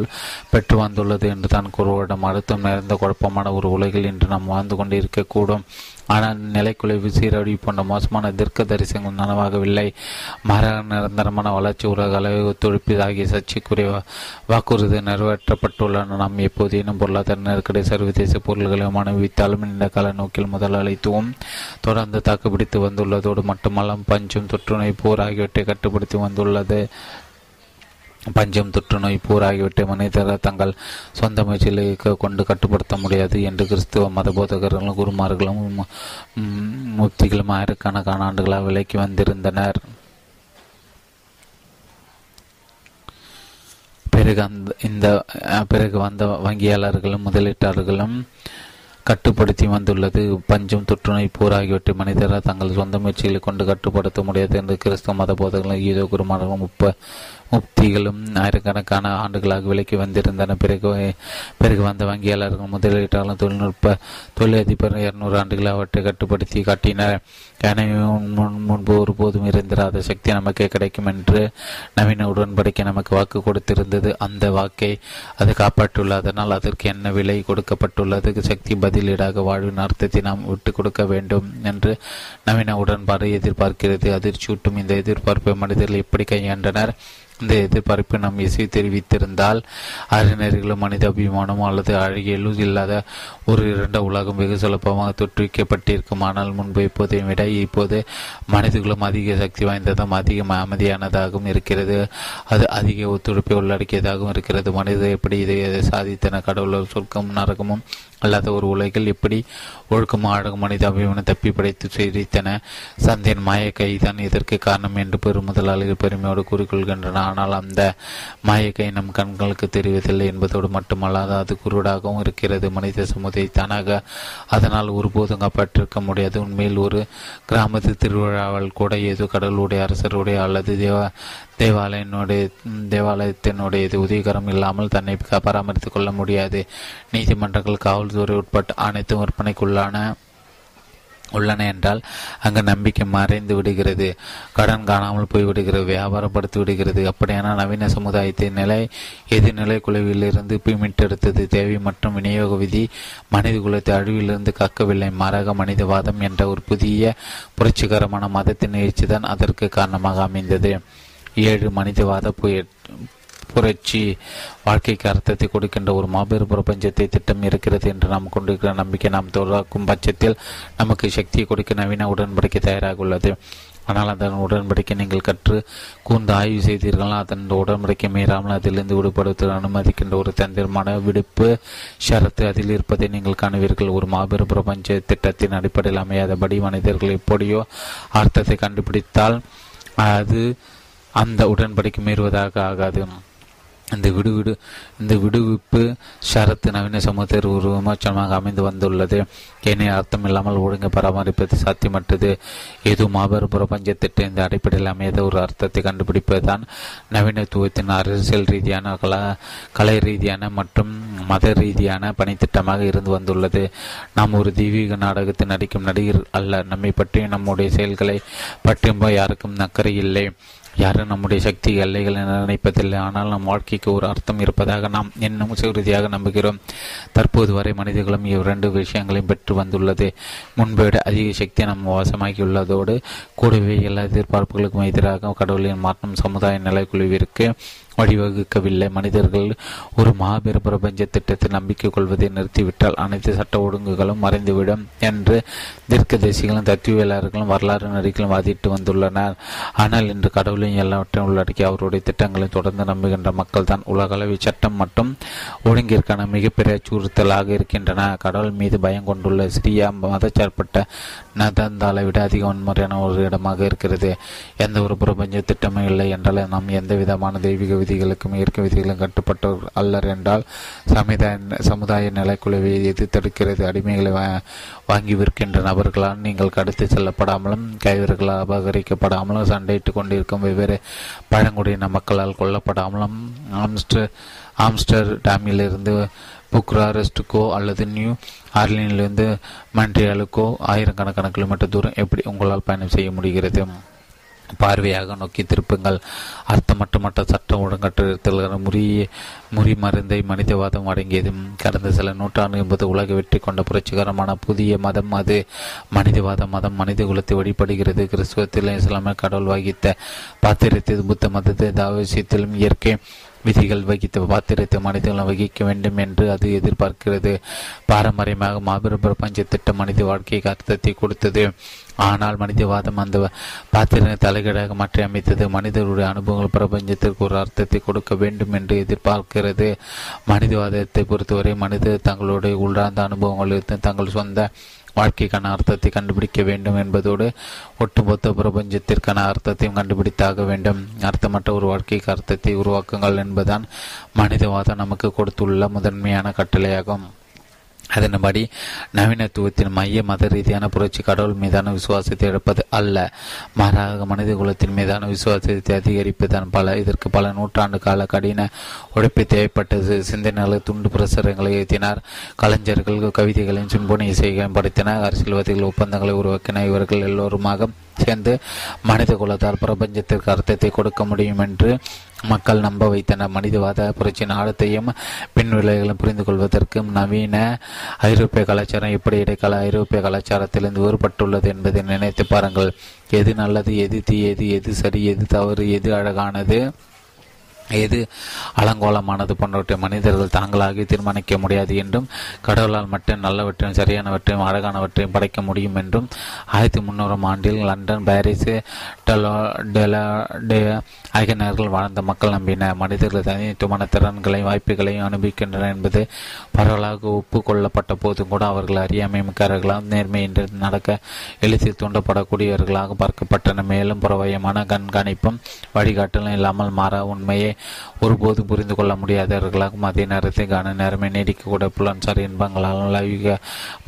பெற்று வந்துள்ளது என்று தான் கூறுவடம் அடுத்தம் நிறைந்த குழப்பமான ஒரு உலகில் இன்று நாம் வாழ்ந்து கொண்டிருக்கக்கூடும். ஆனால் நிலைக்குலைவு சீரடி போன்ற மோசமான தீர்க்க தரிசனங்கள் நனவாகவில்லை. மர நிரந்தரமான வளர்ச்சி உலக அளவு ஒத்துழைப்பு ஆகிய சர்ச்சைக்குரிய வாக்குறுதி நிறைவேற்றப்பட்டுள்ளன. நாம் எப்போதேனும் பொருளாதார நெருக்கடி சர்வதேச பொருள்களை மனுவித்தாலும் இந்த கால நோக்கில் முதலாளித்துவம் தொடர்ந்து தாக்குப்பிடித்து வந்துள்ளதோடு மட்டுமல்ல பஞ்சம் தொற்றுநோய் போர் ஆகியவற்றை கட்டுப்படுத்தி வந்துள்ளது. பஞ்சம் தொற்றுநோய் போர் ஆகியவற்றை மனிதர்கள் தங்கள் சொந்த முயற்சிகளை கொண்டு கட்டுப்படுத்த முடியாது என்று கிறிஸ்துவ மத போதகர்களும் குருமார்களும் முக்திகளும் ஆயிரக்கணக்கான ஆண்டுகளாக விலக்கி வந்திருந்தனர். பிறகு அந்த இந்த பிறகு வந்த வங்கியாளர்களும் முதலீட்டாளர்களும் கட்டுப்படுத்தி வந்துள்ளது. பஞ்சம் தொற்றுநோய் போர் ஆகியவற்றை மனிதர்கள் தங்கள் சொந்த முயற்சிகளை கொண்டு கட்டுப்படுத்த முடியாது என்று கிறிஸ்தவ மத போதகர்களும் ஈதோ குருமார்களும் முப்ப முக்திகளும் ஆயிரக்கணக்கான ஆண்டுகளாக விலக்கி வந்திருந்தன. பிறகு பிறகு வந்த வங்கியாளர்கள் முதலீட்டாளர் தொழில்நுட்ப தொழிலதிபர் இருநூறு ஆண்டுகள் அவற்றை கட்டுப்படுத்தி காட்டினர். எனவே முன்பு ஒருபோதும் இருந்திராத சக்தி நமக்கு கிடைக்கும் என்று நவீன உடன்படிக்கை நமக்கு வாக்கு கொடுத்திருந்தது. அந்த வாக்கை அது காப்பாற்றுள்ள அதனால் அதற்கு என்ன விலை கொடுக்கப்பட்டுள்ளது? சக்தி பதிலீடாக வாழ்வின் அர்த்தத்தை நாம் விட்டுக் கொடுக்க வேண்டும் என்று நவீன உடன்பாடு எதிர்பார்க்கிறது. அதிர்ச்சியூட்டும் இந்த எதிர்பார்ப்பை மனிதர்கள் எப்படி கையாண்டனர்? இந்த எதிர்பார்ப்பை நாம் இசை தெரிவித்திருந்தால் அறிஞர்களும் மனித அபிமானம் அல்லது அழகியலும் இல்லாத ஒரு இரண்ட உலகம் வெகு சுலபமாக தொற்றுவிக்கப்பட்டிருக்கும் ஆனால் முன்பு இப்போதையும் விட இப்போது மனிதர்களும் அதிக சக்தி வாய்ந்ததும் அதிக அமைதியானதாகவும் இருக்கிறது. அது அதிக ஒத்துழைப்பை உள்ளடக்கியதாகவும் இருக்கிறது. மனிதர் எப்படி இதை சாதித்தன கடவுளர் சொர்க்கம் நரகமும் அல்லாத ஒரு உலகில் எப்படி ஒழுக்கமும் அழகும் மனித அபிமான தப்பி படைத்து சிரித்தன? சந்தையின் மாய கைதான் இதற்கு காரணம் என்று பெரும் முதலாளிகள் பெருமையோடு கூறிக்கொள்கின்றன ஆனால் அந்த மாயக்கை நம் கண்களுக்கு தெரிவதில்லை என்பதோடு மட்டுமல்லாது அது குருடாகவும் இருக்கிறது. மனித சமுதாய தானாக அதனால் ஒருபோதும் காப்பாற்றிருக்க முடியாது. உண்மையில் ஒரு கிராமத்து திருவிழாவில் கூட ஏதோ கடவுளுடைய அரசருடைய அல்லது தேவ தேவாலயனுடைய தேவாலயத்தினுடைய உதவிகரம் இல்லாமல் தன்னை பராமரித்துக் கொள்ள முடியாது. நீதிமன்றங்கள் காவல்துறை உட்பட்ட அனைத்தும் விற்பனைக்குள்ளான உள்ளன என்றால் அங்கு நம்பிக்கை மறைந்து விடுகிறது. கடன் காணாமல் போய்விடுகிறது வியாபாரப்படுத்தி விடுகிறது. அப்படியான நவீன சமுதாயத்தின் நிலை எதிர்நிலை குழுவிலிருந்து மீட்டெடுத்தது தேவை மற்றும் விநியோக விதி மனித குலத்தை அழிவிலிருந்து கக்கவில்லை. மாறாக மனிதவாதம் என்ற ஒரு புதிய புரட்சிகரமான மதத்தின் நிகழ்ச்சி தான் அதற்கு காரணமாக அமைந்தது. ஏழு மனிதவாத புய புரட்சி வாழ்க்கைக்கு அர்த்தத்தை கொடுக்கின்ற ஒரு மாபெரும் பிரபஞ்சத்தை திட்டம் இருக்கிறது என்று நாம் கொண்டிருக்கிற நம்பிக்கை நாம் தொடக்கும் பட்சத்தில் நமக்கு சக்தியை கொடுக்க நவீன உடன்படிக்கை தயாராக உள்ளது ஆனால் அதன் உடன்படிக்கை நீங்கள் கற்று கூர்ந்து ஆய்வு செய்தீர்கள் அதன் உடன்படிக்கை மீறாமல் அதிலிருந்து விடுபடுத்த அனுமதிக்கின்ற ஒரு தந்திரமான விடுப்பு ஷரத்து அதில் இருப்பதை நீங்கள் காணுவீர்கள். ஒரு மாபெரும் பிரபஞ்ச திட்டத்தின் அடிப்படையில் அமையாதபடி மனிதர்கள் எப்படியோ அர்த்தத்தை கண்டுபிடித்தால் அது அந்த உடன்படிக்கை மீறுவதாக ஆகாது. இந்த விடுவிடு இந்த விடுவிப்பு ஷரத்து நவீன சமூகத்தில் ஒரு விமோச்சனமாக அமைந்து வந்துள்ளது. ஏனைய அர்த்தம் இல்லாமல் ஒழுங்கு பராமரிப்பது சாத்தியமற்றது. ஏதோ மாபெரும் பிரபஞ்சத்திட்ட திட்டம் இந்த அடிப்படையில் அமையாத ஒரு அர்த்தத்தை கண்டுபிடிப்பதுதான் நவீனத்துவத்தின் அரசியல் ரீதியான கல கலை ரீதியான மற்றும் மத ரீதியான பணித்திட்டமாக இருந்து வந்துள்ளது. நாம் ஒரு தெய்வீக நாடகத்தில் நடிக்கும் நடிகர் அல்ல. நம்மை பற்றியும் நம்முடைய செயல்களை பற்றியும் யாருக்கும் அக்கறை இல்லை. யாரும் நம்முடைய சக்தி எல்லைகளை நினைப்பதில்லை. ஆனால் நம் வாழ்க்கைக்கு ஒரு அர்த்தம் இருப்பதாக நாம் இன்னும் உறுதியாக நம்புகிறோம். தற்போது வரை மனிதர்களும் இரண்டு விஷயங்களையும் பெற்று வந்துள்ளது. முன்பை விட அதிக சக்தி நம் வாசமாகியுள்ளதோடு கூடவே எல்லா எதிர்பார்ப்புகளுக்கும் எதிராக கடவுளின் மாற்றம் சமுதாய நிலைக்குழுவிற்கு வழிவகுக்கவில்லை. மனிதர்கள் ஒரு மாபெரும் பிரபஞ்ச திட்டத்தை நம்பிக்கை கொள்வதை நிறுத்திவிட்டால் அனைத்து சட்ட ஒழுங்குகளும் மறைந்துவிடும் என்று தீர்க்கதரிசிகளும் தத்துவியலாளர்களும் வரலாறு நடிகளும் வாதிட்டு வந்துள்ளனர். ஆனால் இன்று கடவுளையும் எல்லாவற்றையும் உள்ளடக்கி அவருடைய திட்டங்களை தொடர்ந்து நம்புகின்ற மக்கள் தான் உலகளவி சட்டம் மற்றும் ஒழுங்கிற்கான மிகப்பெரிய அச்சுறுத்தலாக இருக்கின்றன. கடவுள் மீது பயம் கொண்டுள்ள சிரியா மதச்சார்பட்ட நதந்தாலை விட அதிக வன்முறையான ஒரு இடமாக இருக்கிறது. எந்த ஒரு பிரபஞ்ச திட்டமும் இல்லை என்றால் நாம் எந்த விதமான தெய்வீக விதிகளுக்கும் இயற்கை விதிகளும் கட்டுப்பட்டவர் அல்லர் என்றால் சமுதாய சமுதாய நிலைக்குழுவை எதிர்த்தெடுக்கிறது அடிமைகளை வாங்கி விற்கின்ற நபர்களால் நீங்கள் கடத்தி செல்லப்படாமலும் கைவர்களால் அபகரிக்கப்படாமலும் சண்டையிட்டுக் கொண்டிருக்கும் வெவ்வேறு பழங்குடியின மக்களால் கொல்லப்படாமலும் ஆம்ஸ்டர் ஆம்ஸ்டர் டேமிலிருந்து புக்ராரெஸ்டுக்கோ அல்லது நியூ ஆர்லினிலிருந்து மண்ட்ரியாலுக்கோ ஆயிரக்கணக்கான கிலோமீட்டர் தூரம் எப்படி உங்களால் பயணம் செய்ய முடிகிறது? பார்வையாக நோக்கி திருப்புங்கள். அர்த்தமற்றமற்ற சட்டம் ஒழுங்கற்ற முறி முறி மருந்தை மனிதவாதம் அடங்கியது கடந்த சில நூற்றாண்டு என்பது உலக வெற்றி கொண்ட புரட்சிகரமான புதிய மதம். அது மனிதவாத மதம் மனித குலத்தை வழிபடுகிறது. கிறிஸ்துவத்தில் இஸ்லாமிய கடவுள் வகித்த பாத்திரத்தில் புத்த மதத்தை தாவசியத்திலும் இயற்கை விதிகள் வகித்த பாத்திரத்தை மனிதர்களும் வகிக்க வேண்டும் என்று அது எதிர்பார்க்கிறது. பாரம்பரியமாக மாபெரும் பிரபஞ்ச திட்டம் மனித வாழ்க்கைக்கு அர்த்தத்தை கொடுத்தது. ஆனால் மனிதவாதம் அந்த பாத்திரனை தலைகீழாக மாற்றி அமைத்தது. மனிதருடைய அனுபவங்கள் பிரபஞ்சத்திற்கு ஒரு அர்த்தத்தை கொடுக்க வேண்டும் என்று எதிர்பார்க்கிறது. மனிதவாதத்தை பொறுத்தவரை மனிதர் தங்களுடைய உள்ளார்ந்த அனுபவங்களிலிருந்து தங்கள் சொந்த வாழ்க்கைக்கான அர்த்தத்தை கண்டுபிடிக்க வேண்டும் என்பதோடு ஒட்டுமொத்த பிரபஞ்சத்திற்கான அர்த்தத்தையும் கண்டுபிடித்தாக வேண்டும். அர்த்தமற்ற ஒரு வாழ்க்கைக்கு அர்த்தத்தை உருவாக்குங்கள் என்பதுதான் மனிதவாதம் நமக்கு கொடுத்துள்ள முதன்மையான கட்டளையாகும். அதன்படி நவீனத்துவத்தின் மைய மத ரீதியான புரட்சி கடவுள் மீதான விசுவாசத்தை எடுப்பது அல்ல. மாறாக மனித குலத்தின் மீதான விசுவாசத்தை அதிகரிப்பதன் பல இதற்கு பல நூற்றாண்டு கால கடின உழைப்பு தேவைப்பட்டது. சிந்தனைகளை துண்டு பிரசுரங்களை எழுத்தினார் கலைஞர்கள் கவிதைகளையும் சிம்பொனி இசைகளையும் படைத்தனர். அரசியல்வாதிகள் ஒப்பந்தங்களை உருவாக்கின. இவர்கள் எல்லோருமாக சேர்ந்து மனித குலத்தால் பிரபஞ்சத்திற்கு அர்த்தத்தை கொடுக்க முடியும் என்று மக்கள் நம்ப வைத்தனர் மனிதவாத புரட்சியின் ஆழத்தையும் பின் விளைவுகளும் புரிந்து கொள்வதற்கும் நவீன ஐரோப்பிய கலாச்சாரம் எப்படி இடைக்கால ஐரோப்பிய கலாச்சாரத்திலிருந்து வேறுபட்டுள்ளது என்பதை நினைத்து பாருங்கள். எது நல்லது எது தீயது எது சரி எது தவறு எது அழகானது? எது அலங்கோலமானது போன்றவற்றை மனிதர்கள் தாங்களாக தீர்மானிக்க முடியாது என்றும் கடவுளால் மட்டும் நல்லவற்றையும் சரியானவற்றையும் அழகானவற்றையும் படைக்க முடியும் என்றும் ஆயிரத்தி முன்னூறாம் ஆண்டில் லண்டன் பாரிஸ் டெலோ டெலா டே ஆகிய நேர்கள் வாழ்ந்த மக்கள் நம்பின மனிதர்கள் தனித்துவமான திறன்களையும் வாய்ப்புகளையும் அனுபவிக்கின்றனர் என்பது பரவலாக ஒப்புக்கொள்ளப்பட்ட போதும் கூட அவர்கள் அறியாமை மிக்காரர்களாக நேர்மை என்று நடக்க எளிதில் தூண்டப்படக்கூடியவர்களாக பார்க்கப்பட்டனர் மேலும் புறவயமான கண்காணிப்பும் வழிகாட்டலும் இல்லாமல் மாற உண்மையை ஒருபோதும் புரிந்து கொள்ள முடியாதவர்களாகவும் அதே நேரத்தில் கன நேரமே நீடிக்கக்கூட புலன்சார் இன்பங்களாலும் லைவிக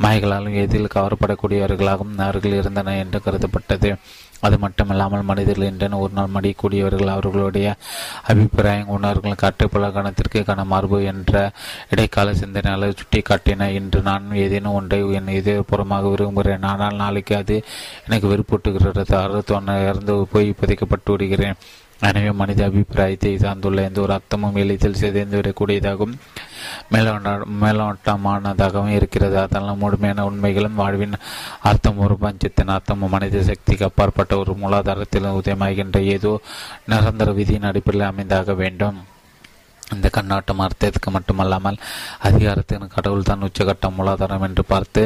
மாய்களாலும் எதில் கவரப்படக்கூடியவர்களாகவும் அவர்கள் இருந்தனர் என்று கருதப்பட்டது. அது மட்டுமில்லாமல் மனிதர்கள் என்றன ஒரு நாள் மடியக்கூடியவர்கள். அவர்களுடைய அபிப்பிராயம் உணர்வுகள் பல கணத்திற்கு கன மார்பு என்ற இடைக்கால சிந்தனையாளர் சுட்டி காட்டின இன்று நான் ஏதேனும் ஒன்றை என் இதயபுறமாக விரும்புகிறேன். ஆனால் நாளைக்கு அது எனக்கு வெறுப்பூட்டுகிறது. அறுத்தொன்னு இறந்து போய் புதைக்கப்பட்டு விடுகிறேன். எனவே மனித அபிப்பிராயத்தை சார்ந்துள்ள எந்த ஒரு அர்த்தமும் எளிதில் சிதைந்து விடக்கூடியதாகவும் மேலோட்டமானதாகவும் இருக்கிறது. அதனால் முழுமையான உண்மைகளும் வாழ்வின் அர்த்தம் ஒரு பஞ்சத்தின் அர்த்தமும் மனித சக்திக்கு அப்பாற்பட்ட ஒரு மூலாதாரத்தில் உதயமாகின்ற ஏதோ நிரந்தர விதியின் அடிப்படையில் அமைந்தாக வேண்டும். இந்த கண்ணாட்டம் அர்த்தத்துக்கு மட்டுமல்லாமல் அதிகாரத்தின் கடவுள் தான் உச்சகட்டம் மூலாதாரம் என்று பார்த்து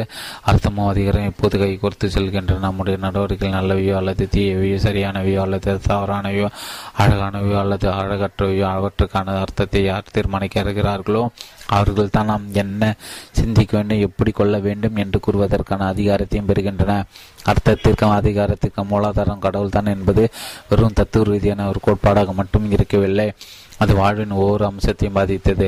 அர்த்தமும் அதிகாரம் எப்போது கை கோர்த்து செல்கின்ற நம்முடைய நடவடிக்கைகள் நல்லவையோ அல்லது தீயவையோ சரியானவையோ அல்லது தவறானவையோ அழகானவையோ அல்லது அழகற்றவையோ அவற்றுக்கான அர்த்தத்தை யார் தீர்மானிக்க இருக்கிறார்களோ அவர்கள் தான் நாம் என்ன சிந்திக்க வேண்டும் எப்படி கொள்ள வேண்டும் என்று கூறுவதற்கான அதிகாரத்தையும் பெறுகின்றன. அர்த்தத்திற்கும் அதிகாரத்திற்கும் மூலாதாரம் கடவுள் தான் என்பது வெறும் தத்துவ ரீதியான ஒரு கோட்பாடாக மட்டும் இருக்கவில்லை. அது வாழ்வின் ஒவ்வொரு அம்சத்தையும் பாதித்தது.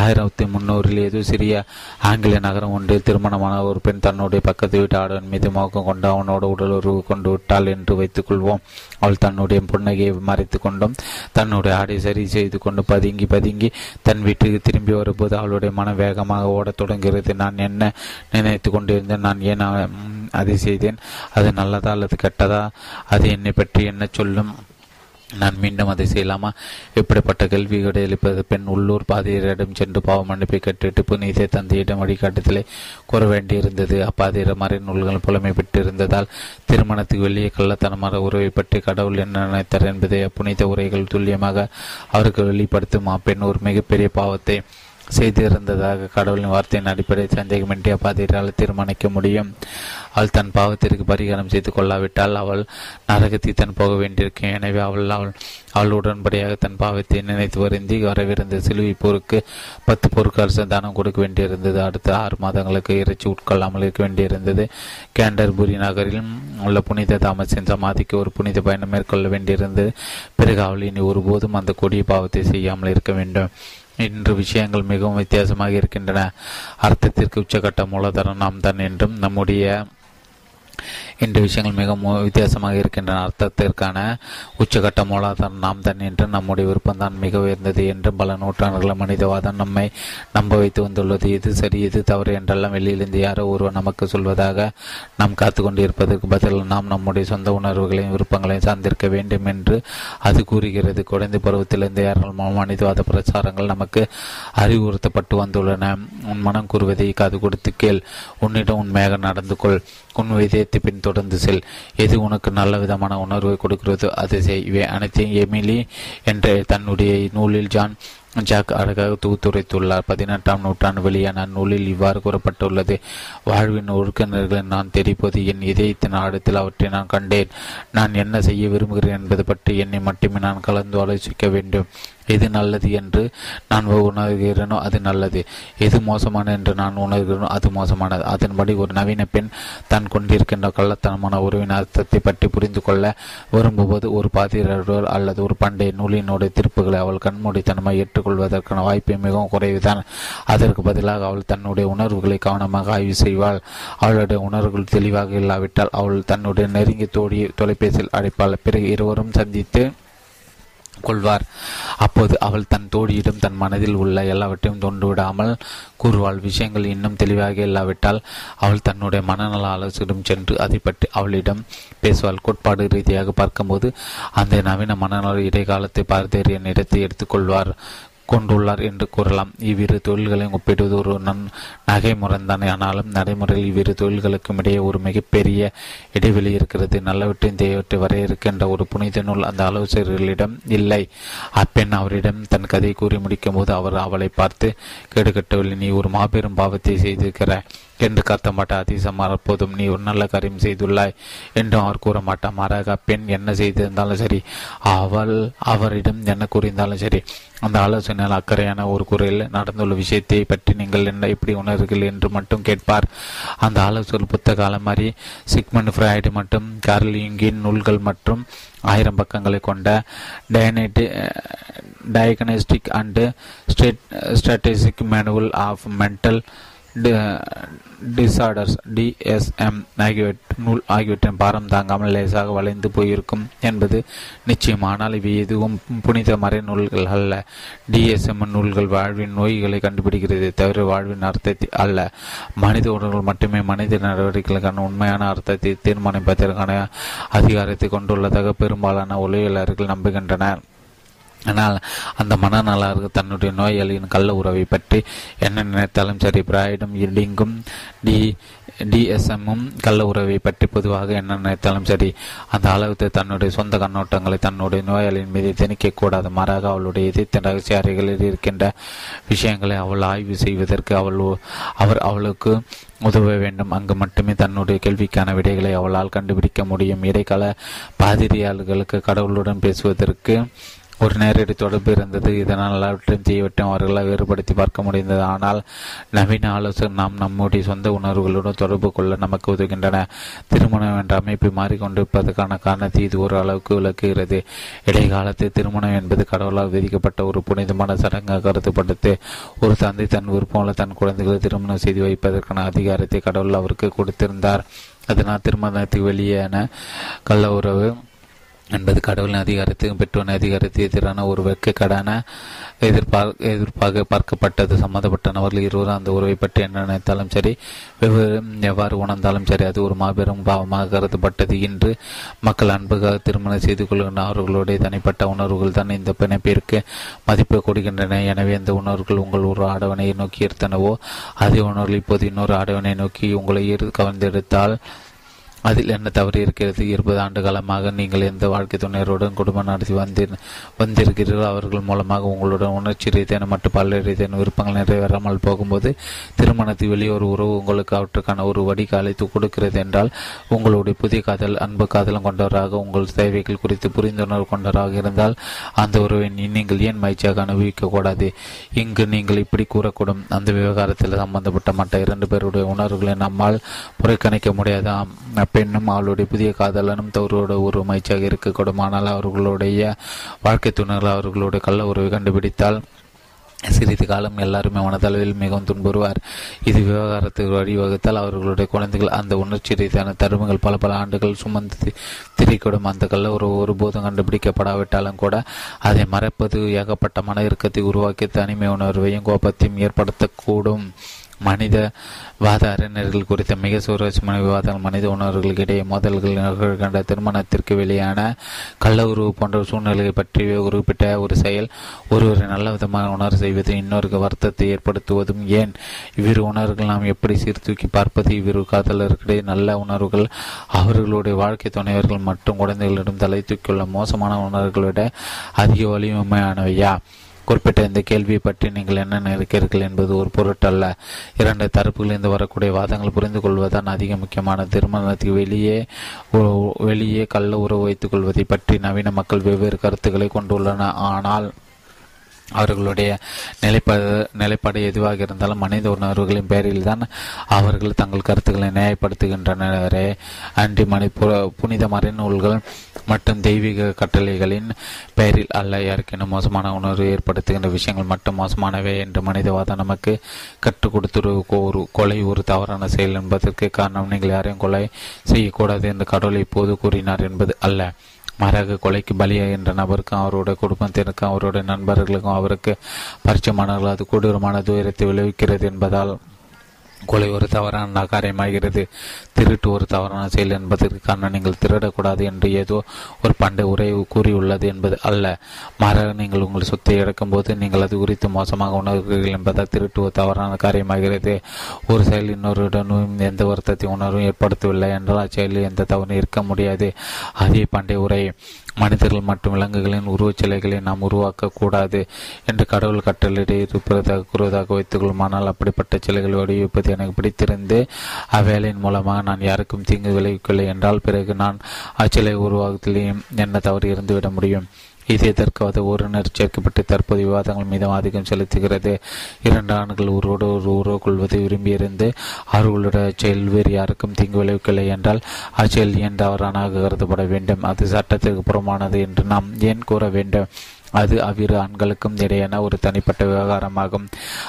ஆயிரத்தி முன்னூறில் ஏதோ சிறிய ஆங்கில நகரம் ஒன்றில் திருமணமான ஒரு பெண் தன்னுடைய பக்கத்து வீட்டு ஆடவன் மீது மோகம் கொண்டு அவனோட உடல் உறவு கொண்டு விட்டாள் என்று வைத்துக் கொள்வோம். அவள் தன்னுடைய புன்னகையை மறைத்து கொண்டும் தன்னுடைய ஆடை சரி செய்து கொண்டு பதுங்கி பதுங்கி தன் வீட்டுக்கு திரும்பி வரும்போது அவளுடைய மனம் வேகமாக ஓடத் தொடங்குகிறது. நான் என்ன நினைத்து கொண்டிருந்தேன்? நான் ஏன் அதை செய்தேன்? அது நல்லதா அல்லது கெட்டதா? அது என்னை பற்றி என்ன சொல்லும்? நான் மீண்டும் அதை செய்யலாமா? இப்படிப்பட்ட கேள்விகளை எழுப்பது? பெண் உள்ளூர் பாதிரியரிடம் சென்று பாவ மன்னிப்பை கட்டிட்டு புனித தந்தையிடம் வழிகாட்டுதலை கூற வேண்டியிருந்தது. அப்பாதிர மாதிரி நூல்கள் புலமை பெற்றிருந்ததால் திருமணத்துக்கு வெளியே கள்ளத்தனமான உறவை பற்றி கடவுள் என்ன நினைத்தார் என்பதை அப்புனித உரைகள் துல்லியமாக அவருக்கு வெளிப்படுத்தும். அப்பெண் ஒரு மிகப்பெரிய பாவத்தை செய்திருந்ததாக கடவுளின் வார்த்தையின் அடிப்படையில் சந்தேகமின்றி அப்பாதிரால் தீர்மானிக்க முடியும். அவள் தன் பாவத்திற்கு பரிகாரம் செய்து கொள்ளாவிட்டால் அவள் நரகத்தை தன் போக வேண்டியிருக்கும். எனவே அவள் அவள் அவள் உடன்படியாக தன் பாவத்தை நினைத்து வருந்தி வரவிருந்த சிலுவை போருக்கு பத்து பொருட்கள் தானம் கொடுக்க வேண்டியிருந்தது. அடுத்த ஆறு மாதங்களுக்கு இறைச்சி உட்கொள்ளாமல் இருக்க வேண்டியிருந்தது. கேண்டர்புரி நகரில் உள்ள புனித தாமசின் சமாதிக்கு ஒரு புனித பயணம் மேற்கொள்ள வேண்டியிருந்தது. பிறகு அவள் இனி ஒருபோதும் அந்த கொடிய பாவத்தை செய்யாமல் இருக்க வேண்டும். இன்று விஷயங்கள் மிகவும் வித்தியாசமாக இருக்கின்றன. அர்த்தத்திற்கு உச்சகட்ட மூலதனம் நாம் தான் என்றும் நம்முடைய இன்று விஷயங்கள் மிக வித்தியாசமாக இருக்கின்றன. அர்த்தத்திற்கான உச்சகட்ட மூலாதாரம் நாம் தான் என்று நம்முடைய விருப்பம் தான் மிக உயர்ந்தது என்று பல நூற்றாண்டுகள் மனிதவாதம் நம்மை நம்ப வைத்து வந்துள்ளது. எது சரி இது தவறு என்றெல்லாம் வெளியிலிருந்து யாரோ ஒருவர் நமக்கு சொல்வதாக நாம் காத்து கொண்டிருப்பதற்கு பதில் நாம் நம்முடைய சொந்த உணர்வுகளையும் விருப்பங்களையும் சார்ந்திருக்க வேண்டும் என்று அது கூறுகிறது. குழந்தை பருவத்திலிருந்து யாரால் மனிதவாத பிரச்சாரங்கள் நமக்கு அறிவுறுத்தப்பட்டு வந்துள்ளன. உன் மனம் கூறுவதை காது கொடுத்து கேள். உன்னிடம் உண்மையாக நடந்து கொள். உன் விதயத்தை பின் தொடர்ந்து செல். எது உனக்கு நல்ல விதமான உணர்வை கொடுக்கிறதோ அதை செய். இவை அனைத்தையும் எமிலி என்ற தன்னுடைய நூலில் ஜான் ஜாக் அழகாக தொகுத்துரைத்துள்ளார். பதினெட்டாம் நூற்றாண்டு வெளியான நூலில் இவ்வாறு கூறப்பட்டுள்ளது. வாழ்வின் ஒழுக்கினர்களை நான் தெரிப்பது என் இதயத்தின் ஆழத்தில் அவற்றை நான் கண்டேன். நான் என்ன செய்ய விரும்புகிறேன் என்பது பற்றி என்னை மட்டுமே நான் கலந்து ஆலோசிக்க வேண்டும். எது நல்லது என்று நான் உணர்கிறேனோ அது நல்லது. எது மோசமான என்று நான் உணர்கிறேனோ அது மோசமானது. அதன்படி ஒரு நவீன பெண் தான் கொண்டிருக்கின்ற கள்ளத்தனமான உறவின் அர்த்தத்தை பற்றி புரிந்து கொள்ள விரும்புவது ஒரு பாதிரர் அல்லது ஒரு பண்டைய நூலினுடைய திருப்புகளை அவள் கண்மூடித்தனமாக ஏற்றுக்கொள்வதற்கான வாய்ப்பு மிகவும் குறைவுதான். அதற்கு பதிலாக அவள் தன்னுடைய உணர்வுகளை கவனமாக ஆய்வு செய்வாள். அவளுடைய உணர்வுகள் தெளிவாக இல்லாவிட்டால் அவள் தன்னுடைய நெருங்கிய தோடி தொலைபேசியில் அழைப்பாள். பிறகு இருவரும் சந்தித்து கொள்வார். அப்போது அவள் தன் தோழியிடம் தன் மனதில் உள்ள எல்லாவற்றையும் தொண்டுவிடாமல் கூறுவாள் விஷயங்கள் இன்னும் தெளிவாக இல்லாவிட்டால் அவள் தன்னுடைய மனநல ஆலோசனிடம் சென்று அதை பற்றி அவளிடம் பேசுவாள். கோட்பாடு ரீதியாக பார்க்கும்போது அந்த நவீன மனநல இடைக்காலத்தை பார்த்தேறிய இடத்தை எடுத்துக்கொள்வார் கொண்டுள்ளார் என்று கூறலாம். இவ்விரு தொழில்களையும் ஒப்பிடுவது ஒரு நன் நகை முறைந்தானே. ஆனாலும் நடைமுறையில் இவ்விரு தொழில்களுக்கும் இடையே ஒரு மிகப்பெரிய இடைவெளி இருக்கிறது. நல்லவற்றின் தெய்வத்தை வரையறுக்கின்ற ஒரு புனித நூல் அந்த ஆலோசகர்களிடம் இல்லை. அப்பெண் அவரிடம் தன் கதையை கூறி முடிக்கும் போது அவர் அவளை பார்த்து கெடுகட்டவில்லை நீ ஒரு மாபெரும் பாவத்தை செய்திருக்கிறாய். என்று கத்த மாட்டார். அதிசமாக போதும் நீ ஒரு நல்ல காரியம் செய்துள்ளாய் என்றும் அவர் கூற மாட்டார். மாறாக பெண் என்ன செய்திருந்தாலும் சரி அவள் அவரிடம் என்ன கூறியிருந்தாலும் சரி அந்த ஆலோசனையால் அக்கறையான ஒரு குறையில் நடந்துள்ள விஷயத்தை பற்றி நீங்கள் என்ன எப்படி உணர்கிறீர்கள் என்று மட்டும் கேட்பார். அந்த ஆலோசனை புத்தக அலமாரி சிக்மன் ஃப்ராய்டு மற்றும் கார்லிங்கின் நூல்கள் மற்றும் ஆயிரம் பக்கங்களை கொண்ட டயனேட்டி diagnostic and state strategic manual of mental disorders DSM ஆகியவற்றை நூல் ஆகியவற்றின் பாரம் தாங்காமல் லேசாக வளைந்து போயிருக்கும் என்பது நிச்சயம். ஆனால் இவை எதுவும் புனித மறை நூல்கள் அல்ல. டிஎஸ்எம் நூல்கள் வாழ்வின் நோய்களை கண்டுபிடிக்கிறது தவிர வாழ்வின் அர்த்தத்தை அல்ல. மனித உணர்வுகள் மட்டுமே மனித நடவடிக்கைகளுக்கான உண்மையான அர்த்தத்தை தீர்மானிப்பதற்கான அதிகாரத்தை கொண்டுள்ளதாக பெரும்பாலான உளவியலாளர்கள் நம்புகின்றனர். ஆனால் அந்த மனநலாக தன்னுடைய நோயாளியின் கள்ள உறவை பற்றி என்ன நினைத்தாலும் சரி பிராய்டும் இடிங்கும் டி டிஎஸ்எம்மும் கள்ள உறவை பற்றி பொதுவாக என்ன நினைத்தாலும் சரி அந்த அளவுக்கு தன்னுடைய சொந்த கண்ணோட்டங்களை தன்னுடைய நோயாளியின் மீது திணிக்க கூடாது மாறாக அவளுடைய எதிர்த்த ரகசிய அறைகளில் இருக்கின்ற விஷயங்களை அவள் ஆய்வு செய்வதற்கு அவள் அவர் அவளுக்கு உதவ வேண்டும். அங்கு மட்டுமே தன்னுடைய கேள்விக்கான விடைகளை அவளால் கண்டுபிடிக்க முடியும். இடைக்கால பாதிரியாளர்களுக்கு கடவுளுடன் பேசுவதற்கு ஒரு நேரடி தொடர்பு இருந்தது. இதனால் எல்லாவற்றையும் செய்யவற்றையும் அவர்களால் வேறுபடுத்தி பார்க்க முடிந்தது. ஆனால் நவீன ஆலோசனை நாம் நம்முடைய சொந்த உணர்வுகளுடன் தொடர்பு கொள்ள நமக்கு உதவுகின்றன. திருமணம் என்ற அமைப்பை மாறிக்கொண்டிருப்பதற்கான காரணத்தை இது ஒரு அளவுக்கு விளக்குகிறது. இடைக்காலத்தில் திருமணம் என்பது கடவுளால் விதிக்கப்பட்ட ஒரு புனிதமான சடங்காக கருதப்பட்டது. ஒரு தந்தை தன் விருப்பமுள்ள தன் குழந்தைகளை திருமணம் செய்து வைப்பதற்கான அதிகாரத்தை கடவுள் அவருக்கு கொடுத்திருந்தார். அதனால் திருமணத்துக்கு வெளியேன கள்ள உறவு என்பது கடவுளின் அதிகாரத்தையும் பெற்றோரின் அதிகாரத்தை எதிரான ஒரு வெட்கக்கடான எதிர்பார் எதிர்ப்பாக பார்க்கப்பட்டது. சம்பந்தப்பட்ட நபர்கள் இருவரும் அந்த உறவை பற்றி என்ன நினைத்தாலும் சரி வெவ்வேறு எவ்வாறு உணர்ந்தாலும் சரி அது ஒரு மாபெரும் பாவமாக கருதப்பட்டது. இன்று மக்கள் அன்புக்காக திருமணம் செய்து கொள்கின்ற அவர்களுடைய தனிப்பட்ட உணர்வுகள் தான் இந்த பிணைப்பிற்கு மதிப்பு கொடுக்கின்றன. எனவே இந்த உணர்வுகள் உங்கள் ஒரு ஆடவனை நோக்கி இருத்தனவோ அதே உணர்வுகள் இப்போது இன்னொரு ஆடவனை நோக்கி உங்களை கவர்ந்தெடுத்தால் அதில் என்ன தவறு இருக்கிறது? இருபது ஆண்டு காலமாக நீங்கள் எந்த வாழ்க்கை துணையருடன் குடும்பம் நடத்தி வந்தீர் வந்திருக்கிறீர்கள் அவர்கள் மூலமாக உங்களுடன் உணர்ச்சி ரீதியான மற்றும் பல்வேறு ரீதியான விருப்பங்கள் நிறைவேறாமல் போகும்போது திருமணத்தில் வெளியே ஒரு உறவு உங்களுக்கு அவற்றுக்கான ஒரு வடிகாலை கொடுக்கிறது என்றால் உங்களுடைய புதிய காதல் அன்பு காதலும் கொண்டவராக உங்கள் தேவைகள் குறித்து புரிந்துணர்வு கொண்டவராக இருந்தால் அந்த உறவை நீங்கள் ஏன் மகிழ்ச்சியாக அனுபவிக்க கூடாது? இங்கு நீங்கள் இப்படி கூறக்கூடும். அந்த விவகாரத்தில் சம்பந்தப்பட்ட மற்ற இரண்டு பேருடைய உணர்வுகளை நம்மால் புறக்கணிக்க முடியாது? பெண்ணும் அவளுடைய புதிய காதலனும் தவறோட ஒரு மகிழ்ச்சியாக இருக்கக்கூடும். ஆனால் அவர்களுடைய வாழ்க்கை துணர்கள் அவர்களுடைய கள்ள உறவை கண்டுபிடித்தால் சிறிது காலம் எல்லாருமே மனதளவில் மிகவும் துன்புறுவார். இது விவகாரத்துக்கு வழிவகுத்தால் அவர்களுடைய குழந்தைகள் அந்த உணர்ச்சி ரீதியான தருமங்கள் பல பல ஆண்டுகள் சுமந்து திரிக்கூடும் அந்த கல்ல ஒரு ஒருபோதும் கண்டுபிடிக்கப்படாவிட்டாலும் கூட அதை மறைப்பது ஏகப்பட்ட மன இறுக்கத்தை உருவாக்கி தனிமை உணர்வையும் கோபத்தையும் ஏற்படுத்தக்கூடும். மனித வாத அறிஞர்கள் குறித்த மிக சுவாரஸ்யமான விவாதங்கள் மனித உணர்வுகளுக்கு இடையே மோதல்கள் நிகழ்கின்ற திருமணத்திற்கு வெளியான கள்ள உறவு போன்ற சூழ்நிலையை பற்றி குறிப்பிட்ட ஒரு செயல் ஒருவரை நல்ல விதமாக உணர்வு செய்வது இன்னொரு வருத்தத்தை ஏற்படுத்துவதும் ஏன்? இவ்விரு உணர்வுகள் நாம் எப்படி சீர்தூக்கி பார்ப்பது? இவ்விரு காதலர்களிடையே நல்ல உணர்வுகள் அவர்களுடைய வாழ்க்கை துணைவர்கள் மற்றும் குழந்தைகளிடம் தலை தூக்கியுள்ள மோசமான உணர்வுகளை விட அதிக வலிமையானவையா? குறிப்பிட்ட இந்த கேள்வியை பற்றி நீங்கள் என்ன நினைக்கிறீர்கள் என்பது ஒரு பொருட்டல்ல. இரண்டு தரப்புகளிலிருந்து வரக்கூடிய வாதங்கள் புரிந்து கொள்வதுதான் அதிக முக்கியமான திருமணத்துக்கு வெளியே வெளியே கள்ள உறவு வைத்துக் கொள்வதை பற்றி நவீன மக்கள் வெவ்வேறு கருத்துக்களை கொண்டுள்ளன. ஆனால் அவர்களுடைய நிலைப்பாடு நிலைப்பாடு எதுவாக இருந்தாலும் மனித உணர்வுகளின் பேரில் தான் அவர்கள் தங்கள் கருத்துக்களை நியாயப்படுத்துகின்றனரே. அன்றி மணி புனித மறைநூல்கள் மற்றும் தெய்வீக கட்டளைகளின் பெயரில் அல்ல. யாருக்கேனும் மோசமான உணர்வு ஏற்படுத்துகின்ற விஷயங்கள் மட்டும் மோசமானவை என்று மனிதவாதம் நமக்கு கற்றுக் கொடுத்து ஒரு கொலை ஒரு தவறான செயல் என்பதற்கு காரணம். நீங்கள் யாரையும் கொலை செய்யக்கூடாது என்று கடவுளை இப்போது கூறினார் என்பது அல்ல. மாறாக கொலைக்கு பலியா என்ற நபருக்கும் அவருடைய குடும்பத்தினருக்கும் அவருடைய நண்பர்களுக்கும் அவருக்கு பரிச்சயமானவர்கள் அது கொடூரமான துயரத்தை விளைவிக்கிறது என்பதால் கொலை ஒரு தவறான காரியமாகிறது. திருட்டு ஒரு தவறான செயல் என்பதற்கு காரணம் நீங்கள் திருடக்கூடாது என்று ஏதோ ஒரு பண்டை உரை கூறியுள்ளது என்பது அல்ல. மாறாக நீங்கள் உங்கள் சொத்தை இழக்கும்போது நீங்கள் அது குறித்து மோசமாக உணர்கிறீர்கள் என்பதால் திருட்டு ஒரு தவறான காரியமாகிறது. ஒரு செயல் இன்னொருடனும் எந்த வருத்தத்தை உணர்வும் ஏற்படுத்தவில்லை என்றால் அச்செயலில் எந்த தவறும் இருக்க முடியாது. அதே பண்டை உரை. மனிதர்கள் மற்றும் விலங்குகளின் உருவச்சிலைகளை நாம் உருவாக்கக்கூடாது என்று கடவுள் கட்டளையிட இருப்பதாக கூறுவதாக வைத்துக்கொள்ளும் ஆனால் அப்படிப்பட்ட சிலைகளை வடிவமைப்பது எனக்கு பிடித்திருந்து அவ்வேலையின் மூலமாக நான் யாருக்கும் தீங்கு விளைவிக்கவில்லை என்றால் பிறகு நான் அச்சிலை உருவாக்கத்திலேயும் என்ன தவறு இருந்துவிட முடியும்? இது எதற்காவது ஓரினர் சேர்க்கப்பட்டு தற்போது விவாதங்கள் மீது ஆதிக்கம் செலுத்துகிறது. இரண்டு ஆண்கள் ஒருவோடு ஒரு உறவு கொள்வதை விரும்பியிருந்து அவர்களுடைய செயல் வேறு யாருக்கும் தீங்கு விளைவிக்கவில்லை என்றால் அச்செயல் ஏன் அவரானாக கருதப்பட வேண்டும். அது சட்டத்திற்கு புறமானது என்று நாம் ஏன் கூற வேண்டும்? அது அவ்விரு ஆண்களுக்கும் இடையேன ஒரு தனிப்பட்ட விவகாரமாகும்.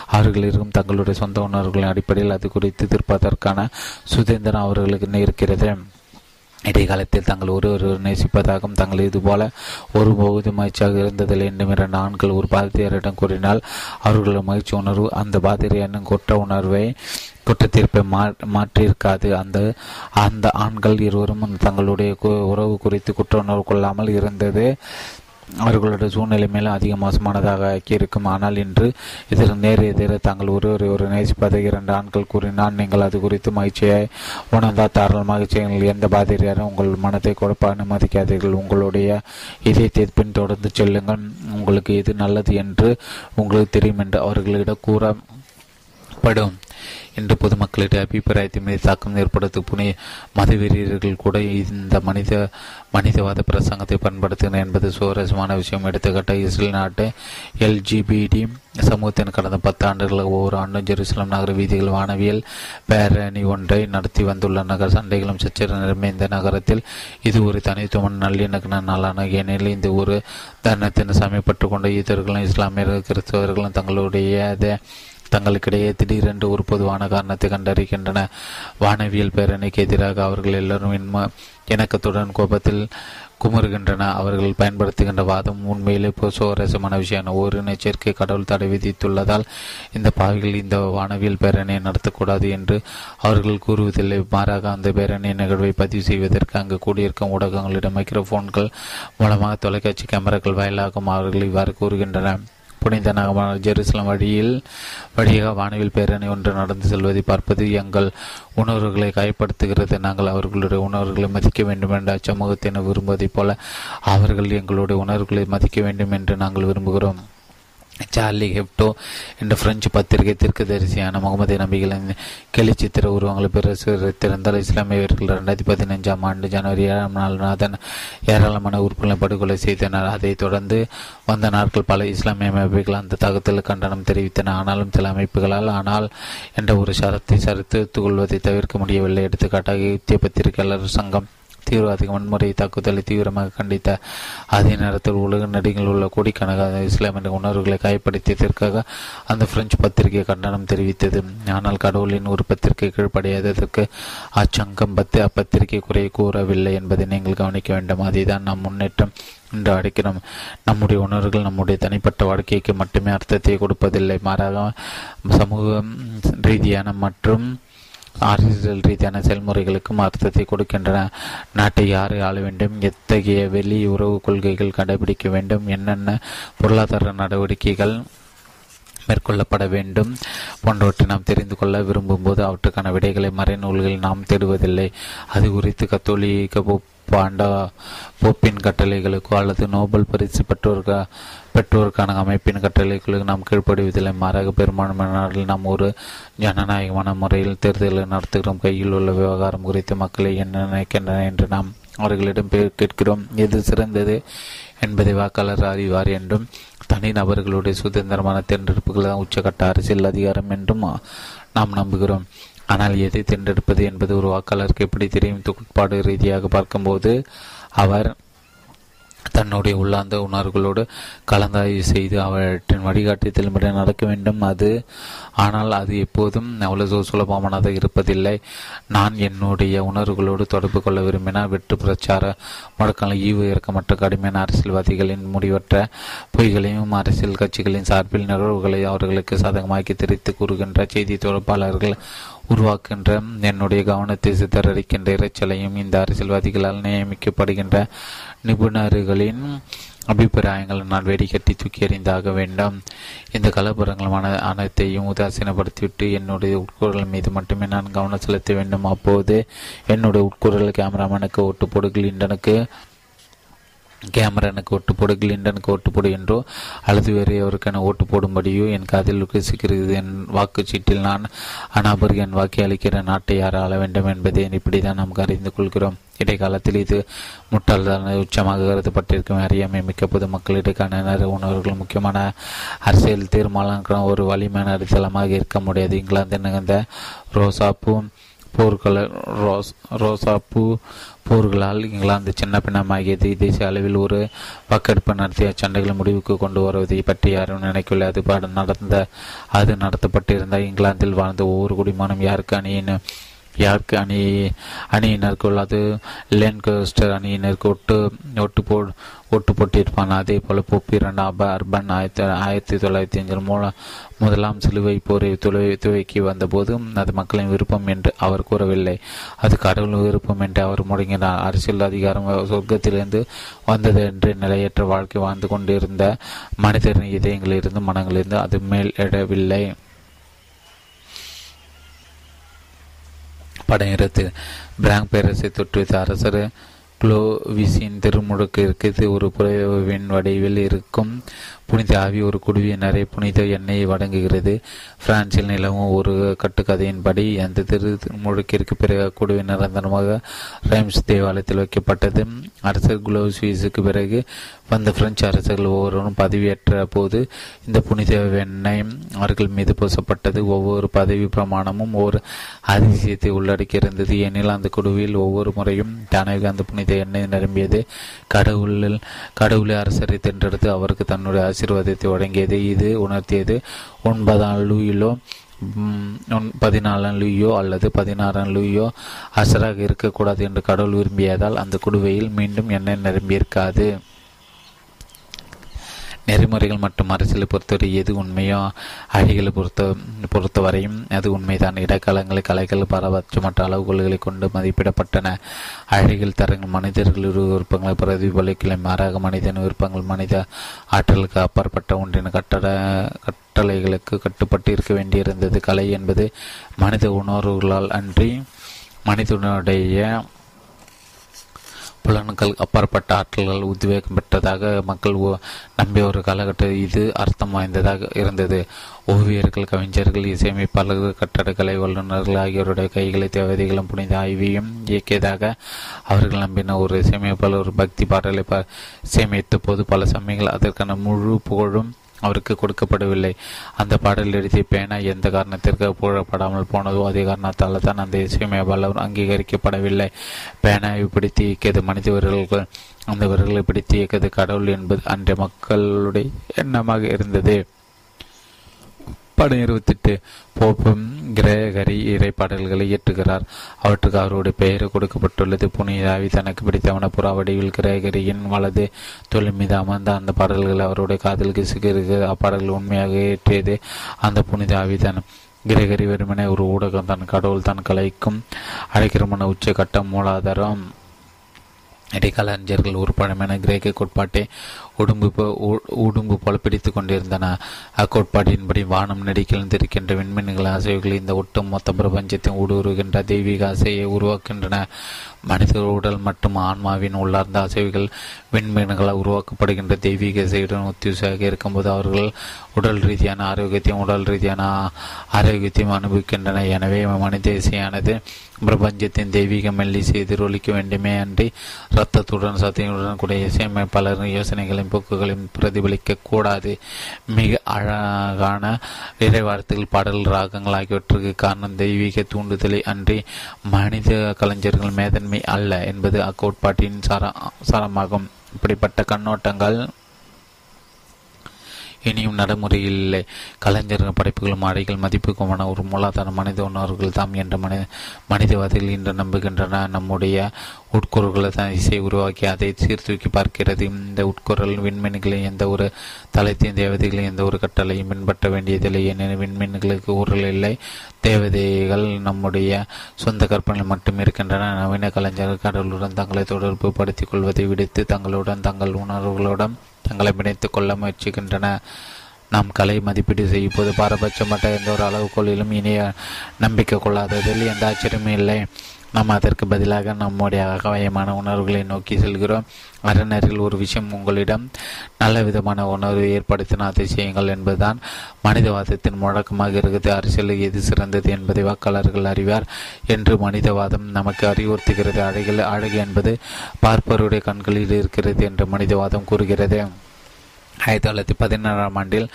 அவர்கள் இருக்கும் தங்களுடைய சொந்த உணர்வுகளின் அடிப்படையில் அது குறித்து தீர்ப்பதற்கான சுதந்திரம் அவர்களுக்கு இருக்கிறது. இடைக்காலத்தில் தங்கள் ஒருவர் நேசிப்பதாகவும் தங்கள் இதுபோல ஒரு பகுதி மகிழ்ச்சியாக இருந்ததில்லை என்றும் இரண்டு ஆண்கள் ஒரு பாதிரியாரிடம் கூறினால் அவர்களது மகிழ்ச்சி உணர்வு அந்த பாதிரியாரின் குற்ற உணர்வை குற்றத்தீர்ப்பை மா மாற்றியிருக்காது. அந்த அந்த ஆண்கள் இருவரும் தங்களுடைய உறவு குறித்து குற்ற உணர்வு கொள்ளாமல் இருந்தது. அவர்களுடைய சூழ்நிலை மேலும் அதிக மோசமானதாக ஆக்கியிருக்கும். ஆனால் இன்று இதற்கு நேர் எதிர தாங்கள் ஒருவரை ஒரு நேசிப்பதை இரண்டு ஆண்கள் கூறினால் நீங்கள் அது குறித்து மகிழ்ச்சியை உணர்ந்தால் தாராளமாக செய்யுங்கள் எந்த பாதிரியாரும் உங்கள் மனத்தை குழப்ப அனுமதிக்காதீர்கள். உங்களுடைய இதயத்தை பின்தொடர்ந்து செல்லுங்கள். உங்களுக்கு எது நல்லது என்று உங்களுக்கு தெரியும் என்று அவர்களிடம் கூறப்படும். என்று பொதுமக்களிடையே அபிப்பிராயத்தின் மீது தாக்கம் ஏற்படுத்த மத மதவெறியர்கள் கூட இந்த மனித மனிதவாத பிரசங்கத்தை பயன்படுத்தினர் என்பது சுவாரஸ்யமான விஷயம். எடுத்துக்காட்ட இஸ்ரேல் நாட்டு எல்ஜிபிடி சமூகத்தின் கடந்த பத்து ஆண்டுகளாக ஒவ்வொரு ஆண்டும் ஜெருசலம் நகர வீதிகள் வானவியல் பேரணி ஒன்றை நடத்தி வந்துள்ள நகர சண்டைகளும் சச்சர நிறைந்த நகரத்தில் இது ஒரு தனித்துவமான நல்லிணக்க நாளான. ஏனெனில் இந்த ஒரு தருணத்தின் சமயப்பட்டு கொண்ட ஈதர்களும் இஸ்லாமியர்கள் கிறிஸ்தவர்களும் தங்களுடைய தங்களுக்கிடையே திடீரென்று ஒரு பொதுவான காரணத்தை கண்டறிகின்றன. வானவியல் பேரணிக்கு எதிராக அவர்கள் எல்லோரும் இன்ம இணக்கத்துடன் கோபத்தில் குமுறுகின்றன. அவர்கள் பயன்படுத்துகின்ற வாதம் உண்மையிலே சுவாரஸ்யமான விஷயம். ஒரு சேர்க்கை கடவுள் தடை விதித்துள்ளதால் இந்த பாவிகள் இந்த வானவியல் பேரணியை நடத்தக்கூடாது என்று அவர்கள் கூறுவதில்லை. மாறாக அந்த பேரணி நிகழ்வை பதிவு செய்வதற்கு அங்கு கூடியிருக்கும் ஊடகங்களிடம் மைக்ரோஃபோன்கள் மூலமாக தொலைக்காட்சி கேமராக்கள் வாயிலாகவும் அவர்கள் இவ்வாறு கூறுகின்றன. புனித நகமான ஜெருசலம் வழியில் வழியாக வானவில் பேரணி ஒன்று நடந்து செல்வதை பார்ப்பது எங்கள் உணர்வுகளை காயப்படுத்துகிறது. நாங்கள் அவர்களுடைய உணர்வுகளை மதிக்க வேண்டும் என்ற அச்சமூகத்தினர் விரும்புவதைப் போல அவர்கள் எங்களுடைய உணர்வுகளை மதிக்க வேண்டும் என்று நாங்கள் விரும்புகிறோம். சார்லி ஹெப்டோ என்ற பிரெஞ்சு பத்திரிகை தரிசியான முகமது நபிகளின் கிளிச்சித்திர உருவங்களை பிரசுரித்திருந்தால் இஸ்லாமியர்கள் இரண்டாயிரத்தி பதினைஞ்சாம் ஆண்டு ஜனவரி ஏழாம் நாள் நாதன் ஏராளமான உறுப்புகளை படுகொலை செய்தனர். அதைத் தொடர்ந்து வந்த நாட்கள் பல இஸ்லாமிய அமைப்புகள் அந்த தாக்கத்தில் கண்டனம் தெரிவித்தன. ஆனாலும் சில அமைப்புகளால் ஆனால் என்ற ஒரு சரத்தை சரித்து கொள்வதை தவிர்க்க முடியவில்லை. எடுத்துக்காட்டாக இத்திய பத்திரிகையாளர் சங்கம் தீவிரவாதிக வன்முறை தாக்குதலை தீவிரமாக கண்டித்த அதே நேரத்தில் உலக நடிகள் உள்ள கோடிக்கணக்கான இஸ்லாமிய உணர்வுகளை காயப்படுத்தியதற்காக அந்த பிரெஞ்சு பத்திரிகை கண்டனம் தெரிவித்தது. ஆனால் கடவுளின் ஒரு பத்திரிகை கீழ்ப்படையாததற்கு அச்சங்கம் பத்து அப்பத்திரிகை குறை கூறவில்லை என்பதை நீங்கள் கவனிக்க வேண்டும். அதைதான் நம் முன்னேற்றம் என்று அழைக்கிறோம். நம்முடைய உணர்வுகள் நம்முடைய தனிப்பட்ட வாழ்க்கைக்கு மட்டுமே அர்த்தத்தை கொடுப்பதில்லை. மாறாக சமூக ரீதியான மற்றும் அரசியல் ரீதியான செயல்முறைகளுக்கும் அர்த்தத்தை கொடுக்கின்றன. நாட்டை யார் ஆள வேண்டும்? எத்தகைய வெளி உறவு கொள்கைகள் கடைபிடிக்க வேண்டும்? என்னென்ன பொருளாதார நடவடிக்கைகள் மேற்கொள்ளப்பட வேண்டும்? போன்றவற்றை நாம் தெரிந்து கொள்ள விரும்பும் போது அவற்றுக்கான விடைகளை மறைநூல்களில் நாம் தேடுவதில்லை. அது குறித்து கத்தோலிக்க பாண்டா போப்பின் கட்டளைகளுக்கோ அல்லது நோபல் பரிசு பெற்றோர்க பெற்றோருக்கான அமைப்பின் கட்டளைகளுக்கு நாம் கீழ்ப்படுவதில்லை. மாறாக பெரும்பான்மையான நாட்டில் நாம் ஒரு ஜனநாயகமான முறையில் தேர்தலை நடத்துகிறோம். கையில் உள்ள விவகாரம் குறித்து மக்களை என்ன நினைக்கின்றன என்று நாம் அவர்களிடம் கேட்கிறோம். எது சிறந்தது என்பதை வாக்காளர் அறிவார் என்றும் தனி நபர்களுடைய சுதந்திரமான தேர்ந்தெடுப்புகள் தான் உச்சகட்ட அரசியல் அதிகாரம் என்றும் நாம் நம்புகிறோம். ஆனால் எதை தேர்ந்தெடுப்பது என்பது ஒரு வாக்காளருக்கு எப்படி தெரியும்? கோட்பாடு ரீதியாக பார்க்கும்போது அவர் தன்னுடைய உள்ளார்ந்த உணர்வுகளோடு கலந்தாய்வு செய்து அவற்றின் வழிகாட்டுதல் நடக்க வேண்டும். அது ஆனால் அது எப்போதும் அவ்வளவு சுலபமானதாக இருப்பதில்லை. நான் என்னுடைய உணர்வுகளோடு தொடர்பு கொள்ள விரும்பினால் வெற்று பிரச்சார முடக்கங்கள் ஈவு இறக்கமற்ற கடுமையான அரசியல்வாதிகளின் முடிவற்ற பொய்களையும் அரசியல் கட்சிகளின் சார்பில் நிகழ்வுகளை அவர்களுக்கு சாதகமாக்கி தெரிவித்து கூறுகின்ற செய்தி தொடர்பாளர்கள் உருவாக்குகின்ற என்னுடைய கவனத்தை சிதறடிக்கின்ற இறைச்சலையும் இந்த அரசியல்வாதிகளால் நியமிக்கப்படுகின்ற நிபுணர்களின் அபிப்பிராயங்கள் நான் வெடிகட்டி தூக்கி எறிந்தாக வேண்டும். இந்த கலப்புறங்கள் அனைத்தையும் உதாசீனப்படுத்திவிட்டு என்னுடைய உட்கூறல் மீது மட்டுமே நான் கவனம் செலுத்த வேண்டும். அப்போது என்னுடைய உட்கூறல் கேமராமேனுக்கு ஒட்டு போடு கிளிண்டனுக்கு கேமரனுக்கு ஓட்டு போடு கிளிண்டனுக்கு ஓட்டு போடு என்றோ அல்லது வேறு எவருக்கென ஓட்டு போடும்படியோ என் காதில் ருசிக்கிறது என் வாக்குச்சீட்டில் நான் அனாபர் என் வாக்கை அளிக்கிற நாட்டை யார் ஆள வேண்டும் என்பதை இப்படிதான் நாம் அறிந்து கொள்கிறோம். இடைக்காலத்தில் இது முட்டாள்தான உச்சமாக கருதப்பட்டிருக்கும். அறியாமை மிக்க பொதுமக்களிடைக்கான உணர்வுகள் முக்கியமான அரசியல் தீர்மானம் ஒரு வலிமையான அடித்தளமாக இருக்க முடியாது. இங்கிலாந்து நிகழ்ந்த ரோசாப்பூ போர்களை ரோஸ் ரோசாப்பூ போர்களால் இங்கிலாந்து சின்ன பின்னமாகியது தேசிய அளவில் ஒரு வாக்கெடுப்பு நடத்திய சண்டைகளை முடிவுக்கு கொண்டு வருவதை பற்றி யாரும் நினைக்கவில்லை. அது நடந்த அது நடத்தப்பட்டிருந்த இங்கிலாந்தில் வாழ்ந்த ஒவ்வொரு குடிமகனும் யாருக்கு அணியின் யார்க் அணி அணியினருக்கு அது லேன்கோஸ்டர் அணியினருக்கு ஒட்டு ஒட்டு போ ஒட்டு போட்டிருப்பான் அதே போல பொப்பி இரண்டாம் அர்பன் ஆயிரத்தி ஆயிரத்தி தொள்ளாயிரத்தி அஞ்சில் மூலம் முதலாம் சிலுவை போரை துளை துவக்கி வந்தபோது அது மக்களின் விருப்பம் என்று அவர் கூறவில்லை. அது கடவுள் விருப்பம் என்று அவர் முடங்கினார். அரசியல் அதிகாரம் சொர்க்கத்திலிருந்து வந்தது என்று நிலையற்ற வாழ்க்கை வாழ்ந்து கொண்டிருந்த மனிதரின் இதயங்களிலிருந்து மனங்களிலிருந்து அது மேல் எடவில்லை படையிறது பிராங்க் பேரரசை தொற்றுவித்த அரசர் குளோவிஸின் திருமுழுக்கிற்கு ஒரு புறவின் வடிவில் இருக்கும். புனித ஆவி ஒரு குழுவினரை புனித எண்ணெயை வழங்குகிறது. பிரான்சில் நிலவும் ஒரு கட்டுக்கதையின்படி அந்த திரு முழுக்கிற்கு பிறகு குழுவின் நிரந்தரமாக ரைம்ஸ் தேவாலயத்தில் வைக்கப்பட்டது. அரசர் குலோஸ்வீஸுக்கு பிறகு வந்த பிரெஞ்சு அரசர்கள் ஒவ்வொருவரும் பதவியேற்ற போது இந்த புனித எண்ணெய் அவர்கள் மீது பூசப்பட்டது. ஒவ்வொரு பதவி பிரமாணமும் ஒரு அதிசயத்தை உள்ளடக்கியிருந்தது. ஏனில் அந்த குழுவில் ஒவ்வொரு முறையும் தானே அந்த புனித எண்ணெய் நிரம்பியது. கடவுளில் கடவுளை அரசரை தென்றெடுத்து அவருக்கு தன்னுடைய ஆசீர்வாதத்தை வழங்கியது. இது உணர்த்தியது. ஒன்பதாம் லூயிலோ பதினாலாம் லூயோ அல்லது பதினாறாம் லூயோ அசராக இருக்கக்கூடாது என்று கடவுள் விரும்பியதால் அந்த குடுவையில் மீண்டும் எண்ணெய் நிரம்பியிருக்காது. நெறிமுறைகள் மற்றும் அரசியலை பொறுத்தவரை எது உண்மையோ அழிகளை பொறுத்த பொறுத்தவரையும் அது உண்மைதான். இடக்காலங்களில் கலைகள் மற்ற அளவுகோல்களை கொண்டு மதிப்பிடப்பட்டன. அழிகள் தரங்கள் மனிதர்கள் விருப்பங்களை பிரதிபலிக்கலை மாறாக மனிதன் விருப்பங்கள் மனித ஆற்றலுக்கு அப்பாற்பட்ட ஒன்றின் கட்டட கட்டளைகளுக்கு கட்டுப்பட்டு இருக்க வேண்டியிருந்தது. கலை என்பது மனித உணர்வுகளால் அன்றி மனிதனுடைய புலன்கள் அப்பாற்பட்ட ஆற்றல்கள் உத்வேகம் பெற்றதாக மக்கள் நம்பிய ஒரு காலகட்டம் இது அர்த்தம் வாய்ந்ததாக இருந்தது. ஓவியர்கள் கவிஞர்கள் இசையமைப்பாளர்கள் கட்டடக்கலை வல்லுநர்கள் ஆகியோருடைய கைகளை தேவதைகளும் புனித ஆய்வையும் இயக்கியதாக அவர்கள் நம்பின ஒரு இசையமைப்பாளர் ஒரு பக்தி பாடலை இசையமைத்த போது பல சமயங்கள் அதற்கான முழு புகழும் அவருக்கு கொடுக்கப்படவில்லை. அந்த பாடல் எழுதிய பேனா எந்த காரணத்திற்காக புகழப்படாமல் போனதோ அதே காரணத்தால் தான் அந்த இசையமைப்பாளர் அங்கீகரிக்கப்படவில்லை. பேனாவை பிடித்து இயக்கியது மனிதவர்கள் அந்த வீரர்களை பிடித்து இயக்கியது கடவுள் என்பது அன்றைய மக்களுடைய எண்ணமாக இருந்தது. படம் இருபத்தெட்டு. போப்பும் கிரகரி இறைப்பாடல்களை இயற்றுகிறார். அவற்றுக்கு அவருடைய பெயர் கொடுக்கப்பட்டுள்ளது. புனிதாவி தனக்கு பிடித்தவன புறா வடிவில் கிரகரியின் வலது தொழில் மீது அமர்ந்த அந்த பாடல்கள் அவருடைய காதலுக்கு சிகருக்கு அப்பாடல்கள் உண்மையாக ஏற்றியது. அந்த புனிதாவி தன் கிரகரி வெறுமனே ஒரு ஊடகம் தன் கடவுள் தன் கலைக்கும் அழைக்கிறமான உச்சகட்டம் மூலாதாரம். இடைக்கால அறிஞர்கள் ஒரு பழமையான கிரேக்க கோட்பாட்டை உடும்பு உடும்பு போல பிடித்து கொண்டிருந்தன. அக்கோட்பாட்டின்படி வானம் நடிக்கிழந்திருக்கின்ற விண்மீன்கள் அசைவுகள் இந்த ஒட்டும் மொத்த பிரபஞ்சத்தை ஊடுருகின்ற தெய்வீக அசையை உருவாக்கின்றன மனித உடல் மற்றும் ஆன்மாவின் உள்ளார்ந்த அசைவுகள் விண்மீன்களால் உருவாக்கப்படுகின்ற தெய்வீக இசையுடன் ஒத்திசையாக இருக்கும்போது அவர்கள் உடல் ரீதியான ஆரோக்கியத்தையும் உடல் ரீதியான ஆரோக்கியத்தையும் அனுபவிக்கின்றன. எனவே மனித இசையானது பிரபஞ்சத்தின் தெய்வீக மெல்லிசை எதிரொலிக்க வேண்டுமே அன்றி ரத்தத்துடன் சத்தியுடன் கூட இசையமைப்பாளரின் யோசனைகளையும் போக்குகளையும் பிரதிபலிக்க கூடாது மிக அழகான இறைவார்த்தைகள் பாடல் ராகங்கள் ஆகியவற்றுக்கு காரணம் தெய்வீக தூண்டுதலை அன்றி மனித கலைஞர்கள் மேதன்மை அல்ல என்பது அக்கோட்பாட்டின் சார சாரமாகும். இப்படிப்பட்ட கண்ணோட்டங்கள் இனியும் நடைமுறையில் இல்லை கலைஞர்கள் படைப்புகளும் அடைகள் மதிப்புக்குமான ஒரு மூலாதார மனித உணர்வுகள் தாம் என்ற மனித மனிதவாதிகள் இன்று நம்புகின்றன. நம்முடைய உட்கூறுகளை தான் இசை உருவாக்கி அதை சீர்தூக்கி பார்க்கிறது. இந்த உட்கூறல் விண்மீன்களை எந்த ஒரு தலைத்தையும் தேவதைகளையும் எந்த ஒரு கட்டளையும் பின்பற்ற வேண்டியதில்லை. ஏனெனில் விண்மீன்களுக்கு ஊரல் இல்லை. தேவதைகள் நம்முடைய சொந்த கற்பனைகள் மட்டும் இருக்கின்றன. நவீன கலைஞர்கள் கடவுளுடன் தங்களை தொடர்பு படுத்திக் கொள்வதை விடுத்து தங்களுடன் தங்கள் உணர்வுகளுடன் தங்களை பிணைத்து கொள்ள முயற்சிக்கின்றன. நாம் கலை மதிப்பீடு செய்யும் போது பாரபட்சமற்ற எந்த ஒரு அளவுகோலிலும் இனிய நம்பிக்கை கொள்ளாததில் எந்த ஆச்சரியமும் இல்லை. நாம் அதற்கு பதிலாக நம்முடைய அகவயமான உணர்வுகளை நோக்கி செல்கிறோம். அறநரில் ஒரு விஷயம் உங்களிடம் நல்ல விதமான உணர்வு ஏற்படுத்தின அதை செய்யுங்கள் என்பதுதான் மனிதவாதத்தின் முழக்கமாக இருக்கிறது அரசியல் எது சிறந்தது என்பதை வாக்காளர்கள் அறிவார் என்று மனிதவாதம் நமக்கு அறிவுறுத்துகிறது. அழகில் அழகு என்பது பார்ப்பவருடைய கண்களில் இருக்கிறது என்று மனிதவாதம் கூறுகிறது. ஆயிரத்தி தொள்ளாயிரத்தி பதினாறாம் ஆண்டில்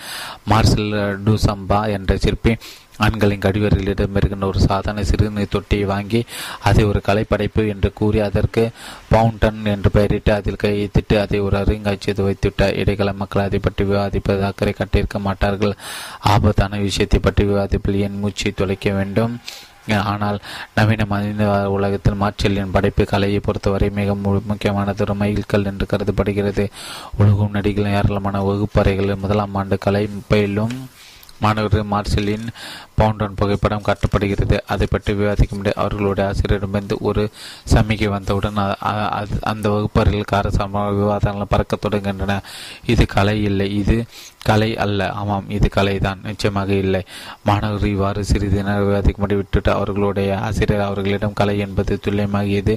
மார்சல் டூசம்பா என்ற சிற்பி ஆண்களின் கழிவறைகளிடம் இருக்கின்ற ஒரு சாதாரண சிறுநீர் தொட்டியை வாங்கி அதை ஒரு கலைப்படைப்பு என்று கூறி அதற்கு பவுண்டன் என்று பெயரிட்டு அதில் கையெழுத்திட்டு அதை ஒரு அருங்காட்சியத்தை வைத்துவிட்டார். இடைக்கால மக்கள் அதை பற்றி விவாதிப்பது அக்கறை கட்டியிருக்க மாட்டார்கள். ஆபத்தான விஷயத்தை பற்றி விவாதிப்பில் என் மூச்சை தொலைக்க வேண்டும். ஆனால் நவீன மனித உலகத்தில் மார்ச்செல்லின் படைப்பு கலையை பொறுத்தவரை மிக முக்கியமானது ஒரு மைல்கல் என்று கருதப்படுகிறது. உலகம் நடிகளின் ஏராளமான வகுப்பறைகளில் முதலாம் ஆண்டு கலை பயிலும் மாணவர்கள் மார்சலின் பவுண்டன் புகைப்படம் காட்டப்படுகிறது. அதை பற்றி விவாதிக்கும்படி அவர்களுடைய ஆசிரியரிடமிருந்து ஒரு சமிக்கை வந்தவுடன் அந்த வகுப்பறையில் காரசமாக விவாதங்கள் பறக்க தொடங்குகின்றன. இது கலை இல்லை. இது கலை அல்ல. ஆமாம் இது கலை தான் நிச்சயமாக இல்லை. மாணவர்கள் இவ்வாறு சிறிது நேரம் விவாதிக்கும்படி விட்டுட்டு அவர்களுடைய ஆசிரியர் அவர்களிடம் கலை என்பது துல்லியமாகியது.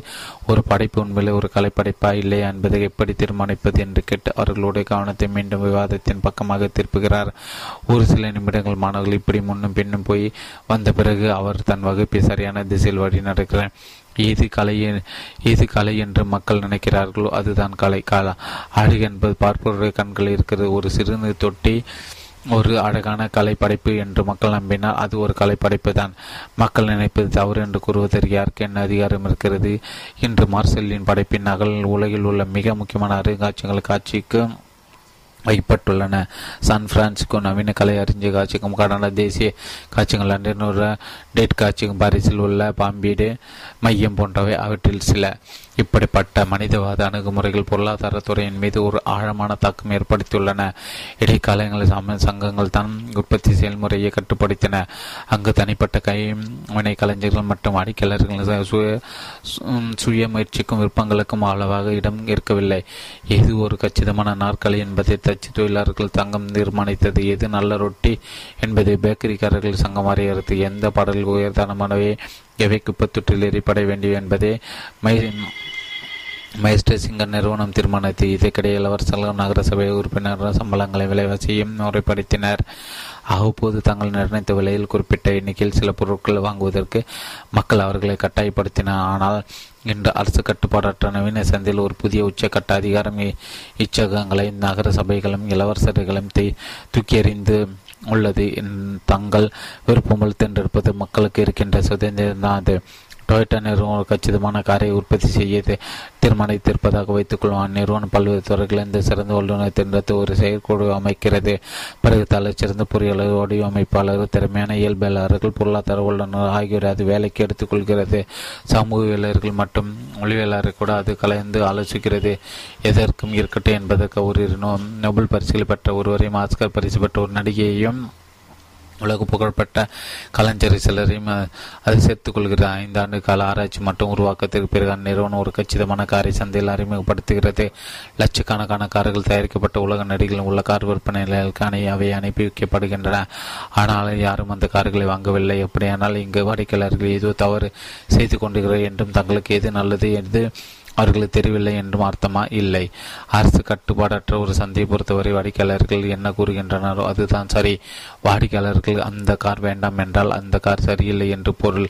ஒரு படைப்பு உண்மையிலே ஒரு கலை படைப்பா இல்லையா என்பதை எப்படி தீர்மானிப்பது என்று கேட்டு அவர்களுடைய கவனத்தை மீண்டும் விவாதத்தின் பக்கமாக திருப்புகிறார். ஒரு சில நிமிடங்கள் மாணவர்கள் இப்படி முன்னும் பின்னும் போய் வந்த பிறகு அவர் தன் வகுப்பை சரியான திசையில் வழி நடக்கிறார் எது கலை எது கலை என்று மக்கள் நினைக்கிறார்களோ அதுதான் கலை. கால அழகு என்பது பார்ப்பவருடைய கண்கள் இருக்கிறது. ஒரு சிறு தொட்டி ஒரு அழகான கலைப்படைப்பு என்று மக்கள் நம்பினால் அது ஒரு கலைப்படைப்பு தான். மக்கள் நினைப்பது தவறு என்று கூறுவதற்கு யாருக்கு என்ன அதிகாரம் இருக்கிறது? இன்று மார்செல்லின் படைப்பின் நகல் உலகில் உள்ள மிக முக்கியமான அருங்காட்சியங்கள் காட்சிக்கு வைக்கப்பட்டுள்ளன சான் பிரான்சிஸ்கோ நவீன கலை அறிஞர் காட்சிக்கும் கனடா தேசிய காட்சிகள் லண்டன் உள்ள டேட் காட்சிக்கும் பாரிஸில் உள்ள பாம்பீடு மையம் போன்றவை அவற்றில் சில. இப்படிப்பட்ட மனிதவாத அணுகுமுறைகள் பொருளாதாரத்துறையின் மீது ஒரு ஆழமான தாக்கம் ஏற்படுத்தியுள்ளன. இடைக்காலங்களில் சம சங்கங்கள் தான் உற்பத்தி செயல்முறையை கட்டுப்படுத்தின. அங்கு தனிப்பட்ட கை வினை கலைஞர்கள் மற்றும் அடிக்கலர்கள் சுய சுய முயற்சிக்கும் விருப்பங்களுக்கும் அளவாக இடம் இருக்கவில்லை. எது ஒரு கச்சிதமான நாற்காலி என்பதை தச்சு தொழிலாளர்கள் தங்கம் தீர்மானித்தது எது நல்ல ரொட்டி என்பதை பேக்கரிக்காரர்கள் சங்கம் வரையறுத்து எந்த பாடல்கள் உயர்தனமானவை எவை குப்பத்தொற்றில் எரிப்பட வேண்டிய என்பதே மை மைஸ்டர் சிங்கர் நிறுவனம் தீர்மானித்து இதற்கிடையே இளவரசர்கள் நகரசபை உறுப்பினர் சம்பளங்களை விலைவாசியும் முறைப்படுத்தினர். அவ்வப்போது தாங்கள் நிர்ணயித்த விலையில் குறிப்பிட்ட எண்ணிக்கையில் சில பொருட்கள் வாங்குவதற்கு மக்கள் அவர்களை கட்டாயப்படுத்தினர். ஆனால் இன்று அரசு கட்டுப்பாடற்ற நவீன சந்தையில் ஒரு புதிய உச்சக்கட்ட அதிகாரம் இச்சகங்களை நகர சபைகளும் இளவரசர்களையும் தூக்கி எறிந்து உள்ளது தங்கள் விருப்பங்கள் தென்றிருப்பது மக்களுக்கு இருக்கின்ற சுதந்திரம் தான் அது டொயோட்டா நிறுவனம் ஒரு கச்சிதமான காரை உற்பத்தி செய்ய தீர்மானித்திருப்பதாக வைத்துக்கொள்வோம் அந்நிறுவனம் பல்வேறு துறைகளில் இந்த சிறந்த வல்லுநர் திட்டத்தை ஒரு செயற்குழு அமைக்கிறது. பிறகு தலை சிறந்த பொறியாளர் வடிவமைப்பாளர் திறமையான இயல்பாளர்கள் பொருளாதார வல்லுநர் ஆகியோரை அது வேலைக்கு எடுத்துக்கொள்கிறது சமூகவியலர்கள் மற்றும் மொழிவியலாளரை கூட அது கலந்து ஆலோசிக்கிறது. எதற்கும் இருக்கட்டும் என்பதற்கு ஒரு நோபல் பரிசுகள் பெற்ற ஒருவரையும் ஆஸ்கர் பரிசு பெற்ற ஒரு நடிகையையும் உலக புகழ்பெற்ற கலைஞரை சிலரையும் அது சேர்த்துக் கொள்கிறது ஐந்தாண்டு கால ஆராய்ச்சி மற்றும் உருவாக்கத்திற்கு பிறகு அந்நிறுவனம் ஒரு கச்சிதமான காரை சந்தையில் அறிமுகப்படுத்துகிறது. லட்சக்கணக்கான கார்கள் தயாரிக்கப்பட்ட உலக நடிகளில் உள்ள கார் விற்பனை நிலையங்களுக்கான அவை அனுப்பி வைக்கப்படுகின்றன. ஆனால் யாரும் அந்த கார்களை வாங்கவில்லை. எப்படியானால் இங்கு வாடிக்கையாளர்கள் ஏதோ தவறு செய்து கொண்டுகிறார் என்றும் தங்களுக்கு எது நல்லது? எது அவர்களுக்கு தெரியவில்லை என்றும் அர்த்தமா? இல்லை. அரசு கட்டுப்பாடற்ற ஒரு சந்தையை பொறுத்தவரை வாடிக்கையாளர்கள் என்ன கூறுகின்றனரோ அதுதான் சரி. வாடிக்கையாளர்கள் அந்த கார் வேண்டாம் என்றால் அந்த கார் சரியில்லை என்று பொருள்.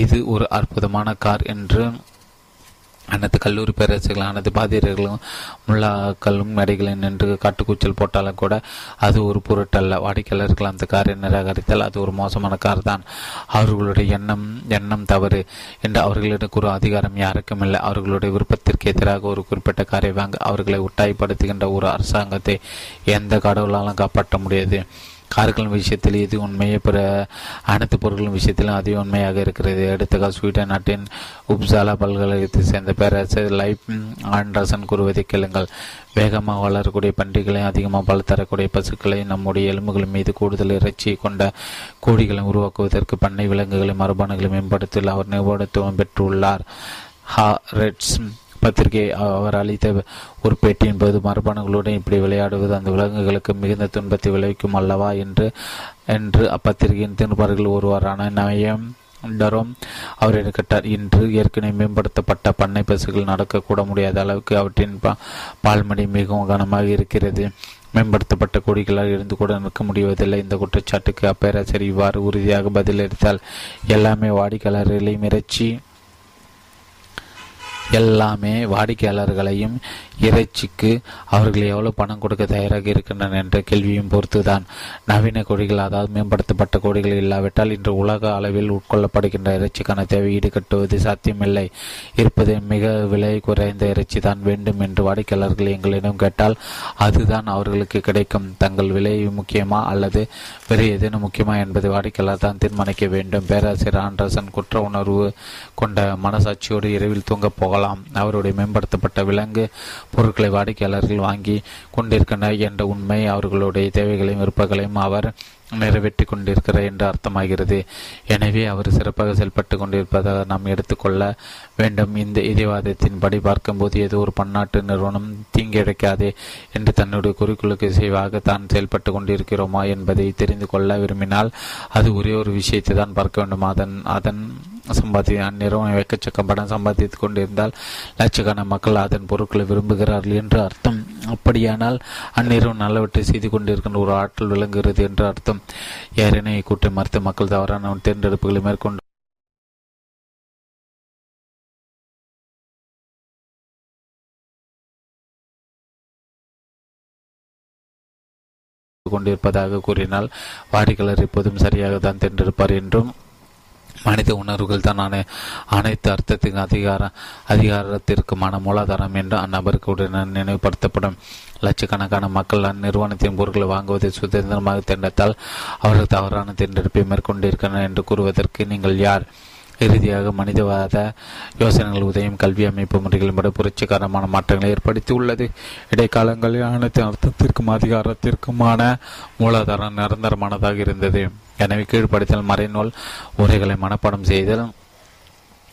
இது ஒரு அற்புதமான கார் என்று அனைத்து கல்லூரி பேரரசுகள் அனைத்து பாதிரியர்களும் முல்லாக்களும் நடிகளின் நின்று காட்டுக்கூச்சல் போட்டாலும் கூட அது ஒரு பொருட்டல்ல. வாடிக்கையாளர்கள் அந்த காரை நிராகரித்தால் அது ஒரு மோசமான கார் தான் அவர்களுடைய எண்ணம் எண்ணம் தவறு என்று அவர்களிடம் கூறும் அதிகாரம் யாருக்கும் இல்லை. அவர்களுடைய விருப்பத்திற்கு எதிராக ஒரு குறிப்பிட்ட காரை வாங்க அவர்களை உட்டாய்ப்படுத்துகின்ற ஒரு அரசாங்கத்தை எந்த கடவுளாலும் காப்பாற்ற முடியாது. கார்களின் விஷயத்தில் இது உண்மையை பிற அனைத்து பொருட்களின் விஷயத்திலும் அதிக உண்மையாக இருக்கிறது. எடுத்துக்கால் ஸ்வீடன் நாட்டின் உப்சாலா பல்கலைக்கழகத்தை சேர்ந்த பேரரசர் லைப் ஆண்டர்சன் கூறுவதை கேளுங்கள். வேகமாக வளரக்கூடிய பன்றிகளையும் அதிகமாக பல தரக்கூடிய பசுக்களையும் நம்முடைய எலும்புகள் மீது கூடுதல் இறைச்சி கொண்ட கோடிகளை உருவாக்குவதற்கு பண்ணை விலங்குகளை மரபணுகளை மேம்படுத்த அவர் நிபுணத்துவம் பெற்றுள்ளார். ஹா ரெட்ஸ். பத்திரிகை அவர் அளித்த ஒரு பேட்டியின் போது மரபணுகளுடன் இப்படி விளையாடுவது அந்த விலங்குகளுக்கு மிகுந்த துன்பத்தை விளைவிக்கும் அல்லவா என்று என்று அப்பத்திரிகையின் திருப்பார்கள் ஒருவரான நயம் டரோம் அவர் கேட்டார். இன்று ஏற்கனவே மேம்படுத்தப்பட்ட பண்ணை பசுகள் நடக்கக்கூட முடியாத அளவுக்கு அவற்றின் பால்மடி மிகவும் கனமாக இருக்கிறது. மேம்படுத்தப்பட்ட கொடிகளால் இருந்து கூட நிற்க முடிவதில்லை. இந்த குற்றச்சாட்டுக்கு அப்பேரசர் இவ்வாறு உறுதியாக பதிலளித்தால் எல்லாமே வாடிக்கையாளர்களையும் இறைச்சி எல்லாமே வாடிக்கையாளர்களையும் இறைச்சிக்கு அவர்கள் எவ்வளவு பணம் கொடுக்க தயாராக இருக்கின்றனர் என்ற கேள்வியும் பொறுத்துதான் நவீன கோடிகள் அதாவது மேம்படுத்தப்பட்ட கோடிகள் இல்லாவிட்டால் இன்று உலக அளவில் உட்கொள்ளப்படுகின்ற இறைச்சிக்கான தேவை ஈடுகட்டுவது சாத்தியமில்லை. இருப்பது மிக விலை குறைந்த இறைச்சி தான் வேண்டும் என்று வாடிக்கையாளர்கள் எங்களிடம் கேட்டால் அதுதான் அவர்களுக்கு கிடைக்கும். தங்கள் விலை முக்கியமா அல்லது வேறு ஏதேனும் முக்கியமா என்பதை வாடிக்கையாளர் தான் தீர்மானிக்க வேண்டும். பேராசிரியர் ஆண்டர்சன் குற்ற உணர்வு கொண்ட மனசாட்சியோடு இரவில் தூங்கப் போகலாம். அவருடைய மேம்படுத்தப்பட்ட விலங்கு பொருட்களை வாடிக்கையாளர்கள் வாங்கி கொண்டிருக்கின்றனர் என்ற உண்மை அவர்களுடைய தேவைகளையும் விருப்பங்களையும் அவர் நிறைவேற்றி கொண்டிருக்கிறார் என்று அர்த்தமாகிறது. எனவே அவர் சிறப்பாக செயல்பட்டு கொண்டிருப்பதாக நாம் எடுத்துக்கொள்ள வேண்டும். இந்த இதயவாதத்தின்படி பார்க்கும்போது ஏதோ ஒரு பன்னாட்டு நிறுவனம் தீங்கிழைக்காதே என்று தன்னுடைய குறிக்கோளுக்கு இசைவாக தான் செயல்பட்டு கொண்டிருக்கிறோமா என்பதை தெரிந்து கொள்ள விரும்பினால் அது ஒரே ஒரு விஷயத்தை தான் பார்க்க வேண்டும். அதன் அதன் சம்பாதி அந்நிறுவனம் வெக்கச்சக்கம் படம் சம்பாதித்துக் கொண்டிருந்தால் லட்சக்கணக்கான மக்கள் அதன் பொருட்களை விரும்புகிறார்கள் என்று அர்த்தம். அப்படியானால் அந்நிறுவனம் நல்லவற்றை செய்து கொண்டிருக்கின்ற ஒரு ஆற்றல் விளங்குகிறது என்று அர்த்தம். ஏறென கூட்டை மறுத்து மக்கள் தவறான தேர்ந்தெடுப்புகளை மேற்கொண்டு கொண்டிருப்பதாக கூறினால் வாடிக்கையாளர் எப்போதும் சரியாக தான் தென்றிருப்பார் என்றும் மனித உணர்வுகள் தான் அனைத்து அர்த்தத்தின் அதிகார அதிகாரத்திற்குமான மூலாதாரம் என்று அந்நபருக்கு உடனே நினைவுபடுத்தப்படும். லட்சக்கணக்கான மக்கள் அந்நிறுவனத்தின் பொருட்களை வாங்குவதை சுதந்திரமாக திண்டத்தால் அவர்கள் தவறான திண்டெடுப்பை மேற்கொண்டிருக்கிறார் என்று கூறுவதற்கு நீங்கள் யார்? இறுதியாக மனிதவாத யோசனைகள் உதயம் கல்வி அமைப்பு முறைகளின்படி புரட்சிகரமான மாற்றங்களை ஏற்படுத்தி உள்ளது இடைக்காலங்களில் அனைத்து அர்த்தத்திற்கும் அதிகாரத்திற்குமான மூலாதாரம் நிரந்தரமானதாக இருந்தது. எனவே கீழ்ப்படுத்தல் மறைநூல் உரைகளை மனப்பாடம் செய்தல்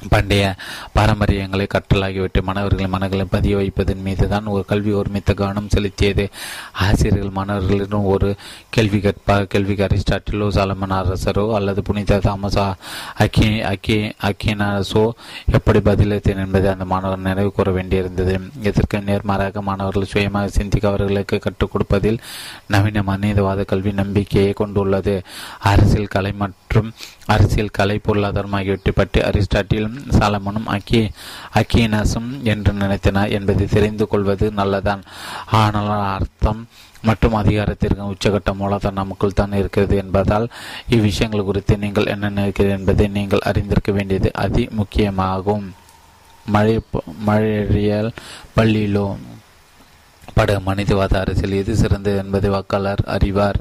பண்டைய பாரம்பரியங்களை கற்றலாகிவிட்டு மாணவர்களின் மனங்களை பதிய வைப்பதன் மீது தான் ஒரு கல்வி ஒருமித்த கவனம் செலுத்தியது. ஆசிரியர்கள் மாணவர்களிடம் ஒரு கேள்வி கேட்பாக கேள்விக்கு அரிஸ்டாட்டிலோ சாலமன் அரசரோ அல்லது புனித தாமசா அக்கி அக்கி அக்கினாசோ எப்படி பதிலளித்தேன் என்பதை அந்த மாணவர் நினைவு கூற வேண்டியிருந்தது. இதற்கு நேர்மாறாக மாணவர்கள் சுயமாக சிந்திக்க அவர்களுக்கு கற்றுக் கொடுப்பதில் நவீன மனிதவாத கல்வி நம்பிக்கையை கொண்டுள்ளது. அரசியல் கலை மற்றும் அரசியல் கலை பொருளாதாரம் ஆகியவற்றை பற்றி அரிஸ்டாட்டிலும் சாலமனும் அக்கி அக்கீனஸும் என்று நினைத்தனர் என்பதை தெரிந்து கொள்வது நல்லதான். ஆனால் அர்த்தம் மற்றும் அதிகாரத்திற்கு உச்சகட்ட மூலதான் நமக்குள் தான் இருக்கிறது என்பதால் இவ்விஷயங்கள் குறித்து நீங்கள் என்ன நினைக்கிறீர்கள் என்பதை நீங்கள் அறிந்திருக்க வேண்டியது அதி முக்கியமாகும். மழை மழையியல் பள்ளியிலோ பட மனிதவாத அரசியல் எது சிறந்தது என்பதை வாக்காளர் அறிவார்.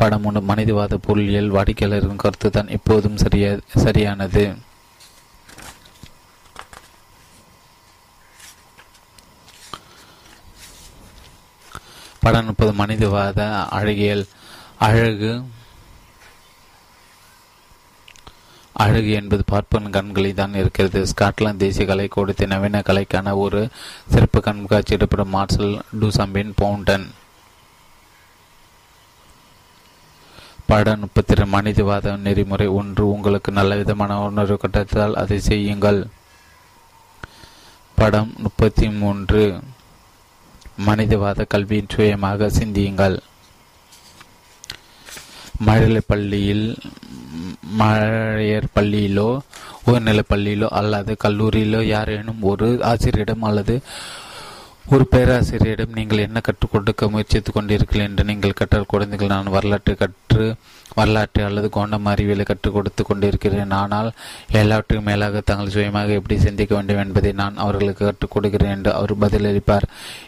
படம் ஒன்று மனிதவாத பொருளியல் வாடிக்கையாளரின் கருத்து தான் எப்போதும் சரியா சரியானது. படம் முப்பது மனிதவாத அழகியல் அழகு. அழகு என்பது பார்ப்பன் கண்களில் தான் இருக்கிறது. ஸ்காட்லாந்து தேசிய கலை கொடுத்த நவீன கலைக்கான ஒரு சிறப்பு கண்காட்சி இடப்படும் மார்சல் டூசம்பின் பவுண்டன் படம் முப்பத்தி மனிதவாத நெறிமுறை ஒன்று உங்களுக்கு நல்ல விதமான உணர்வு கட்டத்தால் அதை செய்யுங்கள். படம் முப்பத்தி மூன்று மனிதவாத கல்வியின் சுயமாக சிந்தியுங்கள். மழலை பள்ளியில் மழையர் பள்ளியிலோ உயர்நிலை பள்ளியிலோ அல்லது கல்லூரியிலோ யாரேனும் ஒரு ஆசிரியரிடம் அல்லது ஒரு பேராசிரியரிடம் நீங்கள் என்ன கற்றுக் கொடுக்க முயற்சித்துக் கொண்டீர்கள் என்று நீங்கள் கற்ற குழந்தைகள் நான் வரலாற்றை கற்று வரலாற்று அல்லது கோண்டம் அறிவியலை கற்றுக் கொடுத்து கொண்டிருக்கிறேன். ஆனால் எல்லாவற்றுக்கும் மேலாக தங்கள் சுயமாக எப்படி சிந்திக்க வேண்டும் என்பதை நான் அவர்களுக்கு கற்றுக் கொடுக்கிறேன் என்று அவர் பதிலளிப்பார்.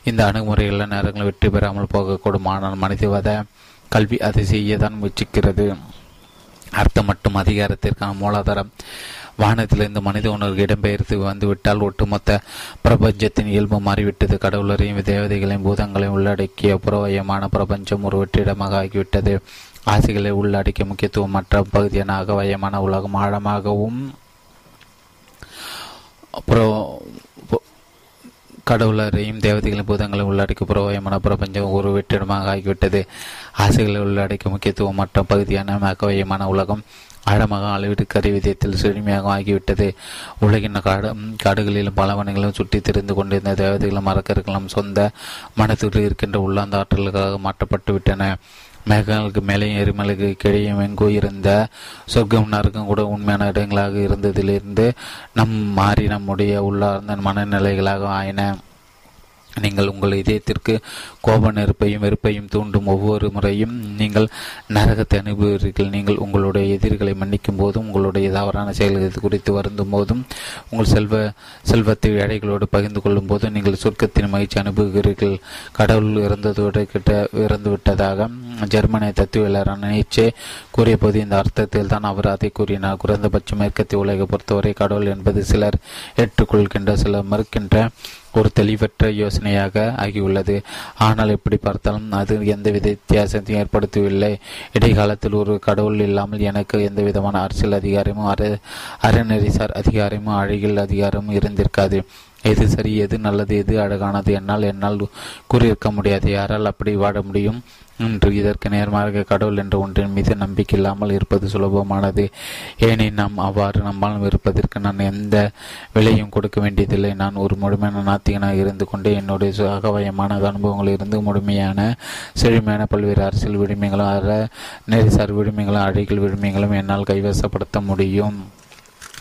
இந்த அணுகுமுறைகள் நேரங்கள் வெற்றி பெறாமல் போகக்கூடும். ஆனால் மனிதவாத கல்வி அதை செய்யத்தான் முயற்சிக்கிறது. அர்த்தம் மற்றும் அதிகாரத்திற்கான மூலாதாரம். வானத்திலிருந்து மனித உணர்வு இடம்பெயர்த்து வந்துவிட்டால் ஒட்டுமொத்த பிரபஞ்சத்தின் இயல்பு மாறிவிட்டது. கடவுளரையும் தேவதைகளையும் பூதங்களையும் உள்ளடக்கிய புறவயமான பிரபஞ்சம் ஒரு வெற்றிடமாக ஆகிவிட்டது. ஆசைகளை உள்ளடக்கிய முக்கியத்துவம் மற்ற பகுதியான வயமான உலகம் ஆழமாகவும் கடவுளரையும் தேவதைகளின் பூதங்களை உள்ளடக்கி புறவயமான பிரபஞ்சம் ஒரு வெற்றிடமாக ஆகிவிட்டது. ஆசைகளை உள்ளடக்கிய முக்கியத்துவம் மற்ற பகுதியான அகவயமான உலகம் ஆழமாக அளவீடு விதயத்தில் செழுமையாக ஆகிவிட்டது. உலகின் காடு காடுகளிலும் பலவனைகளும் சுற்றி திரிந்து கொண்டிருந்த தேவதைகளும் மரக்கர்களும் சொந்த மனத்தில் இருக்கின்ற உள்ளாந்த ஆற்றல்களாக மாற்றப்பட்டு விட்டன. மேகங்களுக்கு மேலே எரிமலைக்கு கீழே எங்கோ இருந்த சொர்க்கம் நறுக்கம் கூட உண்மையான இடங்களாக இருந்ததிலிருந்து நம் மாறி நம்முடைய உள்ளார்ந்த மனநிலைகளாக ஆயின. நீங்கள் உங்கள் இதயத்திற்கு கோப நெருப்பையும் வெறுப்பையும் தூண்டும் ஒவ்வொரு முறையும் நீங்கள் நரகத்தை அனுபவிக்கிறீர்கள். நீங்கள் உங்களுடைய எதிரிகளை மன்னிக்கும் போதும் உங்களுடைய தவறான செயல்கள் குறித்து வருந்தும் போதும் உங்கள் செல்வ செல்வத்தை எடைகளோடு பகிர்ந்து கொள்ளும் போதும் நீங்கள் சொர்க்கத்தின் மகிழ்ச்சி அனுபவிக்கிறீர்கள். கடவுள் இறந்ததோடு கிட்ட இறந்துவிட்டதாக ஜெர்மனிய தத்துவியலரான நீச்சே கூறிய போது இந்த அர்த்தத்தில் தான் அவர் அதை கூறினார். குறைந்தபட்சம் மேற்கத்திய உலகை பொறுத்தவரை கடவுள் என்பது சிலர் ஏற்றுக்கொள்கின்ற சிலர் மறுக்கின்ற ஒரு தெளிவற்ற யோசனையாக ஆகியுள்ளது. ஆனால் எப்படி பார்த்தாலும் அது எந்தவித வித்தியாசத்தையும் ஏற்படுத்தவில்லை. இடைக்காலத்தில் ஒரு கடவுள் இல்லாமல் எனக்கு எந்த விதமான அரசியல் அதிகாரமும் அற அறநெறிசார் அதிகாரமும் அழகியல் அதிகாரமும் இருந்திருக்காது. எது சரி எது நல்லது எது அழகானது என்னால் என்னால் கூறியிருக்க முடியாது. யாரால் அப்படி வாழ முடியும்? இன்று இதற்கு நேர்மாறாக கடவுள் என்ற ஒன்றின் மீது நம்பிக்கை இல்லாமல் இருப்பது சுலபமானது. ஏனெனில் நாம் அவ்வாறு நம்மால் இருப்பதற்கு நான் எந்த விலையும் கொடுக்க வேண்டியதில்லை. நான் ஒரு முழுமையான நாத்திகனாக இருந்து கொண்டே என்னுடைய அகவயமான அனுபவங்களில் இருந்து முழுமையான செழுமையான பல்வேறு அரசியல் விடுமைகளும் அற நெறிசார் விடுமைகளும் அழகில் விடுமைகளும் என்னால் கைவசப்படுத்த முடியும்.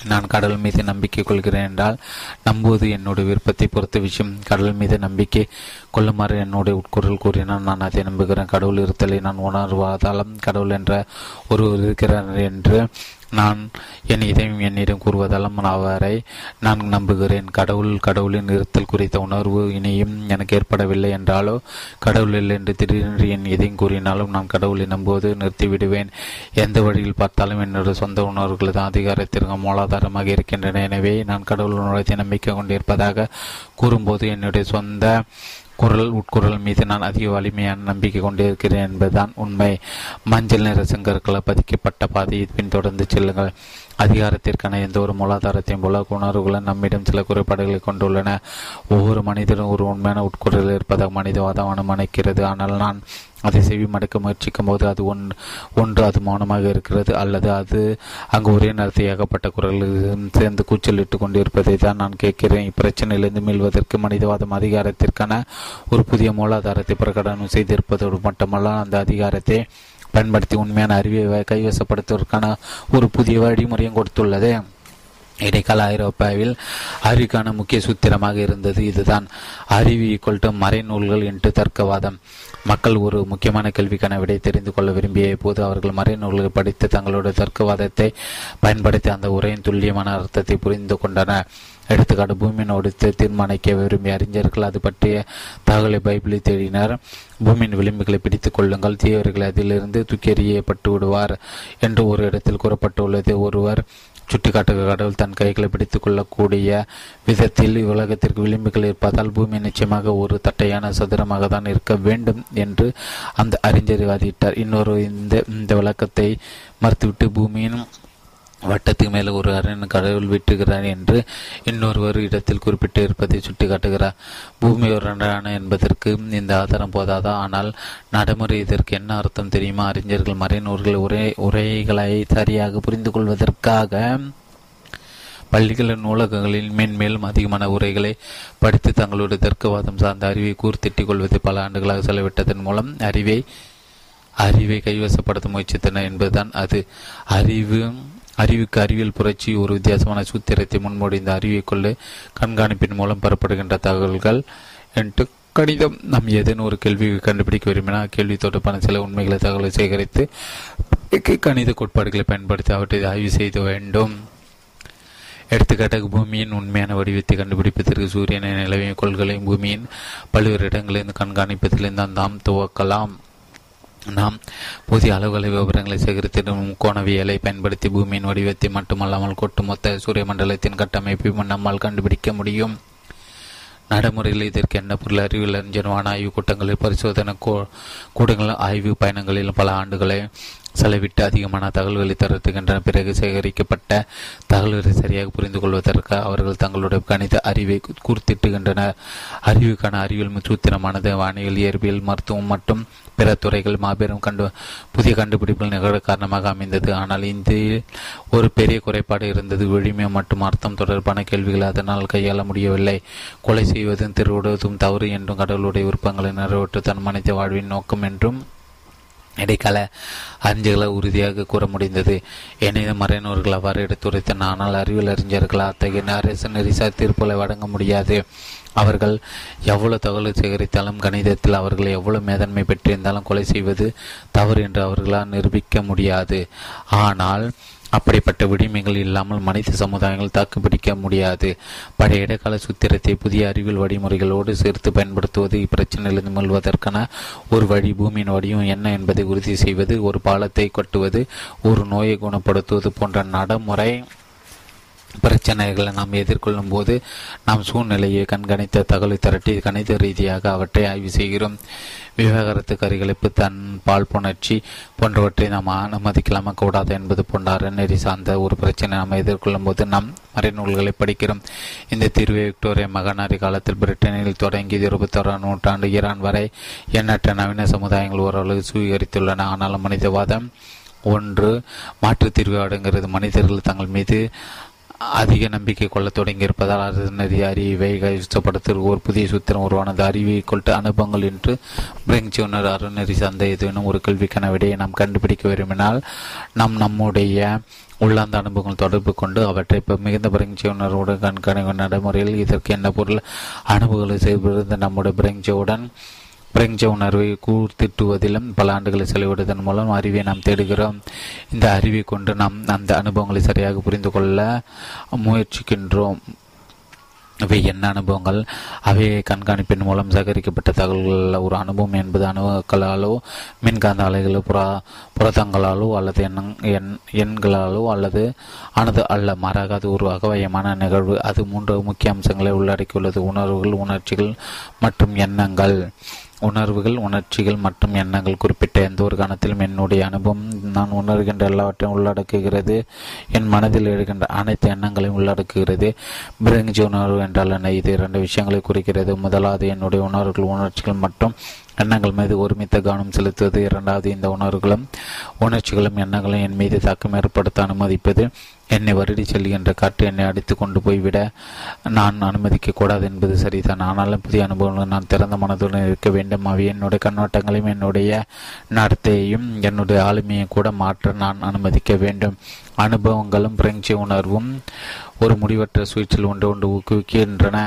நான் கடல் மீது நம்பிக்கை கொள்கிறேன் என்றால் நம்புவது என்னுடைய விருப்பத்தை பொறுத்த விஷயம். கடல் மீது நம்பிக்கை கொள்ளுமாறு என்னுடைய உட்குரல் கூறினால் நான் அதை நம்புகிறேன். கடவுள் இருத்தலை நான் உணர்வாதாலும் கடவுள் என்ற ஒருவர் இருக்கிறார் என்று நான் என் இதயம் என்னிடம் கூறுவதாலும் அவரை நான் நம்புகிறேன். கடவுள் கடவுளின் இருத்தல் குறித்த உணர்வு இனியும் எனக்கு ஏற்படவில்லை என்றாலோ கடவுள் இல்லை என்று திடீரென்று என் இதயம் கூறினாலும் நான் கடவுளை நம்புவது நிறுத்திவிடுவேன். எந்த வழியில் பார்த்தாலும் என்னுடைய சொந்த உணர்வுகள் தான் அதிகாரத்திற்கு மூலாதாரமாக இருக்கின்றன. எனவே நான் கடவுள் உணர்வை நம்பிக்கை கொண்டிருப்பதாக கூறும்போது என்னுடைய சொந்த குரல் உட்குரல் மீது நான் அதிக வலிமையான நம்பிக்கை கொண்டிருக்கிறேன் என்பதுதான் உண்மை. மஞ்சள் நிற செங்கற்களை பதிக்கப்பட்ட பாதையை பின்தொடர்ந்து செல்லுங்கள். அதிகாரத்திற்கான எந்த ஒரு மூலாதாரத்தையும் போல உணர்வுகளும் நம்மிடம் சில குறைபாடுகளை கொண்டுள்ளன. ஒவ்வொரு மனிதனும் ஒரு உண்மையான உட்குரல் இருப்பதாக மனிதவாதம் அனுமானிக்கிறது. ஆனால் நான் அதை செவி மடக்க முயற்சிக்கும் போது அது ஒன் ஒன்று அது மௌனமாக இருக்கிறது அல்லது அது அங்கு ஒரே நேரத்தை ஏகப்பட்ட குரல்கள் சேர்ந்து கூச்சலிட்டு கொண்டிருப்பதை தான் நான் கேட்கிறேன். இப்பிரச்சனையிலிருந்து மீள்வதற்கு மனிதவாதம் அதிகாரத்திற்கான ஒரு புதிய மூலாதாரத்தை பிரகடனம் செய்திருப்பதோடு மட்டுமல்ல அந்த அதிகாரத்தை பயன்படுத்தி உண்மையான அறிவை கைவசப்படுத்துவதற்கான ஒரு புதிய வழிமுறையும் கொடுத்துள்ளது. இடைக்கால ஐரோப்பாவில் அறிவுக்கான முக்கிய சூத்திரமாக இருந்தது. இதுதான் அறிவு ஈக்குவல் டு மறைநூல்கள் என்று தர்க்கவாதம். மக்கள் ஒரு முக்கியமான கேள்விக்கான விடை தெரிந்து கொள்ள விரும்பிய போது அவர்கள் மறைநூல்களை படித்து தங்களுடைய தர்க்கவாதத்தை பயன்படுத்தி அந்த உரையின் துல்லியமான அர்த்தத்தை புரிந்து கொண்டனர் எடுத்துக்காட்டு பூமியினோடு தீர்மானிக்க விரும்பிய அறிஞர்கள் அது பற்றிய தகவலை பைபிளில் தேடினர். பூமியின் விளிம்புகளை பிடித்துக் கொள்ளுங்கள் தீவிரர்கள் அதிலிருந்து தூக்கி எறியப்பட்டு விடுவார் என்று ஒரு இடத்தில் கூறப்பட்டுள்ளது. ஒருவர் சுட்டிக்காட்டுக கடவுள் தன் கைகளை பிடித்துக் கொள்ளக்கூடிய விதத்தில் உலகத்திற்கு விளிம்புகள் இருப்பதால் பூமி நிச்சயமாக ஒரு தட்டையான சதுரமாக தான் இருக்க வேண்டும் என்று அந்த அறிஞர் வாதிட்டார். இன்னொரு இந்த இந்த விளக்கத்தை மறுத்துவிட்டு பூமியின் வட்டத்துக்கு மேலே ஒரு அரண் கடவுள் விட்டுகிறார் என்று இன்னொருவர் இடத்தில் குறிப்பிட்டு இருப்பதை சுட்டிக்காட்டுகிறார். பூமி ஒரு அரண் என்பதற்கு இந்த ஆதாரம் போதாதா? ஆனால் நடைமுறை இதற்கு என்ன அர்த்தம் தெரியுமா? அறிஞர்கள் மறைநூர்கள் உரை உரைகளை சரியாக புரிந்து கொள்வதற்காக பள்ளிகளின் நூலகங்களில் மேன்மேலும் அதிகமான உரைகளை படித்து தங்களுடைய தர்க்கவாதம் சார்ந்த அறிவை கூர்த்திட்டிக் கொள்வதை பல ஆண்டுகளாக செலவிட்டதன் மூலம் அறிவை அறிவை கைவசப்படுத்த முயற்சித்தனர் என்பதுதான் அது. அறிவு அறிவுக்கு அறிவியல் புரட்சி ஒரு வித்தியாசமான சூத்திரத்தை முன்மொழிந்த அறிவை கொள்ள கண்காணிப்பின் மூலம் பெறப்படுகின்ற தகவல்கள் என்று கணிதம் நாம் ஏதேனும் ஒரு கேள்வி கண்டுபிடிக்க விரும்பினால் கேள்வி தொடர்பான சில உண்மைகளை தகவலை சேகரித்து கணித கோட்பாடுகளை பயன்படுத்தி அவற்றை ஆய்வு செய்த வேண்டும். எடுத்துக்காட்டாக பூமியின் உண்மையான வடிவத்தை கண்டுபிடிப்பதற்கு சூரியனை நிலவிய கொள்களையும் பூமியின் பல்வேறு இடங்களிலிருந்து கண்காணிப்பதிலிருந்து நாம் துவக்கலாம். நாம் புதிய அளவுகளை விவரங்களை சேகரித்திடும் கோணவியலை பயன்படுத்தி பூமியின் வடிவத்தை மட்டுமல்லாமல் ஒட்டுமொத்த சூரிய மண்டலத்தின் கட்டமைப்பையும் நம்மால் கண்டுபிடிக்க முடியும். நடைமுறையில் இதற்கு என்ன பொருள்? அறிவியல் அறிஞர் வான ஆய்வு கூட்டங்களில் பரிசோதனை கூட்டங்கள் ஆய்வு பயணங்களில் பல ஆண்டுகளை செலவிட்டு அதிகமான தகவல்களை தருத்துகின்றன. பிறகு சேகரிக்கப்பட்ட தகவல்களை சரியாக புரிந்து கொள்வதற்கு அவர்கள் தங்களுடைய கணித அறிவை கூர்த்திட்டுகின்றனர் அறிவுக்கான அறிவியல் சூத்திரமானது வானியல் இயற்பியல் மருத்துவம் மற்றும் பிற துறைகள் மாபெரும் கண்டு புதிய கண்டுபிடிப்புகள் நிகழ காரணமாக அமைந்தது. ஆனால் இந்தியில் ஒரு பெரிய குறைபாடு இருந்தது. எளிமை மற்றும் அர்த்தம் தொடர்பான கேள்விகள் அதனால் கையாள முடியவில்லை. கொலை செய்வதும் திருவிடுவதும் தவறு என்றும் கடவுளுடைய விருப்பங்களை நிறைவேற்றுவதன் மனித வாழ்வின் நோக்கம் என்றும் இடைக்கால அறிஞர்களை உறுதியாக கூற முடிந்தது. எனினும் மறைநூறுகள் அவ்வாறு எடுத்துரைத்தன ஆனால் அறிவியல் அறிஞர்கள்? அத்தகைய அரசு நெரிசா தீர்ப்புகளை வழங்க முடியாது. அவர்கள் எவ்வளவு தகவல் சேகரித்தாலும் கணிதத்தில் அவர்கள் எவ்வளவு மேதன்மை பெற்றிருந்தாலும் கொலை செய்வது தவறு என்று அவர்களால் நிரூபிக்க முடியாது. ஆனால் அப்படிப்பட்ட விடிமைகள் இல்லாமல் மனித சமுதாயங்கள் தாக்குப்பிடிக்க முடியாது. பழைய இடைக்கால சூத்திரத்தை புதிய அறிவியல் வழிமுறைகளோடு சேர்த்து பயன்படுத்துவது இப்பிரச்சனையிலிருந்து மீள்வதற்கான ஒரு வழி. பூமியின் வடிவம் என்ன என்பதை உறுதி செய்வது ஒரு பாலத்தை கட்டுவது ஒரு நோயை குணப்படுத்துவது போன்ற நடைமுறை பிரச்சனைகளை நாம் எதிர்கொள்ளும் போது நாம் சூழ்நிலையை கண்காணித்த தகவலை திரட்டி கணித ரீதியாக அவற்றை ஆய்வு செய்கிறோம். விவகாரத்து கரிகளிப்பு தன் பால் புணர்ச்சி போன்றவற்றை நாம் அனுமதிக்கலாமா கூடாது என்பது போன்ற அறநெறி சார்ந்த ஒரு பிரச்சனை நாம் எதிர்கொள்ளும் போது நாம் மறைநூல்களை படிக்கிறோம். இந்த தீர்வை விக்டோரியா மகனாரி காலத்தில் பிரிட்டனில் தொடங்கி இருபத்தோராம் நூற்றாண்டு ஈரான் வரை. எண்ணற்ற நவீன சமுதாயங்கள் ஓரளவு சுவீகரித்துள்ளன. ஆனாலும் மனிதவாதம் ஒன்று மாற்றுத் தீர்வு அடங்குகிறது மனிதர்கள் தங்கள் மீது அதிக நம்பிக்கை கொள்ள தொடங்கியிருப்பதால் அரசு அறிவை கைப்படுத்த ஒரு புதிய சூத்திரம் உருவானது. அறிவை கொண்டு அனுபவங்கள் என்று பிரெஞ்சுனர் அறநெறி சார்ந்த ஏதேனும் ஒரு கேள்விக்கான விடையை நாம் கண்டுபிடிக்க விரும்பினால் நாம் நம்முடைய உள்ளாந்த அனுபவங்கள் தொடர்பு கொண்டு அவற்றை இப்போ மிகுந்த பிரெஞ்சு உணர்வுடன் கண்காணிக்கும் நடைமுறையில் இதற்கு என்ன பொருள்? அனுபவங்களை செய்திருந்த நம்முடைய பிரெஞ்சுடன் பிரஞ்ச உணர்வை கூர்த்திட்டுவதிலும் பல ஆண்டுகளை செலவிடுவதன் மூலம் அறிவை நாம் தேடுகிறோம். இந்த அறிவை கொண்டு நாம் அந்த அனுபவங்களை சரியாக புரிந்து கொள்ள முயற்சிக்கின்றோம். இவை என்ன அனுபவங்கள்? அவை கண்காணிப்பின் மூலம் சேகரிக்கப்பட்ட தகவல்கள் ஒரு அனுபவம் என்பது அணுக்களாலோ மின்காந்த அலைகளோ புற புரதங்களாலோ அல்லது எண் எண்களாலோ அல்லது அனது அல்ல மாறாக அது ஒரு அகவயமான நிகழ்வு. அது மூன்று முக்கிய அம்சங்களை உள்ளடக்கியுள்ளது. உணர்வுகள் உணர்ச்சிகள் மற்றும் எண்ணங்கள். உணர்வுகள் உணர்ச்சிகள் மற்றும் எண்ணங்கள் குறிப்பிட்ட எந்த ஒரு கணத்திலும் என்னுடைய அனுபவம் நான் உணர்கின்ற எல்லாவற்றையும் உள்ளடக்குகிறது. என் மனதில் எழுகின்ற அனைத்து எண்ணங்களையும் உள்ளடக்குகிறது. பிரெஞ்சு உணர்வு என்றால் என்ன? இது இரண்டு விஷயங்களை குறிக்கிறது. முதலாவது என்னுடைய உணர்வுகள் உணர்ச்சிகள் மற்றும் எண்ணங்கள் மீது ஒருமித்த கவனம் செலுத்துவது. இரண்டாவது இந்த உணர்வுகளும் உணர்ச்சிகளும் எண்ணங்களும் என் மீது தாக்கம் ஏற்படுத்த அனுமதிப்பது. என்னை வருடி செல்கின்ற காற்று என்னை அடித்து கொண்டு போய்விட நான் அனுமதிக்க கூடாது என்பது சரிதான். ஆனாலும் புதிய அனுபவங்கள் நான் திறந்த மனதுடன் இருக்க வேண்டும். அவை என்னுடைய கண்ணோட்டங்களையும் என்னுடைய நடத்தையையும் என்னுடைய ஆளுமையையும் கூட மாற்ற நான் அனுமதிக்க வேண்டும். அனுபவங்களும் பிரெஞ்சு உணர்வும் ஒரு முடிவற்ற சுவிட்சில் ஒன்று ஒன்று ஊக்குவிக்கின்றன.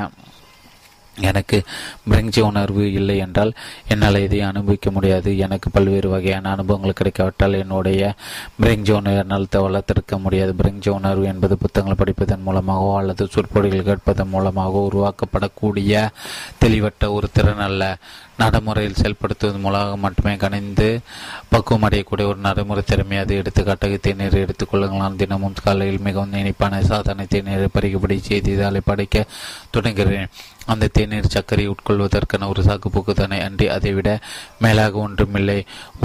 எனக்கு பிரெஞ்சு உணர்வு இல்லை என்றால் என்னால் எதையும் அனுபவிக்க முடியாது. எனக்கு பல்வேறு வகையான அனுபவங்கள் கிடைக்காவிட்டால் என்னுடைய பிரெஞ்சு உணர்வு என்னால் வளர்த்திருக்க முடியாது. பிரெஞ்சு உணர்வு என்பது புத்தகங்கள் படிப்பதன் மூலமாகவோ அல்லது சொற்பொழிகள் கேட்பதன் மூலமாகவோ உருவாக்கப்படக்கூடிய தெளிவட்ட ஒரு திறன் அல்ல. நடைமுறையில் செயல்படுத்துவதன் மூலமாக மட்டுமே கணிந்து பக்குவம் அடையக்கூடிய ஒரு நடைமுறை திறமை அது எடுத்துக்காட்டாக தேநீர் எடுத்துக்கொள்ளுங்கள் தினமும் காலையில் மிகவும் இனிப்பான சாதனை தேநீரை பறிக்கப்படி செய்திதாலை படைக்க தொடங்குகிறேன். அந்த தேநீர் சர்க்கரை உட்கொள்வதற்கான ஒரு சாக்குப்போக்கு தானே அன்றி அதைவிட மேலாக ஒன்றுமில்லை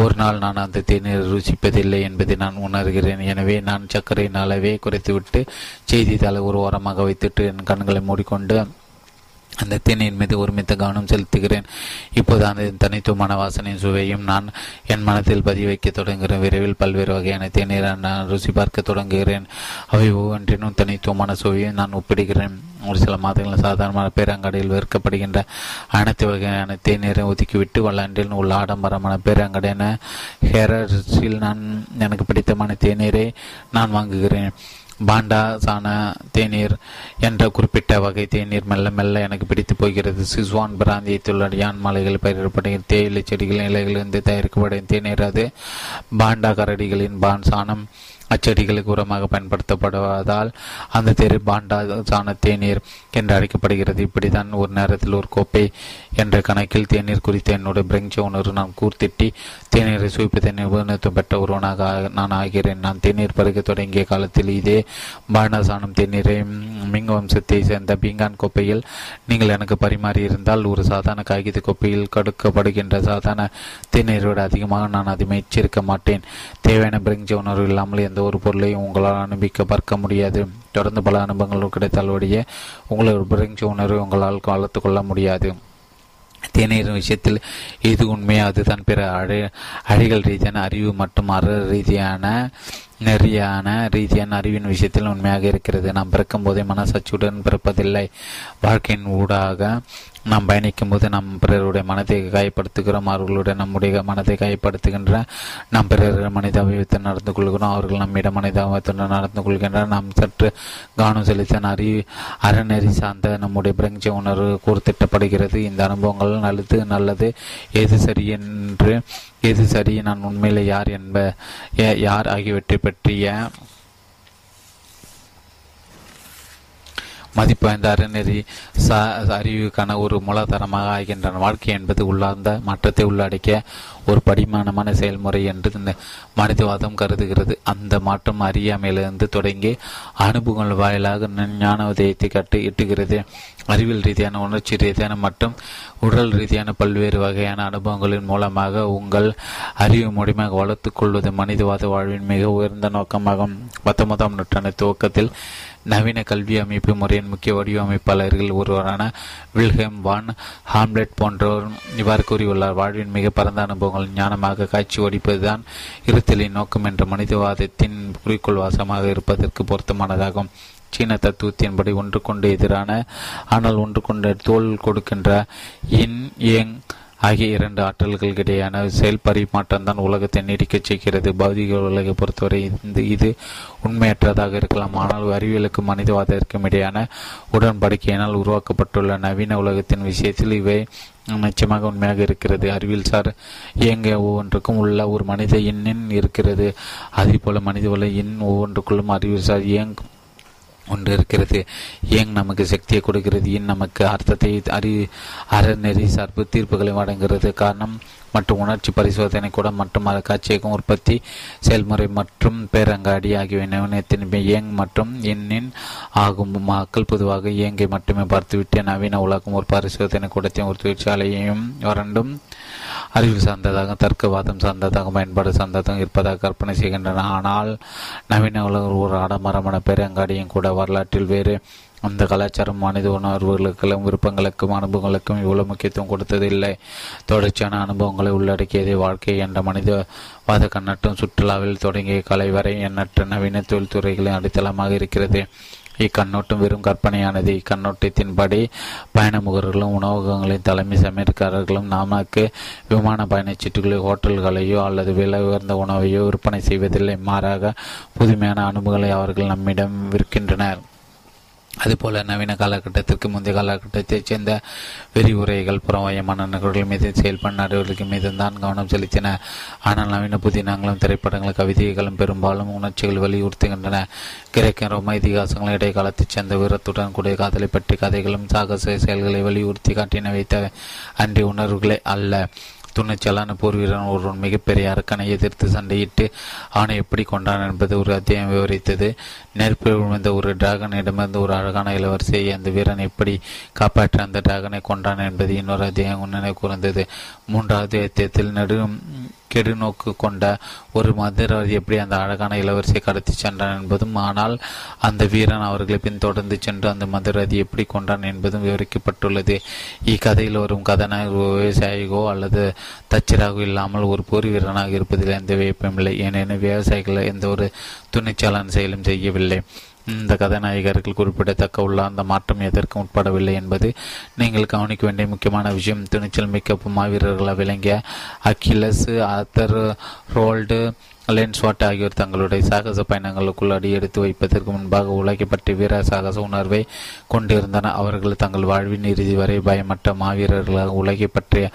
ஒரு நாள் நான் அந்த தேநீர் ருசிப்பதில்லை என்பதை நான் உணர்கிறேன். எனவே நான் சர்க்கரையின் அளவே குறைத்துவிட்டு செய்தித்தாளை ஒரு ஓரமாக வைத்துட்டு என் கண்களை மூடிக்கொண்டு அந்த தேநீர் மீது ஒருமித்த கவனம் செலுத்துகிறேன். இப்போது அந்த தனித்துவமான வாசனையின் சுவையும் நான் என் மனத்தில் பதிய வைக்க தொடங்குகிறேன். விரைவில் பல்வேறு வகையான தேநீரை நான் ருசி பார்க்க தொடங்குகிறேன். அவை ஒவ்வொன்றினும் தனித்துவமான சுவையும் நான் ஒப்பிடுகிறேன். ஒரு சில மாதங்களில் சாதாரணமான பேரங்காடியில் விற்கப்படுகின்ற அனைத்து வகையான தேநீரை ஒதுக்கிவிட்டு வல்லாண்டில் உள்ள ஆடம்பரமான பேரங்காடியான ஹேரஸில் நான் எனக்கு பிடித்தமான தேநீரை நான் வாங்குகிறேன். பாண்டா சான தேநீர் என்ற குறிப்பிட்ட வகை தேநீர் மெல்ல மெல்ல எனக்கு பிடித்து போகிறது. சிஸ்வான் பிராந்தியத்தில் யான் மலைகள் பயிரிடப்படுகிற தேயிலை செடிகளின் இலைகளிலிருந்து தயாரிக்கப்படும் தேநீர் அது. பாண்டா கரடிகளின் பான் சாணம் அச்செடிகளுக்கு உரமாக பயன்படுத்தப்படுவதால் அந்த தெரு பாண்டா சாண தேநீர் என்று அழைக்கப்படுகிறது. இப்படித்தான் ஒரு நேரத்தில் ஒரு கோப்பை என்ற கணக்கில் தேநீர் குறித்த என்னுடைய பிரெஞ்ச உணர்வு நான் கூர்த்திட்டி தேநீரை சுவிப்பதை நிபுணத்துவம் பெற்ற ஒருவனாக நான் ஆகிறேன். நான் தேநீர் பருக தொடங்கிய காலத்தில் இதே பாண்டா சாணம் தேநீரை மிங் வம்சத்தை சேர்ந்த பீங்கான் கோப்பையில் நீங்கள் எனக்கு பரிமாறி இருந்தால் ஒரு சாதாரண காகித கோப்பையில் கடுக்கப்படுகின்ற சாதாரண தேநீரை விட அதிகமாக நான் அதை மாட்டேன். தேவையான பிரெஞ்ச உணர்வு இல்லாமல் எந்த ஒரு பொருளையும் உங்களால் அனுபவிக்க பார்க்க முடியாது. தொடர்ந்து பல அனுபவங்கள் கிடைத்தால் வழியே உங்களோட பிரெஞ்சு உணர்வை உங்களால் வளர்த்து கொள்ள முடியாது. தேநீரின் விஷயத்தில் இது உண்மையாக அதுதான் பிற அழை அழிகள் ரீதியான அறிவு மற்றும் அற ரீதியான நெறியான ரீதியான அறிவின் விஷயத்தில் உண்மையாக இருக்கிறது. நாம் பிறக்கும் போதே மனசாட்சியுடன் பிறப்பதில்லை. வாழ்க்கையின் ஊடாக நாம் பயணிக்கும் போது நாம் பிறருடைய மனதை காயப்படுத்துகிறோம். அவர்களுடைய நம்முடைய மனதை காயப்படுத்துகின்ற நாம் பிறர் மனிதாபியத்தை நடந்து கொள்கிறோம். அவர்கள் நம்மிடம் மனிதாபியத்துடன் நடந்து கொள்கின்றனர். நாம் சற்று கவனம் செலுத்த அறி அறநெறி சார்ந்த நம்முடைய பிரஞ்ச உணர்வு கூர்த்திட்டப்படுகிறது. இந்த அனுபவங்கள் நல்லது நல்லது. எது சரி என்று எது சரி நான் உண்மையிலே யார் என்ப யார் ஆகியவற்றை பற்றிய மதிப்பு வாய்ந்த அறநெறி ச அறிவுக்கான ஒரு மூலதனமாக ஆகின்றன வாழ்க்கை என்பது உள்ளார்ந்த மாற்றத்தை உள்ளடக்கிய ஒரு படிமானமான செயல்முறை என்று இந்த மனிதவாதம் கருதுகிறது. அந்த மாற்றம் அறியாமையிலிருந்து தொடங்கி அனுபவங்கள் வாயிலாக ஞான உதயத்தை கட்டு இட்டுகிறது அறிவியல் ரீதியான உணர்ச்சி ரீதியான மற்றும் உடல் ரீதியான பல்வேறு வகையான அனுபவங்களின் மூலமாக உங்கள் அறிவு மூலியமாக வளர்த்துக் கொள்வது மனிதவாத வாழ்வின் மிக உயர்ந்த நோக்கமாகும். பத்தொன்பதாம் நூற்றாண்டு துவக்கத்தில் நவீன கல்வி அமைப்பு முறையின் முக்கிய வடிவமைப்பாளர்கள் ஒருவரான வில்ஹெம் வான் ஹாம்லெட் போன்றோர் இவ்வாறு கூறியுள்ளார். வாழ்வின் மிக பரந்த அனுபவங்கள் ஞானமாக காட்சி ஒடிப்பதுதான் இருத்தலின் நோக்கம் என்ற மனிதவாதத்தின் குறிக்கோள் வாசமாக இருப்பதற்கு பொருத்தமானதாகும். சீன தத்துவத்தின்படி ஒன்று கொண்டு எதிரான ஆனால் ஒன்று கொண்டு தோல் கொடுக்கின்ற இன் ஏங் ஆகிய இரண்டு ஆற்றல்களுக்கிடையான செயல் பரிமாற்றம் தான் உலகத்தை நீடிக்கச் செய்கிறது. பௌதிக உலகை பொறுத்தவரை இந்த இது உண்மையற்றதாக இருக்கலாம். ஆனால் அறிவியலுக்கும் மனிதவாதத்திற்கும் இடையான உடன்படிக்கையினால் உருவாக்கப்பட்டுள்ள நவீன உலகத்தின் விஷயத்தில் இவை நிச்சயமாக உண்மையாக இருக்கிறது. அறிவியல் சார் இயங்க ஒவ்வொன்றுக்கும் உள்ள ஒரு மனித எண்ணின் இருக்கிறது. அதே போல மனித உலக எண் ஒவ்வொன்றுக்குள்ளும் அறிவியல் சார் இயங்கும் ஒன்று இருக்கிறது. ஏங் நமக்கு சக்தியை கொடுக்கிறது? ஏன் நமக்கு அர்த்தத்தை அறி அறநெறி சார்பு தீர்ப்புகளை வழங்குகிறது? காரணம் மற்றும் உணர்ச்சி பரிசோதனை கூட மற்றும் காட்சியகம் உற்பத்தி செயல்முறை மற்றும் பேரங்காடி ஆகியவை நவீனத்தின் ஏங் மற்றும் எண்ணின் ஆகும். மக்கள் பொதுவாக இயங்கை மட்டுமே பார்த்துவிட்டு நவீன உலகம் ஒரு பரிசோதனை கூடத்தையும் ஒரு தொழிற்சாலையையும் வரண்டும் அறிவியல் சார்ந்ததாக தர்க்கவாதம் சார்ந்ததாக பயன்பாடு சார்ந்ததாக இருப்பதாக கற்பனை செய்கின்றன. ஆனால் நவீன உலகம் ஒரு ஆடம்பரமான பேரங்காடியும் கூட வரலாற்றில் வேறு. அந்த கலாச்சாரம் மனித உணர்வுகளுக்கும் விருப்பங்களுக்கும் அனுபவங்களுக்கும் இவ்வளவு முக்கியத்துவம் கொடுத்ததில்லை. தொடர்ச்சியான அனுபவங்களை உள்ளடக்கியதே வாழ்க்கை என்ற மனிதவாத கண்ணட்டும் சுற்றுலாவில் தொடங்கிய கலை வரை எண்ணற்ற நவீன தொழில்துறைகளின் அடித்தளமாக இருக்கிறது. இக்கண்ணோட்டம் வெறும் கற்பனையானது. இக்கண்ணோட்டத்தின்படி பயண முகர்களும் உணவகங்களின் தலைமை சமையற்காரர்களும் நமக்கு விமான பயணச்சீட்டுகளை ஹோட்டல்களையோ அல்லது விலை உயர்ந்த உணவையோ விற்பனை செய்வதில்லை. மாறாக புதுமையான அனுபவங்களை அவர்கள் நம்மிடம் விற்கின்றனர். அதுபோல நவீன காலகட்டத்திற்கு முந்தைய காலகட்டத்தைச் சேர்ந்த விரிவுரைகள் புறவயமான நகர்கள் மீது செயல்படும் நடவடிக்கை மீது தான் கவனம் செலுத்தின. ஆனால் நவீன புதினங்களும் திரைப்படங்களும் கவிதைகளும் பெரும்பாலும் உணர்ச்சிகள் வலியுறுத்துகின்றன. கிரேக்க ரோம இதிகாசங்களும் இடைக்காலத்தைச் சேர்ந்த வீரத்துடன் கூடிய காதலை பற்றி கதைகளும் சாகச செயல்களை வலியுறுத்தி காட்டின வைத்த அன்றி உணர்வுகளே அல்ல. துணிச்சலான போர் வீரன் ஒருவன் மிகப்பெரிய அரக்கனை எதிர்த்து சண்டையிட்டு அவனை எப்படி கொண்டான் என்பது ஒரு அத்தியாயம் விவரித்தது. நெருப்பில் விழுந்த ஒரு டிராகனிடமிருந்து ஒரு அழகான இளவரசியை அந்த வீரன் எப்படி காப்பாற்ற அந்த டிராகனை கொண்டான் என்பது இன்னொரு அத்தியாயம் நினைவு கூர்ந்தது. மூன்றாவது அத்தியத்தில் நெடு கெடுநோக்கு கொண்ட ஒரு மந்திரவாதி எப்படி அந்த அழகான இளவரசியை கடத்தி சென்றான் என்பதும் ஆனால் அந்த வீரன் அவர்களை பின்தொடர்ந்து சென்று அந்த மந்திரவாதி எப்படி கொண்டான் என்பதும் விவரிக்கப்பட்டுள்ளது. இக்கதையில் வரும் கதாநாயக விவசாயிகோ அல்லது தச்சராகோ இல்லாமல் ஒரு போர் வீரனாக இருப்பதில் எந்த வியப்புமில்லை ஏனெனில் விவசாயிகள் எந்த ஒரு துணிச்சலான செயலும் செய்யவில்லை. இந்த கதாநாயகர்கள் குறிப்பிடத்தக்க உள்ள அந்த மாற்றம் எதற்கும் உட்படவில்லை என்பது நீங்கள் கவனிக்க வேண்டிய முக்கியமான விஷயம். துணிச்சல் மிக்க மாவீரர்களாக விளங்கிய அக்கிலஸ் ஆத்தர் ரோல்டு லென்ஸ்வாட் ஆகியோர் தங்களுடைய சாகச பயணங்களுக்குள் அடி எடுத்து வைப்பதற்கு முன்பாக உலகை பற்றி வீர சாகச உணர்வை கொண்டிருந்தனர். அவர்கள் தங்கள் வாழ்வின் இறுதி வரை பயமற்ற மாவீரர்களாக உலகை பற்றிய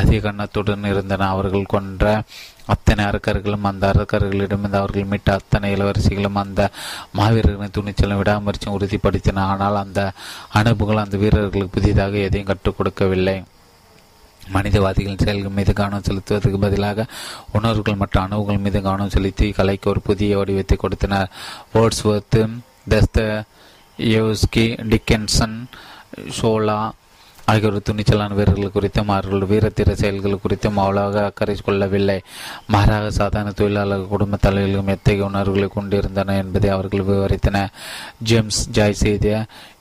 அதிக கண்ணத்துடன் இருந்தனர். அவர்கள் கொன்ற அத்தனை அரக்கர்களும் அந்த அரக்கர்களிடமிருந்து அவர்கள் மீட்ட அத்தனை இளவரசிகளும் அந்த மாவீரர்களின் துணிச்சலும் விடாமுயற்சியும் உறுதிப்படுத்தின. ஆனால் அந்த அனுப்புகள் அந்த வீரர்களுக்கு புதிதாக எதையும் கற்றுக் கொடுக்கவில்லை. மனிதவாதிகளின் செயல்கள் மீது கவனம் செலுத்துவதற்கு பதிலாக உணர்வுகள் மற்றும் அணுவுகள் மீது கவனம் செலுத்தி கலைக்கு ஒரு புதிய வடிவத்தை கொடுத்தனர். வேர்ட்ஸ்வர்த்து தஸ்த யோஸ்கி டிக்கென்சன் ஷோலா ஆகியோர் துணிச்சலான வீரர்கள் குறித்தும் அவர்கள் வீரத்திர செயல்கள் குறித்தும் அவ்வளவாக அக்கறை கொள்ளவில்லை. மாறாக சாதாரண தொழிலாளர் குடும்ப தலைவர்களும் எத்தகைய உணர்வுகளை கொண்டிருந்தனர் என்பதை அவர்கள் விவரித்தனர் ஜேம்ஸ் ஜாய் செய்த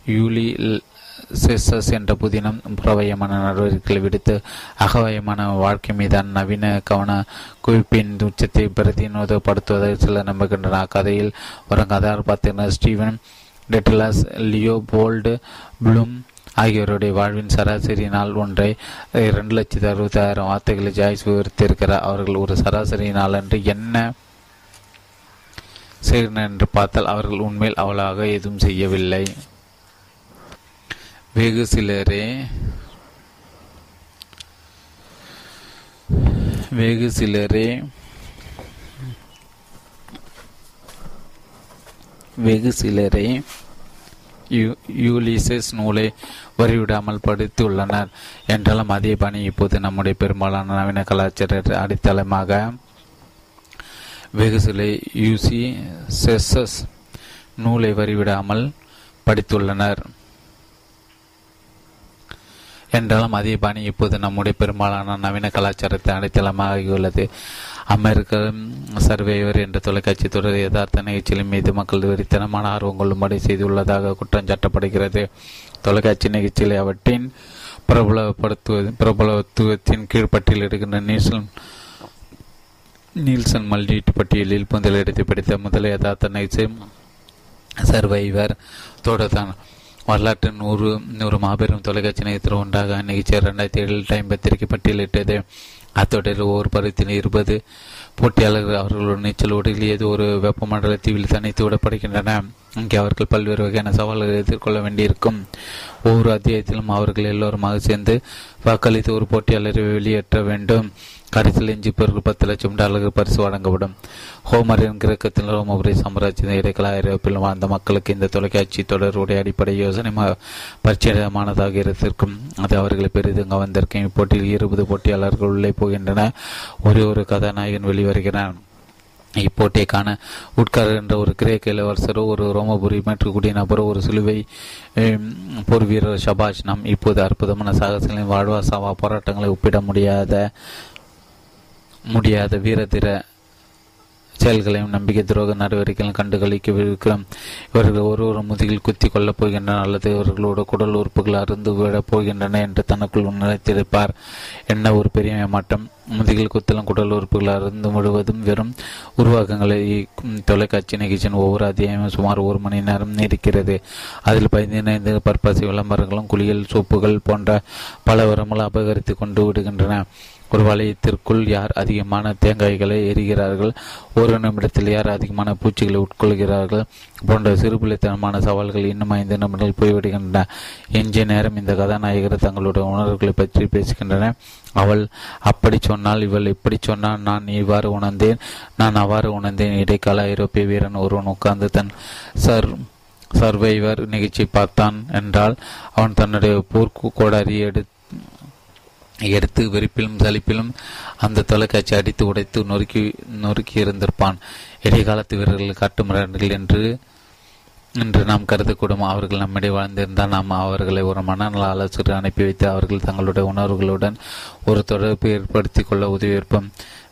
யூலி செசஸ் என்ற புதினம் புறவயமான நடவடிக்கைகளை விடுத்து அகவயமான வாழ்க்கை மீதான நவீன கவன குவிப்பின் உச்சத்தை பிரதிநிதிப்படுத்துவதை சிலர் நம்புகின்றன அக்கதையில் வரும் கதாபாத்திரர் Stephen Dedalus Leopold Bloom ஆகியோருடைய வாழ்வின் சராசரி நாள் ஒன்றை இரண்டு லட்சத்தி அறுபத்தாயிரம் வார்த்தைகளை ஜாய்ஸ் விவரித்திருக்கிறார். அவர்கள் ஒரு சராசரி நாள் என்று என்ன செய்கிறனர் என்று பார்த்தால் அவர்கள் உண்மையில் அவளாக எதுவும் செய்யவில்லை. வெகு சிலரே வெகு சிலரே வெகு சிலரே யூலிசஸ் நூலை வரிவிடாமல் படித்துள்ளனர். என்றாலும் அதே பணி இப்போது நம்முடைய பெரும்பாலான நவீன கலாச்சார அடித்தளமாக வெகு சில யூசி செஸ்ஸஸ் நூலை வரிவிடாமல் படித்துள்ளனர். என்றாலும் அதே பாணி இப்போது நம்முடைய பெரும்பாலான நவீன கலாச்சாரத்தை அடித்தளமாகியுள்ளது. அமெரிக்க சர்வேவர் என்ற தொலைக்காட்சி தொடர் யதார்த்த நிகழ்ச்சிகளின் மீது மக்கள் வெறித்தனமான ஆர்வம் கொள்ளும்படி செய்துள்ளதாக குற்றம் சாட்டப்படுகிறது. தொலைக்காட்சி நிகழ்ச்சிகளை அவற்றின் பிரபலப்படுத்துவது பிரபலத்துவத்தின் கீழ் பட்டியலிடுகின்ற நீல்சன் நீல்சன் மல்டிட்டு பட்டியலில் முதலிடத்தை பிடித்த முதல் யதார்த்த நிகழ்ச்சி சர்வைவர் தொடர்தான் வரலாற்று நூறு நூறு மாபெரும் தொலைக்காட்சி நிகழ்ச்சி ஒன்றாக நிகழ்ச்சி ரெண்டாயிரத்தி ஏழில் டைம் பத்திரிகை பட்டியலிட்டது அத்தொடரில் ஒவ்வொரு பருவத்தின் இருபது போட்டியாளர்கள் அவர்களோட நீச்சல் ஓடுகளில் ஏதோ ஒரு வெப்பமண்டல தீவில் தனித்து விடப்படுகின்றன. இங்கே அவர்கள் பல்வேறு வகையான சவால்களை எதிர்கொள்ள வேண்டியிருக்கும். ஒவ்வொரு அத்தியாயத்திலும் அவர்கள் எல்லோருமாக சேர்ந்து வாக்களித்து ஒரு போட்டியாளரை வெளியேற்ற வேண்டும். கடைசியில் எஞ்சிப்பவர்கள் பத்து லட்சம் டாலர்கள் பரிசு வழங்கப்படும். ஹோமரின் கிரக்கத்தில் ரோமபுரி சாம்ராஜ்யத்தின் இடைக்கல ஐரோப்பில் வாழ்ந்த மக்களுக்கு இந்த தொலைக்காட்சி தொடருடைய அடிப்படை யோசனை பரிச்சயமானதாக இருந்திருக்கும். அது அவர்களை பெரிதும் கவர்ந்திருக்கும். இப்போட்டியில் இருபது போட்டியாளர்கள் உள்ளே போகின்றன ஒரே ஒரு கதாநாயகன் வெளிவருகிறான். இப்போட்டியை காண உட்கார் என்ற ஒரு கிரேக்க இளவரசரோ ஒரு ரோமபுரி மேற்கக்கூடிய நபரோ ஒரு சிலுவை போர் வீரர் ஷபாஷ் நாம் இப்போது அற்புதமான சாகசங்களின் வாழ்வா சாவா போராட்டங்களை ஒப்பிட முடியாத முடியாத வீரதிர செயல்களையும் நம்பிக்கை துரோக நடவடிக்கைகளையும் கண்டுகளிக்க இவர்கள் ஒரு முதுகில் குத்தி கொள்ளப் போகின்றனர் அல்லது இவர்களோட குடல் உறுப்புகள் அருந்து விடப் போகின்றன என்று தனக்குள் நினைத்திருப்பார் என்ன ஒரு பெரிய மாற்றம் முதுகில் குத்தலும் குடல் உறுப்புகள் அருந்து முழுவதும் வெறும் உருவாக்கங்களை தொலைக்காட்சி நிகழ்ச்சியின் ஒவ்வொரு அத்தியாயமும் சுமார் ஒரு மணி நேரம் நீடிக்கிறது. அதில் பதினைந்து பற்பசை விளம்பரங்களும் குளியல் சோப்புகள் போன்ற பல உரங்கள் அபகரித்து கொண்டு விடுகின்றன. ஒரு வளையத்திற்குள் யார் அதிகமான தேங்காய்களை எரிகிறார்கள்? ஒரு நிமிடத்தில் யார் அதிகமான பூச்சிகளை உட்கொள்கிறார்கள்? போன்ற சிறுபிள்ளைத்தனமான சவால்கள் இன்னும் ஐந்து நிமிடங்கள் போய்விடுகின்றன. எஞ்சிய நேரம் இந்த கதாநாயகர் தங்களுடைய உணர்வுகளை பற்றி பேசுகின்றன. அவள் அப்படி சொன்னால் இவள் இப்படி சொன்னால் நான் இவ்வாறு உணர்ந்தேன். நான் அவ்வாறு உணர்ந்தேன். இடைக்கால ஐரோப்பிய வீரன் ஒருவன் உட்கார்ந்து தன் சர் சர்வைவர் நிகழ்ச்சி பார்த்தான் என்றால் அவன் தன்னுடைய போர்க்கு கோடாரி எடுத்து எடுத்து வெறுப்பிலும் சலிப்பிலும் அந்த தொலைக்காட்சி அடித்து உடைத்து நொறுக்கி நொறுக்கி இருந்திருப்பான். இடைக்காலத்து வீரர்கள் காட்டு என்று என்று நாம் கருதக்கூடும். அவர்கள் நம்மிடையே வாழ்ந்திருந்தால் நாம் அவர்களை ஒரு மனநல ஆலோசகர் அனுப்பி வைத்து அவர்கள் தங்களுடைய உணர்வுகளுடன் ஒரு தொடர்பு ஏற்படுத்தி கொள்ள உதவியிருப்போம்.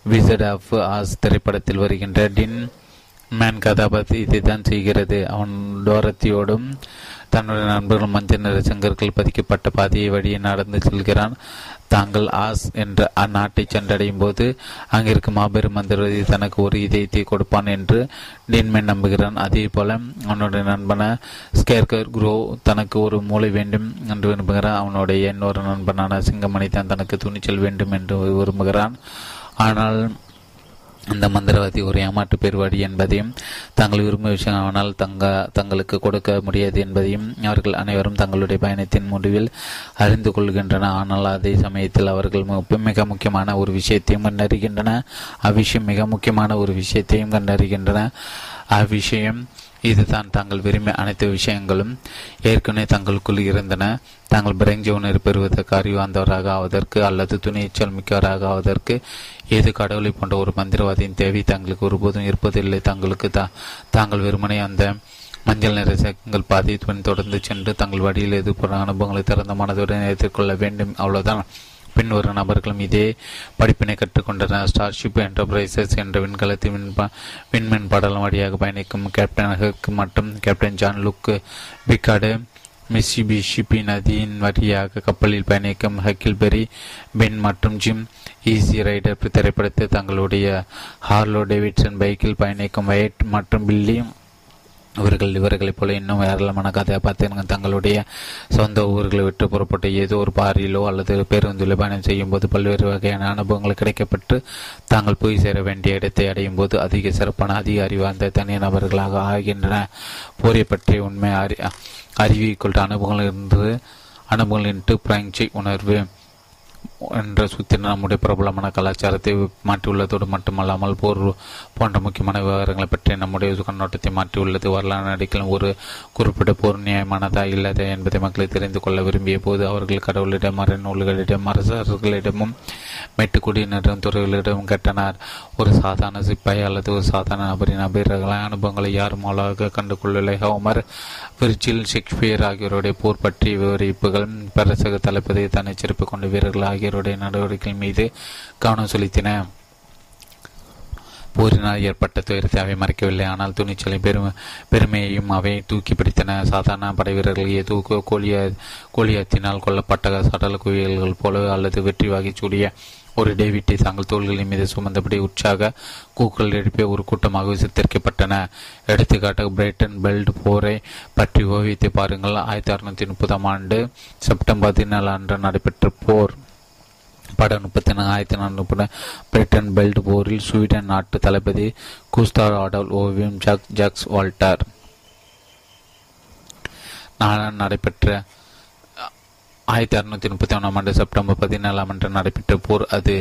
விசட் ஆஃப் ஆஸ் திரைப்படத்தில் வருகின்ற டின் மேன் கதாபாத்திரம் இதைத்தான் செய்கிறது. அவன் டோரத்தியோடும் தன்னுடைய நண்பர்கள் மஞ்சள் நிற சங்கர்கள் பதிக்கப்பட்ட பாதையை வழியே நடந்து செல்கிறான். தாங்கள் ஆஸ் என்ற அந்நாட்டை சென்றடையும் போது அங்கிருக்கும் மாபெரும் மந்திரவாதி தனக்கு ஒரு இதயத்தை கொடுப்பான் என்று டீன்மேன் நம்புகிறான். அதே போல அவனுடைய நண்பன ஸ்கேர்கர் குரோ தனக்கு ஒரு மூளை வேண்டும் என்று விரும்புகிறான். அவனுடைய இன்னொரு நண்பனான சிங்கமணி தான் தனக்கு துணிச்சல் வேண்டும் என்று விரும்புகிறான். ஆனால் அந்த மந்திரவாதி ஒரு ஏமாற்று பெறுவாடி என்பதையும் தாங்கள் விரும்பும் விஷயம் ஆனால் தங்க தங்களுக்கு கொடுக்க முடியாது என்பதையும் அவர்கள் அனைவரும் தங்களுடைய பயணத்தின் முடிவில் அறிந்து கொள்கின்றன. ஆனால் அதே சமயத்தில் அவர்கள் மிக முக்கியமான ஒரு விஷயத்தையும் கண்டறிகின்றன. அவ்விஷயம் மிக முக்கியமான ஒரு விஷயத்தையும் கண்டறிகின்றன. அவ்விஷயம் இதுதான் தாங்கள் விரும்பிய அனைத்து விஷயங்களும். ஏற்கனவே தங்களுக்குள் இருந்தன. தாங்கள் பிரெஞ்சு உணர்வு பெறுவதற்கு அறிவாந்தவராக ஆவதற்கு அல்லது துணிச்சல் மிக்கவராக ஆவதற்கு ஏது கடவுளை போன்ற ஒரு மந்திரவாதியின் தேவை தங்களுக்கு ஒருபோதும் இருப்பதில்லை. தங்களுக்கு தா தாங்கள் வெறுமனே அந்த மஞ்சள் நிற சேக்கங்கள் பாதை தொடர்ந்து சென்று தங்கள் வழியில் எதிர்ப்புற அனுபவங்களை திறந்த மனதுடன் எதிர்கொள்ள வேண்டும். அவ்வளவுதான். பின் ஒரு நபர்களும் இதே படிப்பினை கற்றுக்கொண்டனர். ஸ்டார்ஷிப் என்டர்பிரைசஸ் என்ற விண்கலத்தின் விண்ப விண்மென் படலம் வழியாக பயணிக்கும் கேப்டன் ஹெக் மற்றும் captain Jean Luc Picard Mississippi நதியின் வழியாக கப்பலில் பயணிக்கும் ஹக்கில்பெரி பென் மற்றும் ஜிம் ஈஸி ரைடர் திரைப்படத்தில் தங்களுடைய ஹார்லோ டேவிட்சன் பைக்கில் பயணிக்கும் வயட் மற்றும் பில்லி இவர்கள் இவர்களைப் போல இன்னும் ஏராளமான கதாபாத்திரங்கள் தங்களுடைய சொந்த ஊர்களை விட்டு புறப்பட்டு ஏதோ ஒரு பாரியிலோ அல்லது பேருந்திலோ பயணம் செய்யும் போது பல்வேறு வகையான அனுபவங்கள் கிடைக்கப்பட்டு தாங்கள் போய் சேர வேண்டிய இடத்தை அடையும் போது அதிக சிறப்பான அதிக அறிவார்ந்த தனிநபர்களாக ஆகின்றன. போரை பற்றிய உண்மை அறி அறிவிக்குள்ள அனுபவங்கள் இருந்து அனுபவங்கள் என்று பிராங்சி உணர்வு. என்ற சூத்திரம் நம்முடைய பிரபலமான கலாச்சாரத்தை மாற்றியுள்ளதோடு மட்டுமல்லாமல் போர் போன்ற முக்கியமான விவகாரங்களை பற்றி நம்முடைய கண்ணோட்டத்தை மாற்றியுள்ளது வரலாறு அடிக்கலும் ஒரு குறிப்பிட்ட போர் நியாயமானதா இல்லதா என்பதை மக்களை தெரிந்து கொள்ள விரும்பிய போது அவர்கள் கடவுளிடம் மறைநூல்களிடம் அரசர்களிடமும் மெட்டுக்குடியினரிடம் துறைகளிடம் கேட்டனர் ஒரு சாதாரண சிப்பாய் அல்லது ஒரு சாதாரண நபரின் அபீரர்கள அனுபவங்களை யாரும் அழகாக கண்டுகொள்ளவில்லை? ஹோமர் விர்ச்சில் ஷேக்ஸ்பியர் ஆகியோருடைய போர் பற்றிய விவரிப்புகள். பரசக தளபதி தனிச்சிறப்பு கொண்ட வீரர்கள் ஆகியோருடைய நடவடிக்கைகள் மீது கவனம் செலுத்தின. போரினால் ஏற்பட்ட துயரத்தை அவை மறைக்கவில்லை. ஆனால் துணிச்சலை பெருமை பெருமையையும் அவை தூக்கி பிடித்தன. சாதாரண படை வீரர்கள் ஏதோ கோழிய கோழியத்தினால் கொல்லப்பட்ட சடல குவியல்கள் போல அல்லது வெற்றி வாகிச்சூடிய ஒரு டேவிட்டை தாங்கள் தோள்களின் மீது சுமந்தபடி உற்சாக கூக்கள் எழுப்பிய ஒரு கூட்டமாக சித்தரிக்கப்பட்டன. எடுத்துக்காட்டாக பிரைட்டன் பெல்ட் போரை பற்றி ஓவியத்தை பாருங்கள். ஆயிரத்தி அறுநூத்தி முப்பதாம் ஆண்டு செப்டம்பர் பதினாலு அன்று நடைபெற்ற போர் படம் முப்பத்தி ஆயிரத்தி நானூறு பிரிட்டன் பெல்ட் போரில் ஸ்வீடன் நாட்டு தளபதி குஸ்தார் ஆடல் ஓவியம் ஜாக் ஜாக்ஸ் வால்டர் நடைபெற்ற ஆயிரத்தி அறுநூத்தி முப்பத்தி ஒன்றாம் ஆண்டு செப்டம்பர் பதினேழாம் அன்று நடைபெற்ற போர் அது.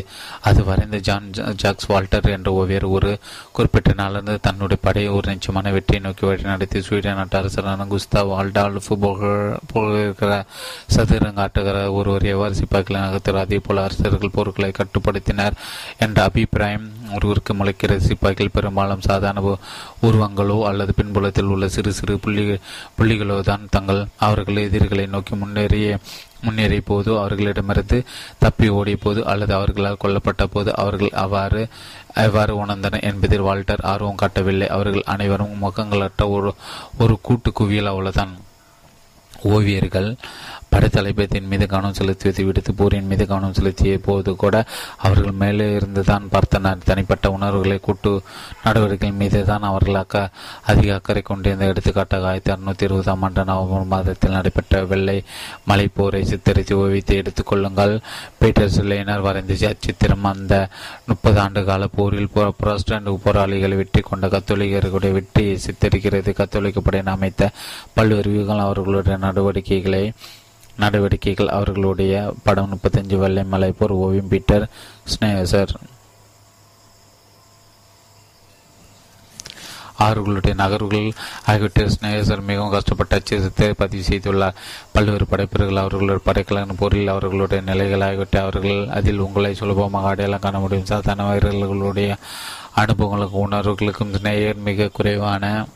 அது வரைந்த ஜான் ஜாக்ஸ் வால்டர் என்ற ஓவியர் ஒரு குறிப்பிட்ட நாளிலிருந்து தன்னுடைய படையை ஒரு நிச்சயமான வெற்றியை நோக்கி வழி நடத்தி ஸ்வீடன் நாட்டு அரசரான குஸ்தா வால்டால்ஃப் புகழ்கிற சதுரங்க ஆட்டுகிற ஒருவர் எவ்வாறு சிப்பாய்களை நகர்த்தார் அதே போல அரசர்கள் போர்களை கட்டுப்படுத்தினர் என்ற அபிப்பிராயம் ஒருவருக்கு முளைக்கிற சிப்பாய்கள் பெரும்பாலும் சாதாரண உருவங்களோ அல்லது பின்புலத்தில் உள்ள சிறு சிறு புள்ளி புள்ளிகளோ தான் தங்கள் அவர்கள் எதிரிகளை நோக்கி முன்னேறிய முன்னேறிய போது அவர்களிடமிருந்து தப்பி ஓடிய போது அல்லது அவர்களால் கொல்லப்பட்ட போது அவர்கள் அவ்வாறு எவ்வாறு உணர்ந்தனர் என்பதில் வால்டர் ஆர்வம் காட்டவில்லை. அவர்கள் அனைவரும் முகங்களற்ற ஒரு ஒரு கூட்டு குவியல் அவ்வளவுதான். ஓவியர்கள் படைத்தளபதியின் மீது கவனம் செலுத்துவதை விடுத்து போரின் மீது கவனம் செலுத்திய போது கூட அவர்கள் மேலே இருந்து தான் பார்த்தனர் தனிப்பட்ட உணர்வுகளை கூட்டு நடவடிக்கைகள் மீது தான் அவர்கள் அக்க அதிக அக்கறை கொண்டிருந்த எடுத்துக்காட்டாக ஆயிரத்தி அறுநூத்தி இருபதாம் ஆண்டு நவம்பர் மாதத்தில் நடைபெற்ற வெள்ளை மலை போரை சித்தரித்து ஓவியத்தை எடுத்துக்கொள்ளுங்கள் பீட்டர் சில்லையினர் வரைந்த அச்சித்திரம் அந்த முப்பது ஆண்டு கால போரில் புரஸ்டன்ட் போராளிகளை வெற்றி கொண்ட கத்தோலிக்கர்களுடைய வெற்றியை சித்தரிக்கிறது. கத்தோலிக்க படையின் அமைத்த பல்வேறு வியூகங்கள் அவர்களுடைய நடவடிக்கைகளை நடவடிக்கைகள் அவர்களுடைய படம் முப்பத்தஞ்சு வெள்ளை மலை போர் ஓவியம் பீட்டர் ஸ்னேசர் அவர்களுடைய நகர்வுகள் ஆகியவற்றை ஸ்னேகர் மிகவும் கஷ்டப்பட்ட அச்சத்தை பதிவு செய்துள்ளார். பல்வேறு படைப்பினர்கள் அவர்களுடைய படைக்கலன் போரில் அவர்களுடைய நிலைகள் ஆகியவற்றை அவர்கள் அதில் உங்களை சுலபமாக அடையாளம் காண முடியும். சாதாரண வீரர்களுடைய அனுபவங்களுக்கும் உணர்வுகளுக்கும் ஸ்னேகர் மிக குறைவான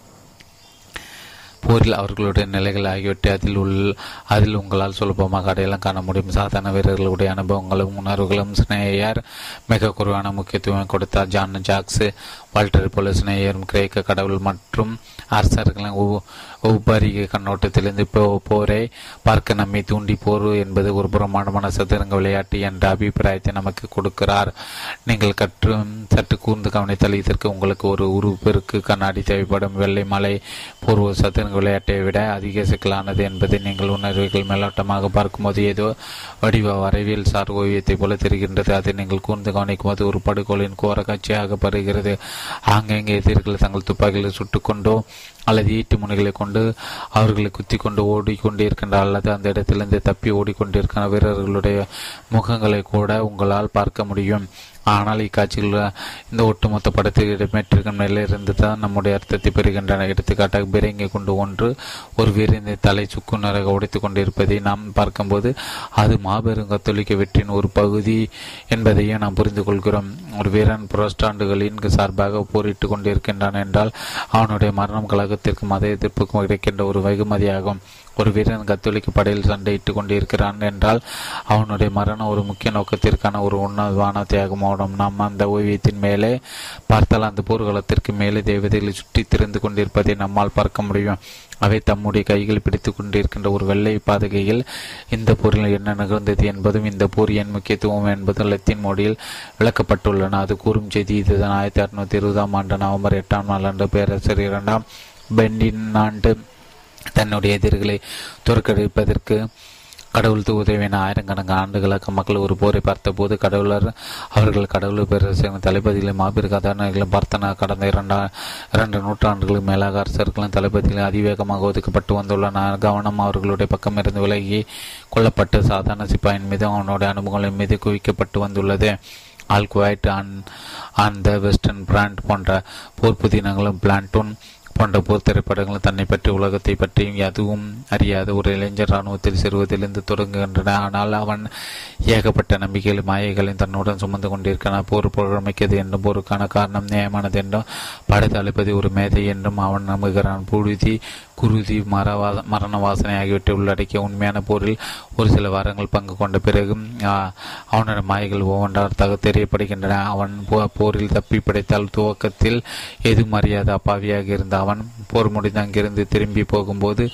போரில் அவர்களுடைய நிலைகள் ஆகியவற்றை அதில் உள் அதில் உங்களால் சுலபமாக அடையாளம் காண முடியும். சாதாரண வீரர்களுடைய அனுபவங்களும் உணர்வுகளும் ஸ்னேயர் மிக குறைவான முக்கியத்துவம் கொடுத்தார். ஜான் ஜாக்ஸ் வால்டர் போல ஸ்னேயர் கிரேக்க கடவுள் மற்றும் அரசர்களின் உபரிக கண்ணோட்டத்திலிருந்து போரை பார்க்க நம்மை தூண்டி போர் என்பது ஒரு பிரமாண்டமான சதுரங்க விளையாட்டு என்ற அபிப்பிராயத்தை நமக்கு கொடுக்கிறார். நீங்கள் கற்று சற்று கூர்ந்து கவனித்தால் இதற்கு உங்களுக்கு ஒரு உருப்பெருக்கு கண்ணாடி தேவைப்படும். வெள்ளை மலை பூர்வ சதுரங்க விளையாட்டை விட அதிக சிக்கலானது என்பதை நீங்கள் உணர்வுகள் மேலோட்டமாக பார்க்கும்போது ஏதோ வடிவ வரைவியல் சார் ஓவியத்தை போல தெரிகின்றது. அதை நீங்கள் கூர்ந்து கவனிக்கும் போது ஒரு படுகொலையின் கோர காட்சியாக பருகிறது ஆங்கங்கே எதிர்கள் தங்கள் துப்பாக்கிகளை சுட்டுக்கொண்டோ அல்லது ஈட்டு முனைகளை கொண்டு அவர்களை குத்தி கொண்டு ஓடிக்கொண்டிருக்கின்ற அல்லது அந்த இடத்திலிருந்து தப்பி ஓடிக்கொண்டிருக்கிற வீரர்களுடைய முகங்களை கூட உங்களால் பார்க்க முடியும். ஆனால் இக்காட்சிகள் இந்த ஒட்டுமொத்த படத்தில் இடம்பெற்றிருக்கும் நிலையிலிருந்து தான் நம்முடைய அர்த்தத்தை பெறுகின்றன. எடுத்துக்காட்டாக பிறங்கி கொண்டு ஒன்று ஒரு வீரன் தலை சுக்குநராக உடைத்துக் கொண்டிருப்பதை நாம் பார்க்கும்போது அது மாபெரும் கத்தோலிக்க வெற்றின் ஒரு பகுதி என்பதையும் நாம் புரிந்து கொள்கிறோம். ஒரு வீரன் புரஸ்டாண்டுகளின் சார்பாக போரிட்டு கொண்டிருக்கின்றான் என்றால் அவனுடைய மரணம் கழகத்திற்கும் மத எதிர்ப்புக்கும் கிடைக்கின்ற ஒரு வெகுமதியாகும். ஒரு வீரன் கத்தோலிக்க படையில் சண்டையிட்டுக் கொண்டிருக்கிறான் என்றால் அவனுடைய மரணம் ஒரு முக்கிய நோக்கத்திற்கான ஒரு உன்னதமான தியாகமாகும் நாம் அந்த ஓவியத்தின் மேலே பார்த்தால் அந்த போர்க்களத்திற்கு மேலே தேவதைகளை சுற்றி திறந்து கொண்டிருப்பதை நம்மால் பார்க்க முடியும். அவை தம்முடைய கைகள் பிடித்து கொண்டிருக்கின்ற ஒரு வெள்ளை பாதகையில் இந்த போரில் என்ன நிகழ்ந்தது என்பதும் இந்த போர் என் முக்கியத்துவம் என்பதும் லத்தீன் மொழியில் விளக்கப்பட்டுள்ளன. அது கூறும் செய்தி இதுதான். ஆயிரத்தி அறுநூத்தி இருபதாம் ஆண்டு நவம்பர் எட்டாம் நாள் அன்று பேரரசர் இரண்டாம் பெண்டினாண்டு தன்னுடைய எதிரிகளை தோற்கடிப்பதற்கு கடவுள் உதவின ஆயிரக்கணக்கான ஆண்டுகளாக மக்கள் ஒரு போரை பார்த்தபோது கடவுளர் அவர்கள் கடவுள் பேரரசின் தளபதிகளையும் மாபெரும் கதாநாயகர்களும் பார்த்தன கடந்த இரண்டா இரண்டு நூற்றாண்டுகளுக்கு மேலாக அரசர்களும் தளபதிகளும் அதிவேகமாக ஒதுக்கப்பட்டு வந்துள்ளன கவனம் அவர்களுடைய பக்கம் இருந்து விலகி கொல்லப்பட்டு சாதாரண சிப்பாயின் மீது அவனுடைய அனுபவங்களின் மீது குவிக்கப்பட்டு வந்துள்ளது. All quiet on the western front போன்ற போர் புதினங்களும் பிளான்டூன் போன்ற போர் திரைப்படங்கள் தன்னை பற்றி உலகத்தை பற்றியும் எதுவும் அறியாத ஒரு இளைஞர் இராணுவத்தில் சேருவதிலிருந்து தொடங்குகின்றன. ஆனால் அவன் ஏகப்பட்ட நம்பிக்கைகள் மாயைகளையும் தன்னுடன் சுமந்து கொண்டிருக்கிறான். போர் புகழமைக்கிறது என்றும் போருக்கான காரணம் நியாயமானது என்றும் படை தளபதி ஒரு மேதை என்றும் அவன் நம்புகிறான். புழுதி குருதி மரவா மரண வாசனை ஆகியவற்றை உள்ளடக்கிய உண்மையான போரில் ஒரு சில வாரங்கள் பங்கு கொண்ட பிறகு அவனோட மாயைகள் ஒவ்வொன்றாக தெரியப்படுகின்றன. அவன் போரில் தப்பி படைத்தால் துவக்கத்தில் எதுவும் அறியாத அப்பாவியாக இருந்தான் அவன் போர் முடிந்து அங்கிருந்து திரும்பி போகும்போது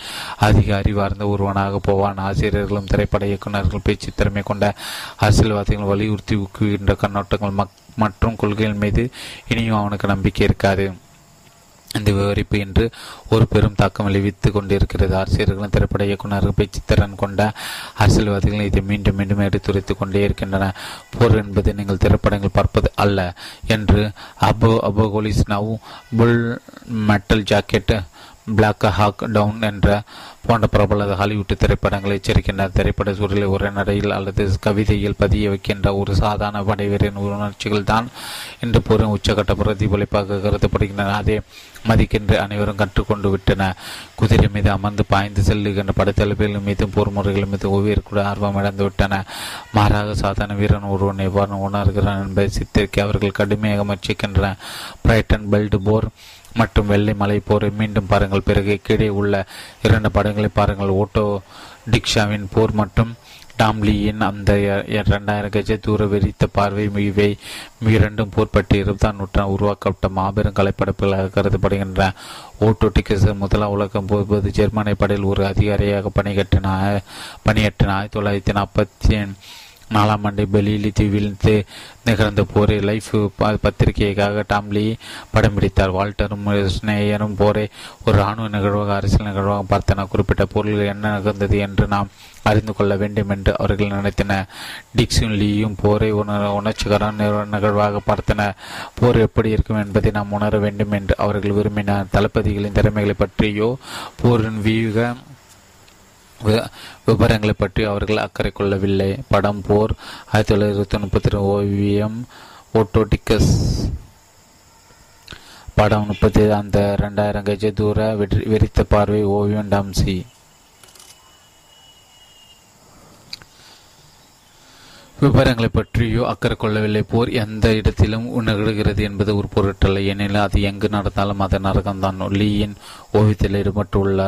அதிக அறிவார்ந்த ஒருவனாக போவான். ஆசிரியர்களும் திரைப்பட இயக்குநர்கள் பேச்சு திறமை கொண்ட அரசியல்வாதிகள் வலியுறுத்தி ஊக்குகின்ற கண்ணோட்டங்கள் மற்றும் கொள்கைகள் மீது இனியும் அவனுக்கு நம்பிக்கை இருக்காது. இந்த விவரிப்பு இன்று ஒரு பெரும் தாக்கம் விளைவித்து கொண்டிருக்கிறது. அரசியல்களும் திரைப்பட இயக்குநர்கள் பேச்சுத்திறன் கொண்ட அரசியல்வாதிகள் இதை மீண்டும் மீண்டும் எடுத்துரைத்துக் கொண்டே இருக்கின்றன. போர் என்பது நீங்கள் திரைப்படங்கள் பார்ப்பது அல்ல என்று above apocalypse now full metal jacket black hawk down என்ற போன்ற பிரபல ஹாலிவுட் திரைப்படங்களை எச்சரிக்கின்ற திரைப்பட சூழலை உரைநடையில் அல்லது கவிதையில் பதிய வைக்கின்ற ஒரு சாதாரண படைவீரின் உணர்ச்சிகள் தான் இன்று போரின் உச்சகட்ட பிரதிபலிப்பாக கருதப்படுகின்றன. அதே மதிக்கின்ற அனைவரும் கற்றுக்கொண்டு விட்டன. குதிரை மீது அமர்ந்து பாய்ந்து செல்லுகின்ற படைத்தளபதிகள் மீதும் போர் முறைகள் மீது ஒவ்வொரு கூட ஆர்வம் இழந்து விட்டன. மாறாக சாதாரண வீரன் ஒருவன் எவ்வாறு உணர்கிறான் என்பதை சித்தரிக்க அவர்கள் கடுமையாக முயற்சிக்கின்றனர். பிரைட்டன் பெல்ட் போர் மற்றும் வெள்ளை மலை போரை மீண்டும் பாருங்கள். பிறகு கீழே உள்ள இரண்டு படங்களை பாருங்கள். ஓட்டோ டிக்ஷாவின் போர் மற்றும் டாம்லியின் அந்த இரண்டாயிரம் கஜ தூர வெறித்த பார்வை இவை இரண்டும் போர் இருபதாம் நூற்றாண்டு உருவாக்கப்பட்ட மாபெரும் கலைப்படைப்புகளாக கருதப்படுகின்றன. ஓட்டோ டிக்கஸ் முதலாம் உலகம் போது ஜெர்மனி படையில் ஒரு அதிகாரியாக பணிகட்டின பணியாற்றின ஆயிரத்தி தொள்ளாயிரத்தி நாற்பத்தி நாலாம் ஆண்டு பெலிலி தீவில் நிகழ்ந்த போரை லைஃப் பத்திரிகைக்காக டாம்லி படம் பிடித்தார். வால்டரும் ஸ்னேயரும் போரை ஒரு இராணுவ நிகழ்வாக அரசியல் நிகழ்வாக பார்த்தன குறிப்பிட்ட பொருள்கள் என்ன நிகழ்ந்தது என்று நாம் அறிந்து கொள்ள வேண்டும் என்று அவர்கள் நினைத்தனர் டிக்ஸும் லீயும் போரை உணர் உணர்ச்சிகரான நிகழ்வாக பார்த்தனர். போர் எப்படி இருக்கும் என்பதை நாம் உணர வேண்டும் என்று அவர்கள் விரும்பினர். தளபதிகளின் திறமைகளை பற்றியோ போரின் வியூக விவரங்களை பற்றி அவர்கள் அக்கறை கொள்ளவில்லை. படம் போர் ஆயிரத்தி தொள்ளாயிரத்தி முப்பத்தி ரெண்டு ஓவியம் ஓட்டோடிக்கஸ் படம் முப்பத்தி அந்த ரெண்டாயிரம் கஜ தூர வெறித்த பார்வை ஓவியம் டாம்சி. விவரங்களை பற்றியோ அக்கறை கொள்ளவில்லை. போர் எந்த இடத்திலும் நிகழ்கிறது என்பது ஒரு பொருட்டல்ல. ஏனெனில் அது எங்கு நடந்தாலும் அது நரகம்தான். லீயின் ஓவியத்தில் ஈடுபட்டுள்ள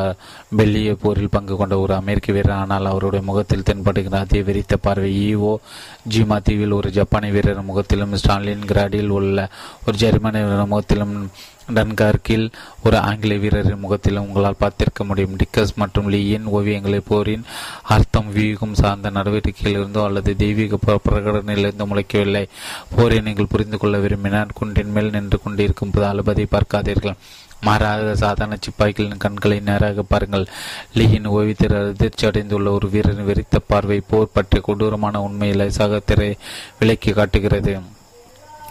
பெல்லிய போரில் பங்கு கொண்ட ஒரு அமெரிக்க வீரர் ஆனால் அவருடைய முகத்தில் தென்படுகிற அதே விரித்த பார்வை ஈவோ ஜிமா தீவில் ஒரு ஜப்பானிய வீரர் முகத்திலும் ஸ்டாலின் கிராடில் உள்ள ஒரு ஜெர்மனிய வீரர் முகத்திலும் டன்கார்கில் ஒரு ஆங்கில வீரரின் முகத்திலும் உங்களால் பார்த்திருக்க முடியும். டிக்கஸ் மற்றும் லீயின் ஓவியங்களை போரின் அர்த்தம் வியூகம் சார்ந்த நடவடிக்கையிலிருந்தோ அல்லது தெய்வீக பிரகடனையிலிருந்து முளைக்கவில்லை. போரை நீங்கள் புரிந்து கொள்ள விரும்பினால் குன்றின் மேல் நின்று கொண்டிருக்கும் போது அலுபதை பார்க்காதீர்கள். மாறாக சாதாரண சிப்பாய்களின் கண்களை நேராக பாருங்கள். லீயின் ஓய்வுத்திற அதிர்ச்சி அடைந்துள்ள ஒரு வீரரின் வெறித்த பார்வை போர் பற்றிய கொடூரமான உண்மையில சகத்திரை விலக்கி காட்டுகிறது.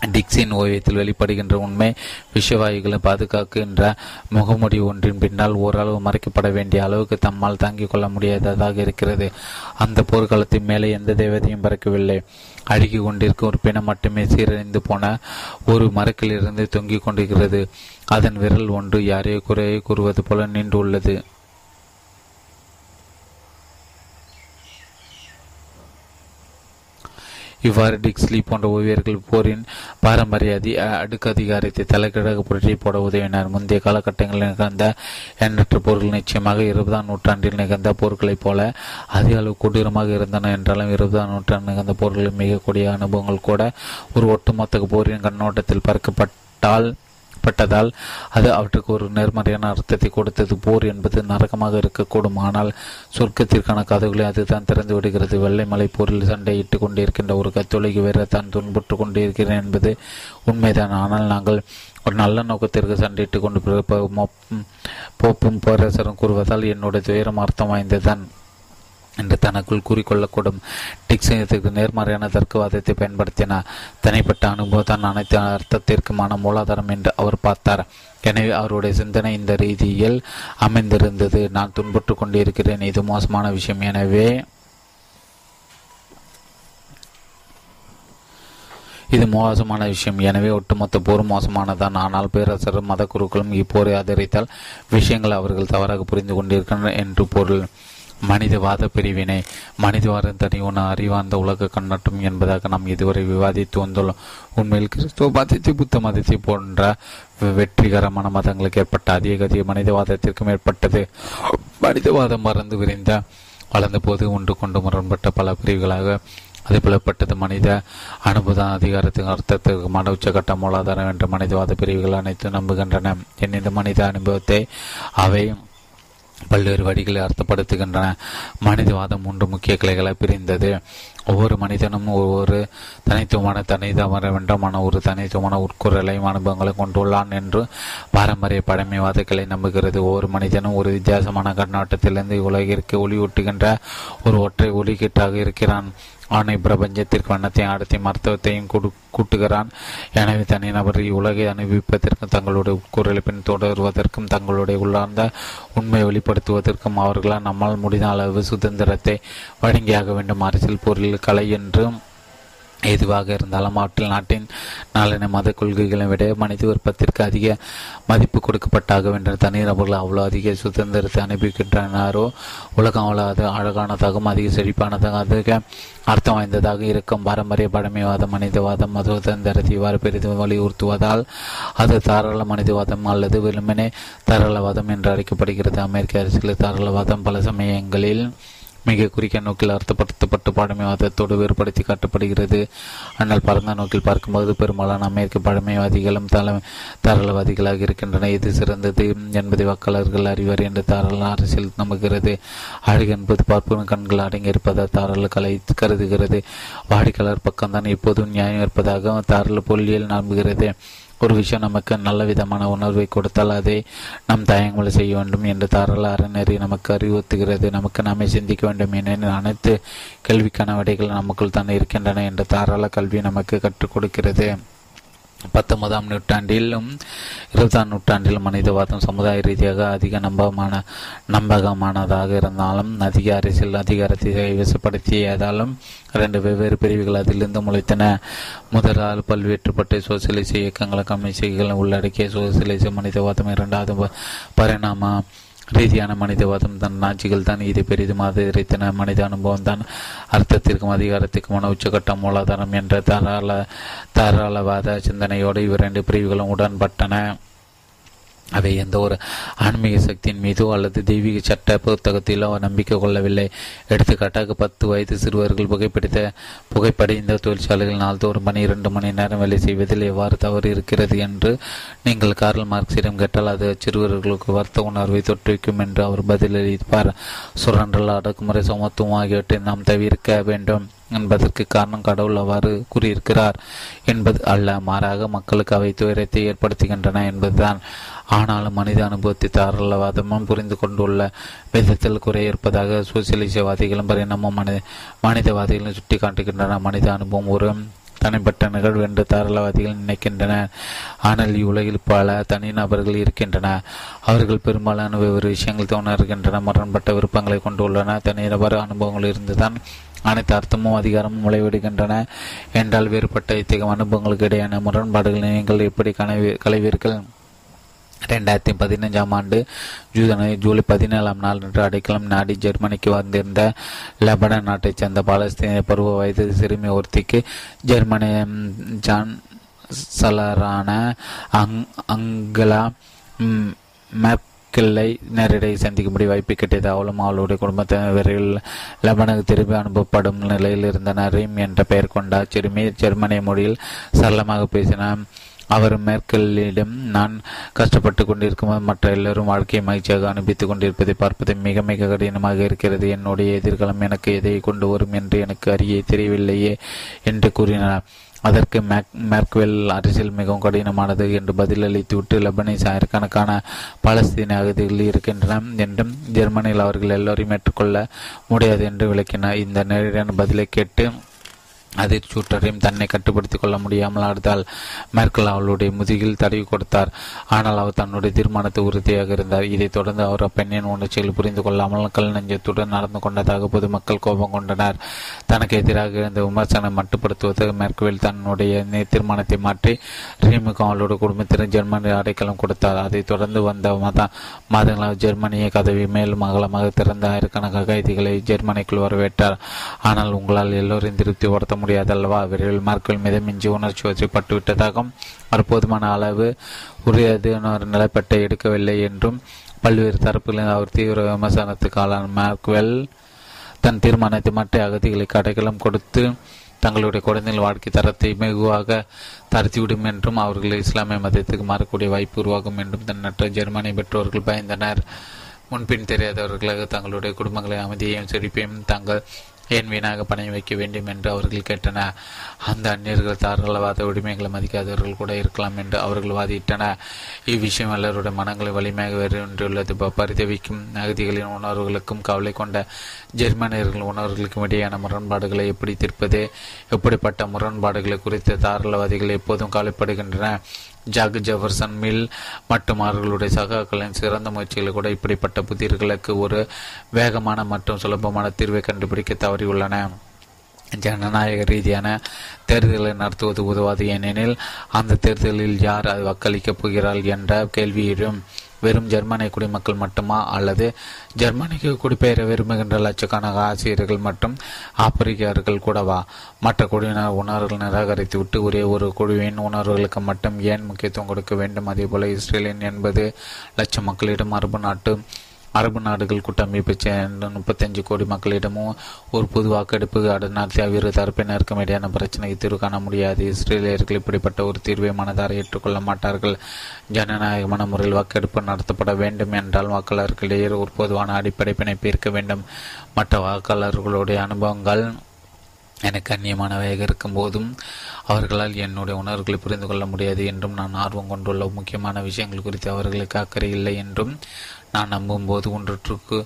டிக்ஸின் ஓவியத்தில் வெளிப்படுகின்ற உண்மை விஷவாயுகளை பாதுகாக்கின்ற முகமுடி ஒன்றின் பின்னால் ஓரளவு மறைக்கப்பட வேண்டிய அளவுக்கு தம்மால் தாங்கிக் கொள்ள முடியாததாக இருக்கிறது. அந்த போர்க்காலத்தின் மேலே எந்த தேவதையும் பறக்கவில்லை. அழுகி கொண்டிருக்கும் ஒரு பிணம் மட்டுமே சீரழிந்து போன ஒரு மரக்கிலிருந்து தொங்கிக் கொண்டிருக்கிறது. அதன் விரல் ஒன்று யாரையோ குறையை கூறுவது போல நின்று உள்ளது இவ்வாறு டிக்ஸ்லி போன்ற ஓவியர்கள் போரின் பாரம்பரிய அதி அடுக்கு அதிகாரத்தை தலைக்கிழக புரட்டி போட உதவினர். முந்தைய காலகட்டங்களில் நிகழ்ந்த எண்ணற்ற போர்கள் நிச்சயமாக இருபதாம் நூற்றாண்டில் நிகழ்ந்த போர்களைப் போல அதிக அளவு கொடூரமாக இருந்தன என்றாலும் இருபதாம் நூற்றாண்டு நிகழ்ந்த போர்களில் மிகக்கூடிய அனுபவங்கள் கூட ஒரு ஒட்டுமொத்த போரின் கண்ணோட்டத்தில் பார்க்கப்பட்டால் பட்டதால் அது அவற்றுக்கு ஒரு நேர்மறையான அர்த்தத்தை கொடுத்தது. போர் என்பது நரகமாக இருக்கக்கூடும். ஆனால் சொர்க்கத்திற்கான கதவுகளை அதுதான் திறந்து விடுகிறது. வெள்ளை மலை போரில் சண்டையிட்டுக் கொண்டிருக்கின்ற ஒரு கத்தொலைக்கு வேற தான் துன்புற்று கொண்டிருக்கிறேன் என்பது உண்மைதான். ஆனால் நாங்கள் ஒரு நல்ல நோக்கத்திற்கு சண்டையிட்டுக் கொண்டு போப்பும் பேரரசரும் கூறுவதால் என்னுடைய துயரம் அர்த்தம் வாய்ந்ததுதான். என்று தனக்குள் கூறிக்கொள்ளக்கூடும். டிக்ஸனுக்கு நேர்மறையான தர்க்கவாதத்தை பயன்படுத்தினார் தனிப்பட்ட அனுபவம் தான் அனைத்து அர்த்தத்திற்குமான மூலாதாரம் என்று அவர் பார்த்தார். எனவே அவருடைய சிந்தனை இந்த ரீதியில் அமைந்திருந்தது. நான் துன்புற்று கொண்டிருக்கிறேன். இது மோசமான விஷயம். எனவே இது மோசமான விஷயம். எனவே ஒட்டுமொத்த போர் மோசமானதான் ஆனால் பேரரசரும் மத குருக்களும் இப்போரை ஆதரித்தால் விஷயங்கள் அவர்கள் தவறாக புரிந்து கொண்டிருக்கின்றனர் என்று பொருள். மனிதவாத பிரிவினை. மனிதவாதம் தனி ஒன்று அறிவார்ந்த உலக கண்ணட்டும் என்பதாக நாம் இதுவரை விவாதித்து வந்துள்ளோம். உண்மையில் கிறிஸ்துவ மதத்தை புத்த மதத்தை போன்ற வெற்றிகரமான மதங்களுக்கு ஏற்பட்ட அதிக அதிக மனிதவாதத்திற்கும் ஏற்பட்டது. மனிதவாதம் மறந்து விரிந்த வளர்ந்த போது ஒன்று கொண்டு முரண்பட்ட பல பிரிவுகளாக அது புலப்பட்டது. மனித அனுபவம் அதிகாரத்தின் அர்த்தத்திற்கு மன உச்சகட்ட மூலாதாரம் என்ற மனிதவாத பிரிவுகள் அனைத்தும் நம்புகின்றன. என் இந்த மனித அனுபவத்தை அவை பல்வேறு வழிகளை அர்த்தப்படுத்துகின்றன. மனிதவாதம் மூன்று முக்கிய கிளைகளை பிரிந்தது. ஒவ்வொரு மனிதனும் ஒவ்வொரு தனித்துவமான தனிதமர வென்றமான ஒரு தனித்துவமான உட்குறலையும் அனுபவங்களை கொண்டுள்ளான் என்று பாரம்பரிய பழமைவாத கிளை நம்புகிறது. ஒவ்வொரு மனிதனும் ஒரு வித்தியாசமான கண்ணோட்டத்திலிருந்து உலகிற்கு ஒளியூட்டுகின்ற ஒரு ஒற்றை ஒளிக்கீட்டாக இருக்கிறான். ஆணை பிரபஞ்சத்திற்கு வண்ணத்தையும் ஆடத்தையும் மருத்துவத்தையும் கூட்டுகிறான். எனவே தனிநபர் உலகை அனுபவிப்பதற்கும் தங்களுடைய உட்கூறலை பின் தொடருவதற்கும் தங்களுடைய உள்ளார்ந்த உண்மையை வெளிப்படுத்துவதற்கும் அவர்களால் நம்மால் முடிந்த அளவு சுதந்திரத்தை வழங்கியாக வேண்டும். அரசியல் பொருள் கலை என்றும் எதுவாக இருந்தாலும் அவற்றில் நாட்டின் நலனை மத கொள்கைகளை விட மனித விருப்பத்திற்கு அதிக மதிப்பு கொடுக்கப்பட்டாக வேண்டும் தனிநபர்கள் அவ்வளோ அதிக சுதந்திரத்தை அனுப்பிக்கின்றனாரோ உலகம் அவ்வளோ அது அழகானதாகவும் அதிக செழிப்பானதாக அதிக அர்த்தம் வாய்ந்ததாக இருக்கும். பாரம்பரிய பழமைவாதம் மனிதவாதம் மத சுதந்திரத்தை இவ்வாறு பெரிதும் வலியுறுத்துவதால் அது தாராள மனிதவாதம் அல்லது வெறுமனே தாராளவாதம் என்று அழைக்கப்படுகிறது. அமெரிக்க அரசியல் தாராளவாதம் பல சமயங்களில் மிக குறிக்க நோக்கில் அர்த்தப்படுத்தப்பட்டு பழமைவாதத்தோடு வேறுபடுத்தி காட்டப்படுகிறது. ஆனால் பரந்த நோக்கில் பார்க்கும்போது பெரும்பாலான அமெரிக்க பழமைவாதிகளும் தலை தாராளவாதிகளாக இருக்கின்றன. எது சிறந்தது என்பதை வாக்காளர்கள் அறிவர் என்று தாராள அரசியல் நம்புகிறது. அழகு என்பது பார்ப்பவன் கண்கள் அடங்கியிருப்பதால் தாராள கலை கருதுகிறது. வாடிக்கையாளர் பக்கம்தான் எப்போதும் நியாயம் இருப்பதாக தாராள பொல்லியல் நம்புகிறது. ஒரு விஷயம் நமக்கு நல்ல விதமான உணர்வை கொடுத்தால் அதை நாம் தயங்கமல் செய்ய வேண்டும் என்று தாராள அறநெறி நமக்கு அறிவுறுத்துகிறது. நமக்கு நாமே சிந்திக்க வேண்டும் என அனைத்து கேள்விக்கான விடைகள் நமக்குள் தான் இருக்கின்றன என்று தாராள கல்வி நமக்கு கற்றுக் கொடுக்கிறது. பத்தொன்பதாம் நூற்றாண்டிலும் இருபதாம் நூற்றாண்டிலும் மனிதவாதம் சமுதாய ரீதியாக அதிக நம்பகமான நம்பகமானதாக இருந்தாலும் அதிக அரசியல் அதிகாரத்தை கைவசப்படுத்தியதாலும் இரண்டு வெவ்வேறு பிரிவுகள் அதிலிருந்து முளைத்தன. முதலால் பல்வேற்றுப்பட்ட சோசியலிச இயக்கங்கள் கம்யூனிஸ்டுகள் உள்ளடக்கிய சோசியலிச மனிதவாதம் இரண்டாவது பரிணாம ரீதியான மனிதவாதம் தான் நாஜிகள் தான் இதை பெரிதும் ஆதரித்தன. மனித அனுபவம் தான் அர்த்தத்திற்கும் அதிகாரத்திற்கும் உச்சகட்டம் மூலாதாரம் என்ற தாராள தாராளவாத சிந்தனையோடு இவ்விரண்டு பிரிவுகளும் உடன்பட்டன. அவை எந்த ஒரு ஆன்மீக சக்தியின் மீதோ அல்லது தெய்வீக சட்ட புத்தகத்திலோ நம்பிக்கை கொள்ளவில்லை. எடுத்துக்காட்டாக பத்து வயது சிறுவர்கள் புகைப்பிடித்த புகைப்படைந்த தொழிற்சாலைகள் நாள்தோறும் பனிரெண்டு மணி நேரம் வேலை செய்வதில் எவ்வாறு தவறு இருக்கிறது என்று நீங்கள் கார்ல் மார்க்சிடம் கேட்டால் அது சிறுவர்களுக்கு வர்த்த உணர்வை தொற்றுவிக்கும் என்று அவர் பதிலளிப்பார். சுரண்டல் அடக்குமுறை சமத்துவம் ஆகியவற்றை நாம் தவிர்க்க வேண்டும். என்பதற்கு காரணம் கடவுள் அவ்வாறு கூறியிருக்கிறார் என்பது அல்ல மாறாக மக்களுக்கு அவை துயரத்தை ஏற்படுத்துகின்றன என்பதுதான். ஆனாலும் மனித அனுபவத்தை தாராளவாதமும் புரிந்து கொண்டுள்ள விதத்தில் குறை இருப்பதாக சோசியலிசவாதிகளும் பரிணாமம் மனித மனிதவாதிகளும் சுட்டி காட்டுகின்றன மனித அனுபவம் ஒரு தனிப்பட்ட நிகழ்வு என்று தாராளவாதிகள் நினைக்கின்றனர். ஆனால் இவ்வுலகில் பல தனிநபர்கள் இருக்கின்றன அவர்கள் பெரும்பாலான வெவ்வேறு விஷயங்கள் தோணுகின்றன முரண்பட்ட விருப்பங்களை கொண்டுள்ளன தனிநபர் அனுபவங்கள் இருந்துதான் அனைத்து அர்த்தமும் அதிகாரமும் முளைவிடுகின்றன. என்றால் வேறுபட்ட இத்தகைய அனுபவங்களுக்கு இடையான முரண்பாடுகளை நீங்கள் எப்படி கலைவீர்கள் ரெண்டாயிரத்தி பதினைஞ்சாம் ஆண்டு ஜூதனை ஜூலை பதினேழாம் நாள் என்று அடைக்கலம் நாடி ஜெர்மனிக்கு வந்திருந்த லெபனன் நாட்டைச் சேர்ந்த பாலஸ்தீன பருவ வயது சிறுமி ஒருத்திக்கு ஜெர்மனி ஜான் சலரான அங் அங்கலா மேற்கில்லை நேரடியாக சந்திக்கும்படி வாய்ப்பு கிட்டியது. அவளும் அவளுடைய குடும்பத்தினர் விரைவில் லெபனுக்கு திரும்பி அனுப்பப்படும் நிலையில் இருந்தனர். ரீம் என்ற பெயர் கொண்டார் சிறுமி ஜெர்மனிய மொழியில் சரளமாக பேசினார் அவர் மேற்கலிடம் நான் கஷ்டப்பட்டு கொண்டிருக்கும் மற்ற எல்லோரும் வாழ்க்கையை மகிழ்ச்சியாக அனுப்பித்துக் கொண்டிருப்பதை பார்ப்பது மிக மிக கடினமாக இருக்கிறது. என்னுடைய எதிர்காலம் எனக்கு எதை கொண்டு வரும் என்று எனக்கு அறிய தெரியவில்லையே என்று கூறினார். அதற்கு மேக் மேர்க்வெல் அரசியல் மிகவும் கடினமானது என்று பதிலளித்துவிட்டு லெபனிஸ் ஆயிரக்கணக்கான பாலஸ்தீன அகதிகள் இருக்கின்றன என்றும் ஜெர்மனியில் அவர்கள் எல்லோரையும் ஏற்றுக்கொள்ள முடியாது என்று விளக்கினார். இந்த நேரடியான பதிலை கேட்டு அதிர்ச்சூட்டரையும் தன்னை கட்டுப்படுத்திக் கொள்ள முடியாமல் அடுத்தால் மேற்கல் அவளுடைய முதுகில் தடவி கொடுத்தார். ஆனால் அவர் தன்னுடைய தீர்மானத்தை உறுதியாக இருந்தார். இதைத் தொடர்ந்து அவர் அப்பெண்ணின் உணர்ச்சியில் புரிந்து கொள்ளாமல் கல் நெஞ்சத்துடன் நடந்து கொண்டதாக பொதுமக்கள் கோபம் கொண்டனர். தனக்கு எதிராக இருந்த விமர்சனம் மட்டுப்படுத்துவதற்கு மேற்குவில் தன்னுடைய தீர்மானத்தை மாற்றி ரீமுக்கு அவளுடைய குடும்பத்தினர் ஜெர்மனி அடைக்கலம் கொடுத்தார். அதைத் தொடர்ந்து வந்த மத மாதங்களாக ஜெர்மனிய கதவி மேலும் அகலமாக திறந்த ஆயிரக்கணக்கான கைதிகளை ஜெர்மனிக்குள் வரவேற்றார். ஆனால் உங்களால் எல்லோரையும் திருப்திப்படுத்த முடியாதல்லவா? விரைவில் மார்க்கள் மீது மிஞ்சி உணர்ச்சி வசப்பட்டு விட்டதாகவும் அவர் போதுமான அளவு உரியது நிலைப்பட்டை எடுக்கவில்லை என்றும் பல்வேறு தரப்புகளில் அவர் தீவிர விமர்சனத்துக்கு ஆளான மார்க்வெல் தன் தீர்மானத்தை மற்ற அகதிகளுக்கு அடைக்கலம் கொடுத்து தங்களுடைய குழந்தைகள் வாழ்க்கை தரத்தை மெகுவாக தரத்திவிடும் என்றும் அவர்கள் இஸ்லாமிய மதத்துக்கு மாறக்கூடிய வாய்ப்பு உருவாகும் என்றும் தன்னற்ற ஜெர்மனி பெற்றோர்கள் பயந்தனர். முன்பின் தெரியாதவர்களாக தங்களுடைய குடும்பங்களை அமைதியையும் செழிப்பையும் தங்கள் ஏன் வீணாக பணம் வைக்க வேண்டும் என்று அவர்கள் கேட்டனர். அந்த அந்நியர்கள் தாராளவாத உரிமைகளை மதிக்காதவர்கள் கூட இருக்கலாம் என்று அவர்கள் வாதிட்டனர். இவ்விஷயம் எல்லோருடைய மனங்களை வலிமையாக வென்றுள்ளது. பரிதவிக்கும் அகதிகளின் உணர்வுகளுக்கும் கவலை கொண்ட ஜெர்மனியர்கள் உணர்வுகளுக்கும் இடையான முரண்பாடுகளை எப்படி தீர்ப்பது? எப்படிப்பட்ட முரண்பாடுகளை குறித்த தாராளவாதிகள் எப்போதும் கவலைப்படுகின்றன ஜாக் ஜெஃபர்சன் மில் மற்றும் அவர்களுடைய சகாக்களின் சிறந்த முயற்சிகள் கூட இப்படிப்பட்ட புதிர்களுக்கு ஒரு வேகமான மற்றும் சுலபமான தீர்வை கண்டுபிடிக்க தவறியுள்ளன. ஜனநாயக ரீதியான தேர்தலை நடத்துவது உதவாது. ஏனெனில் அந்த தேர்தலில் யார் வாக்களிக்கப் போகிறாள் என்ற கேள்வியிடும் வெறும் ஜெர்மனிய குடிமக்கள் மட்டுமா? அல்லது ஜெர்மனிக்கு குடிபெயர விரும்புகின்ற லட்சக்கணக்கான ஆசிரியர்கள் மற்றும் ஆப்பிரிக்கர்கள் கூடவா? மற்ற குழுவினர் உணர்வுகள் நிராகரித்து விட்டு ஒரே ஒரு குழுவின் உணர்வுகளுக்கு மட்டும் ஏன் முக்கியத்துவம் கொடுக்க வேண்டும்? அதேபோல இஸ்ரேலின் என்பது லட்சம் மக்களிடம் மரபு நாட்டு அரபு நாடுகள் கூட்டமைப்பை சேர்ந்த முப்பத்தஞ்சு கோடி மக்களிடமும் ஒரு பொது வாக்கெடுப்பு நடத்திய இரு தரப்பினருக்கும் இடையான பிரச்சனைக்கு தீர்வு காண முடியாது. இஸ்ரேலியர்கள் இப்படிப்பட்ட ஒரு தீர்வை மனதார ஏற்றுக்கொள்ள மாட்டார்கள். ஜனநாயகமான முறையில் வாக்கெடுப்பு நடத்தப்பட வேண்டும் என்றால் வாக்காளர்களிடையே ஒரு பொதுவான அடிப்படை பிணைப்பு இருக்க வேண்டும். மற்ற வாக்காளர்களுடைய அனுபவங்கள் எனக்கு அந்நியமானவையாக இருக்கும் போதும் அவர்களால் என்னுடைய உணர்வுகளை புரிந்து கொள்ள முடியாது என்றும் நான் ஆர்வம் கொண்டுள்ள முக்கியமான விஷயங்கள் குறித்து அவர்களுக்கு அக்கறை இல்லை என்றும் நான் நம்பும்போது ஒன்றுக்கு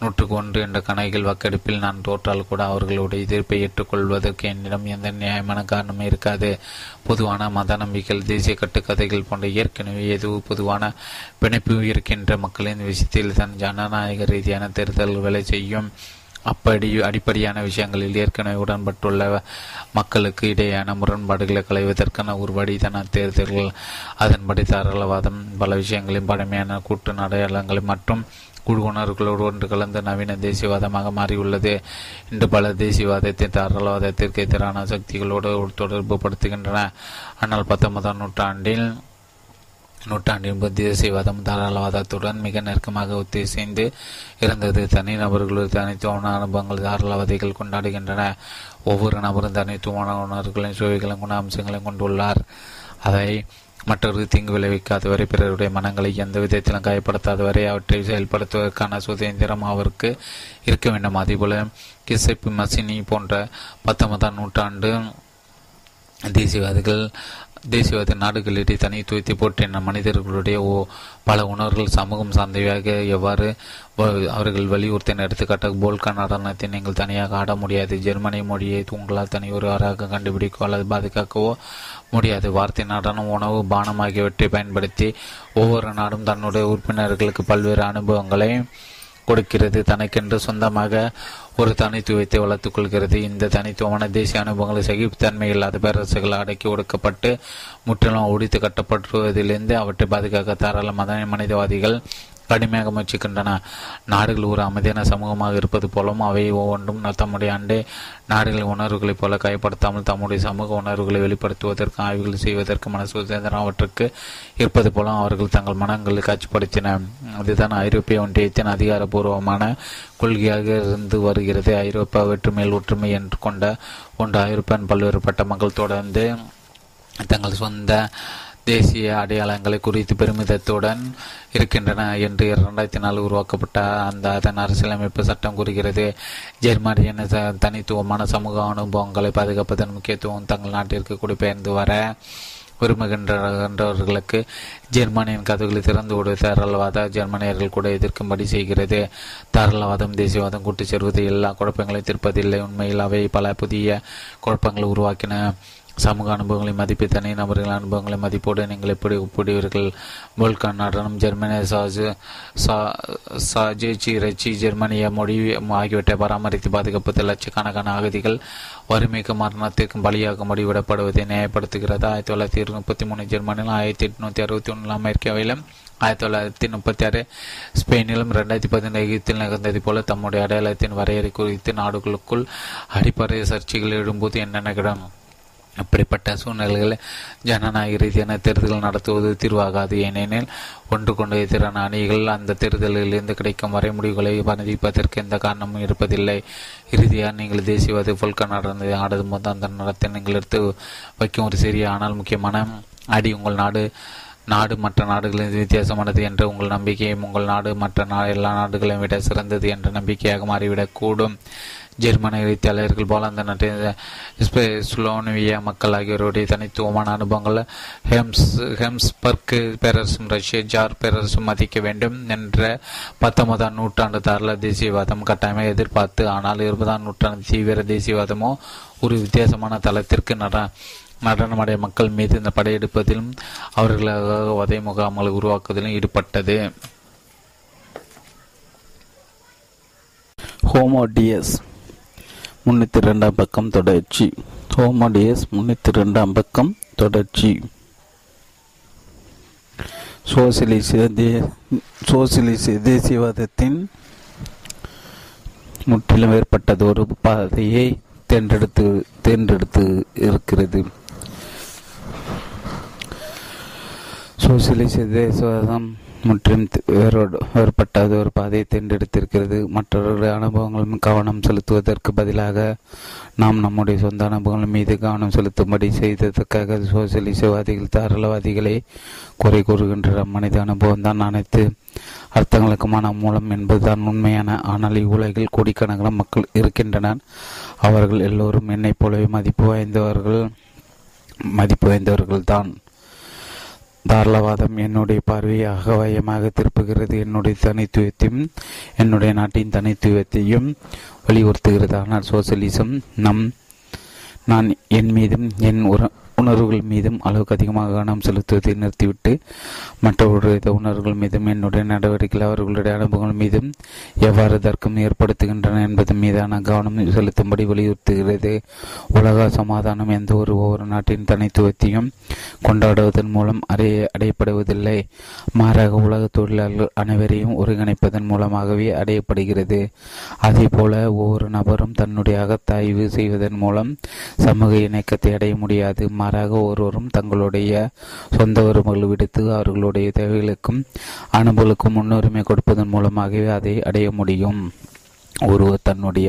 நூற்றுக்கு ஒன்று என்ற கணக்கில் வாக்கெடுப்பில் நான் தோற்றால் கூட அவர்களுடைய எதிர்ப்பை ஏற்றுக்கொள்வதற்கு என்னிடம் எந்த நியாயமான காரணமும் இருக்காது. பொதுவான மத நம்பிக்கைகள் தேசிய கட்டுக்கதைகள் போன்ற ஏற்கனவே எதுவும் பொதுவான பிணைப்பு இருக்கின்ற மக்களின் விஷயத்தில் தன் ஜனநாயக ரீதியான தேர்தல் வேலை செய்யும். அப்படி அடிப்படையான விஷயங்களில் ஏற்கனவே உடன்பட்டுள்ள மக்களுக்கு இடையேயான முரண்பாடுகளை களைவதற்கான ஒரு வழிதான? தேர்தல்கள் அதன்படி தாராளவாதம் பல விஷயங்களின் பழமையான கூட்டு அடையாளங்கள் மற்றும் குழு உணர்வுகளோடு ஒன்று கலந்த நவீன தேசியவாதமாக மாறியுள்ளது இன்று பல தேசியவாதத்தை தாராளவாதத்திற்கு எதிரான சக்திகளோடு தொடர்பு படுத்துகின்றன. ஆனால் பத்தொன்பதாம் நூற்றாண்டில் நூற்றாண்டின் தேசியவாதம் தாராளவாதத்துடன் மிக நெருக்கமாக ஒத்திசைந்து இருந்தது. தனிநபர்களது தனித்துவமான அனுபவங்கள் தாராளவாதிகள் கொண்டாடுகின்றன. ஒவ்வொரு நபரும் தனித்துவமான உணர்வுகளின் சுவைகளும் குண அம்சங்களையும் கொண்டுள்ளார். அதை மற்றொரு தீங்கு விளைவிக்காதவரை பிறருடைய மனங்களை எந்த விதத்திலும் காயப்படுத்தாதவரை அவற்றை செயல்படுத்துவதற்கான சுதந்திரம் அவருக்கு இருக்க வேண்டும். அதேபோல கிசைப்பு மசினி போன்ற பத்தொன்பதாம் நூற்றாண்டு தேசியவாதிகள் தேசியவாத நாடுகளிடையே தனித்துவத்தை போற்றின மனிதர்களுடைய ஓ பல உணர்வுகள் சமூகம் சார்ந்தவையாக எவ்வாறு அவர்கள் வலியுறுத்தின எடுத்துக்காட்டாக போல்கா நடனத்தை நீங்கள் தனியாக ஆட முடியாது. ஜெர்மனி மொழியை உங்களால் தனி ஒருவராக கண்டுபிடிக்கவோ அல்லது பாதுகாக்கவோ முடியாது. வார்த்தை நடனம் உணவு பானம் ஆகியவற்றை பயன்படுத்தி ஒவ்வொரு நாடும் தன்னுடைய உறுப்பினர்களுக்கு பல்வேறு அனுபவங்களை கொடுக்கிறது. தனக்கென்று சொந்தமாக ஒரு தனித்துவத்தை வளர்த்துக் கொள்கிறது. இந்த தனித்துவமான தேசிய அனுபவங்களை சகிப்புத்தன்மை இல்லாத பேரரசுகள் அடக்கி ஒடுக்கப்பட்டு முற்றிலும் ஒடித்து கட்டப்படுவதிலிருந்து அவற்றை பாதுகாக்க தாராள மத மனிதவாதிகள் கடுமையாக முயற்சிக்கின்றன. நாடுகள் ஒரு அமைதியான சமூகமாக இருப்பது போலவும் அவை ஒவ்வொன்றும் தம்முடைய அண்டை நாடுகளின் உணர்வுகளைப் போல கைப்படுத்தாமல் தம்முடைய சமூக உணர்வுகளை வெளிப்படுத்துவதற்கு ஆய்வுகள் செய்வதற்கு மன சுதந்திரம் அவற்றுக்கு இருப்பது போலும் அவர்கள் தங்கள் மனங்களை காட்சிப்படுத்தின. அதுதான் ஐரோப்பிய ஒன்றியத்தின் அதிகாரபூர்வமான கொள்கையாக இருந்து வருகிறது. ஐரோப்பா வேற்றுமையில் ஒற்றுமை என்று கொண்ட ஒன்று. ஐரோப்பியன் பல்வேறுபட்ட மக்கள் தொடர்ந்து தங்கள் சொந்த தேசிய அடையாளங்களை குறித்து பெருமிதத்துடன் இருக்கின்றன என்று இரண்டாயிரத்தி நாலு உருவாக்கப்பட்ட அந்த அதன் அரசியலமைப்பு சட்டம் கூறுகிறது. ஜெர்மனியின் தனித்துவமான சமூக அனுபவங்களை பாதுகாப்பதன் முக்கியத்துவம் தங்கள் நாட்டிற்கு குடிபெயர்ந்து வர விரும்புகின்றவர்களுக்கு ஜெர்மனியின் கதவுகளை திறந்து விடுவது தாராளவாத ஜெர்மனியர்கள் கூட எதிர்க்கும்படி செய்கிறது. தாராளவாதம் தேசியவாதம் கூட்டு சேர்வது எல்லா குழப்பங்களையும் தீர்ப்பதில்லை. உண்மையில் அவை பல புதிய குழப்பங்களை உருவாக்கின. சமூக அனுபவங்களை மதிப்பு தனி நபர்கள் அனுபவங்களை மதிப்போடு நீங்கள் எப்படி ஒப்பிடுவீர்கள்? போல்கான் நடனம் ஜெர்மனிய சாஜு சாஜேச்சி ரச்சி ஜெர்மனிய மொழி ஆகியவற்றை பராமரித்து பாதுகாப்பது லட்சக்கணக்கான அகதிகள் வறுமைக்கு மரணத்திற்கும் பலியாக முடிவிடப்படுவதை நியாயப்படுத்துகிறது. ஆயிரத்தி தொள்ளாயிரத்தி முப்பத்தி மூணு ஜெர்மனியில் ஆயிரத்தி எட்நூத்தி அறுபத்தி ஒன்றில் அமெரிக்காவிலும் ஆயிரத்தி தொள்ளாயிரத்தி முப்பத்தி ஆறு ஸ்பெயினிலும் ரெண்டாயிரத்தி பதினைந்து எகிப்தில் நிகழ்ந்தது போல தம்முடைய அடையாளத்தின் வரையறை குறித்து நாடுகளுக்குள் அடிப்படை சர்ச்சைகள் எழும்போது என்ன நிகழும்? அப்படிப்பட்ட சூழ்நிலைகளில் ஜனநாயக ரீதியான தேர்தல் நடத்துவது தீர்வாகாது. ஏனெனில் ஒன்று கொண்டு எதிரான அணிகள் அந்த தேர்தலிலிருந்து கிடைக்கும் வரை முடிவுகளை பாதிப்பதற்கு எந்த காரணமும் இருப்பதில்லை. இறுதியாக நீங்கள் தேசியவாத பொல்க நடந்ததை ஆடும் போது அந்த நடத்தை நீங்கள் எடுத்து வைக்கும் ஒரு சிறிய ஆனால் முக்கியமான அடி உங்கள் நாடு நாடு மற்ற நாடுகளின் வித்தியாசமானது என்ற உங்கள் நம்பிக்கையும் உங்கள் நாடு மற்ற நா எல்லா நாடுகளையும் விட சிறந்தது என்ற நம்பிக்கையாக மாறிவிடக்கூடும். ஜெர்மனி எழுத்தாளர்கள் போலாந்த நாட்டின் ஸ்லோனிவியா மக்கள் ஆகியோருடைய தனித்துவமான அனுபவங்கள் ஹெம்ஸ் ஹெம்ஸ்பர்க் பேரரசும் ரஷ்ய ஜார் பேரரசும் மதிக்க வேண்டும் என்ற பத்தொன்பதாம் நூற்றாண்டு தாராள தேசியவாதம் கட்டாயமாக எதிர்பார்த்து ஆனால் இருபதாம் நூற்றாண்டு தீவிர தேசியவாதமோ ஒரு வித்தியாசமான தளத்திற்கு நட நடனமடைய மக்கள் மீது இந்த படையெடுப்பதிலும் அவர்களாக வதை முகாம்களை உருவாக்குவதிலும் ஈடுபட்டது. ஹோமோடியஸ் முன்னூற்றி ரெண்டாம் பக்கம் தொடர்ச்சி. ஹோமோடியஸ் முன்னூற்றி ரெண்டாம் பக்கம் தொடர்ச்சி. சோசியலிச தே சோசியலிச தேசியவாதத்தின் முற்றிலும் ஏற்பட்டது ஒரு பாதையை தேர்ந்தெடுத்து தேர்ந்தெடுத்து இருக்கிறது. சோசியலிச தேசவாதம் முற்றிலும் வேறோடு வேறுபட்டது. ஒரு பாதையை தேர்ந்தெடுத்திருக்கிறது. மற்றவர்களுடைய அனுபவங்களும் கவனம் செலுத்துவதற்கு பதிலாக நாம் நம்முடைய சொந்த அனுபவங்கள் மீது கவனம் செலுத்தும்படி செய்ததற்காக சோசியலிசவாதிகள் தாராளவாதிகளை குறை கூறுகின்றனர் மனித அனுபவம் தான் அனைத்து அர்த்தங்களுக்குமான மூலம் என்பதுதான் உண்மையான. ஆனால் இவ்வுலகில் கோடிக்கணக்கான மக்கள் இருக்கின்றனர். அவர்கள் எல்லோரும் என்னைப் போலவே மதிப்பு வாய்ந்தவர்கள் மதிப்பு வாய்ந்தவர்கள் தான் தாராளவாதம் என்னுடைய பார்வையை அகவயமாக திருப்புகிறது. என்னுடைய தனித்துவத்தையும் என்னுடைய நாட்டின் தனித்துவத்தையும் வலியுறுத்துகிறது. ஆனால் சோசியலிசம் நம் நான் என் மீதும் என் உற உணர்வுகள் மீதும் அளவுக்கு அதிகமாக கவனம் செலுத்துவதை நிறுத்திவிட்டு மற்றவர்களுடைய உணர்வுகள் மீதும் என்னுடைய நடவடிக்கைகள் அவர்களுடைய அனுபவங்கள் மீதும் எவ்வாறு தர்க்கம் ஏற்படுத்துகின்றன என்பது மீதான கவனம் செலுத்தும்படி வலியுறுத்துகிறது. உலக சமாதானம் எந்த ஒரு ஒவ்வொரு நாட்டின் தனித்துவத்தையும் கொண்டாடுவதன் மூலம் அடைய அடையப்படுவதில்லை. மாறாக உலக தொழிலாளர்கள் அனைவரையும் ஒருங்கிணைப்பதன் மூலமாகவே அடையப்படுகிறது. அதே போல ஒவ்வொரு நபரும் தன்னுடைய அகத்தாய்வு செய்வதன் மூலம் சமூக இணக்கத்தை அடைய முடியாது. மாறாக ஒருவரும் தங்களுடைய சொந்த உரிமைகள் விடுத்து அவர்களுடைய தேவைகளுக்கும் அனுபவங்களுக்கும் முன்னுரிமை கொடுப்பதன் மூலமாகவே அதை அடைய முடியும். ஒருவர் தன்னுடைய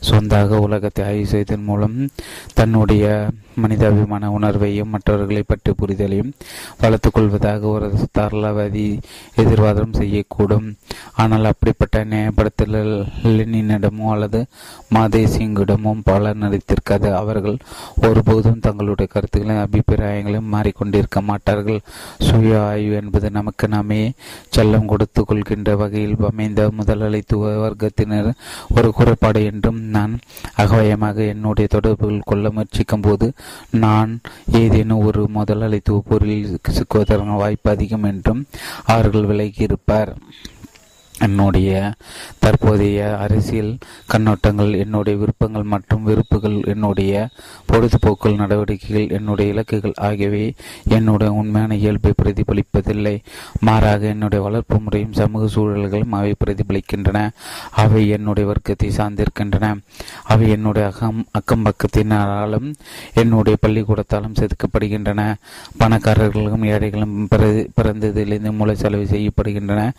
சொந்தாக உலகத்தை ஆய்வு செய்வதன் மூலம் தன்னுடைய மனிதாபிமான உணர்வையும் மற்றவர்களை பற்றி புரிதலையும் வளர்த்துக்கொள்வதாக ஒரு தாராளவாதி எதிர்வாதம் செய்யக்கூடும். ஆனால் அப்படிப்பட்ட நியாயப்படுத்தல் லெனினிடமோ அல்லது மாதேசிங்கிடமோ பலன் நடித்திருக்காது அவர்கள் ஒருபோதும் தங்களுடைய கருத்துக்களையும் அபிப்பிராயங்களையும் மாறிக்கொண்டிருக்க மாட்டார்கள். சுய ஆய்வு என்பது நமக்கு நாமே செல்லம் கொடுத்து கொள்கின்ற வகையில் அமைந்த முதலாளித்துவ வர்க்கத்தினர் ஒரு குறைபாடு என்றும் நான் அகவயமாக என்னுடைய தொடர்புகள் கொள்ள முயற்சிக்கும் போது நான் ஏதேனும் ஒரு முதலாளித்துவ பொருளில் சிக்குவதற்கான வாய்ப்பு அதிகம் என்றும் அவர்கள் விலகியிருப்பார். என்னுடைய தற்போதைய அரசியல் கண்ணோட்டங்கள் என்னுடைய விருப்பங்கள் மற்றும் வெறுப்புகள் என்னுடைய பொழுதுபோக்குகள் நடவடிக்கைகள் என்னுடைய இலக்குகள் ஆகியவை என்னுடைய உண்மையான இயல்பை பிரதிபலிப்பதில்லை. மாறாக என்னுடைய வளர்ப்பு முறையும் சமூக சூழல்களும் அவை பிரதிபலிக்கின்றன. அவை என்னுடைய வர்க்கத்தை சார்ந்திருக்கின்றன. அவை என்னுடைய அகம் அக்கம் பக்கத்தினராலும் என்னுடைய பள்ளிக்கூடத்தாலும் செதுக்கப்படுகின்றன. பணக்காரர்களும் ஏழைகளும் பிறந்ததிலிருந்து மூளை செலவு செய்யப்படுகின்றன.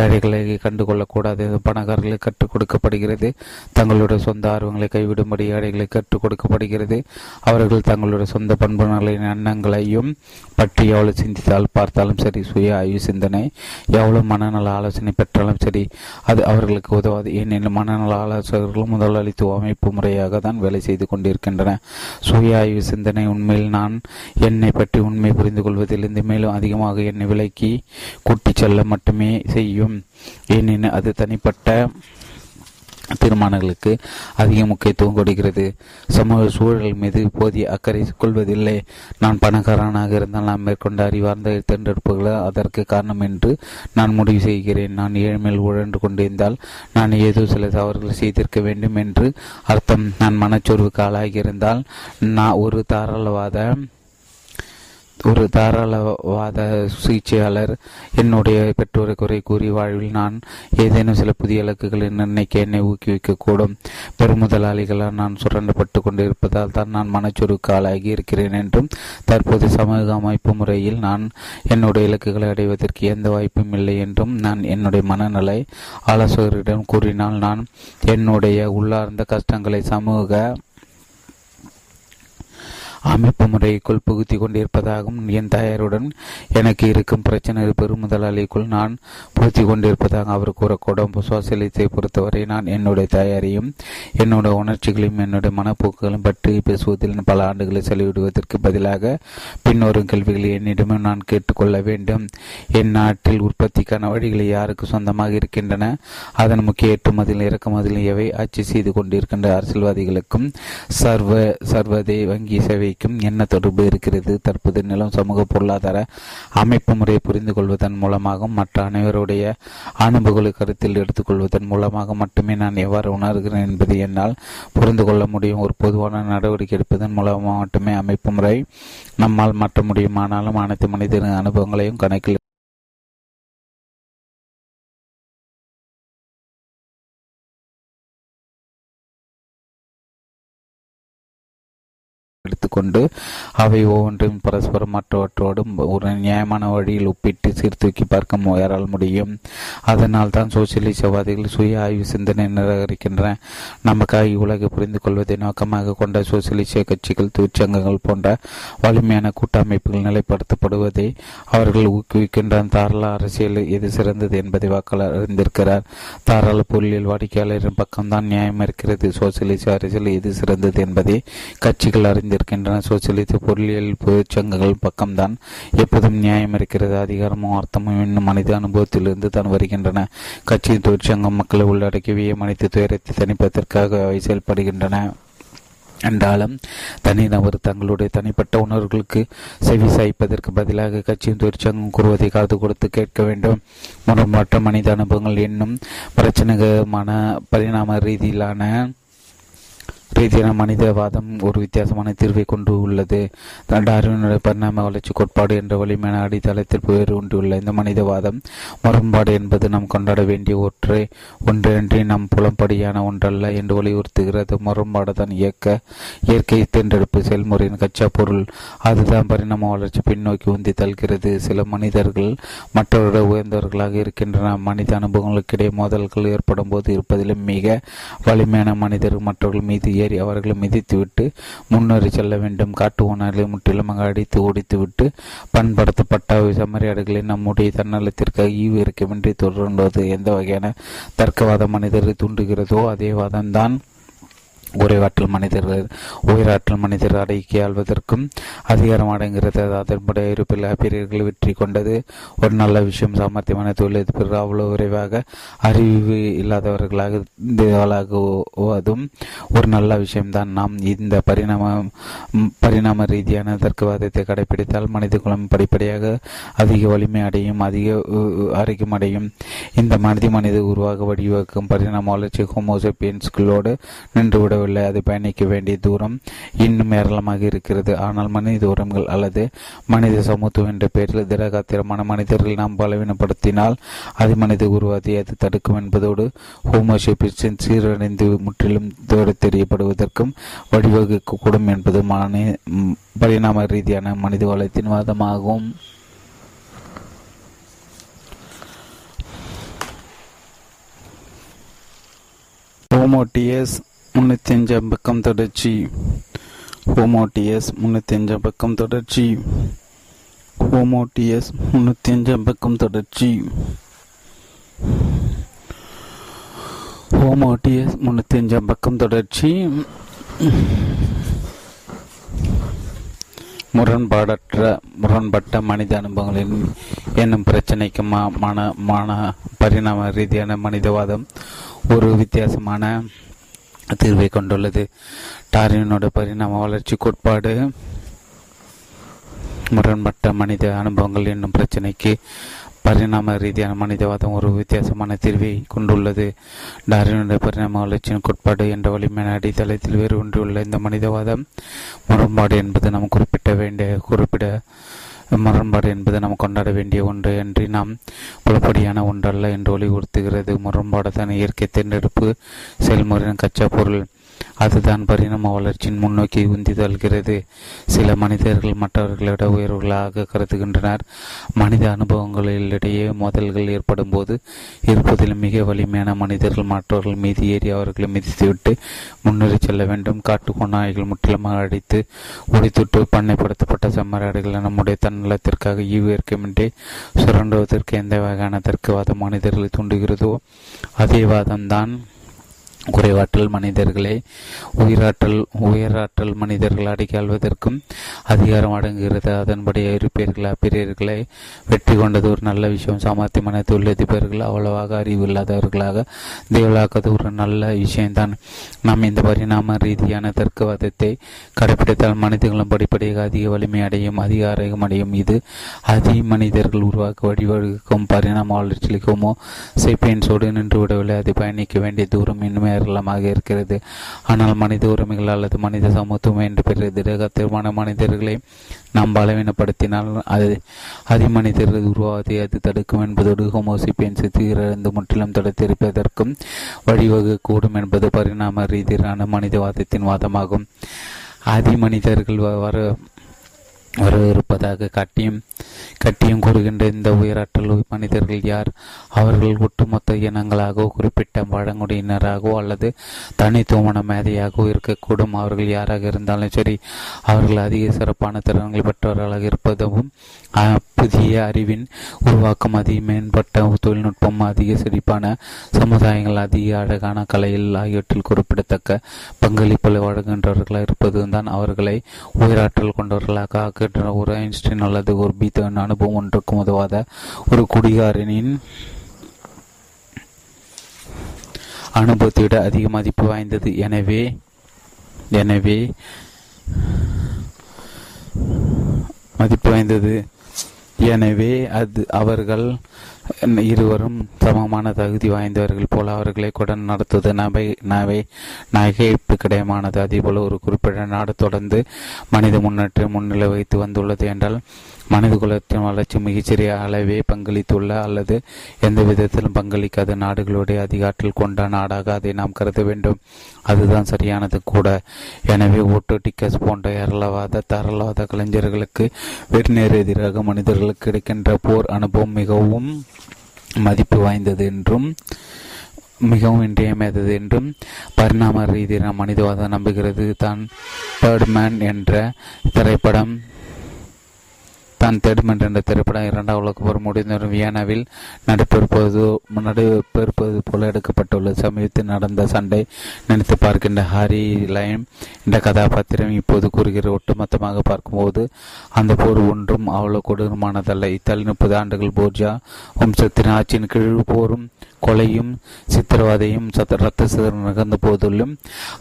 ஏழைகளை கண்டுகொள்ளக்கூடாது. பணக்காரர்களுக்கு கற்றுக் கொடுக்கப்படுகிறது. தங்களுடைய சொந்த ஆர்வங்களை கைவிடும்படி ஏழைகளை கற்றுக் கொடுக்கப்படுகிறது. அவர்கள் தங்களுடைய சொந்த பண்புகளின் எண்ணங்களையும் பற்றி எவ்வளவு சிந்தித்தால் பார்த்தாலும் சரி சுய ஆய்வு சிந்தனை எவ்வளவு மனநல ஆலோசனை பெற்றாலும் சரி அது அவர்களுக்கு உதவாது. ஏனெனில் மனநல ஆலோசகர்களும் முதலாளித்துவ அமைப்பு முறையாக தான் வேலை செய்து கொண்டிருக்கின்றன. சுய ஆய்வு சிந்தனை உண்மையில் நான் என்னை பற்றி உண்மை புரிந்து கொள்வதிலிருந்து மேலும் அதிகமாக என்னை விலக்கி கூட்டிச் செல்ல மட்டுமே செய்யும். ஏனெனில் அது தனிப்பட்ட தீர்மானங்களுக்கு அதிக முக்கியத்துவம் கொடுக்கிறது. சமூக சூழல் மீது போதிய அக்கறை கொள்வதில்லை. நான் பணக்காரனாக இருந்தால் நான் மேற்கொண்ட அறிவார்ந்த தேர்ந்தெடுப்புகளை அதற்கு காரணம் என்று நான் முடிவு செய்கிறேன். நான் ஏழ்மையில் உழன்று கொண்டிருந்தால் நான் ஏதோ சில தவறுகள் செய்திருக்க வேண்டும் என்று அர்த்தம். நான் மனச்சோர்வுக்கு ஆளாகியிருந்தால் நான் ஒரு தாராளவாத ஒரு தாராளவாத சிகிச்சையாளர். என்னுடைய பெற்றோரை குறை கூறி வாழ்வில் நான் ஏதேனும் சில புதிய இலக்குகளை நிர்ணயிக்க என்னை ஊக்குவிக்கக்கூடும் பெருமுதலாளிகளால் நான் சுரண்டப்பட்டு கொண்டிருப்பதால் தான் நான் மனச்சொருக்கு ஆளாகி இருக்கிறேன் என்றும் தற்போது சமூக அமைப்பு முறையில் நான் என்னுடைய இலக்குகளை அடைவதற்கு எந்த வாய்ப்பும் இல்லை என்றும் நான் என்னுடைய மனநிலை ஆலோசகரிடம் கூறினால் நான் என்னுடைய உள்ளார்ந்த கஷ்டங்களை சமூக அமைப்பு முறைக்குள் புகுத்தி கொண்டிருப்பதாகவும் என் தாயாருடன் எனக்கு இருக்கும் பிரச்சனை பெருமுதலாளிக்குள் நான் புகுத்தி கொண்டிருப்பதாக அவர் கூறக்கூடும் சோசியலிசத்தை பொறுத்தவரை நான் என்னுடைய தாயாரையும் என்னுடைய உணர்ச்சிகளையும் என்னுடைய மனப்போக்குகளையும் பற்றி பேசுவதில் பல ஆண்டுகளை செலவிடுவதற்கு பதிலாக பின்வரும் கேள்விகளை என்னிடமும் நான் கேட்டுக்கொள்ள வேண்டும். என் நாட்டில் உற்பத்திக்கான வழிகளை யாருக்கு சொந்தமாக இருக்கின்றன? அதன் முக்கிய ஏற்றுமதியில் இறக்குமதியில் எவை ஆட்சி செய்து கொண்டிருக்கின்ற அரசியல்வாதிகளுக்கும் சர்வ சர்வதே வங்கி சேவை வரைக்கும் என்ன தொடர்பு இருக்கிறது தற்போது நிலம் சமூக பொருளாதார அமைப்பு முறையை புரிந்து கொள்வதன் மூலமாகவும் மற்ற அனைவருடைய அனுபவங்களை கருத்தில் எடுத்துக்கொள்வதன் மூலமாக மட்டுமே நான் எவ்வாறு உணர்கிறேன் என்பதை என்னால் புரிந்து கொள்ள முடியும். ஒரு பொதுவான நடவடிக்கை எடுப்பதன் மூலமாக மட்டுமே அமைப்பு முறை நம்மால் மாற்ற முடியும். ஆனாலும் அனைத்து மனிதரின் அனுபவங்களையும் கணக்கில் கொண்டு அவை ஒவ்வொன்றையும் பரஸ்பரம் மற்றவற்றோடும் ஒரு நியாயமான வழியில் ஒப்பிட்டு சீர்தூக்கி பார்க்க முயறால் முடியும்? அதனால் தான் சோசியலிசவாதிகள் சுய ஆய்வு சிந்தனை நிராகரிக்கின்றன. நமக்காக உலகை புரிந்து கொள்வதை நோக்கமாக கொண்ட சோசியலிச கட்சிகள் தொழிற்சங்கங்கள் போன்ற வலிமையான கூட்டமைப்புகள் நிலைப்படுத்தப்படுவதை அவர்கள் ஊக்குவிக்கின்ற தாராள அரசியல் எது சிறந்தது என்பதை வாக்காளர் அறிந்திருக்கிறார். தாராள பொருளில் வாடிக்கையாளரின் பக்கம்தான் நியாயம் இருக்கிறது. சோசியலிச அரசியல் எது சிறந்தது என்பதை கட்சிகள் அறிந்திருக்கின்றன. இருக்கின்றன சோசியலிச பொருளியல் தொழிற்சங்கங்கள் பக்கம்தான். எப்போதும் நியாயம் இருக்கிறது. அதிகாரமும் அர்த்தமும் இன்னும் மனித அனுபவத்திலிருந்து தான் வருகின்றன. கட்சியின் தொழிற்சங்கம் மக்களை உள்ளடக்கிய மனித துயரத்தை தணிப்பதற்காக அவை செயல்படுகின்றன. என்றாலும் தனிநபர் தங்களுடைய தனிப்பட்ட உணர்வுகளுக்கு செவி சாய்ப்பதற்கு பதிலாக கட்சியின் தொழிற்சங்கம் கூறுவதை காது கொடுத்து கேட்க வேண்டும். மற்ற மனித அனுபவங்கள் என்னும் பிரச்சனைகரமான பரிணாம ரீதியிலான ரீதியான மனிதவாதம் ஒரு வித்தியாசமான தீர்வை கொண்டு உள்ளது. டார்வினுடைய பரிணாம வளர்ச்சி கோட்பாடு என்ற வலிமையான அடித்தளத்தில் வேறு உண்டுள்ள இந்த மனிதவாதம் முரண்பாடு என்பது நாம் கொண்டாட வேண்டிய ஒற்றை ஒன்றென்றி நம் புலம்படியான ஒன்றல்ல என்று வலியுறுத்துகிறது. முரண்பாடு தான் இயக்க இயற்கை தேர்ந்தெடுப்பு செயல்முறையின் கச்சா பொருள். அதுதான் பரிணாம வளர்ச்சி பின்னோக்கி உந்தி தல்கிறது சில மனிதர்கள் மற்றவர்கள் உயர்ந்தவர்களாக இருக்கின்றன. மனித அனுபவங்களுக்கிடையே மோதல்கள் ஏற்படும் போது இருப்பதிலும் மிக வலிமையான மனிதர்கள் மற்றவர்கள் மீது ஏறி அவர்களை மிதித்துவிட்டு முன்னேறி செல்ல வேண்டும். காட்டு ஓனர்களை முற்றிலுமாக அடித்து ஓடித்துவிட்டு பண்படுத்தப்பட்ட செம்மறியாடுகளை நம்முடைய தன்னலத்திற்காக ஈவு இருக்கமின்றி தொடர்வது எந்த வகையான தர்க்கவாத மனிதரை தூண்டுகிறதோ அதே வாதம்தான். உரையாற்றல் மனிதர்கள் உயிராற்றல் மனிதர் அடக்கி ஆள்வதற்கும் அதிகாரம் அடங்குகிறது. அதன்படி இருப்பில் பிறர்கள் வெற்றி கொண்டது. ஒரு நல்ல விஷயம் சாமர்த்தியமான தொழிலதிபர்கள் அவ்வளவு விரைவாக அறிவு இல்லாதவர்களாக இதுவதும் ஒரு நல்ல விஷயம்தான். நாம் இந்த பரிணாம பரிணாம ரீதியான தர்க்கவாதத்தை கடைபிடித்தால் மனித குலம் படிப்படியாக அதிக வலிமை அடையும் அதிக ஆரோக்கியம் அடையும். இந்த மனித மனித உருவாக வடிவகுக்கும் பரிணாம வளர்ச்சி ஹோமோசோபியன்ஸ்களோடு நின்றுவிட முடியவில்லை அது பயணிக்க வேண்டிய தூரம் இன்னும் ஏராளமாக இருக்கிறது. ஆனால் மனித தூரங்கள் அல்லது மனித சமத்துவம் என்ற பெயரில் திடகாத்திரமான மனிதர்கள் நாம் பலவீனப்படுத்தினால் அது மனித உருவாதை அது தடுக்கும் என்பதோடு ஹோமோஷிபின் சீரடைந்து முற்றிலும் தெரியப்படுவதற்கும் வழிவகுக்கக்கூடும் என்பது பரிணாம ரீதியான மனித வளத்தின் வாதமாகும். ஹோமோட்டியஸ் முன்னூற்றி அஞ்சாம் பக்கம் தொடர்ச்சி. ஹோமோட்டியஸ் முன்னூற்றி அஞ்சாம் பக்கம் தொடர்ச்சி. ஹோமோட்டியஸ் முன்னூற்றி அஞ்சாம் பக்கம் தொடர்ச்சி. ஹோமோடியஸ் முன்னூற்றி அஞ்சாம் பக்கம் தொடர்ச்சி. முரண்பாடற்ற முரண்பட்ட மனித அனுபவங்களின் என்னும் பிரச்சனைக்கு மான மான பரிணாம ரீதியான மனிதவாதம் ஒரு வித்தியாசமான தீர்வை கொண்டுள்ளது. டாரினோட பரிணாம வளர்ச்சி கோட்பாடு. முரண்பட்ட மனித அனுபவங்கள் என்னும் பிரச்சனைக்கு பரிணாம ரீதியான மனிதவாதம் ஒரு வித்தியாசமான தீர்வை கொண்டுள்ளது. டாரினுடைய பரிணாம வளர்ச்சியின் கோட்பாடு என்ற வலிமையான அடித்தளத்தில் வேறு ஒன்றியுள்ள இந்த மனிதவாதம் முரண்பாடு என்பது நாம் குறிப்பிட்ட வேண்டிய குறிப்பிட முரண்பாடு என்பது நாம் கொண்டாட வேண்டிய ஒன்று என்று நாம் புலப்படியான ஒன்றல்ல என்று வலியுறுத்துகிறது. முரண்பாடு தான் இயற்கை தேர்ந்தெடுப்பு. செயல்முறையின் கச்சா பொருள். அதுதான் பரிணாம வளர்ச்சியின் முன்னோக்கி உந்தி தள்ளுகிறது. சில மனிதர்கள் மற்றவர்களிட உயர்வுகளாக கருதுகின்றனர். மனித அனுபவங்களிடையே மோதல்கள் ஏற்படும் போது இருப்பதில் மிக வலிமையான மனிதர்கள் மற்றவர்கள் மீது ஏறி அவர்களை மிதித்துவிட்டு முன்னேறி செல்ல வேண்டும். காட்டு முற்றிலுமாக அடித்து ஒடித்துட்டு பண்ணைப்படுத்தப்பட்ட செம்மறாடுகளை நம்முடைய தன்னலத்திற்காக ஈவியர்க்கமின்றி சுரண்டுவதற்கு எந்த வகையான தர்க்கவாத மனிதர்களை தூண்டுகிறதோ அதே வாதம்தான் குறைவாற்றல் மனிதர்களை உயிராற்றல் உயராற்றல் மனிதர்கள் அடைக்காள்வதற்கும் அதிகாரம் அடங்குகிறது. அதன்படி இருப்பீர்கள்? அப்பிரியர்களை வெற்றி கொண்டது ஒரு நல்ல விஷயம். சாமர்த்தியமான தொழிலதிபர்கள் அவ்வளவாக அறிவு இல்லாதவர்களாக தேவலாக்கது ஒரு நல்ல விஷயம்தான். நாம் இந்த பரிணாம ரீதியான தர்க்கவாதத்தை கடைபிடித்தால் மனிதர்களும் படிப்படியாக அதிக வலிமை அடையும் அதிகாரம் அடையும். இது அதி மனிதர்கள் உருவாக்க வழிவகுக்கும் பரிணாம வளர்ச்சிக்குமோ சேப்பியன்ஸோடு நின்று விடவில்லை. அதை பயணிக்க வேண்டிய தூரம் இன்னுமே ஏராளமாக இருக்கிறது. ஆனால் மனித உரிமைகள் அல்லது மனித சமத்துவம் என்று பெரிய திடகத்திரமான மனிதர்களை நாம் பலவீனப்படுத்தினால் அது அதிமனிதர்கள் உருவாவதை அது தடுக்கும் என்பதோடு ஹோமோசிபியன் சித்திரந்து முற்றிலும் தடுத்திருப்பதற்கும் வழிவகுக்கூடும் என்பது பரிணாம ரீதியிலான மனிதவாதத்தின் வாதமாகும். அதிமனிதர்கள் வர வரவிருப்பதாக காட்டியும் கட்டியும் கூறுகின்ற இந்த உயிராற்றல் மனிதர்கள் யார்? அவர்கள் ஒட்டுமொத்த இனங்களாகவோ குறிப்பிட்ட பழங்குடியினராகவோ அல்லது தனித்துவமான மேதையாகவோ இருக்கக்கூடும். அவர்கள் யாராக இருந்தாலும் சரி அவர்கள் அதிக சிறப்பான திறன்கள் பெற்றவர்களாக இருப்பதும் புதிய அறிவின் உருவாக்கம் அதிக மேம்பட்ட தொழில்நுட்பம் அதிக செழிப்பான சமுதாயங்கள் அதிக அழகான கலையில் ஆகியவற்றில் குறிப்பிடத்தக்க பங்களிப்புகளை வழங்குகின்றவர்களாக இருப்பது தான் அவர்களை உயிராற்றல் கொண்டவர்களாக ஆக்குகின்ற ஒரு ஐன்ஸ்டைன் அல்லது ஒரு பீத்தன் அனுபவம் ஒன்றுக்கும் உதவாத ஒரு குடிகாரனின் அனுபவத்தை விட அதிக மதிப்பு வாய்ந்தது. எனவே எனவே மதிப்பு வாய்ந்தது எனவே அது அவர்கள் இருவரும் சமமான தகுதி வாய்ந்தவர்கள் போல அவர்களை கூட நடத்துவது நபை நவை நகைப்பு கிடையமானது. அதேபோல ஒரு குறிப்பிட்ட நாடு தொடர்ந்து மனித முன்னேற்றம் முன்னிலை வைத்து வந்துள்ளது என்றால் மனித குலத்தின் வளர்ச்சி மிகச்சிறிய அளவே பங்களித்துள்ள அல்லது எந்த விதத்திலும் பங்களிக்காத நாடுகளுடைய அதிகாற்றில் கொண்ட நாடாக அதை நாம் கருத வேண்டும். அதுதான் சரியானது கூட. எனவே ஓட்டோ டிக்கஸ் போன்ற ஏரளவாத தரளவாத கலைஞர்களுக்கு வெறுநேர் எதிராக மனிதர்களுக்கு கிடைக்கின்ற போர் அனுபவம் மிகவும் மதிப்பு வாய்ந்தது என்றும் மிகவும் இன்றியமையாதது என்றும் பரிணாம ரீதியான மனிதவாதம் நம்புகிறது. தான் பேர்ட்மேன் என்ற திரைப்படம் தான் தேடுமென்ற என்ற திரைப்படம் இரண்டாம் உலக போர் முடிந்தவரும் வியனாவில் நடைபெறுப்பது நடைபெறுப்பது போல எடுக்கப்பட்டுள்ளது சமீபத்தில் நடந்த சண்டை நினைத்து பார்க்கின்ற ஹாரி லைம் என்ற கதாபாத்திரம் இப்போது கூறுகிற ஒட்டுமொத்தமாக பார்க்கும்போது அந்த போர் ஒன்றும் அவ்வளவு கொடூரமானதல்ல. இத்தாலி முப்பது ஆண்டுகள் போர்ஜா வம்சத்தின் ஆட்சியின் கீழ் போரும் கொலையும் சித்திரவதையும் சத்த ரத்த சிதறம் நிகழ்ந்த போதிலும்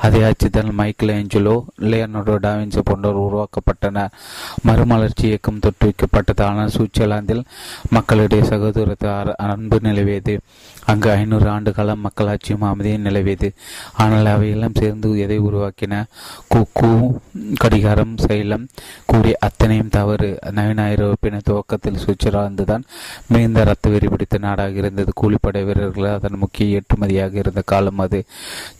அதே ஆட்சிதான் மைக்கேல் ஏஞ்சலோ லியனோடோ டாவின்சி போன்றோர் உருவாக்கப்பட்டனர் மறுமலர்ச்சி இயக்கம் தொட்டு வைக்கப்பட்டதான சுவிட்சர்லாந்தில் மக்களிடையே சகோதரத்தை அன்பு நிலவியது. அங்கு ஐநூறு ஆண்டு காலம் மக்களாட்சியும் அமைதியும் நிலவியது. ஆனால் அவையெல்லாம் சேர்ந்து எதை உருவாக்கின? குக்கு கடிகாரம் சைலம் கூடிய அத்தனையும் தவறு. நவீன ஐரோப்பின துவக்கத்தில் சுவிட்சர்லாந்து தான் மிகுந்த ரத்த வெறி பிடித்த நாடாக இருந்தது. கூலிப்படை வீரர் வீரர்கள் அதன் முக்கிய ஏற்றுமதியாக இருந்த காலம் அது.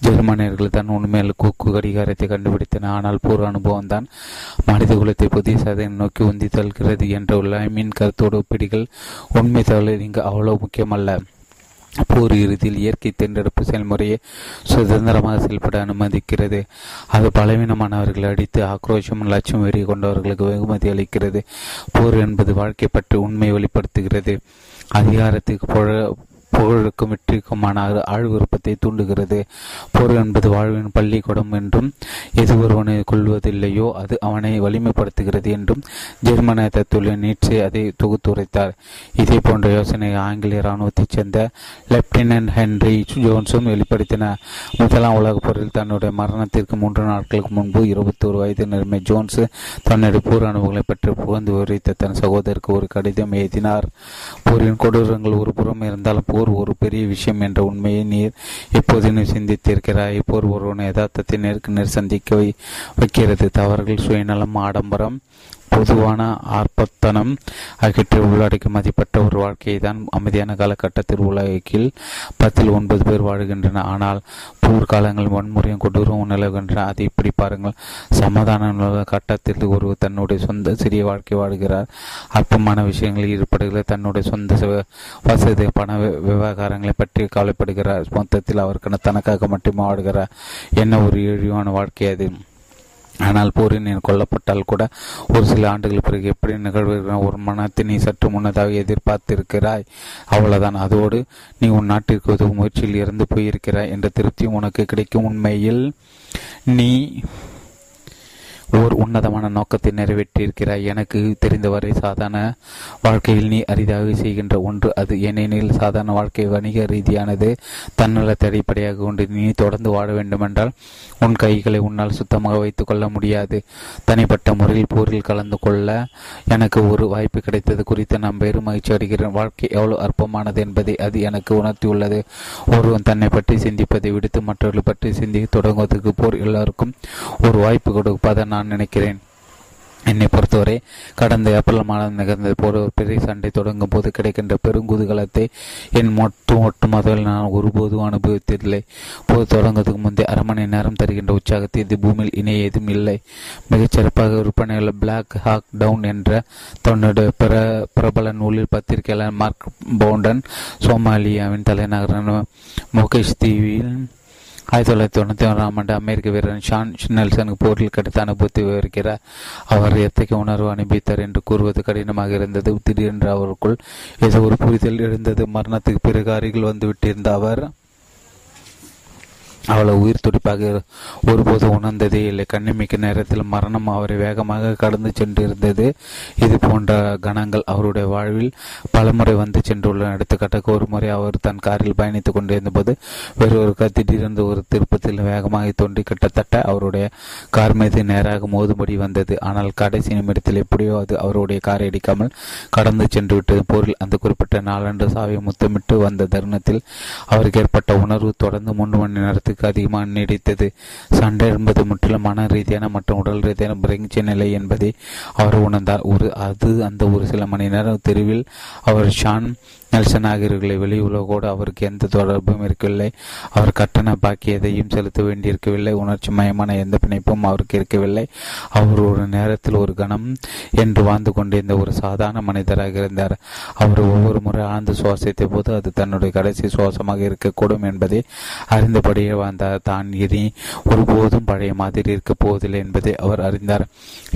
ஜெர்மனியர்கள் தான் உண்மையில் கூக்கு கடிகாரத்தை கண்டுபிடித்தன. ஆனால் பூர்வ அனுபவம் தான் மனித குலத்தை புதிய சாதனை நோக்கி உந்தி தள்ளுகிறது என்ற உள்ளமின் கருத்தோடு ஒப்பிடுகள் உண்மை தகவல் இங்கு அவ்வளவு முக்கியமல்ல. போர் இறுதியில் இயற்கை தேர்ந்தெடுப்பு செயல்முறையை சுதந்திரமாக செயல்பட அனுமதிக்கிறது. அது பலவீனமானவர்களை அடித்து ஆக்ரோஷம் லட்சம் வெறி கொண்டவர்களுக்கு வெகுமதி அளிக்கிறது. போர் என்பது வாழ்க்கை பற்றி உண்மை வெளிப்படுத்துகிறது. அதிகாரத்துக்கு புழ புகழுக்கும் வெற்றிக்குமான ஆழ் விருப்பத்தை தூண்டுகிறது. போர் என்பது வாழ்வின் பள்ளிக்கூடம் என்றும் எது ஒருவனை கொள்வதில்லையோ அது அவனை வலிமைப்படுத்துகிறது என்றும் ஜெர்மனிய தத்துவ நீட்சே அதை தொகுத்துரைத்தார். இதே போன்ற யோசனை ஆங்கிலேய இராணுவத்தைச் சேர்ந்த லெப்டினன்ட் ஹென்ரி ஜோன்ஸும் வெளிப்படுத்தினார் முதலாம் உலகப் போரில் தன்னுடைய மரணத்திற்கு மூன்று நாட்களுக்கு முன்பு இருபத்தி ஒரு வயது நிலைமை ஜோன்ஸ் தன்னுடைய போர் அனுபவங்களை பற்றி புகழ்ந்து விவரித்த தன் சகோதரருக்கு ஒரு கடிதம் எழுதினார். போரின் கொடூரங்கள் ஒரு புறம் இருந்தாலும் போர் ஒரு பெரிய விஷயம் என்ற உண்மையை நீர் எப்போதும் சிந்தித்திருக்கிறாய். போர் ஒருவன் யதார்த்தத்தை நேருக்கு நேர் சந்திக்க வைக்கிறது. தவறுகள் சுயநலம் ஆடம்பரம் பொதுவான ஆர்ப்பத்தனம் ஆகியவற்றை உள்ளடக்கி மதிப்பட்ட ஒரு வாழ்க்கையை தான் அமைதியான காலகட்டத்தில் உலகில் பத்தில் ஒன்பது பேர் வாழ்கின்றன. ஆனால் போர்க்காலங்கள் வன்முறையும் கொடூரமும் நிலவுகின்றன. அதை இப்படி பாருங்கள். சமாதான கட்டத்தில் ஒரு தன்னுடைய சொந்த சிறிய வாழ்க்கை வாழ்கிறார். அற்பமான விஷயங்களில் ஈடுபடுகிற தன்னுடைய சொந்த வசதி பண விவகாரங்களை பற்றி கவலைப்படுகிறார். மொத்தத்தில் அவருக்கான தனக்காக மட்டுமே வாழ்கிறார் என்ன ஒரு இழிவான வாழ்க்கை அது. ஆனால் போரின் கொல்லப்பட்டால் கூட ஒரு சில ஆண்டுகள் பிறகு எப்படி நிகழ்வுகிற ஒரு மனத்தை நீ சற்று முன்னதாக எதிர்பார்த்திருக்கிறாய். அவ்வளவுதான். அதோடு நீ உன் நாட்டிற்கு உதவும் முயற்சியில் இறந்து போயிருக்கிறாய் என்ற திருப்தியும் உனக்கு கிடைக்கும் உண்மையில். நீ ஓர் உன்னதமான நோக்கத்தை நிறைவேற்றியிருக்கிறாய். எனக்கு தெரிந்தவரை சாதாரண வாழ்க்கையில் நீ அரிதாக செய்கின்ற ஒன்று அது. ஏனெனில் சாதாரண வாழ்க்கை வணிக ரீதியானது தன்னலத்தை அடிப்படையாக கொண்டு நீ தொடர்ந்து வாழ வேண்டுமென்றால் உன் கைகளை உன்னால் சுத்தமாக வைத்துக் கொள்ள முடியாது. தனிப்பட்ட முறையில் போரில் கலந்து கொள்ள எனக்கு ஒரு வாய்ப்பு கிடைத்தது குறித்து நான் பெரும் மகிழ்ச்சி அடைகிறேன். வாழ்க்கை எவ்வளவு அற்பமானது என்பதை அது எனக்கு உணர்த்தியுள்ளது. ஒருவன் தன்னை பற்றி சிந்திப்பதை விடுத்து மற்றவர்களை பற்றி சிந்திக்க தொடங்குவதற்கு போர் எல்லாருக்கும் ஒரு வாய்ப்பு கொடுப்பதை நான் நினைக்கிறேன். என்னை பொறுத்தவரை கடந்த ஏப்ரல் மாதம் நிகழ்ந்தது போல ஒரு பெரிய சண்டை தொடங்கும் போது கிடைக்கின்ற பெருங்குதூகலத்தை என் மொட்டு ஒட்டு நான் ஒருபோதும் அனுபவித்ததில்லை. போது தொடங்குவதற்கு முந்தைய அரை மணி நேரம் தருகின்ற உற்சாகத்தை இது பூமியில் இணைய எதுவும் இல்லை. மிகச்சிறப்பாக விற்பனையுள்ள பிளாக் ஹாக் டவுன் என்ற தன்னுடைய பிர பிரபல நூலில் பத்திரிகையாளர் மார்க் பவுண்டன் சோமாலியாவின் தலைநகரான மொகேஷ் தீவில் ஆயிரத்தி தொள்ளாயிரத்தி தொண்ணூற்றி ஒன்றாம் ஆண்டு அமெரிக்க வீரர் ஷான் நெல்சனுக்கு போரில் கிடைத்த அனுபவத்தை விவரிக்கிறார் அவர் எத்தகைய உணர்வு அனுப்பித்தார் என்று கூறுவது கடினமாக இருந்தது. திடீரென்று அவருக்குள் ஏதோ ஒரு புரிதல் இருந்தது மரணத்துக்கு பிறகு அருகில் வந்துவிட்டிருந்த அவர் அவ்வளவு உயிர் துடிப்பாக ஒருபோது உணர்ந்ததே இல்லை. கண்ணிமிக்க நேரத்தில் மரணம் அவரை வேகமாக கடந்து சென்றிருந்தது. இது போன்ற கணங்கள் அவருடைய வாழ்வில் பலமுறை வந்து சென்றுள்ள எடுத்துக்காட்டாக ஒரு முறை அவர் தன் காரில் பயணித்துக் கொண்டிருந்த போது வேறு ஒரு திடீரென்று ஒரு திருப்பத்தில் வேகமாக தோன்றி கிட்டத்தட்ட அவருடைய கார் மீது நேராக மோதும்படி வந்தது. ஆனால் கடைசி நிமிடத்தில் எப்படியோ அது அவருடைய காரை அடிக்காமல் கடந்து சென்று விட்டது போரில் அந்த குறிப்பிட்ட நாளன்று சாவை முத்தமிட்டு வந்த தருணத்தில் அவருக்கு ஏற்பட்ட உணர்வு தொடர்ந்து மூன்று மணி நேரத்துக்கு நேரத்துக்கு அதிகமாக நீடித்தது. சண்டை என்பது முற்றிலும் மன ரீதியான மற்றும் உடல் ரீதியான பிரெஞ்சி நிலை என்பதை அவர் உணர்ந்தார். ஒரு அது அந்த ஒரு சில மணி நேரம் தெருவில் அவர் ஷான் நெல்சன் ஆகியோர்களை வெளி உலகோடு அவருக்கு எந்த தொடர்பும் இருக்கவில்லை. அவர் கட்டண பாக்கி எதையும் செலுத்த வேண்டியிருக்கவில்லை. உணர்ச்சி மயமான எந்த பிணைப்பும் அவருக்கு இருக்கவில்லை. அவர் ஒரு நேரத்தில் ஒரு கணம் என்று வாழ்ந்து கொண்டிருந்த ஒரு சாதாரண மனிதராக இருந்தார். அவர் ஒவ்வொரு முறை ஆழ்ந்து சுவாசித்த போது அது தன்னுடைய கடைசி சுவாசமாக இருக்கக்கூடும் என்பதை அறிந்தபடியே வாழ்ந்தார். தான் இனி ஒருபோதும் பழைய மாதிரி இருக்கப் போவதில்லை என்பதை அவர் அறிந்தார்.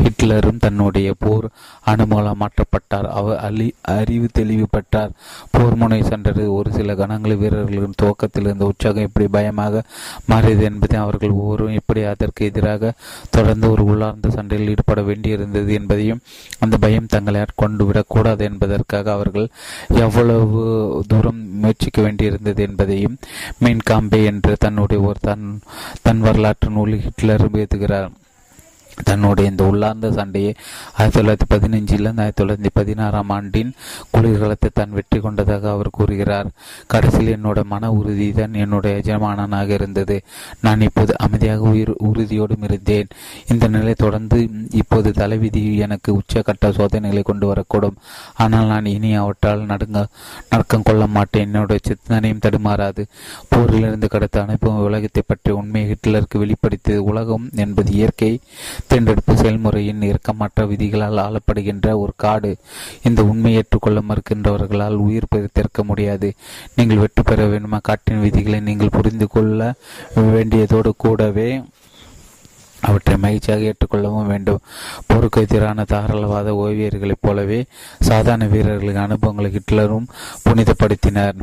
ஹிட்லரும் தன்னுடைய போர் அனுமூலம் மாற்றப்பட்டார். அவர் அழி அறிவு தெளிவு பெற்றார். போர் முனை சென்றது. ஒரு சில கணங்களில் வீரர்களின் துவக்கத்தில் இருந்த உற்சாகம் எப்படி பயமாக மாறியது என்பதை அவர்கள் ஒவ்வொருவரும் எப்படி அதற்கு எதிராக தொடர்ந்து ஒரு உள்ளார்ந்த சண்டையில் ஈடுபட வேண்டியிருந்தது என்பதையும் அந்த பயம் தங்களை கொண்டு விடக்கூடாது என்பதற்காக அவர்கள் எவ்வளவு தூரம் முயற்சிக்க வேண்டியிருந்தது என்பதையும் மீன் காம்பே என்று தன்னுடைய ஒரு தன் தன் வரலாற்று நூலில் ஹிட்லர் எழுதுகிறார் தன்னுடைய இந்த உள்ளார்ந்த சண்டையை ஆயிரத்தி தொள்ளாயிரத்தி பதினஞ்சிலிருந்து ஆயிரத்தி தொள்ளாயிரத்தி பதினாறாம் ஆண்டின் குளிர்காலத்தை தான் வெற்றி கொண்டதாக அவர் கூறுகிறார். கடைசியில் என்னோட மன உறுதி தான் என்னுடைய எஜமானனாக இருந்தது. நான் இப்போது அமைதியாக உயிர் உறுதியோடும் இருந்தேன். இந்த நிலை தொடர்ந்து இப்போது தலைவிதி எனக்கு உச்சகட்ட சோதனைகளை கொண்டு வரக்கூடும். ஆனால் நான் இனி அவற்றால் நடுங்க நடுக்கம் கொள்ள மாட்டேன். என்னுடைய சிந்தனையும் தடுமாறாது. போரிலிருந்து கடத்த அனுப்பும் உலகத்தை பற்றிய உண்மை ஹிட்லருக்கு வெளிப்படுத்தியது உலகம் என்பது இயற்கை. தேர்ந்தெடுப்பு செயல்முறையின் இறக்கமற்ற விதிகளால் ஆளப்படுகின்ற ஒரு காடு இந்த உண்மை ஏற்றுக்கொள்ள மறுக்கின்றவர்களால் உயிர் பிரித்திருக்க முடியாது. நீங்கள் வெற்றி பெற வேண்டுமா? காட்டின் விதிகளை நீங்கள் புரிந்து கொள்ள வேண்டியதோடு கூடவே அவற்றை மகிழ்ச்சியாக ஏற்றுக்கொள்ளவும் வேண்டும். போருக்கு எதிரான தாராளவாத ஓவியர்களைப் போலவே சாதாரண வீரர்களின் அனுபவங்களை ஹிட்லரும் புனிதப்படுத்தினர்.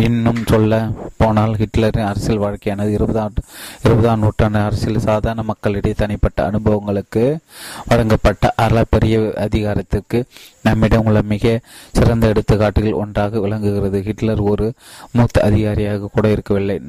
இன்னும் சொல்ல போனால் ஹிட்லரின் அரசியல் வாழ்க்கையானது இருபதாம் இருபதாம் நூற்றாண்டு அரசியல் சாதாரண மக்களிடையே தனிப்பட்ட அனுபவங்களுக்கு வழங்கப்பட்ட அளப்பரிய அதிகாரத்திற்கு நம்மிடம் உள்ள மிக சிறந்த எடுத்துக்காட்டுகள் ஒன்றாக விளங்குகிறது. ஹிட்லர் ஒரு மூத்த அதிகாரியாக கூட இருக்கவில்லை.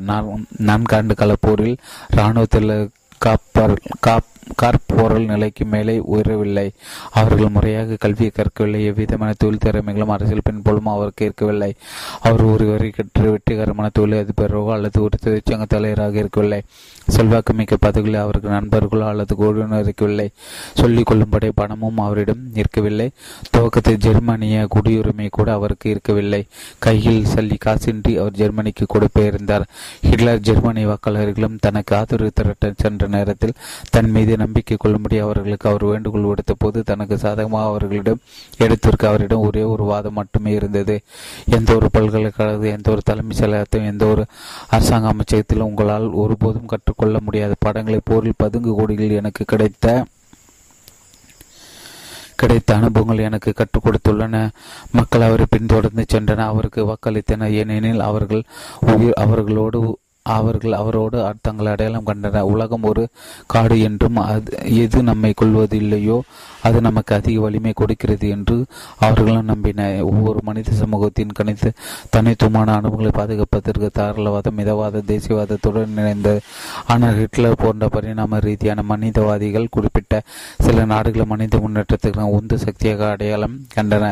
நான்காண்டு கால போரில் இராணுவத்தில் காப்பர் காப் கார்போரல் நிலைக்கு மேலே உயரவில்லை. அவர்கள் முறையாக கல்வியை கற்கவில்லை. எவ்விதமான தொழில் திறமைகளும் அரசியல் பின்புலமும் அவருக்கு இருக்கவில்லை அவர் ஒருவரை கற்று வெற்றிகரமான தொழில் அதிபரோ அல்லது ஒரு தொழிற்சங்க தலைவராக இருக்கவில்லை. செல்வாக்கு மிக்க பதவிகளில் அவருக்கு நண்பர்களோ அல்லது குழுவினர் இருக்கவில்லை. சொல்லிக் கொள்ளும்படி பணமும் அவரிடம் இருக்கவில்லை. துவக்கத்தில் ஜெர்மனிய குடியுரிமை கூட அவருக்கு இருக்கவில்லை. கையில் சல்லி காசின்றி அவர் ஜெர்மனிக்கு கூட பெயர்ந்தார். ஹிட்லர் ஜெர்மனி வாக்காளர்களும் தனக்கு ஆதரவு திரட்ட சென்ற நேரத்தில் தன் மீது நம்பிக்கை கொள்ளும்படி அவர்களுக்கு அவர் வேண்டுகோள் விடுத்த போது தனக்கு சாதகமாக அவர்களிடம் எடுத்திருக்க அவரிடம் ஒரே ஒரு வாதம் மட்டுமே இருந்தது. எந்த ஒரு பல்கலைக்கழக எந்த ஒரு தலைமைச் செயலகத்தையும் எந்த ஒரு அரசாங்க அமைச்சகத்திலும் உங்களால் ஒருபோதும் கற்றுக்கொள்ள முடியாத. பாடங்களை போரில் பதுங்கு கோடிகள் எனக்கு கிடைத்த கிடைத்த அனுபவங்கள் எனக்கு கற்றுக் கொடுத்துள்ளன. மக்கள் அவரை பின்தொடர்ந்து சென்றன அவருக்கு வாக்களித்தனர். ஏனெனில் அவர்கள் உயிர் அவர்களோடு அவர்கள் அவரோடு தங்கள் அடையாளம் கண்டனர். உலகம் ஒரு காடு என்றும் அது எது நம்மை கொள்வதில்லையோ அது நமக்கு அதிக வலிமை கொடுக்கிறது என்று அவர்களும் நம்பின ஒவ்வொரு மனித சமூகத்தின் கணித்து தனித்துவமான அனுபவங்களை பாதுகாப்பதற்கு தாராளவாதம் மிதவாத தேசியவாதத்துடன் இணைந்தது ஆனால் ஹிட்லர் போன்ற பரிணாம ரீதியான மனிதவாதிகள் குறிப்பிட்ட சில நாடுகள் மனித முன்னேற்றத்திற்கு உந்து சக்தியாக அடையாளம் கண்டன.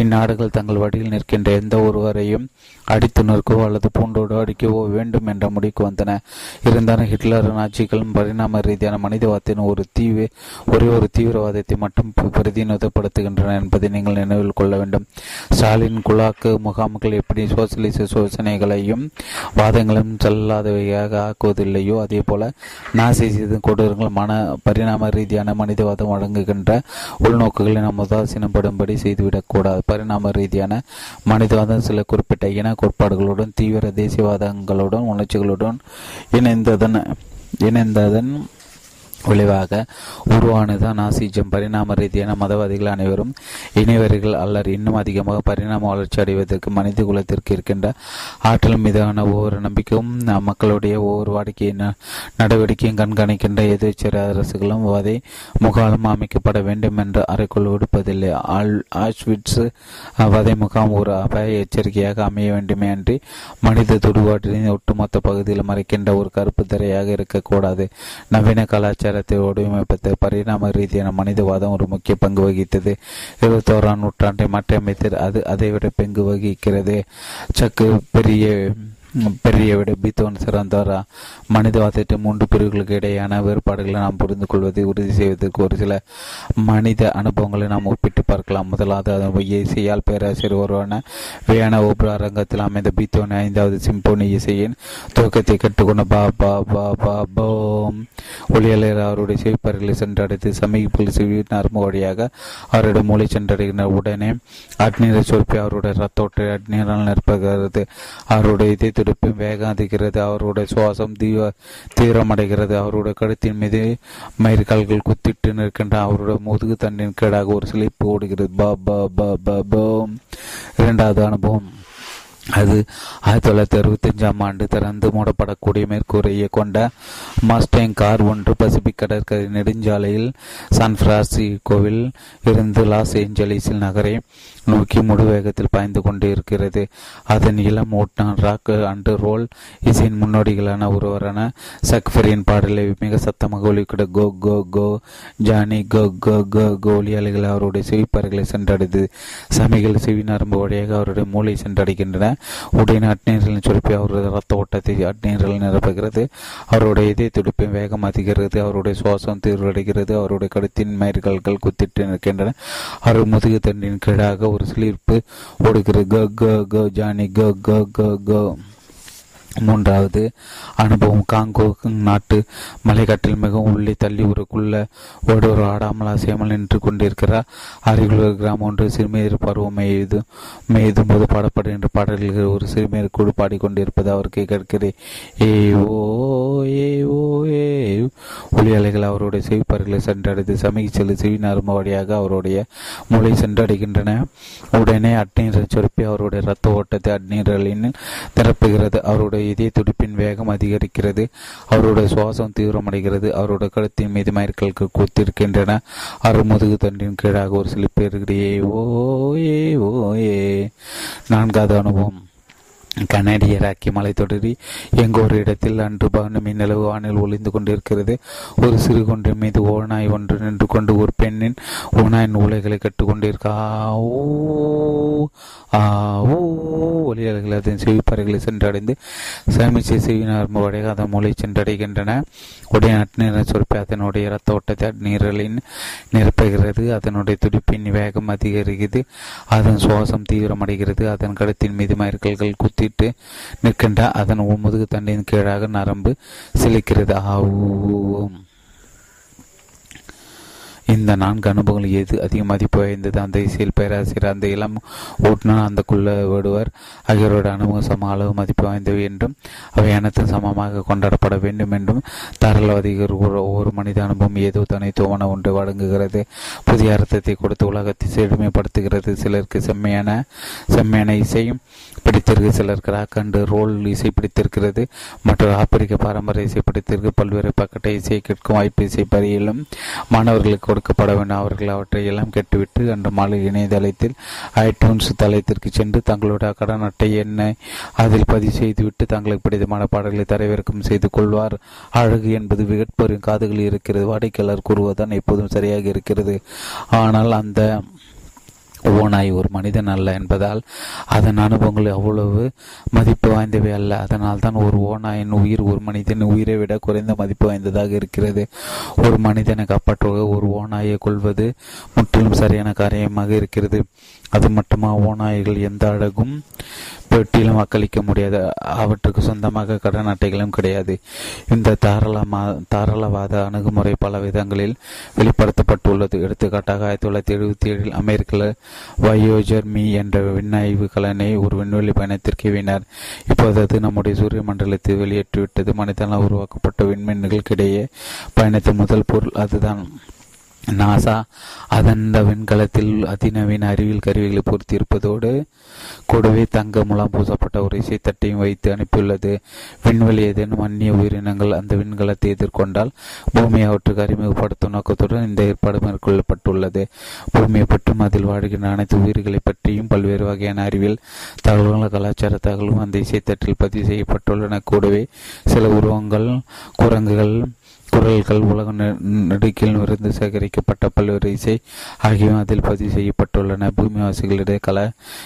இந்நாடுகள் தங்கள் வழியில் நிற்கின்ற எந்த ஒருவரையும் அடித்து நிற்கவோ அல்லது பூண்டோடு அடிக்கவோ வேண்டும் என்ற முடிவுக்கு வந்தன. இருந்தாலும் ஹிட்லர் ஆட்சிகளும் பரிணாம ரீதியான மனிதவாதத்தின் ஒரு தீவு ஒரே ஒரு தீவிரவாதத்தை மட்டும் பிரதிநிதிப்படுத்துகின்றன என்பதை நீங்கள் நினைவில் கொள்ள வேண்டும். ஸ்டாலின் குலாக்கு முகாம்கள் எப்படி சோசியலிச சோசனைகளையும் வாதங்களும் செல்லாதவையாக ஆக்குவதில்லையோ அதே போல செய்து கொடூரங்கள் மன பரிணாம ரீதியான மனிதவாதம் வழங்குகின்ற உள்நோக்குகளை நாம் உதாசீனப்படும்படி செய்துவிடக்கூடாது பரிணாம ரீதியான மனிதவாதம் சில குறிப்பிட்ட இன கோட்பாடுகளுடன் தீவிர தேசியவாதங்களுடன் உணர்ச்சிகளுடன் இணைந்ததன் இணைந்ததன் விளைவாக உருவானதுதான் நாசிஜம் பரிணாம ரீதியான மதவாதிகள் அனைவரும் இணைவர்கள் அல்லர். இன்னும் அதிகமாக பரிணாம வளர்ச்சி அடைவதற்கு மனித குலத்திற்கு இருக்கின்ற ஆற்றல் மீதான ஒவ்வொரு நம்பிக்கையும் மக்களுடைய ஒவ்வொரு வாடிக்கை நடவடிக்கையும் கண்காணிக்கின்ற எதிர்ச்சர அரசுகளும் வதை முகாலும் அமைக்கப்பட வேண்டும் என்று அறைக்குள் விடுப்பதில்லை ஆஷ்விட்ஸ் வதை முகாம் ஒரு அபாய எச்சரிக்கையாக அமைய வேண்டுமே அன்றி மனித துடுபாட்டின் ஒட்டுமொத்த பகுதியில் மறைக்கின்ற ஒரு கருப்பு திரையாக இருக்கக்கூடாது. நவீன கலாச்சார கலாச்சாரத்தை வடிவமைப்பது பரிணாம ரீதியான மனிதவாதம் ஒரு முக்கிய பங்கு வகித்தது. இருபத்தோராம் நூற்றாண்டை மாற்றியமைத்தது. அது அதைவிட பங்கு வகிக்கிறது. சக்கு பெரிய பெரிய விட பீத்தோன் சிறந்தாரா? மனிதவாதத்தின் மூன்று பிரிவுகளுக்கு இடையேயான வேறுபாடுகளை நாம் புரிந்து கொள்வதை உறுதி செய்வதற்கு ஒரு சில மனித அனுபவங்களை நாம் ஒப்பிட்டு பார்க்கலாம். முதலாவது அதன் இசையால் பேராசிரியர் ஒருவரான வியான ஓப்ரா அரங்கத்தில் அமைந்த பீத்தோன் ஐந்தாவது சிம்போனி இசையின் துவக்கத்தை கற்றுக்கொண்ட பா பா பா பா போம். ஒளியாளர் அவருடைய செவிப்பறைகளை சென்றடைத்து சமீபத்தில் செவி நரம்பு வழியாக அவருடைய மூளை சென்றடைகின்ற உடனே அக்னீரை சொற்பி அவருடைய ரத்தோட்டை அக்னீரால் நிரப்புகிறது. அவருடைய இதயத்தில் துடிப்பு வேகம் அதிகிறது அவருடைய சுவாசம் தீவ தீவிரமடைகிறது. அவருடைய கழுத்தின் மீது மயிர்கால்கள் குத்திட்டு நிற்கின்ற அவருடைய முதுகு தண்ணின் கீழாக ஒரு சிலிப்பு ஓடுகிறது. ப ப ப ப பம் இரண்டாவது அனுபவம். அது ஆயிரத்தி தொள்ளாயிரத்தி அறுபத்தஞ்சாம் ஆண்டு திறந்து மூடப்படக்கூடிய மேற்கூரையை கொண்ட மாஸ்டேங் கார் ஒன்று பசிபிக் கடற்கரை நெடுஞ்சாலையில் சான் பிரான்சிஸ்கோவில் இருந்து லாஸ் ஏஞ்சலிஸில் நகரை நோக்கி முழு வேகத்தில் பாய்ந்து கொண்டு இருக்கிறது அதன் இளம் ஓட்டம் ராக் அண்ட் ரோல் இசையின் முன்னோடிகளான ஒருவரான சக்ஃபரின் பாடலை மிக சத்தமாக ஒலிக்கிட கோ கோ கோ ஜானி கோ கோ கோ கோ ஒலியாளிகள் அவருடைய செவிப்பறைகளை சென்றடைது சமைகள் செவி நரம்பு வழியாக அவருடைய மூளை சென்றடைகின்றன. உடனே அட்நீரில் சுருப்பி அவரது ரத்த ஓட்டத்தை அட்நீரில் நிரப்புகிறது. அவருடைய இதய துடிப்பின் வேகம் அதிகிறது அவருடைய சுவாசம் தீர்வடைகிறது அவருடைய கழுத்தின் மயிர்கள்கள் குத்திட்டு நிற்கின்றன. அவர் முதுகு தண்டின் கீழாக ஒரு சிலிர்ப்பு ஓடுகிறது. க க க ஜானி க க க க. மூன்றாவது அனுபவம் காங்கோ நாட்டு மலைக்காட்டில் மிகவும் உள்ளே தள்ளி ஊருக்குள்ள ஓடோர் ஆடாமல் அசையாமல் நின்று கொண்டிருக்கிறார். அருகில் ஒரு கிராமம் ஒன்று சிறுமியர் பருவம் எய்து மெய்தும் போது பாடப்படுகின்ற பாடல்கள் ஒரு சிறுமியர் குழு பாடிக்கொண்டிருப்பது அவருக்கு கேட்கிறேன். ஏ ஓ ஏ ஓ ஏ. ஒளி அலைகள் அவருடைய செவிப்பார்களை சென்றடைந்து சமைக்கு செல்லு செவி நரம்பு வழியாக அவருடைய மூளை சென்றடைகின்றன. உடனே அட்நீரை சொருப்பி அவருடைய ரத்த ஓட்டத்தை அட்நீரலின் நிரப்புகிறது. அவருடைய இதய துடிப்பின் வேகம் அதிகரிக்கிறது. அவருடைய சுவாசம் தீவிரமடைகிறது. அவருடைய கழுத்தின் மீது மயற்களுக்கு கூத்திருக்கின்றன. அவர் முதுகு தண்டின் கீழாக ஒரு சிலிப்பு இருக்கிறே ஓ ஏ ஓ ஏ. நான்காவது அனுபவம். கனடிய ராக்கி மலைத்தொடரி எங்கோ ஒரு இடத்தில் அன்று பவனமி நிலவு வானில் ஒளிந்து கொண்டிருக்கிறது. ஒரு சிறு குன்றின் மீது ஓநாய் ஒன்று நின்று கொண்டு ஒரு பெண்ணின் ஓநாயின் ஊலைகளை கட்டுக்கொண்டிருக்க ஓ ஆ ஓ அதன் செவிப்பறைகளை சென்றடைந்து சமிச்சை செவினார் வழியாக அதன் மூளை சென்றடைகின்றன. உடைய நட்நீர சொற்பி அதனுடைய இரத்த ஓட்டத்தை நீரலின் நிரப்புகிறது. அதனுடைய துடிப்பின் வேகம் அதிகரிக்கிறது. அதன் சுவாசம் தீவிரமடைகிறது. அதன் கழுத்தின் மீது மயற்கல்கள் குத்திட்டு நிற்கின்ற அதன் முதுகு தண்டின் கீழாக நரம்பு சிலிக்கிறது. ஆவும். இந்த நான்கு அனுபவங்கள் எது? அதிக மதிப்பு வாய்ந்தது. அந்த இசையில் பேராசிரியர் அந்த இளம் ஓட்டுநர் அந்த குள்ள விடுவர் ஆகியோரோட அனுபவம் சம அளவு மதிப்பு வாய்ந்தவை என்றும் அவை அனைத்தும் சமமாக கொண்டாடப்பட வேண்டும் என்றும் தாராளவாதிகள் ஒவ்வொரு மனித அனுபவம் ஏதோ தனித்துவமான ஒன்று வழங்குகிறது. புதிய அர்த்தத்தை கொடுத்து உலகத்தை செழுமைப்படுத்துகிறது. சிலருக்கு செம்மையான செம்மையான இசையும் பிடித்திருக்கு சிலருக்கு ராக் அண்டு ரோல் இசை பிடித்திருக்கிறது மற்றொரு ஆப்பிரிக்க பாரம்பரிய இசை பிடித்திருக்கு பல்வேறு பக்கத்தை இசையை கேட்கும் வாய்ப்பு இசை பரியிலும் மாணவர்களுக்கு கொடுக்கப்பட வேண்டும். அவர்கள் அவற்றை எல்லாம் கேட்டுவிட்டு அன்று மாலை இணையதளத்தில் ஐடியூன்ஸ் தளத்திற்கு சென்று தங்களோட கடன் அட்டை எண்ணை அதில் பதிவு செய்துவிட்டு தங்களுக்கு பிடித்தமான பாடல்களை தரவிறக்கம் செய்து கொள்வார். அழகு என்பது விகட்பரின் காதுகளில் இருக்கிறது. வாடிக்கையாளர் கூறுவதுதான் எப்போதும் சரியாக இருக்கிறது. ஆனால் அந்த ஓனாய் ஒரு மனிதன் அல்ல என்பதால் அதன் அனுபவங்கள் அவ்வளவு மதிப்பு வாய்ந்தவை அல்ல. அதனால் தான் ஒரு ஓனாயின் உயிர் ஒரு மனிதன் உயிரை விட குறைந்த மதிப்பு வாய்ந்ததாக இருக்கிறது. ஒரு மனிதனை காப்பாற்றுவ ஒரு ஓனாயை கொள்வது முற்றிலும் சரியான காரியமாக இருக்கிறது. அது மட்டுமா ஓநாய்கள் எந்த அழகும் பெட்டியிலும் வாக்களிக்க முடியாது. அவற்றுக்கு சொந்தமாக கடன் அட்டைகளும் கிடையாது. இந்த தாராளமா தாராளவாத அணுகுமுறை பல விதங்களில் வெளிப்படுத்தப்பட்டுள்ளது. எடுத்துக்காட்டாக ஆயிரத்தி தொள்ளாயிரத்தி எழுபத்தி ஏழில் அமெரிக்க வயோஜர் மீ என்ற விண்ணாய்வு கலனை ஒரு விண்வெளி பயணத்திற்கு வீணார். இப்போது அது நம்முடைய சூரிய மண்டலத்தை வெளியேற்றிவிட்டது. மனிதனால் உருவாக்கப்பட்ட விண்மீன்களுக்கிடையே பயணத்தின் முதல் பொருள் அதுதான். நாசா அதந்த விண்கலத்தில் அதிநவீன அறிவியல் கருவிகளை பொருத்தியிருப்பதோடு கூடவே தங்க மூலம் பூசப்பட்ட ஒரு இசைத்தட்டையும் வைத்து அனுப்பியுள்ளது. விண்வெளி ஏதேனும் அந்நிய உயிரினங்கள் அந்த விண்கலத்தை எதிர்கொண்டால் பூமியை அவற்றுக்கு அறிமுகப்படுத்தும் நோக்கத்துடன் இந்த ஏற்பாடு மேற்கொள்ளப்பட்டுள்ளது. பூமியை பற்றும் அதில் வாழ்கின்ற அனைத்து உயிர்களை பற்றியும் பல்வேறு வகையான அறிவியல் தகவல்கள் கலாச்சார தகவலும் அந்த இசைத்தட்டில் பதிவு செய்யப்பட்டுள்ளன. கூடவே சில உருவங்கள் குரங்குகள் குரல்கள் உலக நெடுக்கில் இருந்து சேகரிக்கப்பட்ட பல்வேறு இசை ஆகியவை அதில் பதிவு செய்யப்பட்டுள்ளன. பூமிவாசிகளிடையே கல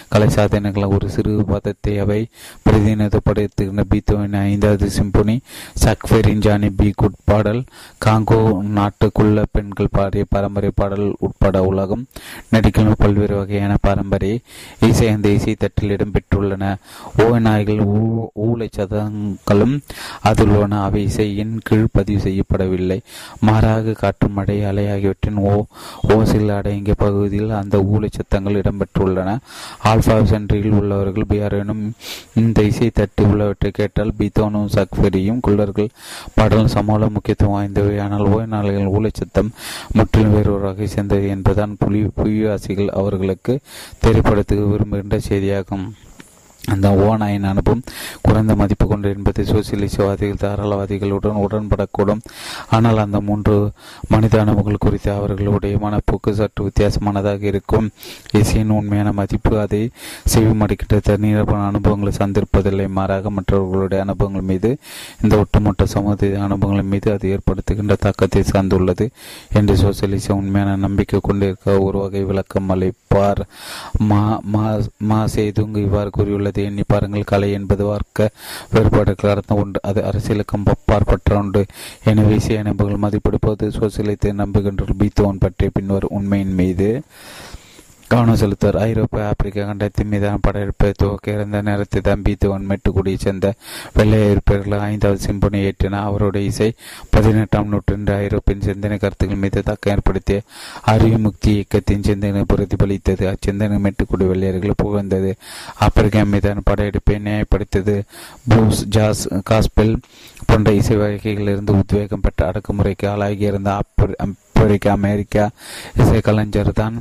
கலை சாதனைகள் ஒரு சிறு பதத்தை அவை பிரதிநிதிப்படுத்துகின்ற பீத்தோவின் ஐந்தாவது சிம்பொனி சக்ஃபெரின் ஜானி பி குட் பாடல் காங்கோ நாட்டுக்குள்ள பெண்கள் பாடிய பாரம்பரிய பாடல் உட்பட உலகம் நடிக்கும் பல்வேறு வகையான பாரம்பரிய இசை அந்த இசை தட்டில் இடம்பெற்றுள்ளன ஓவை நாய்கள் ஊ ஊலை சதங்களும் அதில் உள்ளன. அவை இசையின் கீழ் பதிவு காணப்படவில்லை மாறாக காற்று மழை அலை ஆகியவற்றின் ஓ ஓசில் அடங்கிய பகுதியில் அந்த ஊழல் சத்தங்கள் இடம்பெற்றுள்ளன. ஆல்பா சென்றில் உள்ளவர்கள் பிஆர்எனும் இந்த இசை தட்டி உள்ளவற்றை கேட்டால் பீத்தோனும் சக்ஃபெரியும் குள்ளர்கள் பாடலும் சமூக முக்கியத்துவம் வாய்ந்தவை. ஆனால் ஓய்நாளிகள் ஊழச்சத்தம் முற்றிலும் வேறொரு வகை சேர்ந்தது என்பதுதான் புலி புவிவாசிகள் அவர்களுக்கு தெரியப்படுத்த விரும்புகின்ற செய்தியாகும். அந்த ஓநாயின் அனுபவம் குறைந்த மதிப்பு கொண்டு என்பதை சோசியலிசவாதிகள் தாராளவாதிகளுடன் உடன்படக்கூடும். ஆனால் அந்த மூன்று மனித அனுபவங்கள் குறித்து அவர்களுடைய மனப்போக்கு சற்று வித்தியாசமானதாக இருக்கும். இசையின் உண்மையான மதிப்பு அதை செய்வமடைக்கின்ற தனிநபர் அனுபவங்களை சந்திருப்பதில்லை மாறாக மற்றவர்களுடைய அனுபவங்கள் மீது இந்த ஒட்டுமொத்த சமூக அனுபவங்கள் மீது அது ஏற்படுத்துகின்ற தாக்கத்தை சார்ந்துள்ளது என்று சோசியலிச உண்மையான நம்பிக்கை கொண்டிருக்க ஒரு வகை விளக்கம் அளிப்பார். மா மா செய்துங்கு இவ்வாறு கூறியுள்ளது. உள்ளது எண்ணி பாருங்கள். கலை என்பது வர்க்க வேறுபாடுகள் அர்த்தம் உண்டு. அது அரசியலுக்கும் பார்ப்பற்ற உண்டு. எனவே இசை அமைப்புகள் மதிப்பிடுப்பது சோசியலித்தை நம்புகின்ற பீத்தோன் பற்றிய பின்வரும் உண்மையின் மீது கவனம் செலுத்துவார். ஐரோப்பிய ஆப்பிரிக்கா கண்டத்தின் மீதான படையெடுப்பை துவக்க இருந்த நேரத்தை தம்பி பீத்தோன் மெட்டுக்குடியை சேர்ந்த வெள்ளையர்கள் ஐந்தாவது சிம்பொனி ஏற்றினார் அவருடைய இசை பதினெட்டாம் நூற்றாண்டு ஐரோப்பியின் சிந்தனை கருத்துக்கள் மீது தாக்கம் ஏற்படுத்திய அறிவுமுக்தி இயக்கத்தின் சிந்தனை பிரதிபலித்தது. அச்சிந்தனை மெட்டுக்குடி வெள்ளையர்கள் புகழ்ந்தது. ஆப்பிரிக்கா மீதான படையெடுப்பை நியாயப்படுத்தது ப்ளூஸ் ஜாஸ் காஸ்பெல் போன்ற இசை வகைகளிலிருந்து உத்வேகம் பெற்ற அடக்குமுறைக்கு ஆளாகியிருந்த இப்போதைக்கு அமெரிக்கா இசை கலைஞர் தான்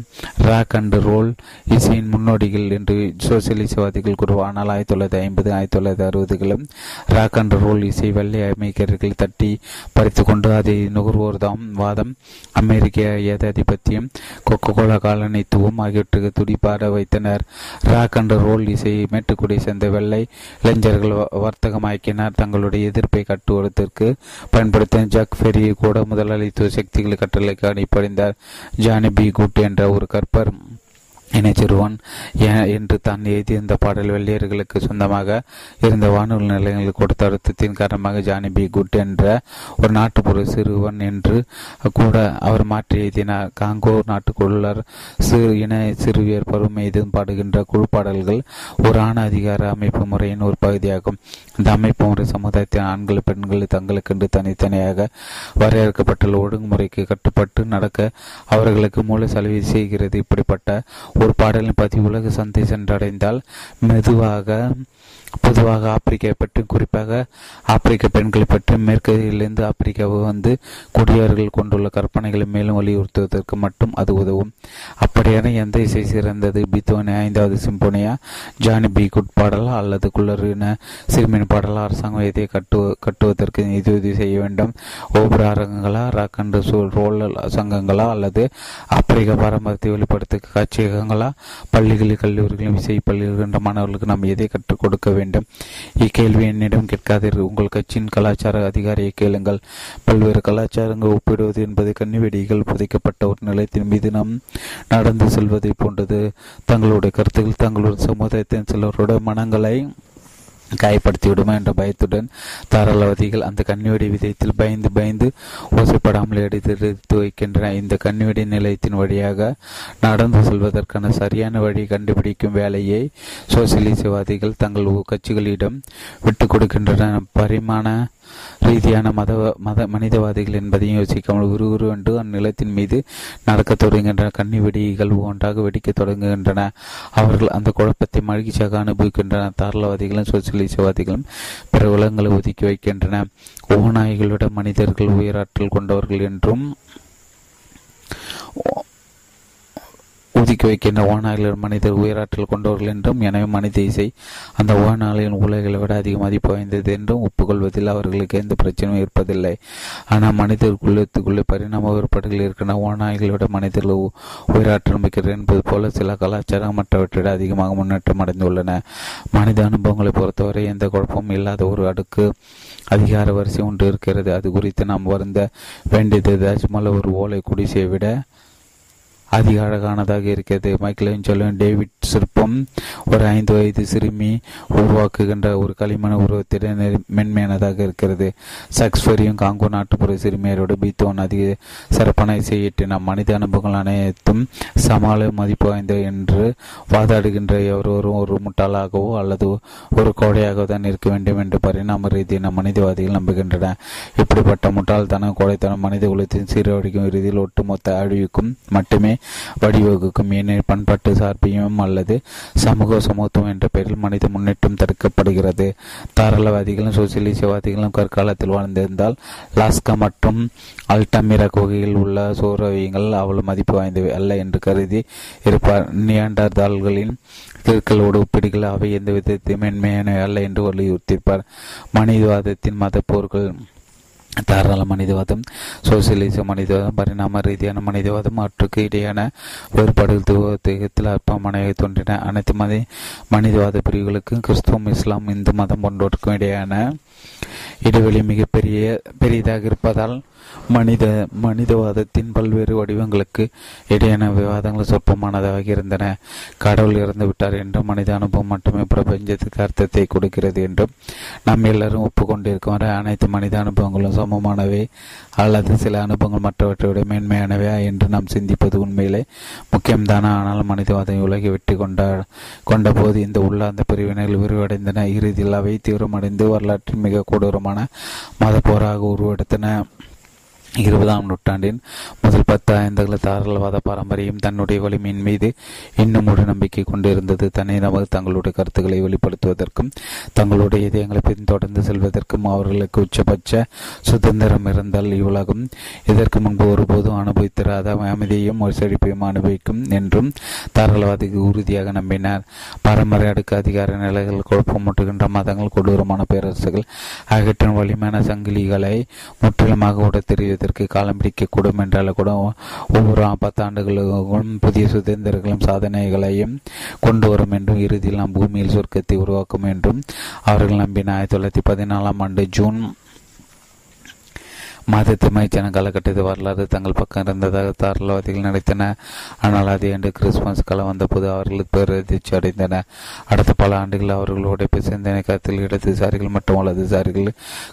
ராக் அண்ட் ரோல் இசையின் முன்னோடிகள் என்று சோசியலிசவாதிகள் கூறுவார் ஆனால் ஆயிரத்தி தொள்ளாயிரத்தி ஐம்பது ஆயிரத்தி தொள்ளாயிரத்தி அறுபதுகளும் ராக் அண்ட் ரோல் இசை வெள்ளை அமெரிக்கர்கள் தட்டி பறித்து கொண்டு அதை நுகர்வோர் தாம். வாதம் அமெரிக்க ஏதாதிபத்தியம் கொக்கோ கோலா காலனித்துவம் ஆகியவற்றுக்கு துடிப்பாட வைத்தனர். ராக் அண்ட் ரோல் இசையை மேட்டுக்குடி சேர்ந்த வெள்ளை இளைஞர்கள் வர்த்தகமாக்கினர். தங்களுடைய எதிர்ப்பை கட்டுவதற்கு பயன்படுத்திய ஜாக் ஃபெரியை கூட முதலாளித்துவ சக்திகள் கட்டளைக்கு அடிப்படைந்தார் ஜானி பி குட் என்ற ஒரு கற்பர் இணைச்சிறுவன் என்று தான் எழுதியிருந்த பாடல் வெள்ளையர்களுக்கு சொந்தமாக இருந்த வானொலி நிலையங்கள் கொடுத்த அழுத்தத்தின் காரணமாக ஜானி பி. குட் என்ற ஒரு நாட்டுப்புற சிறுவன் என்று கூட அவர் மாற்றி எழுதினார் காங்கோ நாட்டுக்குள்ளர் சிறு இன சிறுவியர் பருவம் மீதும் பாடுகின்ற குழு பாடல்கள் ஒரு ஆண அதிகார அமைப்பு முறையின் ஒரு பகுதியாகும். இந்த அமைப்பு முறை சமுதாயத்தின் ஆண்கள் பெண்கள் தங்களுக்கென்று தனித்தனியாக வரையறுக்கப்பட்டுள்ள ஒழுங்குமுறைக்கு கட்டுப்பட்டு நடக்க அவர்களுக்கு மூல செலவு செய்கிறது. இப்படிப்பட்ட ஒரு பாடலின் பதிவு உலக சந்தை சென்றடைந்தால் மெதுவாக பொதுவாக ஆப்பிரிக்கா பற்றி குறிப்பாக ஆப்பிரிக்க பெண்களை பற்றி மேற்கிலிருந்து ஆப்பிரிக்காவை வந்து குடியார்கள் கொண்டுள்ள கற்பனைகளை மேலும் வலியுறுத்துவதற்கு மட்டும் அது உதவும். அப்படியான எந்த இசை சிறந்தது? பித்தோனி ஐந்தாவது சிம்போனியா ஜானி பி குட் பாடலா அல்லது குளறின சிறுமியின் பாடலா அரசாங்கம் எதை கட்டு கட்டுவதற்கு நிதியுதவி செய்ய வேண்டும். ஒவ்வொரு அரங்கங்களா ராக்கண்டு சூழ் ரோல் சங்கங்களா அல்லது ஆப்பிரிக்க பாரம்பரியத்தை வெளிப்படுத்த காட்சியகங்களா? பள்ளிகளில் கல்லூரிகளிலும் இசை பள்ளிகள் என்ற மாணவர்களுக்கு நாம் எதை கற்றுக் கொடுக்க வேண்டும். இக்கேள்வி என்னிடம் கேட்காதீர்கள் உங்கள் கட்சியின் கலாச்சார அதிகாரியை கேளுங்கள். பல்வேறு கலாச்சாரங்கள் ஒப்பிடுவது என்பது கன்னிவெடிகள் புதைக்கப்பட்ட ஒரு நிலையத்தின் மீது நாம் நடந்து செல்வதை போன்றது. தங்களுடைய கருத்துக்கள் தங்களுடைய சமுதாயத்தின் சிலருடைய மனங்களை காயப்படுத்திவிடுமா என்ற பயத்துடன் தாராளவாதிகள் அந்த கண்ணிவெடி விதயத்தில் பயந்து பயந்து ஓசைப்படாமல் எடுத்து வைக்கின்றன. இந்த கண்ணிவெடி நிலையத்தின் வழியாக நடந்து செல்வதற்கான சரியான வழி கண்டுபிடிக்கும் வேலையை சோசியலிசவாதிகள் தங்கள் கட்சிகளிடம் விட்டுக் கொடுக்கின்றன பரிமாண ரீதியான மத மத மனிதவாதிகள் என்பதையும் யோசிக்காமல் உரு என்று அந்நிலத்தின் மீது நடக்கத் தொடங்குகின்றன கண்ணி வெடிகள் ஒன்றாக வெடிக்க தொடங்குகின்றன. அவர்கள் அந்த குழப்பத்தை மகிழ்ச்சியாக அனுபவிக்கின்றன தாராளவாதிகளும் சோசியலிசவாதிகளும் பிற உலகங்களை ஒதுக்கி வைக்கின்றன. ஓநாய்களுடன் மனிதர்கள் உயராற்றல் கொண்டவர்கள் என்றும் உதிக்க வைக்கின்ற ஓநாய்கள் மனிதர் உயராற்றல் கொண்டவர்கள் என்றும் எனவே மனித இசை அந்த ஓநாளின் உலகளை விட அதிக மதிப்பு வாய்ந்தது என்றும் ஒப்புக்கொள்வதில் அவர்களுக்கு எந்த பிரச்சனையும் இருப்பதில்லை ஆனால் மனிதர்களுக்குள்ளே பரிணாம வேறுபாடுகள் இருக்கின்ற ஓநாய்களை விட மனிதர்கள் உயிராற்றல் மிக்கிறது என்பது போல சில கலாச்சாரம் மற்றவற்றை அதிகமாக முன்னேற்றம் அடைந்துள்ளன. மனித அனுபவங்களை பொறுத்தவரை எந்த குழப்பமும் இல்லாத ஒரு அடுக்கு அதிகார வரிசை ஒன்று இருக்கிறது. அது குறித்து நாம் வருந்த வேண்டியது தாஜ்மஹால் ஒரு ஓலை குடிசையை விட அதிக அழகானதாக இருக்கிறது. மைக்கேல் டேவிட் சிற்பம் ஒரு ஐந்து வயது சிறுமி உருவாக்குகின்ற ஒரு களிமண உருவத்திட மென்மையானதாக இருக்கிறது. சக்ஸ்பரியும் காங்கோ நாட்டுப்புற சிறுமியரோடு பீத்தோன் அதிக சிறப்பான இசையிட்டின மனித அனுபவங்கள் அனைத்தும் சமாள மதிப்பு வாய்ந்த என்று வாதாடுகின்ற எவரோரும் ஒரு முட்டாளாகவோ அல்லது ஒரு கோடையாகவோ தான் இருக்க வேண்டும் என்று பரிணாம ரீதியான மனிதவாதிகள் நம்புகின்றன இப்படிப்பட்ட முட்டாள்தனம் கோடைத்தனம் மனித குலத்தின் சீரழிக்கும் இறுதியில் ஒட்டுமொத்த அழிவுக்கும் மட்டுமே வழிவகுக்கும் ஏனெனில் பண்பாட்டு சார்பியம் அல்லது சமூக சமத்துவம் என்ற பெயரில் மனித முன்னேற்றம் தடுக்கப்படுகிறது. தாராளவாதிகளும் சோசியலிசவாதிகளும் கற்காலத்தில் வாழ்ந்திருந்தால் லாஸ்கா மற்றும் அல்டமிரா குகையில் உள்ள சோரவியங்கள் அவ்வளவு மதிப்பு வாய்ந்தவை அல்ல என்று கருதி இருப்பார். நியாண்டர்தாள்களின் கிற்களோடு ஒப்பிடுகள் அவை எந்த விதத்தையும் மென்மையான அல்ல என்று வலியுறுத்தியிருப்பார். மனிதவாதத்தின் மத போர்கள் தாராள மனிதவாதம் சோசியலிச மனிதவாதம் பரிணாம ரீதியான மனிதவாதம் அவற்றுக்கு இடையான வேறுபாடுகள் துவத்தில் அற்பமானவை தோன்றின. அனைத்து மத மனிதவாத பிரிவுகளுக்கும் கிறிஸ்துவம் இஸ்லாம் இந்து மதம் போன்றோருக்கும் இடையான இடைவெளி மிகப்பெரிய பெரியதாக இருப்பதால் மனித மனிதவாதத்தின் பல்வேறு வடிவங்களுக்கு இடையேயான விவாதங்கள் சொற்பமானதாக இருந்தன. கடவுள் இறந்து விட்டார் என்றும் மனித அனுபவம் மட்டுமே பிரபஞ்சத்துக்கு அர்த்தத்தை கொடுக்கிறது என்றும் நாம் எல்லாரும் ஒப்புக்கொண்டிருக்கும். வரை அனைத்து மனித அனுபவங்களும் சமமானவை அல்லது சில அனுபவங்கள் மற்றவற்றை விட மேன்மையானவையா என்று நாம் சிந்திப்பது உண்மையிலே முக்கியம்தானா? ஆனால் மனிதவாதம் உலகை வெற்றி கொண்ட கொண்டபோது இந்த உள்ளார்ந்த பிரிவினைகள் விரிவடைந்தன. இறுதியில் அவை தீவிரமடைந்து வரலாற்றில் மிக கொடூரமான மத போராக உருவெடுத்தன. இருபதாம் நூற்றாண்டின் முதல் பத்து ஐந்துகள தாராளவாத பாரம்பரியம் தன்னுடைய வலிமையின் மீது இன்னும் ஒரு நம்பிக்கை கொண்டிருந்தது. தனிநபர் தங்களுடைய கருத்துக்களை வெளிப்படுத்துவதற்கும் தங்களுடைய இதயங்களை பின்தொடர்ந்து செல்வதற்கும் அவர்களுக்கு உச்சபட்ச சுதந்திரம் இருந்தால் இவ்வுலகம் இதற்கு முன்பு ஒருபோதும் அனுபவித்திராத அமைதியையும் ஒரு செழிப்பையும் அனுபவிக்கும் என்றும் தாராளவாதிக்கு உறுதியாக நம்பினார். பாரம்பரிய அடுக்கு அதிகார நிலைகள் குழப்பமூட்டுகின்ற மதங்கள் கொடூரமான பேரரசுகள் ஆகியவற்றின் வலிமையான சங்கிலிகளை முற்றிலுமாக உடத்தெறிவது இதற்கு காலம் பிடிக்கக்கூடும் என்றால் கூட ஒவ்வொரு பத்தாண்டுகளுக்கும் புதிய சுதந்திரங்களும் சாதனைகளையும் கொண்டு வரும் என்றும் இறுதியில் நாம் பூமியில் சொர்க்கத்தை உருவாக்கும் என்றும் அவர்கள் நம்பின ஆயிரத்தி தொள்ளாயிரத்தி பதினாலாம் ஆண்டு ஜூன் மாதத்து மைச்சன காலகட்டத்தில் வரலாறு தங்கள் பக்கம் இருந்ததாக தாராளவாதிகள் நினைத்தன. ஆனால் அதே ஆண்டு கிறிஸ்துமஸ் காலம் வந்தபோது அவர்களுக்கு பேரதிர்ச்சி அடைந்தனர் அடுத்த பல ஆண்டுகள் அவர்களுடைய சிந்தனை கருத்தில் இடதுசாரிகள் மற்றும் வலதுசாரிகள்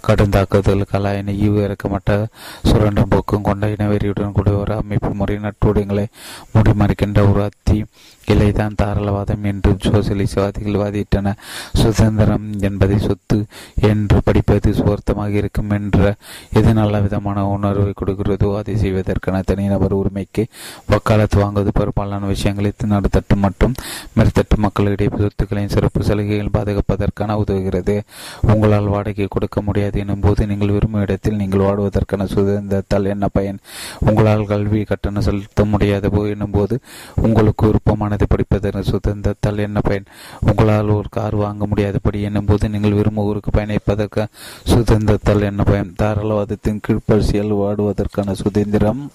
கடும் தாக்குதல் கலாயின ஈவு இறக்கப்பட்ட சுரண்டும் போக்கும் கொண்ட இனவெறியுடன் கூடிய ஒரு அமைப்பு முறை நட்டுடையங்களை முடிமறைக்கின்ற ஒரு அத்தி இலைதான் தாராளவாதம் என்று சோசியலிசவாதிகள் வாதிட்டன. சுதந்திரம் என்பதை சொத்து என்று படிப்பது சுவர்த்தமாக இருக்கும் என்ற எது நல்ல விதமான உணர்வை கொடுக்கிறதோ அதை செய்வதற்கான தனிநபர் உரிமைக்கு வக்காலத்து வாங்குவது பெரும்பாலான விஷயங்களை நடுத்தட்டு மற்றும் மேற்தட்டு மக்களிடையே சொத்துக்களின் சிறப்பு சலுகைகள் பாதுகாப்பதற்கான உதவுகிறது. உங்களால் வாடகை கொடுக்க முடியாது எனும் போது நீங்கள் விரும்பும் இடத்தில் நீங்கள் வாழ்வதற்கான சுதந்திரத்தால் என்ன பயன்? உங்களால் கல்வி கட்டணம் செலுத்த முடியாத போது எனும் போது உங்களுக்கு விருப்பமானது படிப்பதற்கு சுதந்திரத்தால் என்ன பயன்? உங்களால் ஒரு கார் வாங்க முடியாதபடி என்னும் போது நீங்கள் விரும்ப ஊருக்கு பயணிப்பதற்கு சுதந்திரத்தால் என்ன பயன்? தாராளவாதத்தின் கீழ் கீழ்ப்பரிசியால் வாடுவதற்கான சுதந்திரம்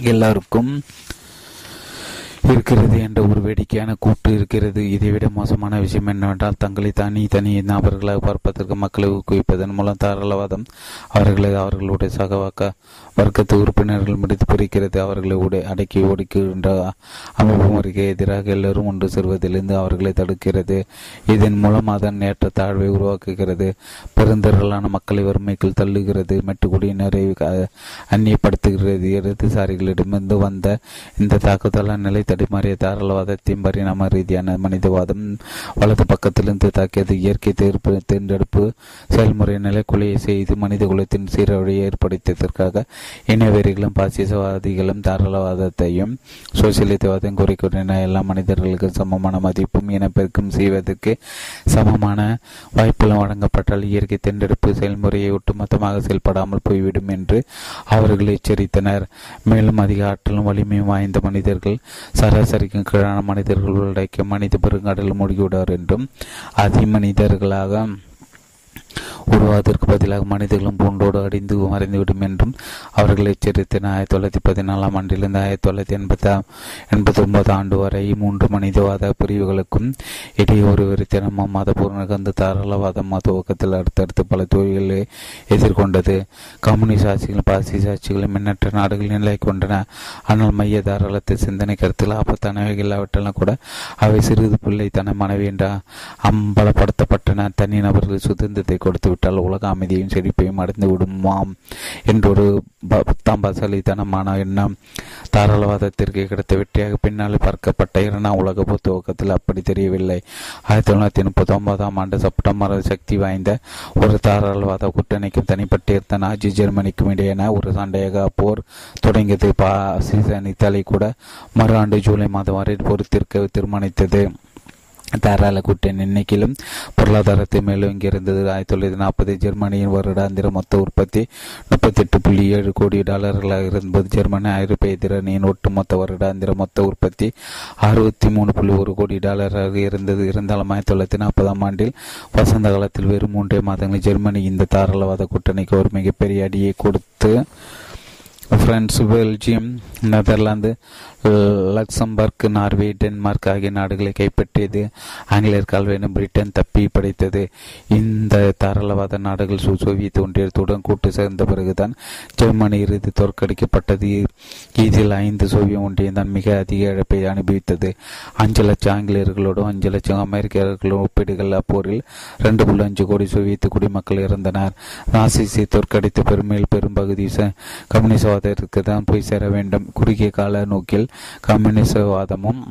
எல்லாருக்கும் இருக்கிறது என்ற ஒரு வேடிக்கையான கூட்டு இருக்கிறது. இதைவிட மோசமான விஷயம் என்னவென்றால் தங்களை தனி தனி நபர்களாக பார்ப்பதற்கு மக்களை ஊக்குவிப்பதன் மூலம் தாராளவாதம் அவர்களை அவர்களுடைய சகவாக்க வர்க்கத்து உறுப்பினர்கள் முடித்து பிரிக்கிறது. அவர்களை உடை அடக்கி ஒடுக்குகின்ற அமைப்பு முறைக்கு எதிராக எல்லோரும் ஒன்று செல்வதிலிருந்து அவர்களை தடுக்கிறது. இதன் மூலம் அதன் ஏற்ற தாழ்வை உருவாக்குகிறது. பெருந்திரளான மக்களை வறுமைக்குள் தள்ளுகிறது. மெட்டுக்குடியினரை அந்நியப்படுத்துகிறது. இடதுசாரிகளிடமிருந்து வந்த இந்த தாக்குதலால் நிலை தடுமாறிய தாராளவாதத்தின் பரிணாம ரீதியான மனிதவாதம் வலது பக்கத்திலிருந்து தாக்கியது. இயற்கை தேர்ப்பு தேர்ந்தெடுப்பு செயல்முறை நிலைக்குலையை செய்து மனித குலத்தின் சீரழியை ஏற்படுத்தியதற்காக இனவெறிகளும் பாசிசவாதிகளும் தாராளவாதத்தையும் சோசியலிசவாதம் கூறிக்கொண்டன எல்லா மனிதர்களுக்கும் சமமான மதிப்பும் இனப்பெருக்கும் செய்வதற்கு சமமான வாய்ப்புகளும் வழங்கப்பட்டால் இயற்கை தேர்ந்தெடுப்பு செயல்முறையை ஒட்டுமொத்தமாக செயல்படாமல் போய்விடும் என்று அவர்கள் எச்சரித்தனர். மேலும் அதிக ஆற்றலும் வலிமையும் வாய்ந்த மனிதர்கள் சராசரிக்கும் கீழான மனிதர்கள் உள்ளடக்கிய மனித பெருங்கடல் மூழ்கிவிடுவார் என்றும் அதிமனிதர்களாக உருவாவதற்கு பதிலாக மனிதர்களும் பூண்டோடு அடிந்து மறைந்துவிடும் என்றும் அவர்கள் எச்சரித்தனர் ஆயிரத்தி தொள்ளாயிரத்தி பதினாலாம் ஆண்டிலிருந்து ஆயிரத்தி தொள்ளாயிரத்தி எண்பத்தி எண்பத்தி ஒன்பது ஆண்டு வரை மூன்று மனிதவாத பிரிவுகளுக்கும் இடையே ஒரு வெறித்தனமும் மதபூர்ண கந்து தாராளவாத துவக்கத்தில் அடுத்தடுத்து பல தொழில்களை எதிர்கொண்டது. கம்யூனிஸ்ட் ஆட்சிகள் பாசிச ஆட்சிகளும் எண்ணற்ற நாடுகள் நிலை கொண்டன. ஆனால் மைய தாராளத்தை சிந்தனை கருத்தில் ஆபத்தானவை இல்லாவிட்டாலும் கூட அவை சிறிது பிள்ளைத்தன மனைவி என்ற அம்பலப்படுத்தப்பட்டன. தனி நபர்கள் சுதந்திரத்தை கொடுத்துவிட்டால் உலக அமைதியும் செழிப்பையும் அடைந்து விடுமாம் என்றொரு பத்தாம் பசலித்தனமான எண்ணம். தாராளவாதத்திற்கு கிடைத்த வெற்றியாக பின்னால் பார்க்கப்பட்ட இரண்டாம் உலக துவக்கத்தில் அப்படி தெரியவில்லை. ஆயிரத்தி தொள்ளாயிரத்தி முப்பத்தி ஒன்பதாம் ஆண்டு செப்டம்பர் சக்தி வாய்ந்த ஒரு தாராளவாத கூட்டணிக்கும் தனிப்பட்டிருந்த நாஜி ஜெர்மனிக்கும் இடையேன ஒரு சண்டையாக போர் தொடங்கியது. பாசிசன் இத்தாலி கூட மறு ஆண்டு ஜூலை மாதம் வரை பொறுத்திருக்க தீர்மானித்தது. தாராள கூட்டணி எண்ணிக்கையிலும் பொருளாதாரத்தை மேலோங்கி இருந்தது ஆயிரத்தி தொள்ளாயிரத்தி நாற்பது ஜெர்மனியின் வருடாந்திர மொத்த உற்பத்தி முப்பத்தி எட்டு புள்ளி ஏழு கோடி டாலர்களாக இருந்தபோது ஜெர்மனி ஐரோப்பிய திறனியின் ஒட்டுமொத்த வருடாந்திர மொத்த உற்பத்தி அறுபத்தி மூணு புள்ளி ஒரு கோடி டாலராக இருந்தது. இருந்தாலும் ஆயிரத்தி தொள்ளாயிரத்தி நாற்பதாம் ஆண்டில் வசந்த காலத்தில் வெறும் மூன்றே மாதங்களில் ஜெர்மனி இந்த தாராளவாத கூட்டணிக்கு ஒரு மிகப்பெரிய அடியை கொடுத்து France Belgium Netherlands Luxembourg Norway Denmark ஆகிய நாடுகளை கைப்பற்றியது. ஆங்கிலேயர் கால்வேனும் பிரிட்டன் தப்பி படைத்தது. இந்த தாராளவாத நாடுகள் சோவியத் ஒன்றியத்துடன் கூட்டு சேர்ந்த பிறகுதான் ஜெர்மனி இறுதி தோற்கடிக்கப்பட்டது. இதில் ஐந்து சோவியத் ஒன்றியம் தான் மிக அதிக இழப்பை அனுபவித்தது. அஞ்சு லட்சம் ஆங்கிலேயர்களோடும் அஞ்சு லட்சம் அமெரிக்கர்களும் ஒப்பீடுகள் அப்போரில் ரெண்டு புள்ளி அஞ்சு கோடி சோவியத் குடிமக்கள் இறந்தனர். நாசிசை தோற்கடித்த பெருமையில் பெரும்பகுதி கம்யூனிசவாதத்திற்கு தான் போய் சேர வேண்டும். குறுகிய கால நோக்கில் கம்யூனிசவாதமும்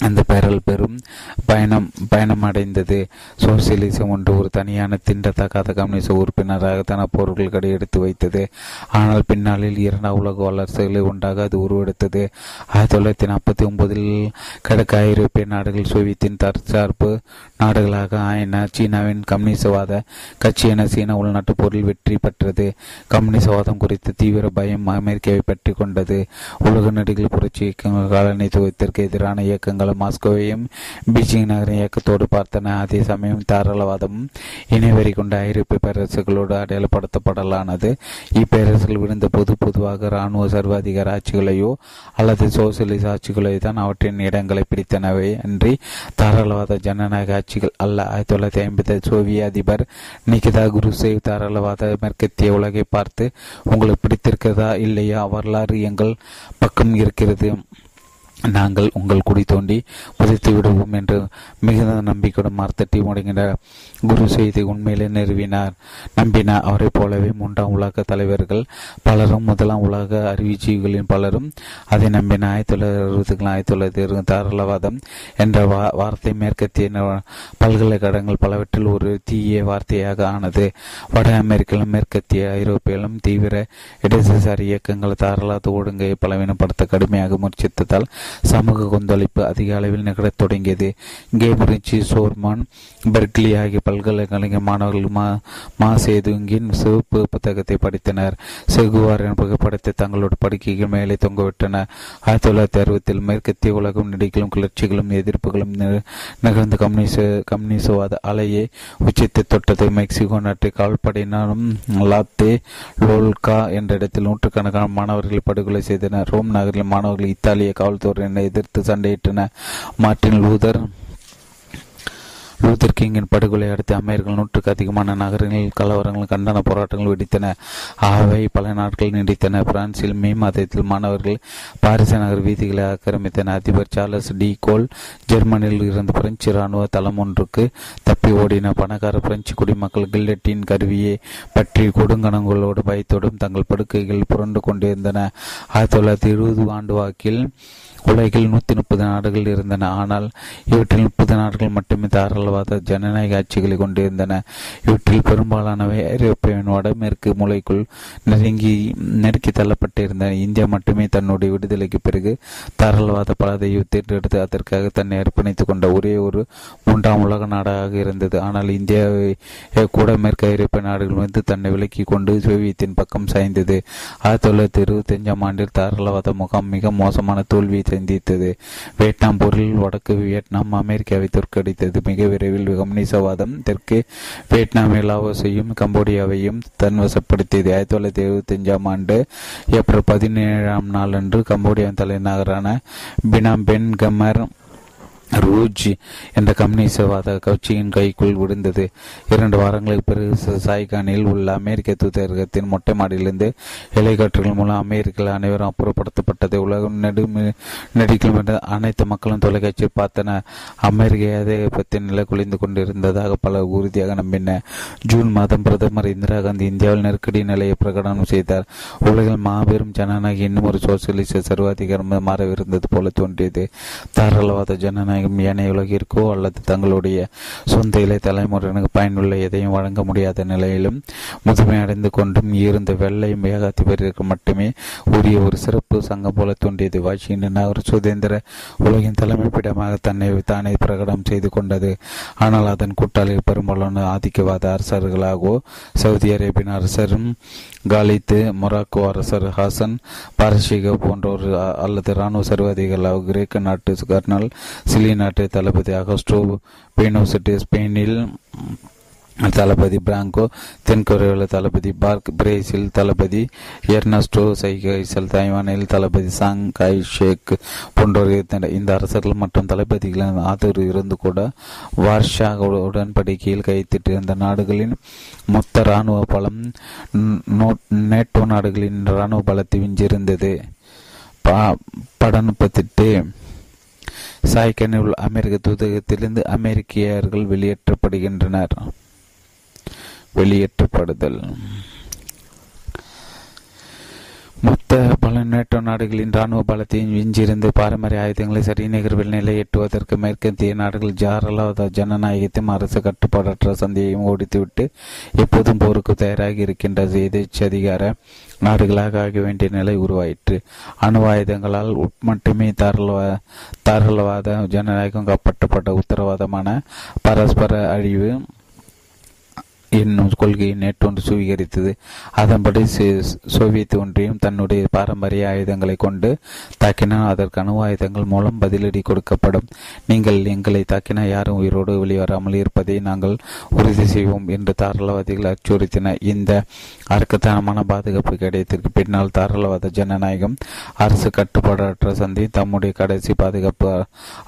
அந்த பெறல் பெரும் பயணம் பயணமடைந்தது. சோசியலிசம் ஒன்று ஒரு தனியான திண்டத்தக்காத கம்யூனிச உறுப்பினராக தன பொருட்கள் எடுத்து வைத்தது. ஆனால் பின்னாளில் இரண்டாம் உலக வளர்ச்சிகளை உண்டாக அது உருவெடுத்தது. ஆயிரத்தி தொள்ளாயிரத்தி நாற்பத்தி ஒன்பதில் கிழக்கு ஐரோப்பிய நாடுகள் சோவியத்தின் தற்சார்பு நாடுகளாக ஆயின. சீனாவின் கம்யூனிசவாத கட்சி என சீன உள்நாட்டு பொருள் வெற்றி பெற்றது. கம்யூனிசவாதம் குறித்த தீவிர பயம் அமெரிக்காவை பற்றி கொண்டது. உலக நடிகள் புரட்சி இயக்கங்கள் காலனித்துவத்திற்கு எதிரான இயக்கங்கள் மாஸ்கோவையும் பீஜிங் நகரின் இயக்கத்தோடு பார்த்தன. அதே சமயம் தாராளவாதமும் இணைவரி கொண்ட ஐரோப்பிய பேரரசுகளோடு அடையாளப்படுத்தப்படலானது. இப்பேரரசுகள் விழுந்த பொது பொதுவாக இராணுவ சர்வாதிகார ஆட்சிகளையோ அல்லது சோசியலிச ஆட்சிகளையோ தான் அவற்றின் இடங்களை பிடித்தனவே அன்றி தாராளவாத ஜனநாயக ஆட்சிகள் அல்ல. ஆயிரத்தி தொள்ளாயிரத்தி ஐம்பது சோவிய அதிபர் நிகிதா குருசேவ் தாராளவாத மேற்கத்திய உலகை பார்த்து உங்களுக்கு பிடித்திருக்கிறதா இல்லையா? வரலாறு எங்கள் பக்கம் இருக்கிறது. நாங்கள் உங்கள் குடி தோண்டி புதைத்து விடுவோம் என்று மிகுந்த நம்பிக்கையுடன் மார்த்தட்டி முடங்கினார் குரு செய்தி உண்மையிலே நிறுவினார். நம்பினார் அவரைப் போலவே மூன்றாம் உலக தலைவர்கள் பலரும் முதலாம் உலக அறிவுஜீவிகளின் பலரும் அதை நம்பின ஆயிரத்தி தொள்ளாயிரத்தி அறுபதுகள் ஆயிரத்தி தொள்ளாயிரத்தி தாராளவாதம் என்ற வா வார்த்தை மேற்கத்திய பல்கலைக்கழகங்கள் பலவற்றில் ஒரு தீய வார்த்தையாக ஆனது. வட அமெரிக்கிலும் மேற்கத்திய ஐரோப்பியிலும் தீவிர இடதுசாரி இயக்கங்கள் தாராளவாத ஒழுங்கை பலவீனப்படுத்த கடுமையாக முயற்சித்ததால் சமூக கொந்தளிப்பு அதிக அளவில் நிகழத் தொடங்கியது. கேம்பிரிட்ஜ் சோர்மான் பெர்க்லி ஆகிய பல்கலைக்கழக மாணவர்கள் மா மா சேதுங்கின் சிவப்பு புத்தகத்தை படித்தனர். செகுவாரின் புகைப்படத்தை தங்களோட படுக்கைகள் மேலே தொங்கவிட்டனர் ஆயிரத்தி தொள்ளாயிரத்தி அறுபத்தில் மேற்கத்திய உலகம் நடிகளும் கிளர்ச்சிகளும் எதிர்ப்புகளும் நிகழ்ந்த கம்யூனிச கம்யூனிசவாத அலையை உச்சத்தை தொட்டது மெக்சிகோ நாட்டு கால்படையினரும் லாத்தே லோல்கா என்ற இடத்தில் நூற்றுக்கணக்கான மாணவர்கள் படுகொலை செய்தனர். ரோம் நகரில் மாணவர்கள் இத்தாலிய காவல்துறை காவல்துறையினை எதிர்த்து சண்டையிட்டன. மார்டின் லூதர் லூதர் கிங்கின் படுகொலை அடுத்து அமெரிக்கர்கள் நூற்றுக்கு அதிகமான நகரங்களில் கலவரங்கள் கண்டன போராட்டங்கள் வெடித்தன. அவை பல நாட்கள் நீடித்தன. பிரான்சில் மே மாதத்தில் மாணவர்கள் பாரிச நகர் வீதிகளை ஆக்கிரமித்தன. அதிபர் சார்லஸ் டி கோல் ஜெர்மனியில் இருந்து பிரெஞ்சு இராணுவ தளம் ஒன்றுக்கு தப்பி ஓடின. பணக்கார பிரெஞ்சு குடிமக்கள் கில்லட்டின் கருவியை பற்றி கொடுங்கணங்களோடு பயத்தோடும் தங்கள் படுக்கைகள் புரண்டு கொண்டிருந்தன. ஆயிரத்தி தொள்ளாயிரத்தி எழுபது ஆண்டு வாக்கில் உலகில் நூற்றி முப்பது நாடுகள் இருந்தன. ஆனால் இவற்றில் முப்பது நாடுகள் மட்டுமே தாராளவாத ஜனநாயக ஆட்சிகளை கொண்டிருந்தன. இவற்றில் பெரும்பாலானவை ஐரோப்பியன் வடமேற்கு மூலைக்குள் நெருங்கி நெருக்கி தள்ளப்பட்டிருந்தன. இந்தியா மட்டுமே தன்னுடைய விடுதலைக்கு பிறகு தாராளவாத பாதையை தேர்ந்தெடுத்து அதற்காக தன்னை அர்ப்பணித்துக் கொண்ட ஒரே ஒரு மூன்றாம் உலக நாடாக இருந்தது. ஆனால் இந்தியாவை கூட மேற்கு ஐரோப்பிய நாடுகள் வந்து தன்னை விலக்கி கொண்டு சோவியத்தின் பக்கம் சாய்ந்தது. ஆயிரத்தி தொள்ளாயிரத்தி இருபத்தி அஞ்சாம் ஆண்டில் தாராளவாத முகாம் மிக மோசமான தோல்வியை சிந்தித்தது வியட்நாம் போரில் வடக்கு வியட்நாம் அமெரிக்காவை தோற்கடித்தது. மிக விரைவில் கம்யூனிசவாதம் தெற்கு வியட்நாமில் லாவோஸையும் கம்போடியாவையும் தன்வசப்படுத்தியது. ஆயிரத்தி தொள்ளாயிரத்தி எழுபத்தி அஞ்சாம் ஆண்டு ஏப்ரல் பதினேழாம் நாளன்று கம்போடியாவின் தலைநகரான பினாம்பென் கமர் ரூஜ் என்ற கம்யூனிசவாத கட்சியின் கைக்குள் விழுந்தது. இரண்டு வாரங்களுக்கு பிறகு சாய்கானில் உள்ள அமெரிக்க தூதரகத்தின் மொட்டை மாடியிலிருந்து ஹெலிகாப்டர்கள் மூலம் அமெரிக்கர்கள் அனைவரும் அப்புறப்படுத்தப்பட்டது. உலகம் நெடு என்று அனைத்து மக்களும் தொலைக்காட்சியில் பார்த்தன. அமெரிக்க ஏகாதிபத்திய நிலை குளிந்து கொண்டிருந்ததாக பல உறுதியாக நம்பின. ஜூன் மாதம் பிரதமர் இந்திரா காந்தி இந்தியாவில் நெருக்கடி நிலையை பிரகடனம் செய்தார். உலகில் மாபெரும் ஜனநாயகம் இன்னும் ஒரு சோசியலிச சர்வாதிகாரம் மாறவிருந்தது போல தோன்றியது. தாராளவாத ஜனநாயகம் ஜனநாயகம் ஏனைய உலகிற்கோ அல்லது தங்களுடைய சொந்த இலை தலைமுறையினருக்கு பயனுள்ள எதையும் வழங்க முடியாத நிலையிலும் முதுமையடைந்து கொண்டும் இருந்த வெள்ளை ஏகாதிபதிக்கு மட்டுமே உரிய ஒரு சிறப்பு சங்கம் போல தோன்றியது. வாஷிங்டன் நகர் சுதந்திர உலகின் தலைமைப்பிடமாக தன்னை தானே பிரகடனம் செய்து கொண்டது. ஆனால் அதன் கூட்டாளிகள் பெரும்பாலான ஆதிக்கவாத அரசர்களாகவோ சவுதி அரேபியன் அரசரும் காலித்து மொராக்கோ அரசர் ஹாசன் பாரசீக போன்றோர் அல்லது இராணுவ சர்வாதிகளாக கிரேக்க நாட்டு கர்னல் சிலி நாட்டு தளபதி அகஸ்டோ பேனோசிட்டி ஸ்பெயினில் தளபதி பிராங்கோ தென்கொரியாவில் தளபதி பார்க் பிரேசில் தளபதி எர்னஸ்டோ சைகைசல் தாய்வானில் தளபதி சாங் காய் ஷேக் போன்றோர் இருந்தனர் இந்த அரசர்கள் மற்றும் தளபதிகளின் ஆதரவு இருந்து கூட வார்ஷா உடன்படிக்கையில் கைத்திட்டிருந்த நாடுகளின் மொத்த இராணுவ பலம் நேட்டோ நாடுகளின் இராணுவ பலத்தை விஞ்சிருந்தது படம் முப்பத்தெட்டு. சாய்கனில் உள்ள அமெரிக்க தூதகத்திலிருந்து அமெரிக்கர்கள் வெளியேற்றப்படுகின்றனர். வெளியேற்றப்படுதல். மொத்த பல நேட்டோ நாடுகளின் இராணுவ பலத்தையும் விஞ்சிருந்து பாரம்பரிய ஆயுதங்களை சரிநிகர்வில் நிலை எட்டுவதற்கு மேற்கத்திய நாடுகள் ஜாரலாத ஜனநாயகத்தையும் அரசு கட்டுப்பாடற்ற சந்தையையும் ஓடித்துவிட்டு எப்போதும் போருக்கு தயாராகி இருக்கின்றது. எதிர்ச்சதிகார நாடுகளாக ஆக வேண்டிய நிலை உருவாயிற்று. அணு ஆயுதங்களால் மட்டுமே தாராளவா தாராளவாத ஜனநாயகம் காப்பாற்றப்பட்ட உத்தரவாதமான பரஸ்பர அழிவு என்னும் கொள்கையை நேற்றொன்று சுவீகரித்தது. அதன்படி சோவியத் ஒன்றியம் தன்னுடைய பாரம்பரிய ஆயுதங்களை கொண்டு தாக்கினால் அதற்கு அணு ஆயுதங்கள் மூலம் பதிலடி கொடுக்கப்படும். நீங்கள் எங்களை தாக்கினால் யாரும் உயிரோடு வெளிவராமல் இருப்பதை நாங்கள் உறுதி செய்வோம் என்று தாராளவாதிகள் அச்சுறுத்தின. இந்த அர்க்கத்தனமான பாதுகாப்பு கிடையத்திற்கு பின்னால் தாராளவாத ஜனநாயகம் அரசு கட்டுப்பாடற்ற சந்தி தம்முடைய கடைசி பாதுகாப்பு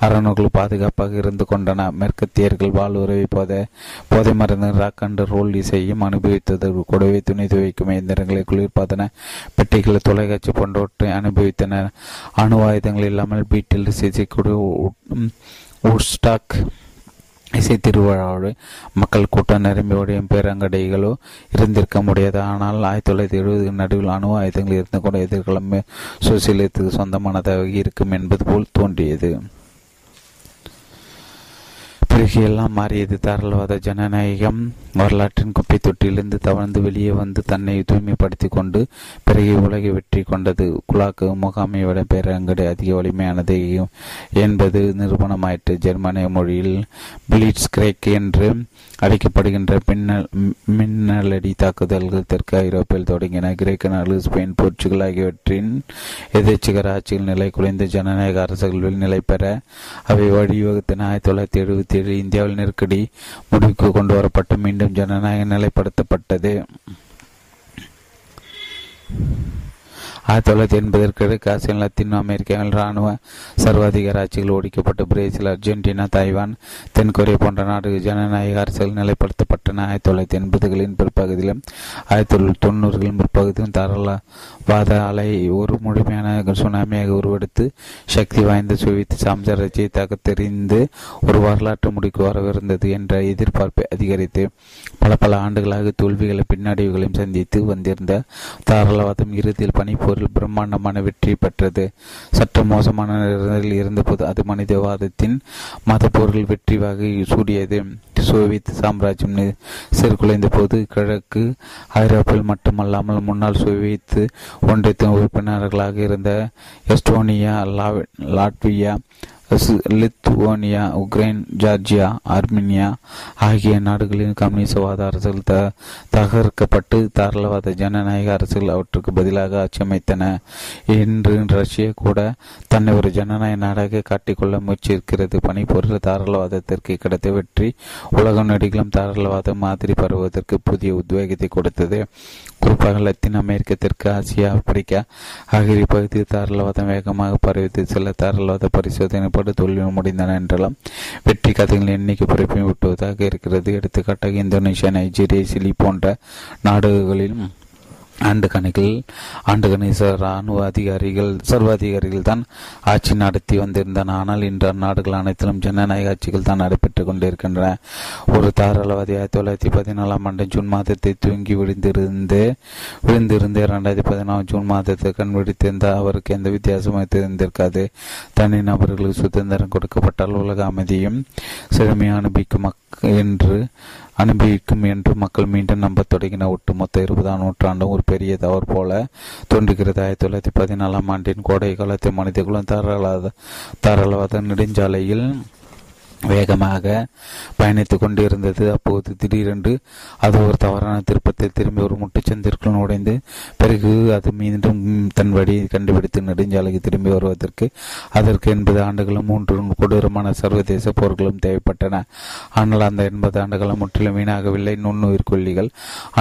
அரணுகள் பாதுகாப்பாக இருந்து கொண்டன. மேற்கத்தியர்கள் வாழ்வுறவை போத போதை மருந்து ராக்கண்டு அண்ட் ரோல் இசையும் அனுபவித்தது. கூடவே துணி துவைக்கும் இயந்திரங்களை குளிர்பாதன பெட்டிகளை தொலைக்காட்சி போன்றவற்றை அனுபவித்தனர் அணு ஆயுதங்கள் இல்லாமல் பீட்டில் உட்ஸ்டாக் இசை திருவிழாவோடு மக்கள் கூட்டம் நிரம்பியோடைய பேரங்கடைகளோ இருந்திருக்க முடியாது. ஆனால் ஆயிரத்தி தொள்ளாயிரத்தி எழுபது நடுவில் அணு ஆயுதங்கள் இருந்து கூட எதிர்காலம் சோசியலிசத்துக்கு சொந்தமானதாக இருக்கும் என்பது போல் தோன்றியது. பிறகு எல்லாம் மாறியது. தாராளவாத ஜனநாயகம். வரலாற்றின் குப்பை தொட்டிலிருந்து தவழ்ந்து வெளியே வந்து தன்னை தூய்மைப்படுத்தி கொண்டு பிறகு உலகை வெற்றி கொண்டது. குலாக்கு முகாமை விட பேரங்கடை அதிக வலிமையானது என்பது நிரூபணமாயிற்று. ஜெர்மனிய மொழியில் பிளிட்ஸ் கிரேக் என்று அழைக்கப்படுகின்ற பின்னல் மின்னலடி தாக்குதல்கள் தெற்கு ஐரோப்பாவில் தொடங்கின கிரேக்க நாடு ஸ்பெயின் போர்ச்சுகல் ஆகியவற்றின் எதிர்ச்சிகர ஆட்சிகள் நிலை குறைந்த ஜனநாயக அரசுகளில் நிலை பெற அவை வழிவகுத்தன. ஆயிரத்தி தொள்ளாயிரத்தி எழுபத்தி ஏழு இந்தியாவில் நெருக்கடி முடிவுக்கு கொண்டு வரப்பட்டு மீண்டும் ஜனநாயகம் நிலைப்படுத்தப்பட்டது. ஆயிரத்தி தொள்ளாயிரத்தி எண்பதற்கு ஆசியன் லத்தீன் அமெரிக்காவில் இராணுவ சர்வாதிகார ஆட்சிகள் ஒழிக்கப்பட்டு பிரேசில் அர்ஜென்டினா தைவான் தென்கொரியா போன்ற நாடுகள் ஜனநாயக அரசுகள் நிலைப்படுத்தப்பட்டன. ஆயிரத்தி தொள்ளாயிரத்தி எண்பதுகளின் பிற்பகுதியிலும் ஆயிரத்தி தொள்ளாயிரத்தி தொண்ணூறுகளின் பிற்பகுதியிலும் தாராளவாத அலை ஒரு முழுமையான சுனாமியாக உருவெடுத்து சக்தி வாய்ந்த சுவித்து சாம்சராஜ்யை தகத்தெறிந்து ஒரு வரலாற்று முடிக்கு வரவிருந்தது என்ற எதிர்பார்ப்பை அதிகரித்து பல பல ஆண்டுகளாக தோல்விகளை பின்னடைவுகளையும் சந்தித்து வந்திருந்த தாராளவாதம் இறுதியில் பனிப்போர் போரில் பிரம்மாண்டமான வெற்றி பெற்றது. சற்று மோசமான நிலையில் இருந்தபோது அது மனிதவாதத்தின் மத போர்கள் வெற்றி வகை சூடியது. சோவியத் சாம்ராஜ்யம் சீர்குலைந்த போது கிழக்கு ஐரோப்பில் மட்டுமல்லாமல் முன்னாள் சோவியத் ஒன்றியத்தின் உறுப்பினர்களாக இருந்த Estonia Latvia Lithuania Ukraine Georgia Armenia ஆகிய நாடுகளின் கம்யூனிசவாத அரசுகள் த தகர்க்கப்பட்டு தாராளவாத ஜனநாயக அரசுகள் அவற்றுக்கு பதிலாக ஆட்சி என்று இன்று ரஷ்யா கூட தன்னை ஒரு ஜனநாயக நாடாக காட்டிக்கொள்ள முயற்சியிருக்கிறது பணிபொருள் தாராளவாதத்திற்கு கிடைத்த வெற்றி உலக நடிகளும் தாராளவாத மாதிரி பரவுவதற்கு புதிய உத்வேகத்தை கொடுத்தது. குறிப்பாக லத்தீன் அமெரிக்க தெற்கு ஆசியா ஆப்பிரிக்கா ஆகிய பகுதியில் தாராளவாதம் வேகமாக பரவித்து சில தாராளவாத பரிசோதனை படு முடிந்தன என்றெல்லாம் வெற்றி கதைகளின் எண்ணிக்கை பிறப்பையும் விட்டுவதாக இருக்கிறது. எடுத்துக்காட்டாக இந்தோனேஷியா நைஜீரியா சிலி போன்ற நாடுகளில் ஆண்டு கணக்கில் ஆண்டு கணிச இராணுவ அதிகாரிகள் சர்வாதிகாரிகள் தான் ஆட்சி நடத்தி வந்திருந்தன. ஆனால் இன்று அந்நாடுகள் அனைத்திலும் ஜனநாயக ஆட்சிகள் தான் நடைபெற்றுக் கொண்டிருக்கின்றன. ஒரு தாராளவாதி ஆயிரத்தி தொள்ளாயிரத்தி பதினாலாம் ஆண்டு ஜூன் மாதத்தை தூங்கி விழுந்திருந்து விழுந்திருந்து இரண்டாயிரத்தி பதினாலாம் ஜூன் மாதத்தை கண் விடுத்திருந்த அவருக்கு எந்த வித்தியாசமும் தெரிந்திருக்காது. தனி நபர்களுக்கு சுதந்திரம் கொடுக்கப்பட்டால் உலக அமைதியும் செழுமையை அனுபவிக்கும் என்று அனுபவிக்கும் என்று மக்கள் மீண்டும் நம்பத் தொடங்கின ஒட்டுமொத்த இருபதாம் நூற்றாண்டும் ஒரு பெரிய தவறு போல தோன்றுகிறது. ஆயிரத்தி தொள்ளாயிரத்தி பதினாலாம் ஆண்டின் கோடை காலத்தில் மனிதர்களும் தாராளவாத தாராளவாத நெடுஞ்சாலையில் வேகமாக பயணித்துக் கொண்டிருந்தது. அப்போது திடீரென்று அது ஒரு தவறான திருப்பத்தில் திரும்பி ஒரு முட்டுச்சந்திற்குள் நுழைந்து பிறகு அது மீண்டும் தன் வழியை கண்டுபிடித்து நெடுஞ்சாலைக்கு திரும்பி வருவதற்கு அதற்கு எண்பது ஆண்டுகளும் மூன்று கொடூரமான சர்வதேச போர்களும் தேவைப்பட்டன. ஆனால் அந்த எண்பது ஆண்டுகளும் முற்றிலும் வீணாகவில்லை. நுண்ணுயிர் கொல்லிகள்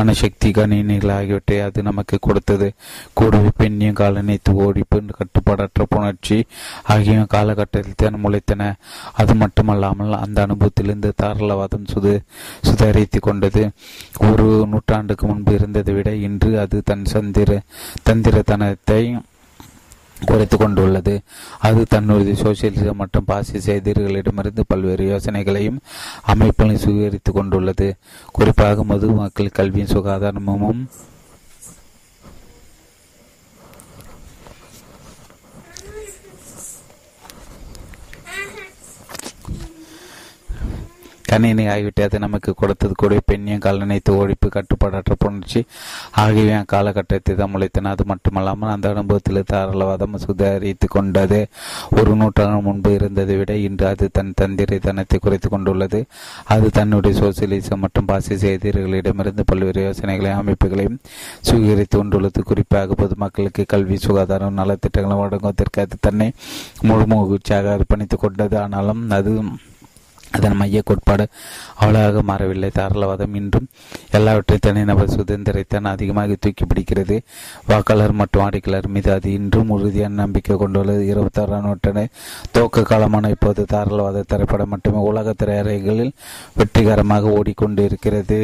அணுசக்தி கணினிகள் ஆகியவற்றை அது நமக்கு கொடுத்தது. கூடவே பெண்ணியும் காலனித்து ஓடிப்பு கட்டுப்பாடற்ற புணர்ச்சி ஆகிய காலகட்டத்தில் தான் முளைத்தன. அது மட்டுமல்ல கொள்ளாமல் அந்த அனுபவத்திலிருந்து தாராளவாதம் சுது சுதாரித்து கொண்டது. ஒரு நூற்றாண்டுக்கு முன்பு இருந்ததை விட இன்று அது தன் சந்திர தந்திரத்தனத்தை குறைத்து கொண்டுள்ளது. அது தன்னுடைய சோசியலிசம் மற்றும் பாசிச எதிரிகளிடமிருந்து பல்வேறு யோசனைகளையும் அமைப்புகளையும் சுவீகரித்து கொண்டுள்ளது. குறிப்பாக மது மக்கள் கல்வியும் சுகாதாரமும் கணினி ஆகிவிட்டு நமக்கு கொடுத்தது கூட பெண்ணியம் கலனைத்து ஒழிப்பு கட்டுப்பாடற்ற புணர்ச்சி ஆகியவை அக்காலகட்டத்தை தான் முளைத்தன அது மட்டுமல்லாமல் அந்த அனுபவத்தில் தாராளவாதம் சுதாரித்து கொண்டது. ஒரு நூற்றாண்டு முன்பு இருந்ததை விட இன்று அது தன் தந்திரத்தனத்தை குறைத்து கொண்டுள்ளது. அது தன்னுடைய சோசியலிசம் மற்றும் பாசிச எதிரிகளிடமிருந்து பல்வேறு யோசனைகளையும் அமைப்புகளையும் சுவீகரித்து கொண்டுள்ளது. குறிப்பாக பொதுமக்களுக்கு கல்வி சுகாதாரம் நலத்திட்டங்களும் வழங்குவதற்கு அது தன்னை முழுமூச்சாக அர்ப்பணித்துக் கொண்டது. ஆனாலும் அது அதன் மைய கோட்பாடு அவ்வளவாக மாறவில்லை. தாராளவாதம் இன்றும் எல்லாவற்றையும் தனிநபர் சுதந்திரத்தான் அதிகமாக தூக்கி பிடிக்கிறது. வாக்காளர் மற்றும் வாடிக்கையாளர் மீது அது இன்றும் உறுதியான நம்பிக்கை கொண்டுள்ளது. இருபத்தாறாம் நூற்றாண்டு துவக்க காலமான இப்போது தாராளவாத திரைப்படம் மட்டுமே உலக திரையரங்குகளில் வெற்றிகரமாக ஓடிக்கொண்டு இருக்கிறது